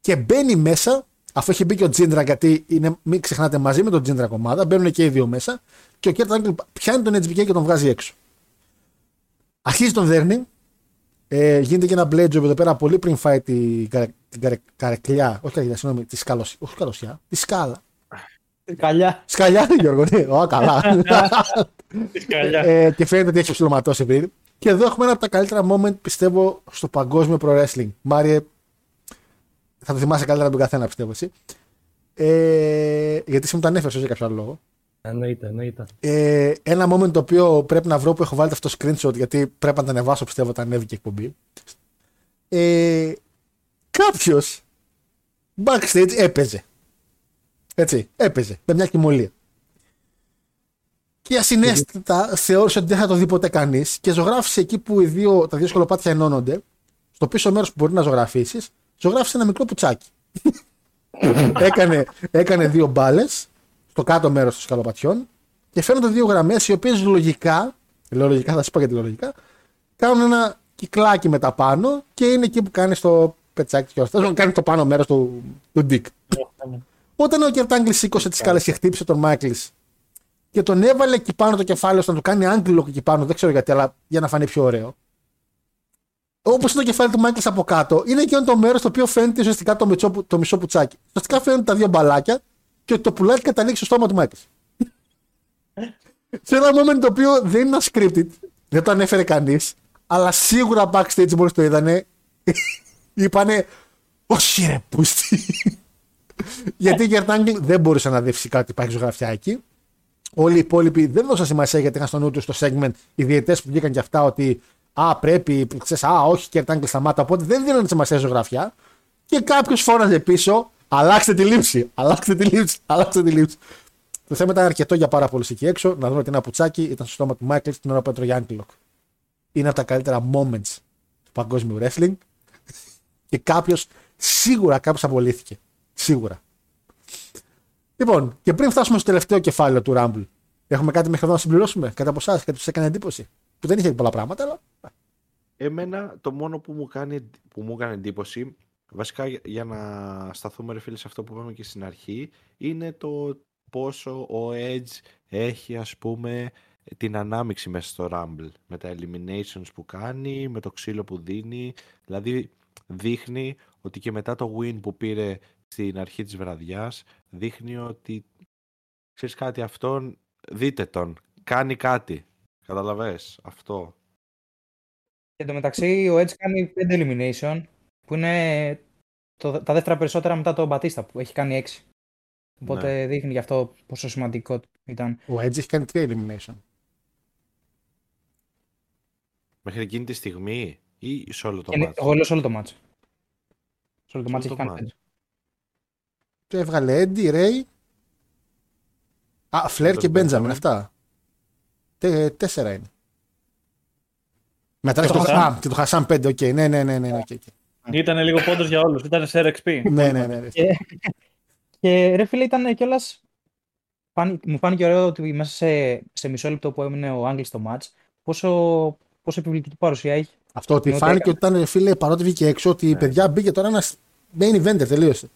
Και μπαίνει μέσα, αφού έχει μπει και ο Τζίντρα, γιατί είναι, μην ξεχνάτε μαζί με τον Τζίντρα ομάδα, μπαίνουν και οι δύο μέσα. Και ο Kurt Angle πιάνει τον HBK και τον βγάζει έξω. Αρχίζει τον δέρνει. Ε, γίνεται και ένα blade job εδώ πέρα πολύ πριν φάει την, την καρεκλιά. Όχι καρεκλιά, συγγνώμη, τη σκαλωσιά. Όχι καλωσιά, τη σκάλα. Σκαλιά. Σκαλιά, Γιώργο, ναι. Ω, καλά. Σκαλιά. ε, και φαίνεται ότι έχει ψηλωματώσει πριν. Και εδώ έχουμε ένα από τα καλύτερα moment, πιστεύω, στο παγκόσμιο pro wrestling. Μάριε, θα το θυμάσαι καλύτερα από τον καθένα, πιστεύω εσύ. Ε, γιατί εσύ μου το ανέφερες για κάποιο άλλο λόγο. Εννοείται, εννοείται. Ε, ένα moment το οποίο πρέπει να βρω που έχω βάλει αυτό το screenshot γιατί πρέπει να το ανεβάσω πιστεύω όταν ανέβηκε η εκπομπή. Ε, Κάποιος backstage έπαιζε. Έτσι, έπαιζε με μια κοιμωλία. Και ασυνέστητα θεώρησε ότι δεν θα το δει ποτέ κανείς και ζωγράφησε εκεί που οι δύο, τα δύο σκολοπάτια ενώνονται, στο πίσω μέρος που μπορεί να ζωγραφίσεις, ζωγράφησε ένα μικρό πουτσάκι. έκανε, έκανε δύο μπάλες στο κάτω μέρος των σκαλοπατιών και φαίνονται δύο γραμμές οι οποίες λογικά, λέω λογικά, θα σα πω γιατί λογικά, κάνουν ένα κυκλάκι με τα πάνω και είναι εκεί που κάνεις το πετσάκι και όλα Κάνει το πάνω μέρος του, του Dick. Όταν ο Κερτάγκλι σήκωσε τις κάλε και χτύπησε τον Μάικλς και τον έβαλε εκεί πάνω το κεφάλι ώστε να του κάνει άγγλο εκεί πάνω, δεν ξέρω γιατί, αλλά για να φανεί πιο ωραίο. Όπως είναι το κεφάλι του Μάικλς από κάτω, είναι και το μέρος το οποίο φαίνεται ουσιαστικά το, μισό, το μισό πουτσάκι. Ουσιαστικά φαίνονται τα δύο μπαλάκια και το πουλάκι καταλήξει στο στόμα του Μάικλς. Σε ένα moment το οποίο δεν είναι scripted, δεν το ανέφερε κανείς, αλλά σίγουρα backstage μόλις το είδανε, είπανε, Όχι ρε, πούστη. Γιατί η Γερτάγγελ δεν μπορούσε να δει φυσικά ότι υπάρχει ζωγραφιά εκεί. Όλοι οι υπόλοιποι δεν δώσαν σημασία γιατί είχαν στο νου τους στο segment οι διαιτέ που βγήκαν και αυτά ότι Α, πρέπει, ξέρεις, α, όχι, Κερτάγγελ σταμάτα. Οπότε δεν δίνανε σημασία ζωγραφιά. Και κάποιος φώναζε πίσω, Αλλάξτε τη λήψη, αλλάξτε τη λήψη, αλλάξτε τη λήψη. Το θέμα ήταν αρκετό για πάρα πολλούς εκεί έξω να δουν ότι ένα πουτσάκι ήταν στο στόμα του Μάικλ την ώρα που έτρωγε Άγκλοκ. Είναι από τα καλύτερα moments του παγκόσμιου wrestling. Και κάποιος, σίγουρα κάποιος απολύθηκε. Σίγουρα. Λοιπόν, και πριν φτάσουμε στο τελευταίο κεφάλαιο του Rumble, έχουμε κάτι μέχρι εδώ να συμπληρώσουμε; Κατά από εσάς, κάτι που σα έκανε εντύπωση; Που δεν είχε πολλά πράγματα, αλλά. Εμένα το μόνο που μου, κάνει, που μου έκανε εντύπωση, βασικά για να σταθούμε ρε φίλε σε αυτό που είπαμε και στην αρχή, είναι το πόσο ο Edge έχει ας πούμε την ανάμειξη μέσα στο Rumble με τα eliminations που κάνει, με το ξύλο που δίνει δηλαδή δείχνει ότι και μετά το win που πήρε στην αρχή της βραδιάς δείχνει ότι ξέρεις κάτι αυτόν δείτε τον κάνει κάτι καταλαβες αυτό; Και το μεταξύ ο Edge κάνει 5 elimination που είναι το, τα δεύτερα περισσότερα μετά τον Μπατίστα που έχει κάνει 6 οπότε ναι. δείχνει γι' αυτό πόσο σημαντικό ήταν ο Edge έχει κάνει 3 elimination Μέχρι εκείνη τη στιγμή ή σε όλο το μάτσο. Εγώ λέω σε όλο το μάτσο. Σε όλο το μάτσο έχει κάνει το έβγαλε Έντι, Ρέι. Α, Φλερ και Μπέντζαμιν, αυτά. Τε, τέσσερα είναι. Μετά το, α, και το Χασάν πέντε, οκ. Okay. Ναι, ναι, ναι, ναι, okay, okay. Ήταν λίγο πόντος για όλους. Ήταν σε RXP. ναι, ναι, ναι. Και, και ρε φίλε, ήταν κιόλας. Μου φάνηκε ωραίο ότι μέσα σε, σε μισό λεπτό που έμεινε ο Άγγλι στο match, πόσο, πόσο επιβλητική παρουσία έχει. Αυτό ότι φάνηκε ότι ήταν φίλε παρότι βγήκε έξω, ότι η ναι. παιδιά μπήκε τώρα ένας main eventer, τελείωσε.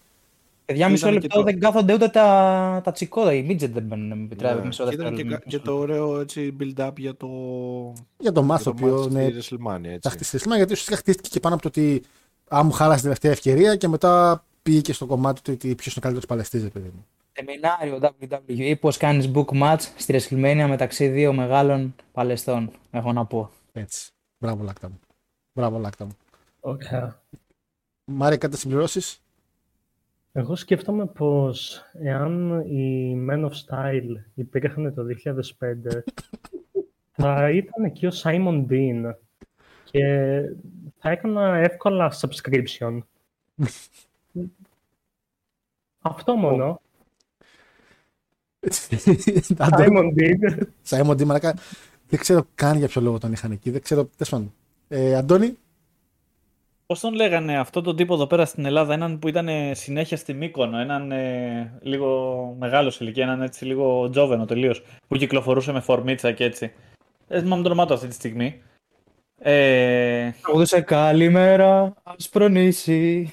Παιδιά, μισό λεπτό το... δεν κάθονται ούτε τα, τα τσικόδα. Οι midget δεν μπαίνουν. Με ναι. μισό Ήταν και, και, το ωραίο έτσι, build-up για το. Για το μάθο που είναι. Τα χτίσει στη γιατί ουσιαστικά χτίστηκε και πάνω από το ότι. Αν μου χάλασε την τελευταία ευκαιρία και μετά πήγε και στο κομμάτι του ότι ποιος είναι ο καλύτερος παλαιστής, παιδί μου. Σεμινάριο WWE, πώς κάνεις book match στη WrestleMania μεταξύ δύο μεγάλων παλαιστών. Έχω να πω. Έτσι. Μπράβο, Λάκτα μου. Μπράβο, Λάκτα μου. Okay. Μάρια, κάτι συμπληρώσεις; Εγώ σκέφτομαι πως εάν οι Men of Style υπήρχαν το 2005 θα ήταν εκεί ο Simon Bean και θα έκανα εύκολα subscription. Αυτό μόνο. Simon Bean. Simon Bean, μαλάκα. Δεν ξέρω καν για ποιο λόγο τον είχαν εκεί. Δεν ξέρω. Τέλος πάντων. Ε, Αντώνη. Πώς τον λέγανε αυτό τον τύπο εδώ πέρα στην Ελλάδα, έναν που ήταν συνέχεια στη Μύκονο, έναν ε, λίγο μεγάλος σε ηλικία, έναν έτσι λίγο τζόβενο τελείως, που κυκλοφορούσε με φορμίτσα και έτσι. Δεν θυμάμαι το όνομά του αυτή τη στιγμή. Ε... Τραγουδούσε καλημέρα, ασπρονήσει.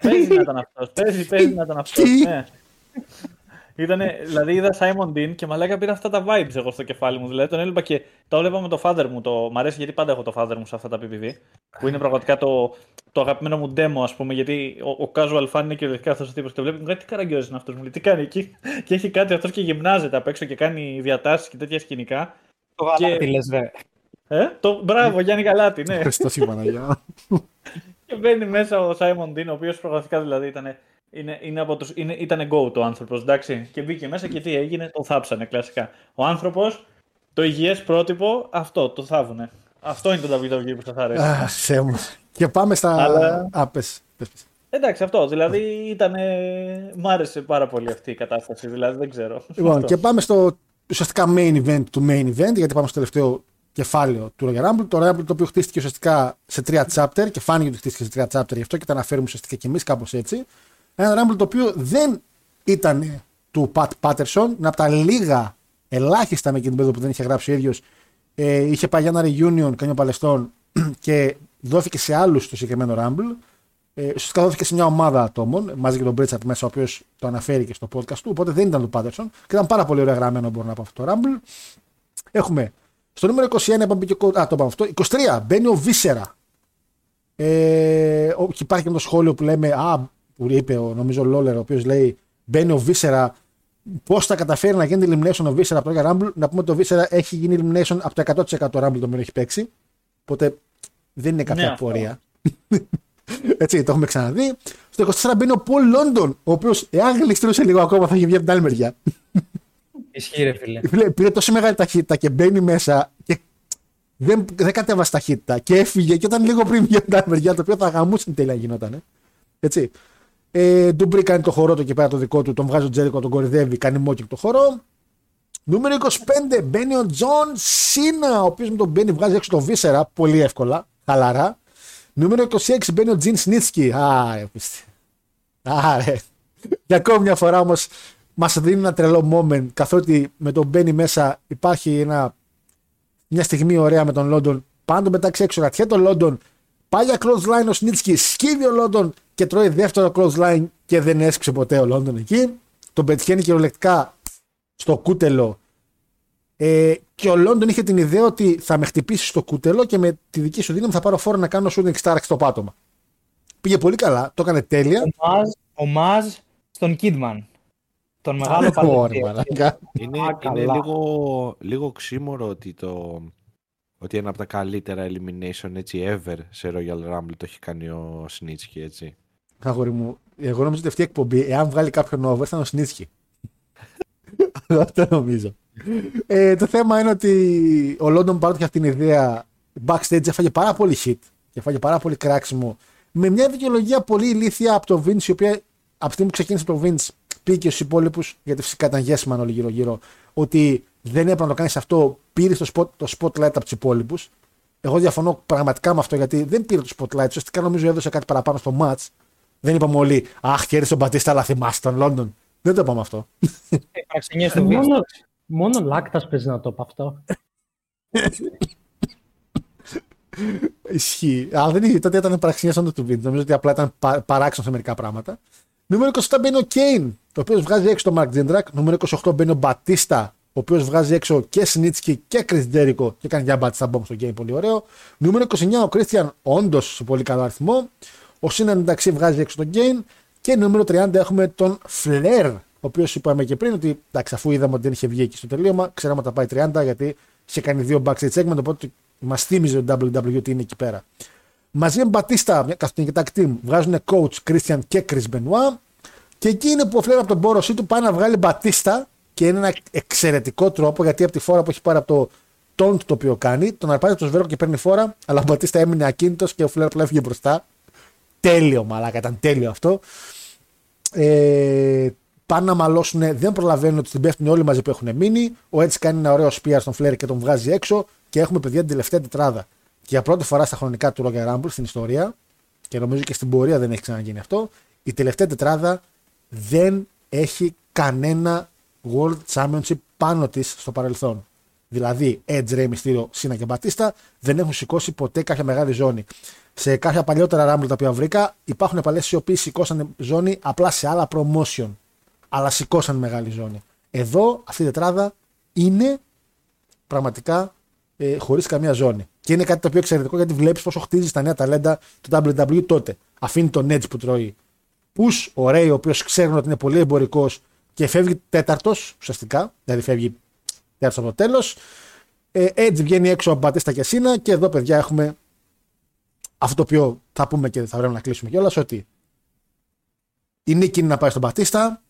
Παίζει να ήταν αυτός. Παίζει, παίζει να ήταν αυτός. ναι. Ήτανε, δηλαδή είδα Simon Dean και μαλάκα πήρα αυτά τα vibes εγώ στο κεφάλι μου. Δηλαδή τον έβλεπα και το έβλεπα με το father μου. Το... Μ' αρέσει γιατί πάντα έχω το father μου σε αυτά τα PPV. Που είναι πραγματικά το, το αγαπημένο μου demo, ας πούμε. Γιατί ο, ο casual fan είναι κυριολεκτικά αυτός ο τύπος. Και βλέπει κάτι καραγκιόζης είναι αυτός μου. Λέει, τι κάνει εκεί; και έχει κάτι αυτός και γυμνάζεται απ' έξω και κάνει διατάσεις και τέτοια σκηνικά. Το γαλάτι και... λες, βέβαια. Ε, το... Μπράβο, Γιάννη Γαλάτι, ναι. Χριστός η Παναγιά. και μπαίνει μέσα ο Simon Dean, ο οποίος πραγματικά δηλαδή ήταν είναι, είναι από τους, είναι, ήταν go το άνθρωπος, εντάξει. Και μπήκε μέσα και τι έγινε, το θάψανε κλασικά. Ο άνθρωπος, το υγιές πρότυπο, αυτό το θάβουνε. Αυτό είναι το WWE που σας αρέσει. Αχ, μου. Και πάμε στα. Αλλά... Α, πες, πες, πες. Εντάξει, αυτό. Δηλαδή ήταν. Μ' άρεσε πάρα πολύ αυτή η κατάσταση. Δηλαδή δεν ξέρω. Λοιπόν, και πάμε στο ουσιαστικά main event του main event, γιατί πάμε στο τελευταίο κεφάλαιο του Royal Rumble. Το Royal Rumble το οποίο χτίστηκε ουσιαστικά σε τρία chapter και φάνηκε ότι χτίστηκε σε τρία chapter γι' αυτό και τα αναφέρουμε ουσιαστικά και εμείς κάπως έτσι. Ένα Rumble το οποίο δεν ήταν του Πατ Πάτερσον, είναι από τα λίγα ελάχιστα με εκείνη την περίοδο που δεν είχε γράψει ο ίδιος. Ε, είχε πάει για ένα reunion κανένα παλαιστών και δόθηκε σε άλλους το συγκεκριμένο Rumble. Ε, ουσιαστικά δόθηκε σε μια ομάδα ατόμων, μαζί και τον Μπρίτσαρτ μέσα, ο οποίος το αναφέρει και στο podcast του. Οπότε δεν ήταν του Πάτερσον και ήταν πάρα πολύ ωραία γραμμένο, μπορώ να πω αυτό το Rumble. Έχουμε στο νούμερο 21, είπαμε και, α, το είπαμε αυτό, 23, μπαίνει ο Βίσερα. Ε, και υπάρχει και το σχόλιο που λέμε, Α, που είπε ο, νομίζω ο Λόλερ, ο οποίος λέει μπαίνει ο Βίσερα. Πώς θα καταφέρει να γίνει elimination ο Βίσερα από το Rumble; Να πούμε ότι ο Βίσερα έχει γίνει elimination από το 100% Rumble το οποίο έχει παίξει. Οπότε δεν είναι κάποια ναι, πορεία. Έτσι, το έχουμε ξαναδεί. Στο 24 μπαίνει ο Πολ Λόντον, ο οποίος εάν γλιστρούσε λίγο ακόμα θα είχε βγει από την άλλη μεριά. Ισχύει, ρε φίλε. Πήρε τόσο μεγάλη ταχύτητα και μπαίνει μέσα και δεν, δεν κατέβασε ταχύτητα και έφυγε και ήταν λίγο πριν βγει από την άλλη μεριά, το οποίο θα γαμούσε τέλεια γινόταν. Έτσι. Ε, Ντουμπρί κάνει το χορό του και πέρα το δικό του. Τον βγάζει ο Τζέρικο, τον κοροϊδεύει, κάνει mocking το χορό. Νούμερο 25 μπαίνει ο Τζον Σίνα, ο οποίος με το που μπαίνει βγάζει έξω το Βίσερα πολύ εύκολα, χαλαρά. Νούμερο 26 μπαίνει ο Τζιν Σνίτσκι. Άρε, πίστη. Άρε. Για ακόμη μια φορά όμως μας δίνει ένα τρελό moment, καθότι με το που μπαίνει μέσα υπάρχει ένα, μια στιγμή ωραία με τον Λόντον. Πάνω τον πετάξει έξω, κρατιέ τον Λόντον. Πάει για close line ο Σνίτσκι, σκύβει ο Λόντον και τρώει δεύτερο close line και δεν έσκυψε ποτέ ο Λόντον εκεί. Τον πετυχαίνει κυριολεκτικά στο κούτελο. Ε, και ο Λόντον είχε την ιδέα ότι θα με χτυπήσει στο κούτελο και με τη δική σου δύναμη θα πάρω φόρο να κάνω shooting star στο πάτωμα. Πήγε πολύ καλά, το έκανε τέλεια. Ο Μάζ στον Kidman. Τον μεγάλο παλαιό. Είναι, είναι λίγο, λίγο ξύμορο ότι το, ότι ένα από τα καλύτερα elimination έτσι ever σε Royal Rumble το έχει κάνει ο Σνίτσκι, έτσι. Αγόρι μου, εγώ νομίζω ότι αυτή η εκπομπή, εάν βγάλει κάποιον over, θα είναι ο Σνίτσκι. Αυτό νομίζω. ε, το θέμα είναι ότι ο Λόντον παρότι είχε αυτή την ιδέα backstage έφαγε πάρα πολύ hit και έφαγε πάρα πολύ κράξιμο με μια δικαιολογία πολύ ηλίθια από το Vince η οποία από τη στιγμή που ξεκίνησε το Vince πήγε και στους υπόλοιπους, γιατί φυσικά ήταν γέσμαν όλοι γύρω-γύρω, ότι δεν έπρεπε να το κάνεις αυτό, πήρε το, spot, το spotlight από τους υπόλοιπους. Εγώ διαφωνώ πραγματικά με αυτό γιατί δεν πήρε το spotlight. Ουσιαστικά νομίζω έδωσε κάτι παραπάνω στο match. Δεν είπαμε όλοι, Αχ, κέρδισε τον Μπατίστα, αλλά θυμάστε τον Λόντον. Δεν το είπαμε αυτό. Ε, μόνο, μόνο Λάκτας παίζει να το πω αυτό. Ισχύει. Αλλά δεν είχε, τότε ήταν παραξενιά σαν το του βίντεο. Νομίζω ότι απλά ήταν παράξενο σε μερικά πράγματα. Νούμερο 27 μπαίνει ο Κέιν, ο οποίος βγάζει έξω τον Μαρκ Τζέντρακ. Νούμερο 28 μπαίνει ο Μπατίστα, ο οποίος βγάζει έξω και Σνίτσκι και Κρις Τζέρικο και κάνει μια Batista Bomb στο game, πολύ ωραίο. Νούμερο 29 ο Κρίστιαν, όντως σε πολύ καλό αριθμό. Ο Σίνα εντάξει βγάζει έξω τον game. Και νούμερο 30 έχουμε τον Φλερ, ο οποίος είπαμε και πριν ότι εντάξει, αφού είδαμε ότι δεν είχε βγει εκεί στο τελείωμα, ξέραμε ότι θα πάει 30 γιατί είχε κάνει δύο backstage segment, οπότε μας θύμιζε ο WWE είναι εκεί πέρα. Μαζί με Μπατίστα, καθόλου και tag team, βγάζουν coach Christian και Chris Benoit. Και εκεί είναι που ο Φλερ από τον πόρωσή του πάει να βγάλει Μπατίστα και είναι ένα εξαιρετικό τρόπο γιατί από τη φόρα που έχει πάρει από το τόντ το οποίο κάνει, τον αρπάζει το σβέρκο και παίρνει φόρα, αλλά ο Μπατίστα έμεινε ακίνητος και ο Φλερ απλά έφυγε μπροστά. Τέλειο, μαλάκα, ήταν τέλειο αυτό. Ε, πάνε να μαλώσουν, δεν προλαβαίνουν ότι την πέφτουν όλοι μαζί που έχουν μείνει. Ο έτσι κάνει ένα ωραίο σπία στον Φλερ και τον βγάζει έξω και έχουμε παιδιά την τελευταία τετράδα. Και για πρώτη φορά στα χρονικά του Roger Rumble στην ιστορία, και νομίζω και στην πορεία δεν έχει ξαναγίνει αυτό, η τελευταία τετράδα δεν έχει κανένα World Championship πάνω της στο παρελθόν. Δηλαδή, Edge, Rey Mysterio, Σίνα και Μπατίστα δεν έχουν σηκώσει ποτέ κάποια μεγάλη ζώνη. Σε κάποια παλιότερα Rumble τα οποία βρήκα, υπάρχουν παλιές οι οποίοι σηκώσαν ζώνη απλά σε άλλα promotion. Αλλά σηκώσαν μεγάλη ζώνη. Εδώ, αυτή η τετράδα είναι πραγματικά ε, χωρίς καμία ζώνη. Και είναι κάτι το οποίο εξαιρετικό γιατί βλέπεις πόσο χτίζει τα νέα ταλέντα του WWE τότε. Αφήνει τον Edge που τρώει Πού ο Ray, ο οποίος ξέρουν ότι είναι πολύ εμπορικός και φεύγει τέταρτος ουσιαστικά, δηλαδή φεύγει τέταρτος από το τέλος. Ε, Edge βγαίνει έξω από Μπατίστα και Σίνα και εδώ παιδιά έχουμε αυτό το οποίο θα πούμε και θα πρέπει να κλείσουμε κιόλας ότι η νίκη είναι να πάει στον Μπατίστα,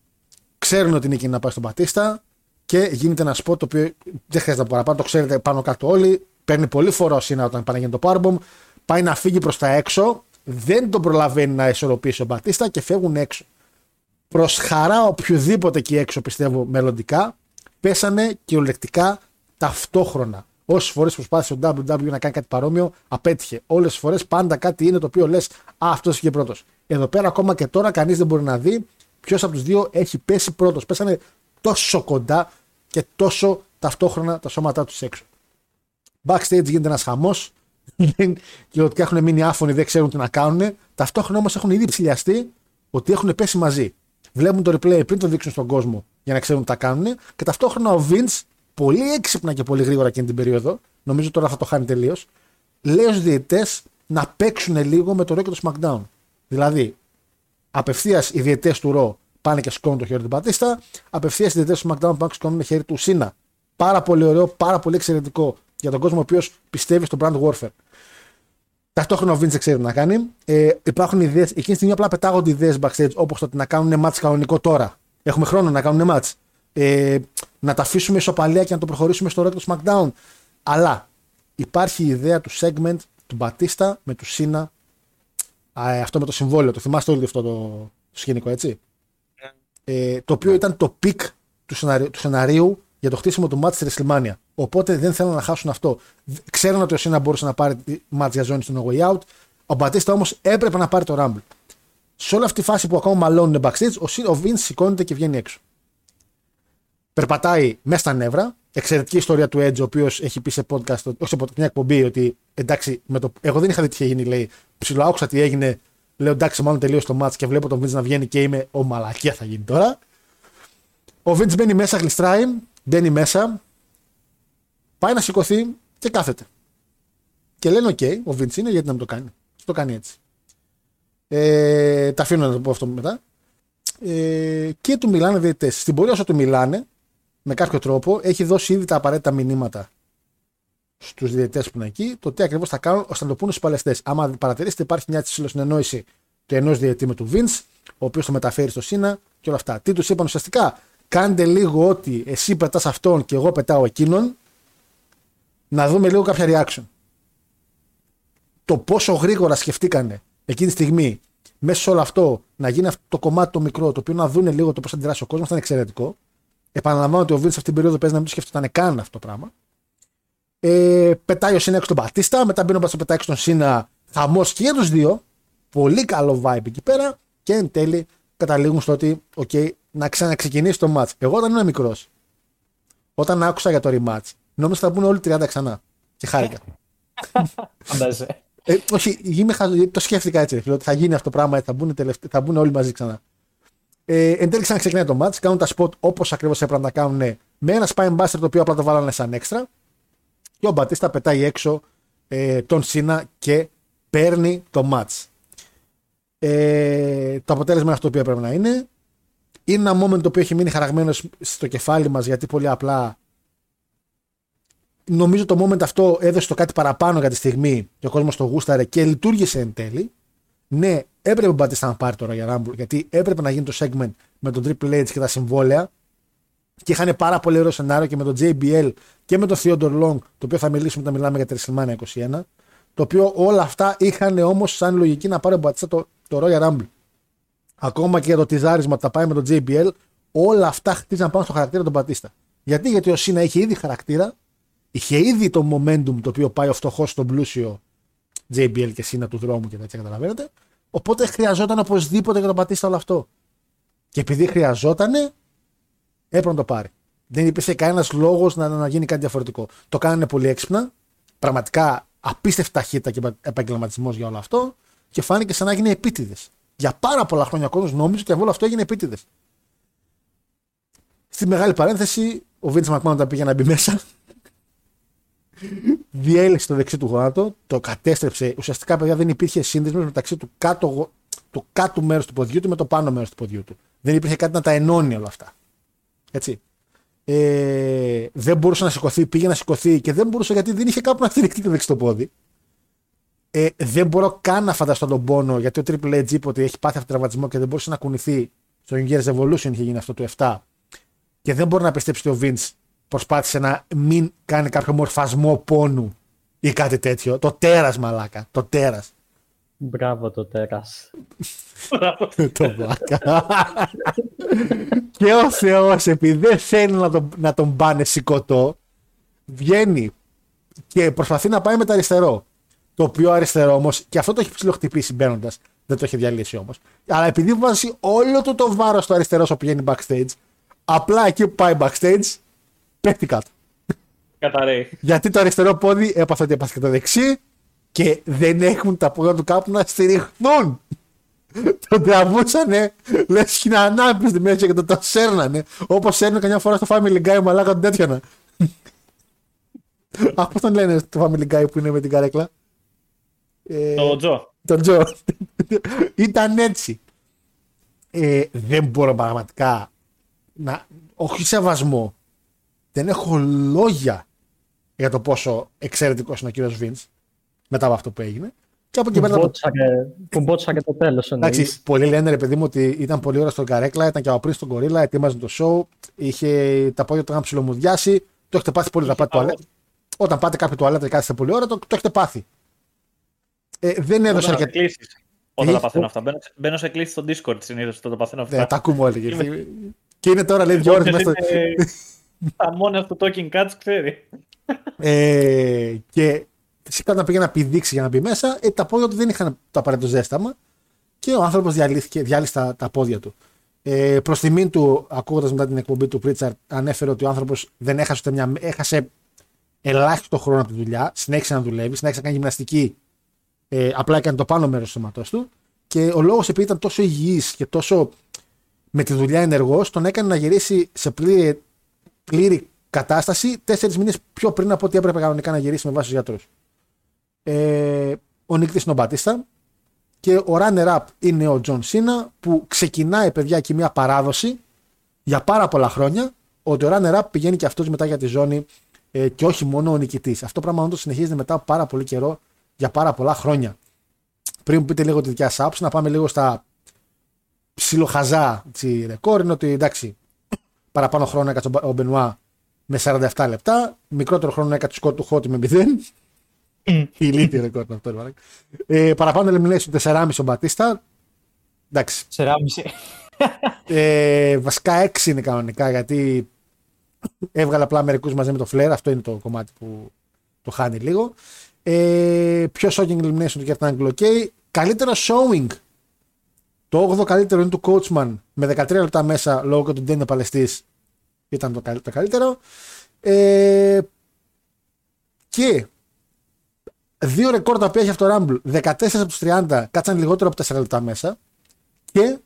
ξέρουν ότι η νίκη είναι να πάει στον Μπατίστα και γίνεται ένα σποτ το οποίο δεν χρειάζεται να παραπάνω, το ξέρετε πάνω κάτω όλοι. Παίρνει πολύ φορά ο Σίνα όταν πάνε το Powerbomb, πάει να φύγει προς τα έξω, δεν τον προλαβαίνει να ισορροπήσει ο Μπατίστα και φεύγουν έξω. Προς χαρά οποιοδήποτε εκεί έξω πιστεύω μελλοντικά, πέσανε κυριολεκτικά ταυτόχρονα. Όσες φορές προσπάθησε ο WWE να κάνει κάτι παρόμοιο, απέτυχε. Όλες τις φορές πάντα κάτι είναι το οποίο λες, Α, αυτός είχε πρώτος. Εδώ πέρα ακόμα και τώρα κανείς δεν μπορεί να δει ποιος από τους δύο έχει πέσει πρώτος. Πέσανε τόσο κοντά και τόσο ταυτόχρονα τα σώματά τους έξω. Backstage γίνεται ένας χαμός και ότι έχουν μείνει άφωνοι, δεν ξέρουν τι να κάνουν. Ταυτόχρονα όμως έχουν ήδη ψηλιαστεί ότι έχουν πέσει μαζί. Βλέπουν το replay πριν το δείξουν στον κόσμο για να ξέρουν τι θα κάνουν. Και ταυτόχρονα ο Vince, πολύ έξυπνα και πολύ γρήγορα εκείνη την περίοδο, νομίζω τώρα θα το χάνει τελείως, λέει στους διαιτητές να παίξουν λίγο με το Raw και το SmackDown. Δηλαδή, απευθείας οι διαιτητές του Raw πάνε και σκόνουν το χέρι του Μπατίστα, απευθείας οι διαιτητές του SmackDown πάνε και σκόνουν το χέρι του Σίνα. Πάρα πολύ ωραίο, πάρα πολύ εξαιρετικό για τον κόσμο ο οποίος πιστεύει στο brand warfare. Ταυτόχρονα ο Vince δεν ξέρει να κάνει. Ε, υπάρχουν ιδέες, εκείνη τη στιγμή απλά πετάγονται ιδέες backstage όπως το ότι να κάνουν match κανονικό τώρα. Έχουμε χρόνο να κάνουν match. Ε, να τα αφήσουμε ισοπαλία και να το προχωρήσουμε στο Red SmackDown. Αλλά υπάρχει η ιδέα του segment του Μπατίστα με του Σίνα. αυτό με το συμβόλαιο. Το θυμάστε όλοι αυτό το, το σκηνικό, έτσι; Ναι. Ε, το οποίο ήταν το peak του σενάριου, του σενάριου για το χτίσιμο του ματς στη WrestleMania. Οπότε δεν θέλουν να χάσουν αυτό. Ξέρουν ότι ο Σίνα μπορούσε να πάρει ματς για ζώνη στο No Way Out. Ο Μπατίστα όμως έπρεπε να πάρει το Rumble. Σε όλη αυτή τη φάση που ακόμα μαλώνουν backstage, ο, ο Vince σηκώνεται και βγαίνει έξω. Περπατάει μέσα στα νεύρα. Εξαιρετική ιστορία του Edge, ο οποίος έχει πει σε podcast, όχι σε podcast, μια εκπομπή, ότι εντάξει, με το, εγώ δεν είχα δει τι είχε γίνει, λέει. Ψιλοάκουσα τι έγινε. Λέω εντάξει, μάλλον τελείωσε το match και βλέπω τον Vince να βγαίνει και είμαι, ο μαλακία θα γίνει τώρα. Ο Vince μπαίνει μέσα, γλιστράει, μπαίνει μέσα, πάει να σηκωθεί και κάθεται. Και λένε: OK, ο Vince είναι, γιατί να μην το κάνει; Και το κάνει έτσι. Ε, τα αφήνω να το πω αυτό μετά. Ε, και του μιλάνε διαιτητέ. Στην πορεία όσο του μιλάνε, με κάποιο τρόπο, έχει δώσει ήδη τα απαραίτητα μηνύματα στους διαιτητές που είναι εκεί, το τι ακριβώς θα κάνουν ώστε να το πούνε στους παλαιστές. Άμα παρατηρήσετε, υπάρχει μια συνεννόηση του ενός διαιτητή με του Vince, ο οποίος το μεταφέρει στο Σίνα και όλα αυτά. Τι τους είπαν ουσιαστικά, κάντε λίγο ότι εσύ πετάς αυτόν και εγώ πετάω εκείνον, να δούμε λίγο κάποια reaction. Το πόσο γρήγορα σκεφτήκανε εκείνη τη στιγμή μέσα σε όλο αυτό να γίνει αυτό το κομμάτι το μικρό, το οποίο να δουν λίγο το πώς θα αντιδράσει ο κόσμος, ήταν εξαιρετικό. Επαναλαμβάνω ότι ο Βίντ σε αυτήν την περίοδο παίζει να μην το σκέφτονταν καν αυτό το πράγμα. Ε, πετάει ο Σίνα έξω τον Πατίστα, μετά μπαίνει ο Πατίστα πετάει έξω τον Σίνα. Χαμό και για τους δύο. Πολύ καλό vibe εκεί πέρα. Και εν τέλει καταλήγουν στο ότι, OK, να ξαναξεκινήσει το match. Εγώ όταν ήμουν μικρός, όταν άκουσα για το rematch, νόμιζα θα μπουν όλοι 30 ξανά. Και χάρηκα. Φαντάζεσαι. Ε, όχι, είμαι, το σκέφτηκα έτσι. Ότι θα γίνει αυτό το πράγμα, θα μπουν, θα μπουν όλοι μαζί ξανά. Ε, εν τέλει ξαναξεκινάει το match, κάνουν τα spot όπως ακριβώς έπρεπε να τα κάνουν με ένα spine buster το οποίο απλά το βάλανε σαν έξτρα. Και ο Μπατίστα πετάει έξω ε, τον Σίνα και παίρνει το match. Ε, το αποτέλεσμα είναι αυτό το οποίο έπρεπε να είναι. Είναι ένα moment το οποίο έχει μείνει χαραγμένο στο κεφάλι μας γιατί πολύ απλά νομίζω το moment αυτό έδωσε το κάτι παραπάνω για τη στιγμή και ο κόσμος το γούσταρε και λειτουργήσε εν τέλει. Ναι, έπρεπε ο Μπατίστα να πάρει τώρα για Rumble γιατί έπρεπε να γίνει το segment με τον Triple H και τα συμβόλαια και είχαν πάρα πολύ ωραίο σενάριο και με τον JBL και με τον Theodore Long, το οποίο θα μιλήσουμε όταν μιλάμε για τη WrestleMania 21. Το οποίο όλα αυτά είχαν όμως σαν λογική να πάρει ο Μπατίστα το, το Royal Rumble ακόμα και για το τυζάρισμα που θα πάει με τον JBL, Όλα αυτά χτίζαν πάνω στο χαρακτήρα του Μπατίστα. Γιατί, γιατί ο Σίνα είχε ήδη χαρακτήρα, είχε ήδη το momentum το οποίο πάει ο φτωχός στον πλούσιο JBL και Σίνα του δρόμου και τέτοια, καταλαβαίνετε. Οπότε χρειαζόταν οπωσδήποτε για τον Μπατίστα όλο αυτό. Και επειδή χρειαζόταν, έπρεπε να το πάρει. Δεν υπήρχε κανένας λόγος να, να γίνει κάτι διαφορετικό. Το κάνανε πολύ έξυπνα. Πραγματικά απίστευτα ταχύτητα και επαγγελματισμός για όλο αυτό. Και φάνηκε σαν να γίνει επίτηδες. Για πάρα πολλά χρόνια ο κόσμος νόμιζε ότι όλο αυτό έγινε επίτηδες. Στη μεγάλη παρένθεση, ο Βίντ Μακμάν όταν πήγε να μπει μέσα, διέλυσε το δεξί του γόνατο, το κατέστρεψε. Ουσιαστικά, παιδιά, δεν υπήρχε σύνδεσμος μεταξύ του κάτω, του κάτω μέρους του ποδιού του με το πάνω μέρος του ποδιού του. Δεν υπήρχε κάτι να τα ενώνει όλα αυτά. Έτσι. Ε, δεν μπορούσε να σηκωθεί, πήγε να σηκωθεί και δεν μπορούσε γιατί δεν είχε κάπου να στηριχτεί το δεξί πόδι. Ε, δεν μπορώ καν να φανταστώ τον πόνο γιατί ο Triple H είπε ότι έχει πάθει αυτό τραυματισμό και δεν μπορούσε να κουνηθεί. Στο New Year's Evolution είχε γίνει αυτό το 7. Και δεν μπορεί να πιστέψει ότι ο Vince προσπάθησε να μην κάνει κάποιο μορφασμό πόνου ή κάτι τέτοιο. Το τέρας, μαλάκα. Το τέρας. Μπράβο το τέρας. το βλάκα. και ο Θεός, επειδή δεν θέλει να τον, να τον πάνε σηκωτό, βγαίνει και προσπαθεί να πάει με το αριστερό. Το οποίο αριστερό όμως, και αυτό το έχει ψηλοχτυπήσει μπαίνοντας, δεν το έχει διαλύσει όμως. Αλλά επειδή βάζει όλο το, το βάρος στο αριστερό όσο πηγαίνει backstage, απλά εκεί που πάει backstage, πέφτει κάτω. Καταραίει. Γιατί το αριστερό πόδι έπαθε ότι έπαθε και το δεξί και δεν έχουν τα πόδια του κάπου να στηριχθούν. το τραβούσανε, λες και είναι ανάπηστοι μέσα και το, το σέρνανε. Όπως σέρνουν καμιά φορά στο Family Guy, μαλάκα τον τέτοια. Α, πώ τον λένε το Family Guy που είναι με την καρέκλα. Ε, το Τζο. Το Τζο. Ήταν έτσι. Ε, δεν μπορώ πραγματικά να. Όχι σεβασμό. Δεν έχω λόγια για το πόσο εξαιρετικός είναι ο κύριος Βίντς μετά από αυτό που έγινε. Και από εκεί πέρα. Που μπότσα και το τέλος. Εντάξει, πολλοί λένε ρε παιδί μου ότι ήταν πολύ ώρα στον Καρέκλα, ήταν και από πριν στον Κορίλα, ετοίμαζε το show, είχε τα πόδια του να ψιλομουδιάσει. Το έχετε πάθει πολύ να πάτε τουαλέτα. Όταν πάτε κάποιο τουαλέτα και κάθεστε πολύ ώρα, το, το έχετε πάθει. Ε, δεν έδωσε αρκετά. Όταν τα παθαίνω αυτά. Μπαίνω, μπαίνω σε κλήσει στο Discord συνήθως όταν τα παθαίνω αυτά. Ναι, τα ακούμε όλοι. Και είναι τώρα λέει δύο ώρες μέσα στο. Τα μόνα του Talking Cats ξέρει. Ε, και Φυσικά όταν πήγε να πηδήξει για να μπει μέσα, ε, τα πόδια του δεν είχαν το απαραίτητο ζέσταμα και ο άνθρωπος διαλύθηκε, διάλυσε τα, τα πόδια του. Ε, Προς τιμήν του, ακούγοντας μετά την εκπομπή του Πρίτσαρτ, ανέφερε ότι ο άνθρωπος δεν έχασε μια. έχασε ελάχιστο χρόνο από τη δουλειά, συνέχισε να δουλεύει, συνέχισε να κάνει γυμναστική. Ε, απλά έκανε το πάνω μέρος του σώματό του. Και ο λόγος επειδή ήταν τόσο υγιής και τόσο με τη δουλειά ενεργός, τον έκανε να γυρίσει σε πλήρη, πλήρη κατάσταση τέσσερις μήνες πιο πριν από ό,τι έπρεπε κανονικά να γυρίσει με βάση τους γιατρούς. Ε, ο νίκητης είναι ο Μπατίστα και ο runner-up είναι ο Τζον Σίνα που ξεκινάει παιδιά και μια παράδοση για πάρα πολλά χρόνια ότι ο runner-up πηγαίνει και αυτός μετά για τη ζώνη ε, και όχι μόνο ο νικητής. Αυτό πράγμα όντως συνεχίζεται μετά από πάρα πολύ καιρό για πάρα πολλά χρόνια. Πριν πείτε λίγο τη δικιά σας να πάμε λίγο στα ψιλοχαζά ρεκόρ είναι ότι εντάξει παραπάνω χρόνο έκατσε ο Μπενουά με 47 λεπτά, μικρότερο χρόνο έκατσε ο Σκότ του Χώτη με 0 Ηλίθιο ρεκόρ αυτό. Ε, παραπάνω elimination 4,5 ο Μπατίστα. Εντάξει. 4,5. Ε, βασικά 6 είναι κανονικά γιατί έβγαλε απλά μερικούς μαζί με το Flair. Αυτό είναι το κομμάτι που το χάνει λίγο. Ε, πιο shocking elimination του Captain Anglo K. Καλύτερο showing. Το 8ο καλύτερο είναι του Coachman με 13 λεπτά μέσα λόγω του Ντένιο Παλαιστής. Ήταν το καλύτερο. Ε, και Δύο ρεκόρ τα οποία έχει αυτό το Rumble. 14 από τους 30 κάτσαν λιγότερο από 4 λεπτά μέσα. Και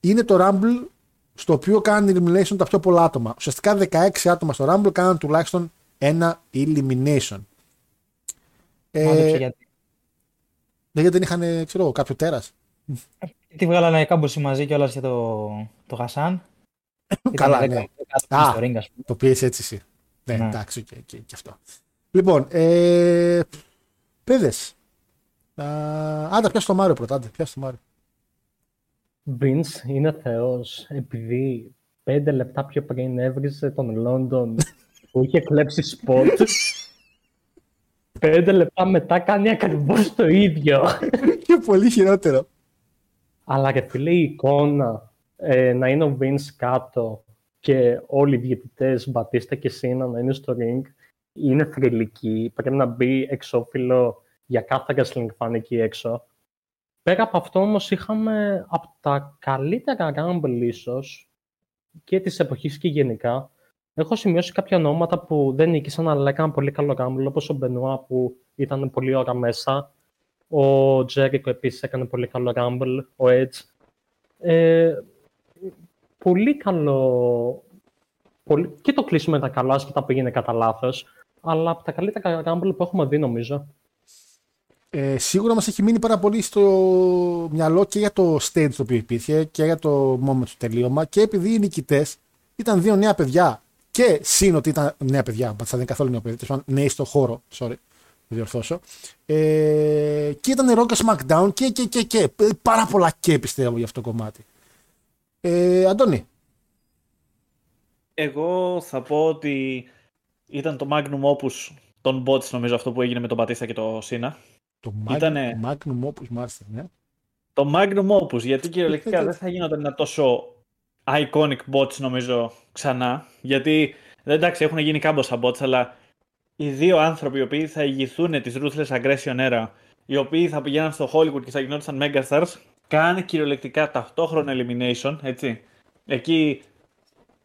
είναι το Rumble στο οποίο κάνουν elimination τα πιο πολλά άτομα. Ουσιαστικά 16 άτομα στο Rumble κάναν τουλάχιστον ένα elimination. Ε, γιατί; γιατί δεν είχαν, ξέρω κάποιο τέρας. Τι βγάλανε κάμποσοι μαζί κιόλα για το, το Χασάν. Καλά, ναι. Α, το πιέσει έτσι εσύ. Ναι, ναι. εντάξει, και, και, και, αυτό. Λοιπόν, ε, Παιδες. Άντα, πιάσ' το Μάριο πρώτα. Άντε, πιάσ' το Μάριο. Vince είναι θεός επειδή πέντε λεπτά πιο πριν έβριζε τον Λόντον που είχε κλέψει σποτ. Πέντε λεπτά μετά κάνει ακριβώς το ίδιο. Και πολύ χειρότερο. Αλλά και φίλε η εικόνα ε, να είναι ο Vince κάτω και όλοι οι διαιτητές Μπατίστα και Σίνα να είναι στο ring είναι θρηλυκή. Πρέπει να μπει εξώφυλλο για κάθε wrestling fan εκεί έξω. Πέρα από αυτό όμως είχαμε από τα καλύτερα Rumble ίσως και της εποχής και γενικά. Έχω σημειώσει κάποια ονόματα που δεν νίκησαν αλλά έκαναν πολύ καλό Rumble όπως ο Μπενουά που ήταν πολύ ώρα μέσα. Ο Τζέρικο επίσης έκανε πολύ καλό Rumble, ο Edge. Ε, πολύ καλό. Πολύ... Και το κλείσιμο ήταν καλό, άσχετα πήγαινε κατά λάθος. Αλλά από τα καλύτερα Rumble που έχουμε δει, νομίζω. Ε, σίγουρα μας έχει μείνει πάρα πολύ στο μυαλό και για το stage το οποίο υπήρχε και για το moment του τελείωμα και επειδή οι νικητές ήταν δύο νέα παιδιά και σύν ότι ήταν νέα παιδιά, θα δεν είναι καθόλου νέα παιδιά, νέοι στο χώρο, sorry, διορθώσω. Ε, και ήταν Rock SmackDown και, και, και, και. Πάρα πολλά και πιστεύω για αυτό το κομμάτι. Ε, Αντώνη. Εγώ θα πω ότι ήταν το Magnum Opus των bots νομίζω αυτό που έγινε με τον Πατίστα και το Σίνα. Το Ήτανε... Magnum Opus μάλιστα, ναι. Το Magnum Opus, γιατί κυριολεκτικά δεν θα γίνονταν ένα τόσο iconic bots νομίζω ξανά. Γιατί εντάξει έχουν γίνει κάμποσα bots, αλλά οι δύο άνθρωποι οι οποίοι θα ηγηθούν της Ruthless Aggression Era, οι οποίοι θα πηγαίναν στο Hollywood και θα γινόντουσαν megastars, κάνει κυριολεκτικά ταυτόχρονο elimination, έτσι. Εκεί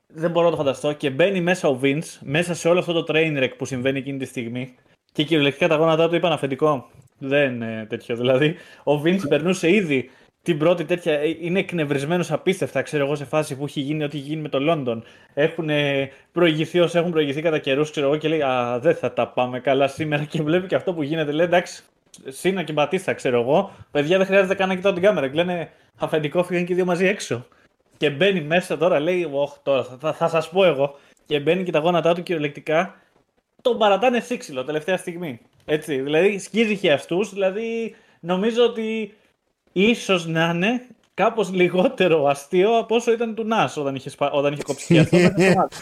δεν μπορώ να το φανταστώ και μπαίνει μέσα ο Vince, μέσα σε όλο αυτό το train wreck που συμβαίνει εκείνη τη στιγμή και κυριολεκτικά τα γόνατά του είπαν αφεντικό. Δεν είναι τέτοιο. Δηλαδή, ο Vince περνούσε ήδη την πρώτη τέτοια. Ε, είναι εκνευρισμένος απίστευτα, ξέρω εγώ, σε φάση που έχει γίνει ό,τι έχει γίνει με το Λόντον. Έχουν προηγηθεί όσο έχουν προηγηθεί κατά καιρούς, ξέρω εγώ, και λέει Α, δεν θα τα πάμε καλά σήμερα. Και βλέπει και αυτό που γίνεται. Λέει εντάξει, Σύνα και Μπατίστα, ξέρω εγώ. Παιδιά δεν χρειάζεται καν να κοιτάω την κάμερα. Και λένε αφεντικό φύγαν και οι δύο μαζί έξω. Και μπαίνει μέσα τώρα, λέει, Ωχ, τώρα θα, θα, σας πω εγώ. Και μπαίνει και τα γόνατά του κυριολεκτικά. Τον παρατάνε σύξυλο τελευταία στιγμή. Έτσι, δηλαδή σκίζει αυτούς. Δηλαδή νομίζω ότι ίσως να είναι κάπως λιγότερο αστείο από όσο ήταν του Νάς όταν είχε, όταν είχε κόψει αυτό.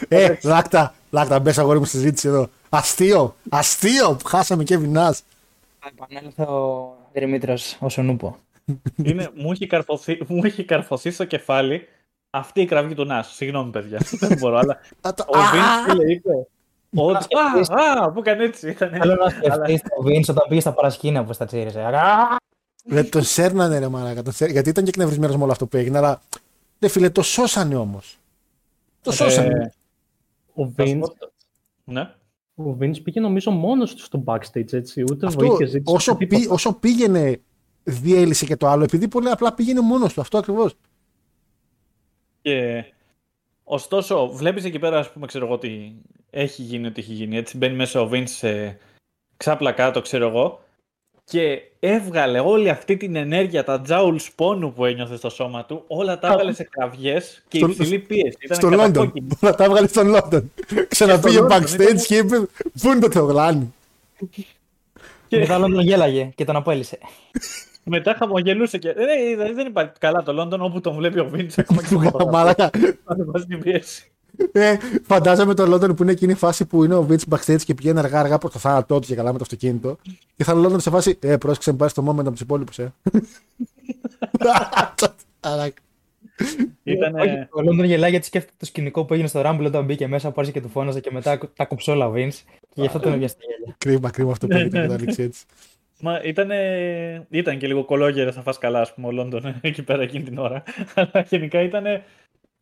ε, λάκτα, λάκτα, μπες αγόρι μου στη συζήτηση εδώ. Αστείο, αστείο που χάσαμε και Νάς. Επανέλθω ο Δημήτρη όσο νούπο. Είναι, μου, έχει καρφωθεί, μου έχει καρφωθεί στο κεφάλι αυτή η κραυγή του Νάς. Συγγνώμη, παιδιά. Δεν μπορώ, αλλά. ο Βίντ τι είπε. Α, που έκανε έτσι. Θέλω να σκεφτείς το Βίντ όταν πήγε στα παρασκήνια που στα τσίριζε. Δεν τον σέρνανε ρε μάρακα, γιατί ήταν και εκνευρισμένος με όλο αυτό που έγινε, αλλά δεν φίλε, το σώσανε όμως. Το ε, σώσανε. Ο Βίντ. Ναι. Ο Vince πήγε νομίζω μόνος του στο backstage, έτσι, ούτε αυτό, βοήθεια όσο, πή, όσο πήγαινε διέλυσε και το άλλο, επειδή πολύ απλά πήγαινε μόνος του, αυτό ακριβώς. Και ωστόσο, βλέπεις εκεί πέρα, ας πούμε, ξέρω εγώ, ότι έχει γίνει ό,τι έχει γίνει, έτσι, μπαίνει μέσα ο Vince σε ξάπλα κάτω, ξέρω εγώ, και έβγαλε όλη αυτή την ενέργεια, τα τζάουλς πόνου που ένιωθε στο σώμα του, όλα τα έβγαλε σε κραυγές και στο, υψηλή πίεση. Ήταν στο Λόντον. Όλα τα έβγαλε στον Λόντον. Ξαναπήγε backstage και είπε Πού είναι το Θεογλάνι. Και... Μετά Λόντον γέλαγε και τον απέλησε. Μετά χαμογελούσε και. Δεν, δεν υπάρχει καλά το Λόντον όπου τον βλέπει ο Βίντ. Ακόμα και Μαλάκα. Ε, φαντάζομαι το Λόντον που είναι εκείνη η φάση που είναι ο Βινς backstage και πηγαίνει αργά αργά προ το θάνατό του και καλά με το αυτοκίνητο. Και θα είναι ο Λόντον σε φάση, Ε, πρόσεξε να πάρει το moment από τους υπόλοιπους, ε. Ήτανε... Ο Λόντον γελάει γιατί σκέφτεται το σκηνικό που έγινε στο Rumble όταν μπήκε μέσα, που και του φώναζε και μετά τα κοψε όλα ο Vince. Και γι' αυτό τον έβγαινε γέλια. Κρίμα, κρίμα αυτό που έγινε καταλήξει έτσι. Μα ήτανε... ήταν και λίγο κωλόγερε θα φας καλά, ας πούμε, ο Λόντον εκεί πέρα εκείνη την ώρα. Αλλά γενικά ήταν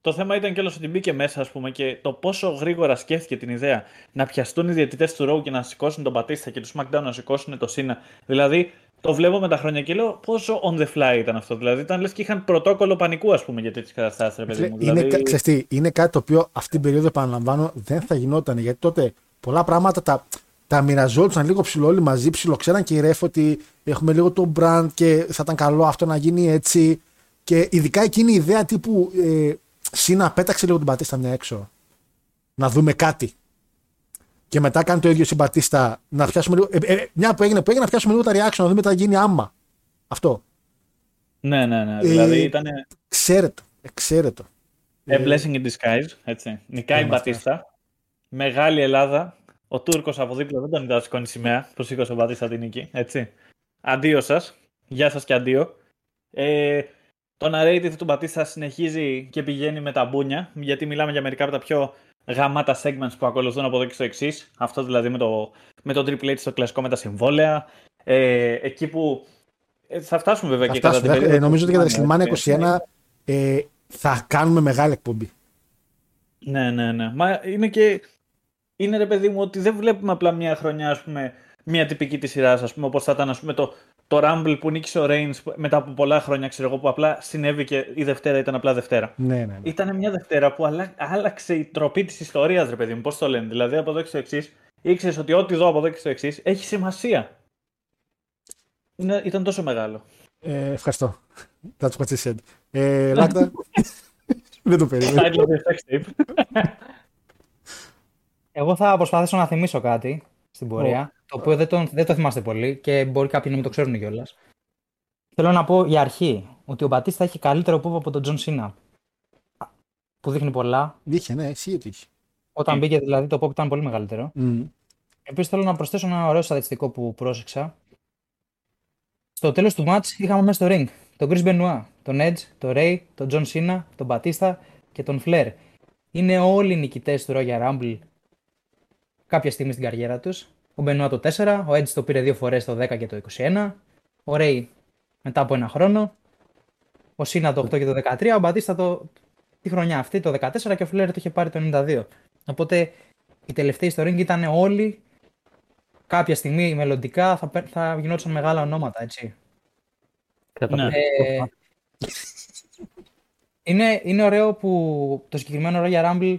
το θέμα ήταν κιόλας ότι μπήκε μέσα, ας πούμε, και το πόσο γρήγορα σκέφτηκε την ιδέα να πιαστούν οι διαιτητές του Ρόου και να σηκώσουν τον Πατίστα και τους SmackDown να σηκώσουν το Σίνα. Δηλαδή, το βλέπω με τα χρόνια και λέω πόσο on the fly ήταν αυτό. Δηλαδή, ήταν λες και είχαν πρωτόκολλο πανικού, ας πούμε, για τέτοιες καταστάσεις, ρε παιδί μου. Είναι, δηλαδή... είναι κάτι το οποίο αυτή την περίοδο, επαναλαμβάνω, δεν θα γινόταν. Γιατί τότε πολλά πράγματα τα, τα μοιραζόντουσαν λίγο ψηλό όλοι μαζί, ψηλοξέραν και οι ρεφ ότι έχουμε λίγο το brand και θα ήταν καλό αυτό να γίνει έτσι. Και ειδικά εκείνη η ιδέα τύπου ε, Σύνα πέταξε λίγο την Πατίστα μια έξω. Να δούμε κάτι. Και μετά κάνει το ίδιο στην Πατίστα να πιάσουμε λίγο. Ε, ε, μια που έγινε, που έγινε να πιάσουμε λίγο τα reaction, να δούμε τι θα γίνει άμα. Αυτό. Ναι, ναι, ναι. Δηλαδή ε, ήταν. Ξέρετο. Εξαίρετο. A blessing in disguise. Έτσι. Νικάει η Μπατίστα. Μεγάλη Ελλάδα. Ο Τούρκος από δίπλα δεν τον είδα σηκώνει σημαία που σήκωσε ο Μπατίστα την νίκη. Έτσι. Αντίο σας. Γεια σας και αντίο. Ε, Το narrative του Μπατίστα συνεχίζει και πηγαίνει με τα μπούνια, γιατί μιλάμε για μερικά από τα πιο γαμάτα segments που ακολουθούν από εδώ και στο εξής. Αυτό δηλαδή με το, με το Triple H στο κλασικό με τα συμβόλαια. Ε, εκεί που. Ε, θα φτάσουμε βέβαια θα και φτάσουμε, κατά την περίοδο. ε, Νομίζω ότι για τα WrestleMania 21 ε, θα κάνουμε μεγάλη εκπομπή. Ναι, ναι, ναι. Μα είναι και. Είναι ρε παιδί μου ότι δεν βλέπουμε απλά μια χρονιά, ας πούμε, μια τυπική της σειράς, ας πούμε, όπως θα ήταν ας πούμε, το, το Rumble που νίκησε ο Reigns μετά από πολλά χρόνια, ξέρω εγώ, που απλά συνέβη και η Δευτέρα ήταν απλά Δευτέρα. Ναι, ναι, ναι. Ήταν μια Δευτέρα που αλλα... άλλαξε η τροπή της ιστορίας, ρε παιδί μου, πώς το λένε. Δηλαδή από εδώ και στο εξής, ήξερες ότι ό,τι δω από εδώ και στο εξής έχει σημασία. Είναι... Ήταν τόσο μεγάλο. Ε, ευχαριστώ. That's what she said. Ε, Λάκτα. Δεν το περίμενα. Εγώ θα προσπαθήσω να θυμίσω κάτι στην πορεία, το οποίο δεν το, δεν το θυμάστε πολύ και μπορεί κάποιοι να μην το ξέρουν κιόλας. Θέλω να πω για αρχή ότι ο Μπατίστα έχει καλύτερο pop από τον Τζον Σίνα. Που δείχνει πολλά. Είχε, ναι, εσύ ότι είχε. Όταν μπήκε δηλαδή το pop ήταν πολύ μεγαλύτερο. Mm. Επίσης θέλω να προσθέσω ένα ωραίο στατιστικό που πρόσεξα. Στο τέλος του match είχαμε μέσα στο ring τον Chris Benoit, τον Edge, τον Ray, τον John Cena, τον Batista και τον Flair. Είναι όλοι οι νικητές του Royal Rumble κάποια στιγμή στην καριέρα τους. Ο Benoit το 4, ο Edge το πήρε δύο φορές το 10 και το 21, ο Ray μετά από ένα χρόνο, ο Cena το 8 και το 13, ο Batista το... τη χρονιά αυτή το 14 και ο Flair το είχε πάρει το 92. Οπότε οι τελευταίοι στο ring ήταν όλοι κάποια στιγμή μελλοντικά θα, θα γινόντουσαν μεγάλα ονόματα, έτσι. Ναι. Ε, είναι, είναι ωραίο που το συγκεκριμένο Royal Rumble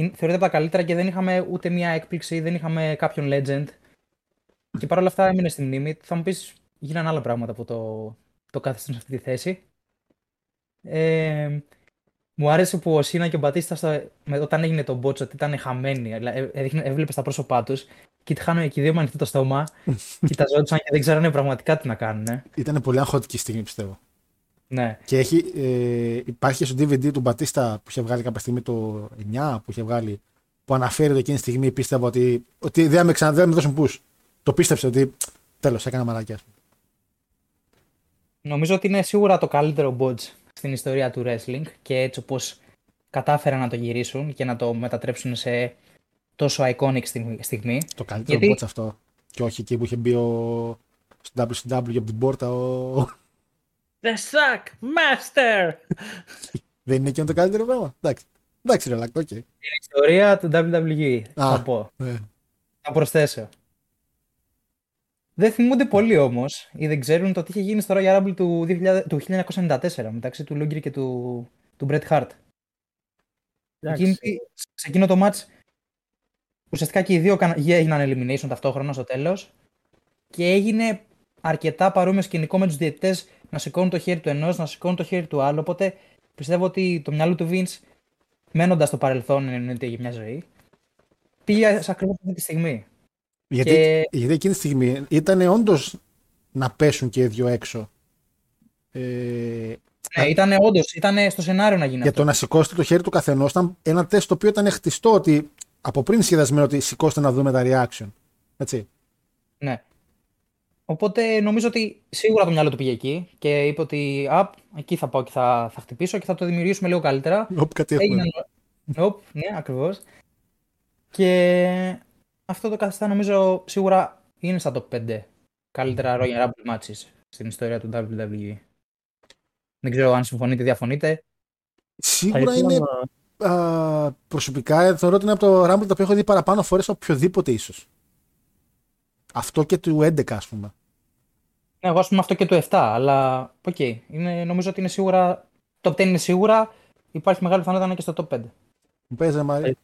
θεωρείται από τα καλύτερα και δεν είχαμε ούτε μία έκπληξη, δεν είχαμε κάποιον legend. Και παρόλα αυτά έμεινες στη μνήμη. Θα μου πεις, γίνανε άλλα πράγματα που το, το κάθεσε σε αυτή τη θέση. Ε, μου άρεσε που ο Σίνα και ο Μπατίστα στο, όταν έγινε το μπότσο ότι ήταν χαμένοι. Έβλεπες τα πρόσωπά τους και είχαν και δύο με ανοιχτό το στόμα. κοιταζόντουσαν και δεν ξέρανε πραγματικά τι να κάνουν. Ήταν πολύ αγχωτική στιγμή, πιστεύω. Ναι. Και έχει, ε, υπάρχει στο DVD του Μπατίστα που είχε βγάλει κάποια στιγμή το 9 που είχε βγάλει που αναφέρει ότι εκείνη τη στιγμή πίστευα ότι, ότι δεν με ξαναδεί, με δώσουν push. Το πίστεψε ότι τέλος, έκανα μαλακιά. Νομίζω ότι είναι σίγουρα το καλύτερο botch στην ιστορία του wrestling και έτσι όπως κατάφεραν να το γυρίσουν και να το μετατρέψουν σε τόσο iconic στιγμή. Το καλύτερο Γιατί... botch αυτό. Και όχι εκεί που είχε μπει ο... στο WCW από την πόρτα ο... The Shockmaster! Δεν είναι εκείνο το καλύτερο πράγμα. Εντάξει. Εντάξει, ρε Λάκτο, οκ. Είναι η ιστορία του WWE, θα πω. Ναι. Θα προσθέσω. Δεν θυμούνται πολύ όμως ή δεν ξέρουν το τι είχε γίνει στο Royal Rumble του, 2000, του 1994 μεταξύ του Luger και του, του Bret Hart. Εκείνη, σε εκείνο το match ουσιαστικά και οι δύο έγιναν elimination ταυτόχρονα στο τέλος και έγινε αρκετά παρόμοιο σκηνικό με τους διαιτητές να σηκώνουν το χέρι του ενός, να σηκώνουν το χέρι του άλλου. Οπότε πιστεύω ότι το μυαλό του Vince, μένοντας στο παρελθόν, εννοείται για μια ζωή, πήγε σε ακριβώς αυτή τη στιγμή. Γιατί, και... γιατί εκείνη τη στιγμή ήταν όντως να πέσουν και οι δύο έξω. Ε, ναι, ήταν όντως, ήταν στο σενάριο να γίνει Για αυτό. το να σηκώσετε το χέρι του καθενός ήταν ένα τεστ το οποίο ήταν χτιστό ότι από πριν σχεδιασμένο ότι σηκώστε να δούμε τα reaction. Έτσι. Ναι. Οπότε νομίζω ότι σίγουρα το μυαλό του πήγε εκεί και είπε ότι α, εκεί θα πάω και θα, θα χτυπήσω και θα το δημιουργήσουμε λίγο καλύτερα. Οπ, κάτι έχουμε. Οπ, ναι, ακριβώς. Και αυτό το καθιστά νομίζω σίγουρα είναι στα top 5 καλύτερα Royal Rumble matches στην ιστορία του WWE. Δεν ξέρω αν συμφωνείτε ή διαφωνείτε. Σίγουρα είναι. Α, προσωπικά θεωρώ ότι είναι από το Rumble το οποίο έχω δει παραπάνω φορές από οποιοδήποτε ίσως. Αυτό και του 11, ας πούμε. Ναι, εγώ ας πούμε αυτό και του 7, αλλά οκ. Okay. νομίζω ότι είναι σίγουρα. Το 10 είναι σίγουρα. Υπάρχει μεγάλη πιθανότητα να είναι και στο top 5. Παίζε, Μαρή.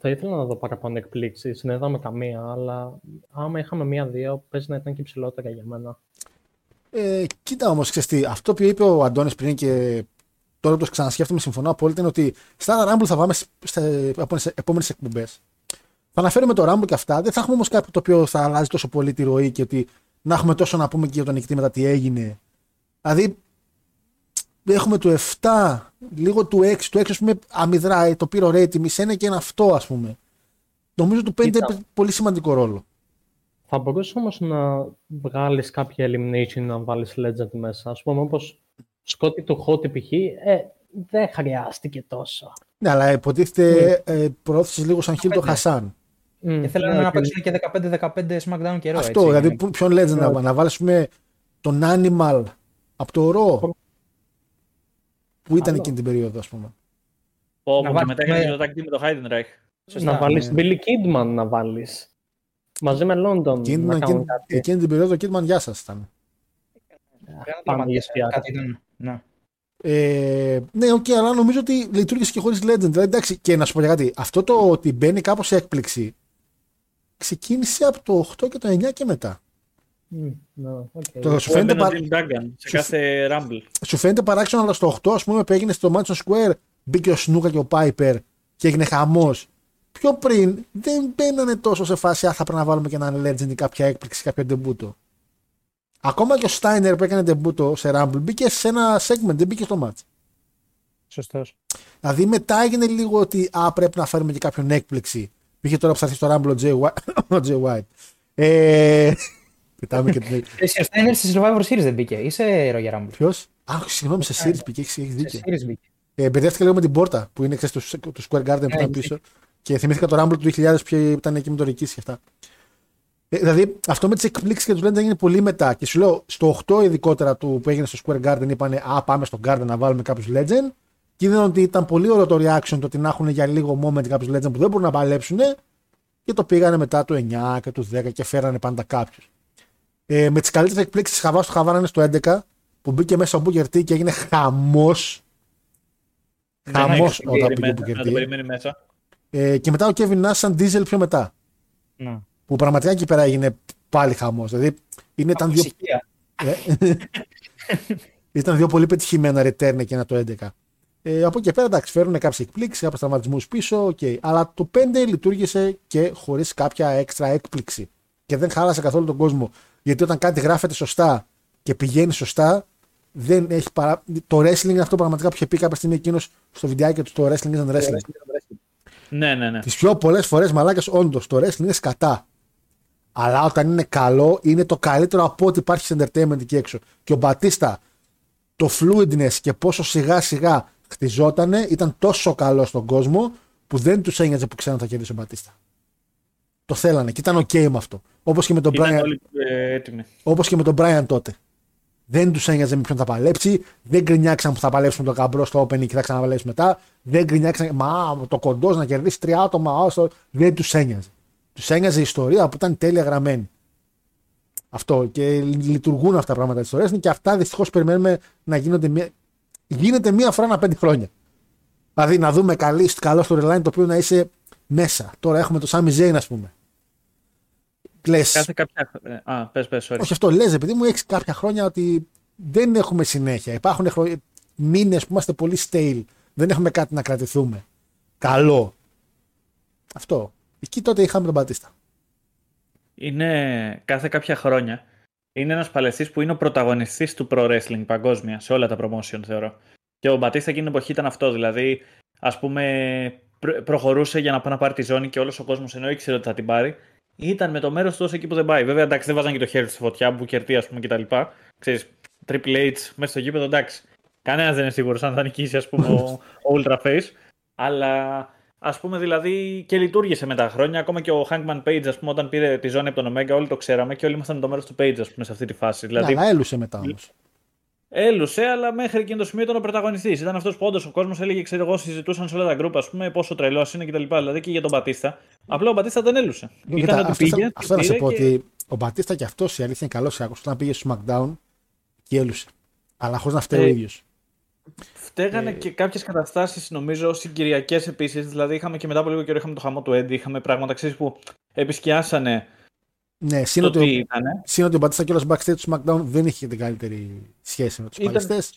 Θα ήθελα να δω παραπάνω εκπλήξεις. Δεν είδαμε καμία, αλλά άμα είχαμε μία-δύο, παίζει να ήταν και ψηλότερα για μένα. Ε, κοίτα όμως, ξέρεις αυτό που είπε ο Αντώνης πριν και τώρα που το ξανασκέφτομαι, συμφωνώ απόλυτα, είναι ότι στα Rumble θα πάμε στι επόμενες εκπομπές. Θα αναφέρουμε το Rumble και αυτά. Δεν θα έχουμε όμως κάτι το οποίο θα αλλάζει τόσο πολύ τη ροή και ότι να έχουμε τόσο να πούμε και για τον νικητή μετά τι έγινε. Δηλαδή, έχουμε το 7, λίγο του 6, του 6 ας πούμε αμυδρά, το πήρε ωραία τιμή, ένα και ένα αυτό ας πούμε. Νομίζω του 5 έπαιζε πολύ σημαντικό ρόλο. Θα μπορούσες όμως να βγάλεις κάποια elimination να βάλεις legend μέσα. Α πούμε, όπως Σκότη του Χότι π.χ. Ε, δεν χρειάστηκε τόσο. Ναι, αλλά υποτίθεται mm. ε, προώθησες λίγο σαν χίλ το Χασάν. Mm. Και θέλανε να παίξουν και 15-15 SmackDown καιρό. Αυτό, έτσι, δηλαδή είναι... ποιον Legend να, να βάλουμε τον Animal από το Raw. Που ήταν εκείνη την περίοδο, ας πούμε. Πω, να μετά έγινε το tag με το Heidenreich. Να βάλεις ναι. Billy Kidman να βάλεις. Μαζί με London. Kidman, εκείνη, εκείνη την περίοδο Kidman, γεια σας ήταν. Πάμε για Ναι. Ε, ναι, οκ, okay, αλλά νομίζω ότι λειτουργήσε και χωρίς Legend. Δηλαδή, εντάξει, και να σου πω για κάτι. Αυτό το ότι μπαίνει κάπως σε έκπληξη ξεκίνησε από το 8 και το 9 και μετά. Mm, no, okay. Το, σου, φαίνεται πα... σε κάθε Rumble. σου φαίνεται παράξενο, αλλά στο 8, ας πούμε, που έγινε στο Madison Square, μπήκε ο Σνούκα και ο Πάιπερ και έγινε χαμός. Πιο πριν δεν μπαίνανε τόσο σε φάση, α, θα πρέπει να βάλουμε και έναν Legend ή κάποια έκπληξη, κάποιο ντεμπούτο. Ακόμα και ο Στάινερ που έκανε ντεμπούτο σε Rumble μπήκε σε ένα segment, δεν μπήκε στο match. Σωστός. Δηλαδή μετά έγινε λίγο ότι α, πρέπει να φέρουμε και κάποιον έκπληξη. Πήγε τώρα που θα έρθει στο Rumble ο Jay White. Ε, πετάμε και την Εσύ ο Στάινερ στη Survivor Series δεν μπήκε. Είσαι Roger Rumble. Ποιος; Αχ, συγγνώμη, σε Series μπήκε. Έχει δίκιο. Ε, μπερδεύτηκα λίγο με την πόρτα που είναι ξέρεις, του, του Square Garden που ήταν πίσω. Και θυμήθηκα το Rumble του 2000 που ήταν εκεί με το Ρικίση και αυτά. Ε, δηλαδή αυτό με τις εκπλήξεις και τους λένε έγινε πολύ μετά. Και σου λέω στο 8 ειδικότερα του που έγινε στο Square Garden είπαν Α, πάμε στο Garden να βάλουμε κάποιους Legend. Και είδαν ότι ήταν πολύ ωραίο το reaction το ότι να έχουν για λίγο moment κάποιους Legend που δεν μπορούν να παλέψουν. Και το πήγανε μετά το 9 και το 10 και φέρανε πάντα κάποιους. Ε, με τις καλύτερες εκπλήξεις της Χαβάς του Χαβάρα στο 11 που μπήκε μέσα ο Μπούκερ και έγινε χαμός. Χαμός όταν πήγε ο Μπούκερ ε, και μετά ο Kevin Nash σαν Diesel πιο μετά. Να. Που πραγματικά εκεί πέρα έγινε πάλι χαμός. Δηλαδή είναι, ήταν, δύο... ε, ήταν δύο πολύ πετυχημένα return εκείνα το 11. Ε, από εκεί πέρα εντάξει, φέρουν κάποιες εκπλήξεις, κάποιους τραυματισμούς πίσω. Okay. Αλλά το 5 λειτουργήσε και χωρίς κάποια έξτρα έκπληξη. Και δεν χάλασε καθόλου τον κόσμο. Γιατί όταν κάτι γράφεται σωστά και πηγαίνει σωστά, δεν έχει παρά... Το wrestling είναι αυτό πραγματικά που είχε πει κάποια στιγμή εκείνος στο βιντεάκι του. Το wrestling ήταν wrestling. Ναι, ναι, ναι. Τις πιο πολλές φορές μαλάκες, όντως το wrestling είναι σκατά. Αλλά όταν είναι καλό, είναι το καλύτερο από ό,τι υπάρχει σε entertainment εκεί έξω. Και ο Μπατίστα, το fluidness και πόσο σιγά σιγά χτιζότανε, ήταν τόσο καλό στον κόσμο που δεν τους ένοιαζε που ξέραν θα κερδίσει ο Μπατίστα. Το θέλανε και ήταν OK με αυτό. Όπως και με τον Brian. Ε, Όπως και με τον Brian τότε. Δεν τους ένοιαζε με ποιον θα παλέψει. Δεν γκρινιάξαν που θα παλέψουν τον καμπρό στο opening και θα ξαναπαλέψουν μετά. Δεν γκρινιάξαν. Μα το κοντός να κερδίσει τρία άτομα. Όσο. Δεν τους ένοιαζε. Τους ένοιαζε η ιστορία που ήταν τέλεια γραμμένη. Αυτό. Και λειτουργούν αυτά τα πράγματα της ιστορίας και αυτά δυστυχώς περιμένουμε να γίνονται μία. Γίνεται μία φορά ένα πέντε χρόνια. Δηλαδή να δούμε καλή, καλό storyline το οποίο να είσαι μέσα. Τώρα έχουμε το Sami Zayn, ας πούμε. Λες, Κάθε κάποια. Ε, α, πες, πες, sorry. Όχι αυτό, λες επειδή μου έχεις κάποια χρόνια ότι δεν έχουμε συνέχεια. Υπάρχουν χρο... μήνες που είμαστε πολύ stale. Δεν έχουμε κάτι να κρατηθούμε. Καλό. Αυτό. Εκεί τότε είχαμε τον Μπατίστα. Είναι κάθε κάποια χρόνια. Είναι ένας παλαιστής που είναι ο πρωταγωνιστής του pro wrestling παγκόσμια σε όλα τα promotion, θεωρώ. Και ο Μπατίστα εκείνη την εποχή ήταν αυτό. Δηλαδή, ας πούμε, προχωρούσε για να πάει να πάρει τη ζώνη και όλος ο κόσμος ενώ ήξερε ότι θα την πάρει ήταν με το μέρος του εκεί που δεν πάει. Βέβαια, εντάξει, δεν βάζαν και το χέρι στη φωτιά, που κερτεί, ας πούμε, κτλ. Ξέρεις, Triple H μέσα στο γήπεδο, εντάξει. Κανένας δεν είναι σίγουρος αν θα νικήσει, ας πούμε, ο, ο Ultra Face. Αλλά ας πούμε, δηλαδή και λειτουργήσε με τα χρόνια. Ακόμα και ο Hangman Page, ας πούμε, όταν πήρε τη ζώνη από τον Omega, όλοι το ξέραμε και όλοι ήμασταν το μέρος του Page, ας πούμε, σε αυτή τη φάση. Δηλαδή, αλλά έλουσε μετά όμως. Έλουσε, αλλά μέχρι εκείνο το σημείο ήταν ο πρωταγωνιστής. Ήταν αυτός που όντως ο κόσμος έλεγε, ξέρω εγώ, συζητούσαν σε όλα τα γκρουπ, ας πούμε, πόσο τρελός είναι κτλ. Δηλαδή και για τον Μπατίστα. Απλά ο Μπατίστα δεν έλουσε. Ήταν ότι πήγε. Αυτό να σε πω ότι ο Μπατίστα και αυτός η αλήθεια είναι καλός σε άκουσα. Όταν πήγε στο SmackDown και έλουσε. Αλλά χωρίς να φταίει ο ε, ίδιος. Φταίγανε ε... και κάποιες καταστάσεις, νομίζω, συγκυριακές επίσης. Δηλαδή, είχαμε και μετά από λίγο καιρό είχαμε το χαμό του Έντι, είχαμε πράγματα ξέρεις, που επισκιάσανε ναι, σύνοτι ο, ο Μπατίστα και ο backstage του SmackDown δεν είχε την καλύτερη σχέση με τους ήταν... παλαιστές.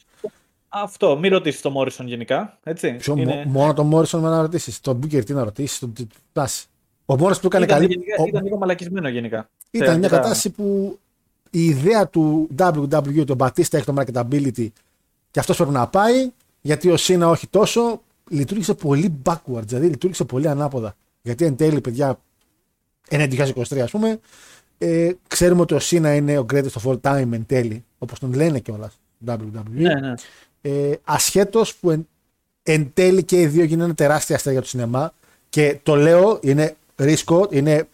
Αυτό, μην ρωτήσεις τον Μόρισον γενικά. Έτσι. Ποιο, είναι... Μόνο τον Μόρισον με να ρωτήσεις. Τον Μπούκερ τι να ρωτήσει. Τον... Ο Μόρισον του έκανε ήταν, καλή. Γενικά, ήταν λίγο μαλακισμένο γενικά. Ήταν μια κατάσταση που η ιδέα του WWE, τον Μπατίστα έχει το marketability και αυτός πρέπει να πάει, γιατί ο Σίνα όχι τόσο, λειτουργήσε πολύ backwards, δηλαδή λειτουργήσε πολύ ανάποδα. Γιατί εν τέλει, παιδιά, ένα 2023 ας πούμε, ε, ξέρουμε ότι ο Σίνα είναι ο greatest of all time εν τέλει, όπως τον λένε κιόλας. WWE. Ναι, ναι. Ε, Ασχέτως που εν, εν τέλει και οι δύο γίνανε τεράστια αστέρια για το σινεμά. Και το λέω, είναι ρίσκο, είναι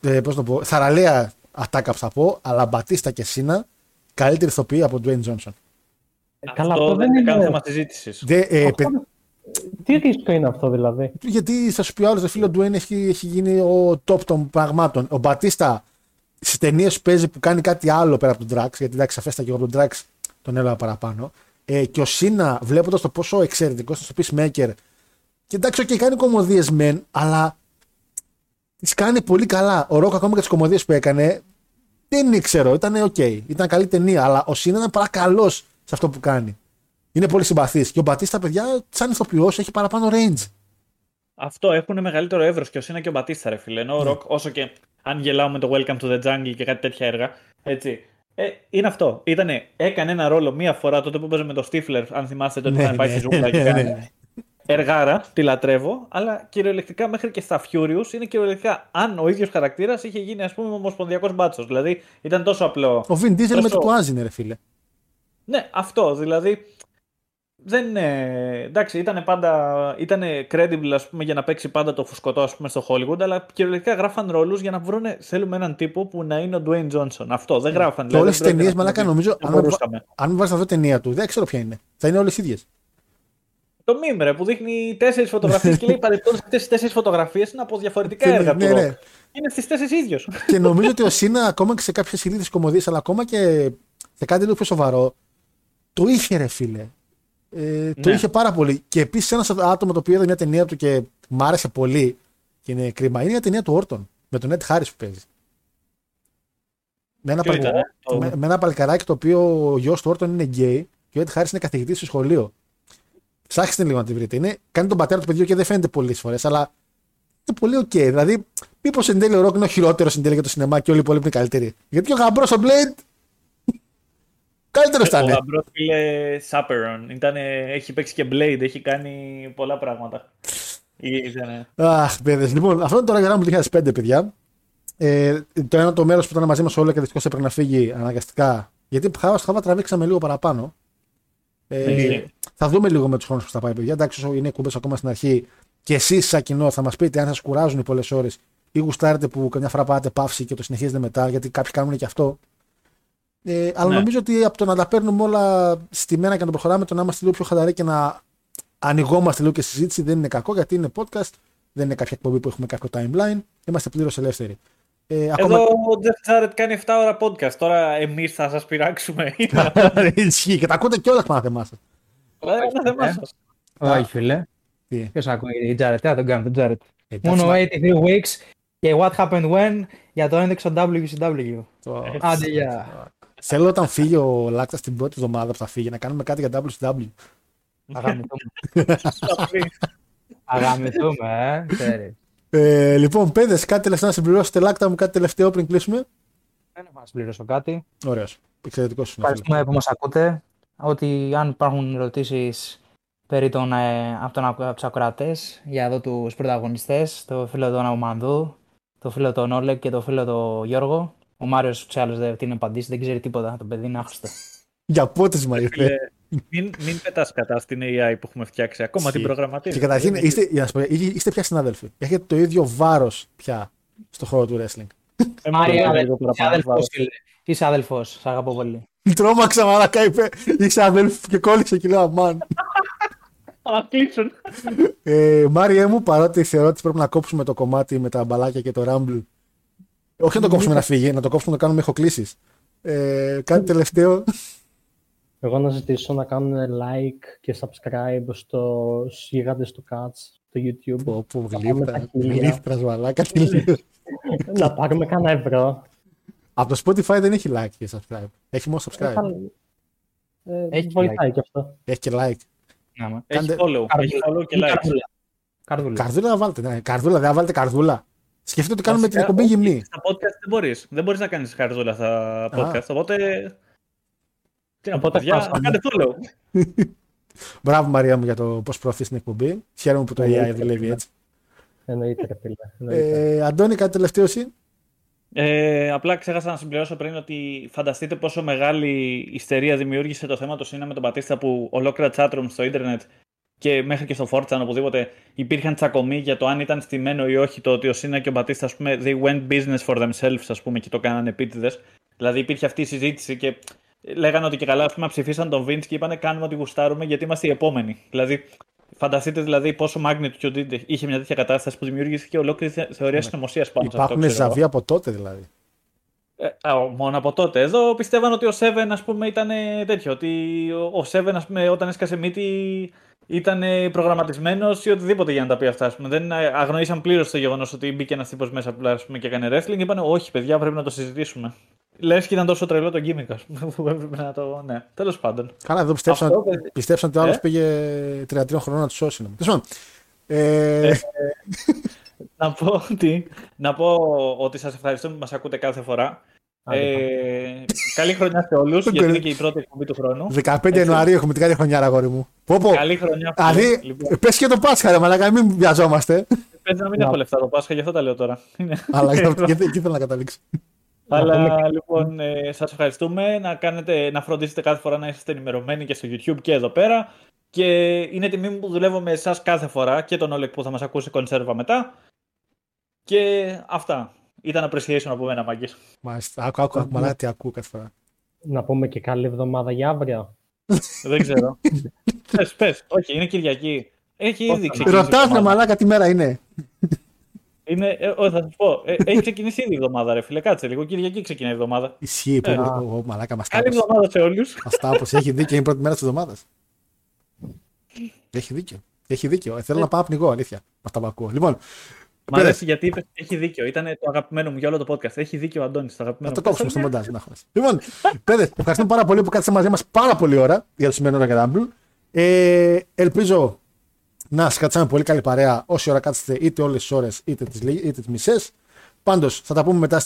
ε, πώς το πω, θαραλέα ατάκα που θα πω, αλλά Μπατίστα και Σίνα καλύτερη ηθοποιή από Dwayne Johnson. Καλά, αυτό αυτό δεν δεν είναι καν είναι- θέμα συζήτησης. Δε, ε, Αυτό- παι- Τι ρίσκο είναι αυτό δηλαδή; γιατί θα σου πει ο άλλος, φίλο Dwayne έχει, έχει γίνει ο top των πραγμάτων. Ο Μπατίστα στις ταινίες που παίζει που κάνει κάτι άλλο πέρα από τον Drax, γιατί εντάξει, αφέστα και εγώ από τον Drax τον έλαβα παραπάνω. Ε, και ο Cena, βλέποντας το πόσο εξαιρετικό στο Peacemaker, και εντάξει, okay, κάνει κωμωδίες μεν, αλλά τις κάνει πολύ καλά. Ο Ρόκ ακόμα και τις κωμωδίες που έκανε δεν ήξερα, ήταν οκ. Ήταν καλή ταινία, αλλά ο Cena ήταν παρακαλώ σε αυτό που κάνει. Είναι πολύ συμπαθής. Και ο Μπατίστα, παιδιά, σαν ηθοποιός, έχει παραπάνω range. Αυτό έχουν μεγαλύτερο εύρος και ο Σίνα και ο Μπατίστα, ρε φίλε. Ναι. Ενώ ο Ροκ, όσο και αν γελάω με το Welcome to the Jungle και κάτι τέτοια έργα, έτσι. Ε, είναι αυτό. Ήτανε, έκανε ένα ρόλο μία φορά τότε που έπαιζε με το Στίφλερ, αν θυμάστε τότε που είχαν πάει στη ζούγκλα και ναι, κάνει. ναι. Εργάρα, τη λατρεύω, αλλά κυριολεκτικά μέχρι και στα Furious είναι κυριολεκτικά αν ο ίδιος χαρακτήρας είχε γίνει ας πούμε ομοσπονδιακός μπάτσος. Δηλαδή ήταν τόσο απλό. Ο Vin Diesel με Τόσο- το τουάζ είναι, ρε φίλε. Ναι, αυτό δηλαδή. Δεν, ε, εντάξει, ήταν πάντα. Ήταν credible ας πούμε, για να παίξει πάντα το φουσκωτό ας πούμε, στο Hollywood, αλλά κυριολεκτικά γράφαν ρόλους για να βρούνε. Θέλουμε έναν τύπο που να είναι ο Dwayne Johnson. Αυτό δεν γράφαν. Και όλες δηλαδή, τις δεν ταινίες, πρόκειται να μαλάκα, πούμε νομίζω. ότι Αν δεν με, μπορούσαμε. αν με βάζει να δω ταινία του, δεν ξέρω ποια είναι. Θα είναι όλες ίδιες. Το meme, ρε, που δείχνει τέσσερις φωτογραφίες και λέει παρεπτώσει αυτές τις τέσσερις φωτογραφίες είναι από διαφορετικά έργα ναι, του. ναι. Rock. Είναι στις τέσσερις ίδιο. και νομίζω ότι ο Σίνα, ακόμα και σε κάποιες ηλίθιε κομμωδίε, αλλά ακόμα και σε κάτι λίγο πιο σοβαρό, το είχε, ρε φίλε. Ε, το Ναι. είχε πάρα πολύ. Και επίσης ένας άτομο το οποίο είδα μια ταινία του και μ' άρεσε πολύ και είναι κρίμα, είναι μια ταινία του Orton. Με τον Ed Harris που παίζει. Με ένα, Ποιο παλ- ήταν, ε; Το- με, με ένα παλικαράκι το οποίο ο γιος του Orton είναι γκέι και ο Ed Harris είναι καθηγητής στο σχολείο. Ψάξτε λίγο να τη βρείτε. Είναι, κάνει τον πατέρα του παιδιού και δεν φαίνεται πολλές φορές, αλλά είναι πολύ οκ. Δηλαδή, μήπως εν τέλει ο Ρόκ είναι ο χειρότερος εν τέλει για το σινεμά και όλοι οι υπόλοιποι είναι καλύτεροι. Γιατί ο γαμπρός ο Blade. Καλύτερος Ο ήταν. γαμπρός φίλε Σάπερον. Ήτανε, έχει παίξει και Blade, έχει κάνει πολλά πράγματα. Ήτανε- Αχ, παιδες. Λοιπόν, αυτό είναι το ραγερά μου 2005, παιδιά. Ε, το ένα το μέρος που ήταν μαζί μας όλα και δυστυχώς έπρεπε να φύγει αναγκαστικά. Γιατί χάβα στο χάβα τραβήξαμε λίγο παραπάνω. Ε, Ισχύει. θα δούμε λίγο με τους χρόνους που θα πάει, παιδιά. Εντάξει, όσο είναι κουμπές ακόμα στην αρχή και εσείς, σαν κοινό, θα μας πείτε αν σας κουράζουν οι πολλές ώρες ή γουστάρετε που καμιά φορά πάτε παύση και το συνεχίζετε μετά, γιατί κάποιοι κάνουν και αυτό. Ε, αλλά Ναι. νομίζω ότι από το να τα παίρνουμε όλα στη μέρα και να το προχωράμε, το να είμαστε λίγο πιο χαλαροί και να ανοιγόμαστε λίγο και στη συζήτηση δεν είναι κακό, γιατί είναι podcast, δεν είναι κάποια εκπομπή που έχουμε κάποιο timeline. Είμαστε πλήρως ελεύθεροι. Ε, Εδώ ο Jeff Jarrett κάνει 7 ώρα podcast. Τώρα εμείς θα σας πειράξουμε. Είναι Ισχύει και τα ακούτε κιόλας πάνω θεμά σας. ένα θέμα σας. Όχι, φίλε. Τι; Ποιος ακούει η Τζάρετ, τι θα τον κάνει τον Τζάρετ. Εντάξει, Μόνο μα- 83 weeks και what happened when για το ένδειξο WCW. το- Άντε, για. Θέλω όταν φύγει ο Λάκτα την πρώτη εβδομάδα που θα φύγει να κάνουμε κάτι για WCW. Αγαμηθούμε. Θα πει. Αγαμηθούμε, ε. Ξέρεις. Ε, λοιπόν, παιδες, κάτι τελευταίο να συμπληρώσετε. Λάκτα μου, κάτι τελευταίο πριν κλείσουμε; Δεν έχω να συμπληρώσω κάτι. Ωραίος. Εξαιρετικός σου. Ευχαριστούμε που μας ακούτε. Ότι αν υπάρχουν ερωτήσεις περί των, ε, από, τον, από τους ακροατές για εδώ τους πρωταγωνιστές, το φίλο τον Αουμανδού, το φίλο τον Όλεκ και το φίλο τον Γιώργο, ο Μάριος τους άλλους δεν την απαντήσει, δεν ξέρει τίποτα, το παιδί είναι άχρηστο. Για πότισμα ήρθε. Φίλε, Μην, μην πετάς κατά στην AI που έχουμε φτιάξει. Ακόμα Ισχύει. την προγραμματίζουμε. Και καταρχήν, Δεν είστε, για να σου πω, είστε είστε πια συνάδελφοι. Έχετε το ίδιο βάρος πια στο χώρο του wrestling. Ε, Μάρια, μόνο λίγο είσαι παραπάνω αδελφός, βάρος. φίλε. Είσαι αδελφός, σ' αγαπώ πολύ. Τρόμαξα μαλάκα, είπε. Είσαι αδέλφη και κόλλησε και λέω αμάν. Α, κλείσουν. Ε, Μάριε μου, παρότι θεωρώ ότι πρέπει να κόψουμε το κομμάτι με τα μπαλάκια και το Rumble. Όχι να το κόψουμε να φύγει, να το κόψουμε να το κάνουμε ηχοκλήσεις. Ε, κάτι τελευταίο. Εγώ να ζητήσω να κάνουν like και subscribe στο στους γίγαντες του Cats, στο YouTube. Πω, πω, πάμε γλύφτρα, τα χίλια. γλύφτρα, μαλάκα. τελείως. να πάρουμε κανένα ευρώ. Από το Spotify δεν έχει like και subscribe. Έχει μόνο subscribe. Ε, Έχει βοηθάει και αυτό. Έχει και like. Να με. Έχει Κάντε- follow. Έχει follow και like. Καρδούλα. Καρδούλα. Καρδούλα να βάλετε. Ναι. Καρδούλα, δεν θα βάλετε καρδούλα. Σκεφτείτε ότι κάνουμε την Βασικά, εκπομπή όχι, γυμνή. Στα podcast δεν μπορείς. Δεν μπορείς να κάνεις χαρζούλα στα podcast. Οπότε... Τι να πω, Οπότε παιδιά, χάσαμε. κάντε follow. Μπράβο Μαρία μου για το πώς προωθείς την εκπομπή. Χαίρομαι που το AI Εννοείται, δουλεύει έτσι. Εννοείται, ρε φίλε. εννοείται. Ε, Αντώνη, κάτι τελευταίο εσύ; Ε, απλά ξέχασα να συμπληρώσω πριν ότι φανταστείτε πόσο μεγάλη ιστερία δημιούργησε το θέμα του Σίνα με τον Πατίστα που ολόκληρα chatroom στο ίντερνετ και μέχρι και στο Fortran οπουδήποτε υπήρχαν τσακωμοί για το αν ήταν στημένο ή όχι το ότι ο Σίνα και ο Μπατίστα, ας πούμε, they went business for themselves, ας πούμε, και το κάνανε επίτηδες. Δηλαδή υπήρχε αυτή η συζήτηση και λέγανε ότι και καλά, ας πούμε, ψηφίσαν τον Vince και είπανε κάνουμε ότι γουστάρουμε γιατί είμαστε οι επόμενοι. Δηλαδή, φανταστείτε δηλαδή πόσο magnitude είχε μια τέτοια κατάσταση που δημιούργησε και ολόκληρη θεωρία ναι. συνωμοσίας πάνω σε αυτό. Υπάρχουν ζαβοί από τότε δηλαδή. Ε, μόνο από τότε. Εδώ πιστεύαν ότι ο Seven, ας πούμε, ήταν τέτοιο. Ότι ο Seven, ας πούμε, όταν έσκασε μύτη, ήταν προγραμματισμένος ή οτιδήποτε για να τα πει αυτά. Πούμε. Δεν αγνοήσαν πλήρως το γεγονός ότι μπήκε ένας τύπος μέσα πούμε, και έκανε wrestling. Είπαν, Όχι, παιδιά, πρέπει να το συζητήσουμε. Λες και ήταν τόσο τρελό το gimmick, ας πούμε, που έπρεπε να το. Ναι, τέλος πάντων. Καλά, εδώ πιστέψαν, Αυτό... πιστέψαν ότι ο άλλος ε; πήγε 33 χρόνια να τους σώσει. Ε... ε... να, πω ότι, να πω ότι σας ευχαριστούμε που μας ακούτε κάθε φορά. Ε, καλή χρονιά σε όλους, γιατί είναι και η πρώτη εκπομπή του χρόνου. 15 Ιανουαρίου έχουμε την καλή χρονιά, αγόρι μου. Πω, πω. Καλή χρονιά. Δηλαδή, λοιπόν. πες και το Πάσχα, ρε Μαλάκα, μην βιαζόμαστε. Πες να μην έχω λεφτά το Πάσχα, γι' αυτό τα λέω τώρα. Αλλά εκεί θέλω να καταλήξω. Αλλά λοιπόν, ε, σας ευχαριστούμε να, κάνετε, να φροντίσετε κάθε φορά να είστε ενημερωμένοι και στο YouTube και εδώ πέρα. Και είναι τιμή μου που δουλεύω με εσάς κάθε φορά και τον Όλεκ που θα μας ακούσει κονσέρβα μετά. Και αυτά. Ήταν appreciation από μένα, Μάγκης. Μάλιστα. Άκου, άκου, άκου, μαλάκα τι ακούω κάθε φορά. Να πούμε και καλή εβδομάδα για αύριο. Δεν ξέρω. πες, πες. Όχι, είναι Κυριακή. Έχει ήδη ξεκινήσει. Ρωτάς με μαλάκα τι μέρα είναι. Είναι, ε, θα σα πω. Ε, έχει ξεκινήσει ήδη η εβδομάδα, ρε φίλε. Κάτσε λίγο. Κυριακή ξεκινάει η εβδομάδα. Ισχύει. Ε, ο, μαλάκα μας Καλή εβδομάδα σε όλους. Αστάπω. Έχει δίκιο. Είναι η πρώτη μέρα της εβδομάδας. Έχει δίκιο. Έχει δίκιο. Ε, θέλω να πάω πνιγώ, αλήθεια. Αυτά που ακούω. Λοιπόν, Μ' αρέσει γιατί είπες έχει δίκιο. Ήταν το αγαπημένο μου για όλο το podcast. Έχει δίκιο ο Αντώνης. Το αγαπημένο Θα το κόψουμε στο μοντάζ. λοιπόν, παιδες, ευχαριστούμε πάρα πολύ που κάτσατε μαζί μας πάρα πολύ ώρα για το σημερινό Ραγκαδάμπλ. Ε, ελπίζω να σας κάτσαμε πολύ καλή παρέα όση ώρα κάτσετε, είτε όλες τις ώρες είτε τις είτε τις μισές. Πάντως θα τα πούμε μετά.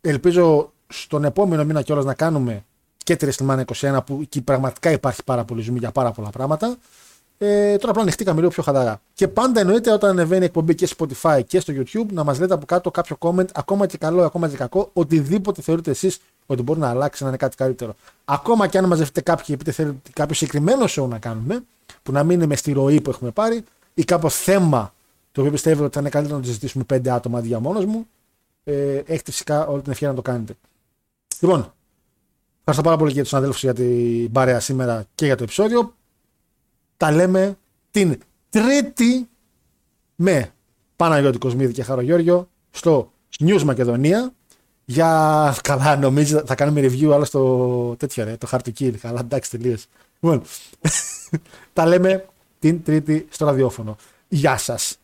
Ελπίζω στον επόμενο μήνα κιόλας να κάνουμε και τη WrestleMania 21 που εκεί πραγματικά υπάρχει πάρα πολύ ζουμί για πάρα πολλά πράγματα. Ε, τώρα απλά ανοιχτήκαμε λίγο πιο χαλαρά. Και πάντα εννοείται όταν ανεβαίνει η εκπομπή και στο Spotify και στο YouTube να μας λέτε από κάτω κάποιο comment, ακόμα και καλό, ακόμα και κακό, οτιδήποτε θεωρείτε εσείς ότι μπορεί να αλλάξει, να είναι κάτι καλύτερο. Ακόμα και αν μαζευτείτε κάποιοι και πείτε θέλετε κάποιο συγκεκριμένο show να κάνουμε, που να μην είναι με στη ροή που έχουμε πάρει, ή κάποιο θέμα το οποίο πιστεύετε ότι θα είναι καλύτερο να το συζητήσουμε πέντε άτομα αντί για μόνος μου, ε, έχετε φυσικά όλη την ευκαιρία να το κάνετε. Λοιπόν, ευχαριστώ πάρα πολύ και τους συναδέλφους για την παρέα σήμερα και για το επεισόδιο τα λέμε την Τρίτη με Παναγιώτη Κοσμίδη και Χαρογιώργιο στο News Μακεδονία για καλά νομίζω θα κάνουμε review άλλο στο τέτοιο ρε, το Hard to Kill. Καλά εντάξει τελείως. Λοιπόν τα λέμε την Τρίτη στο ραδιόφωνο. Γεια σας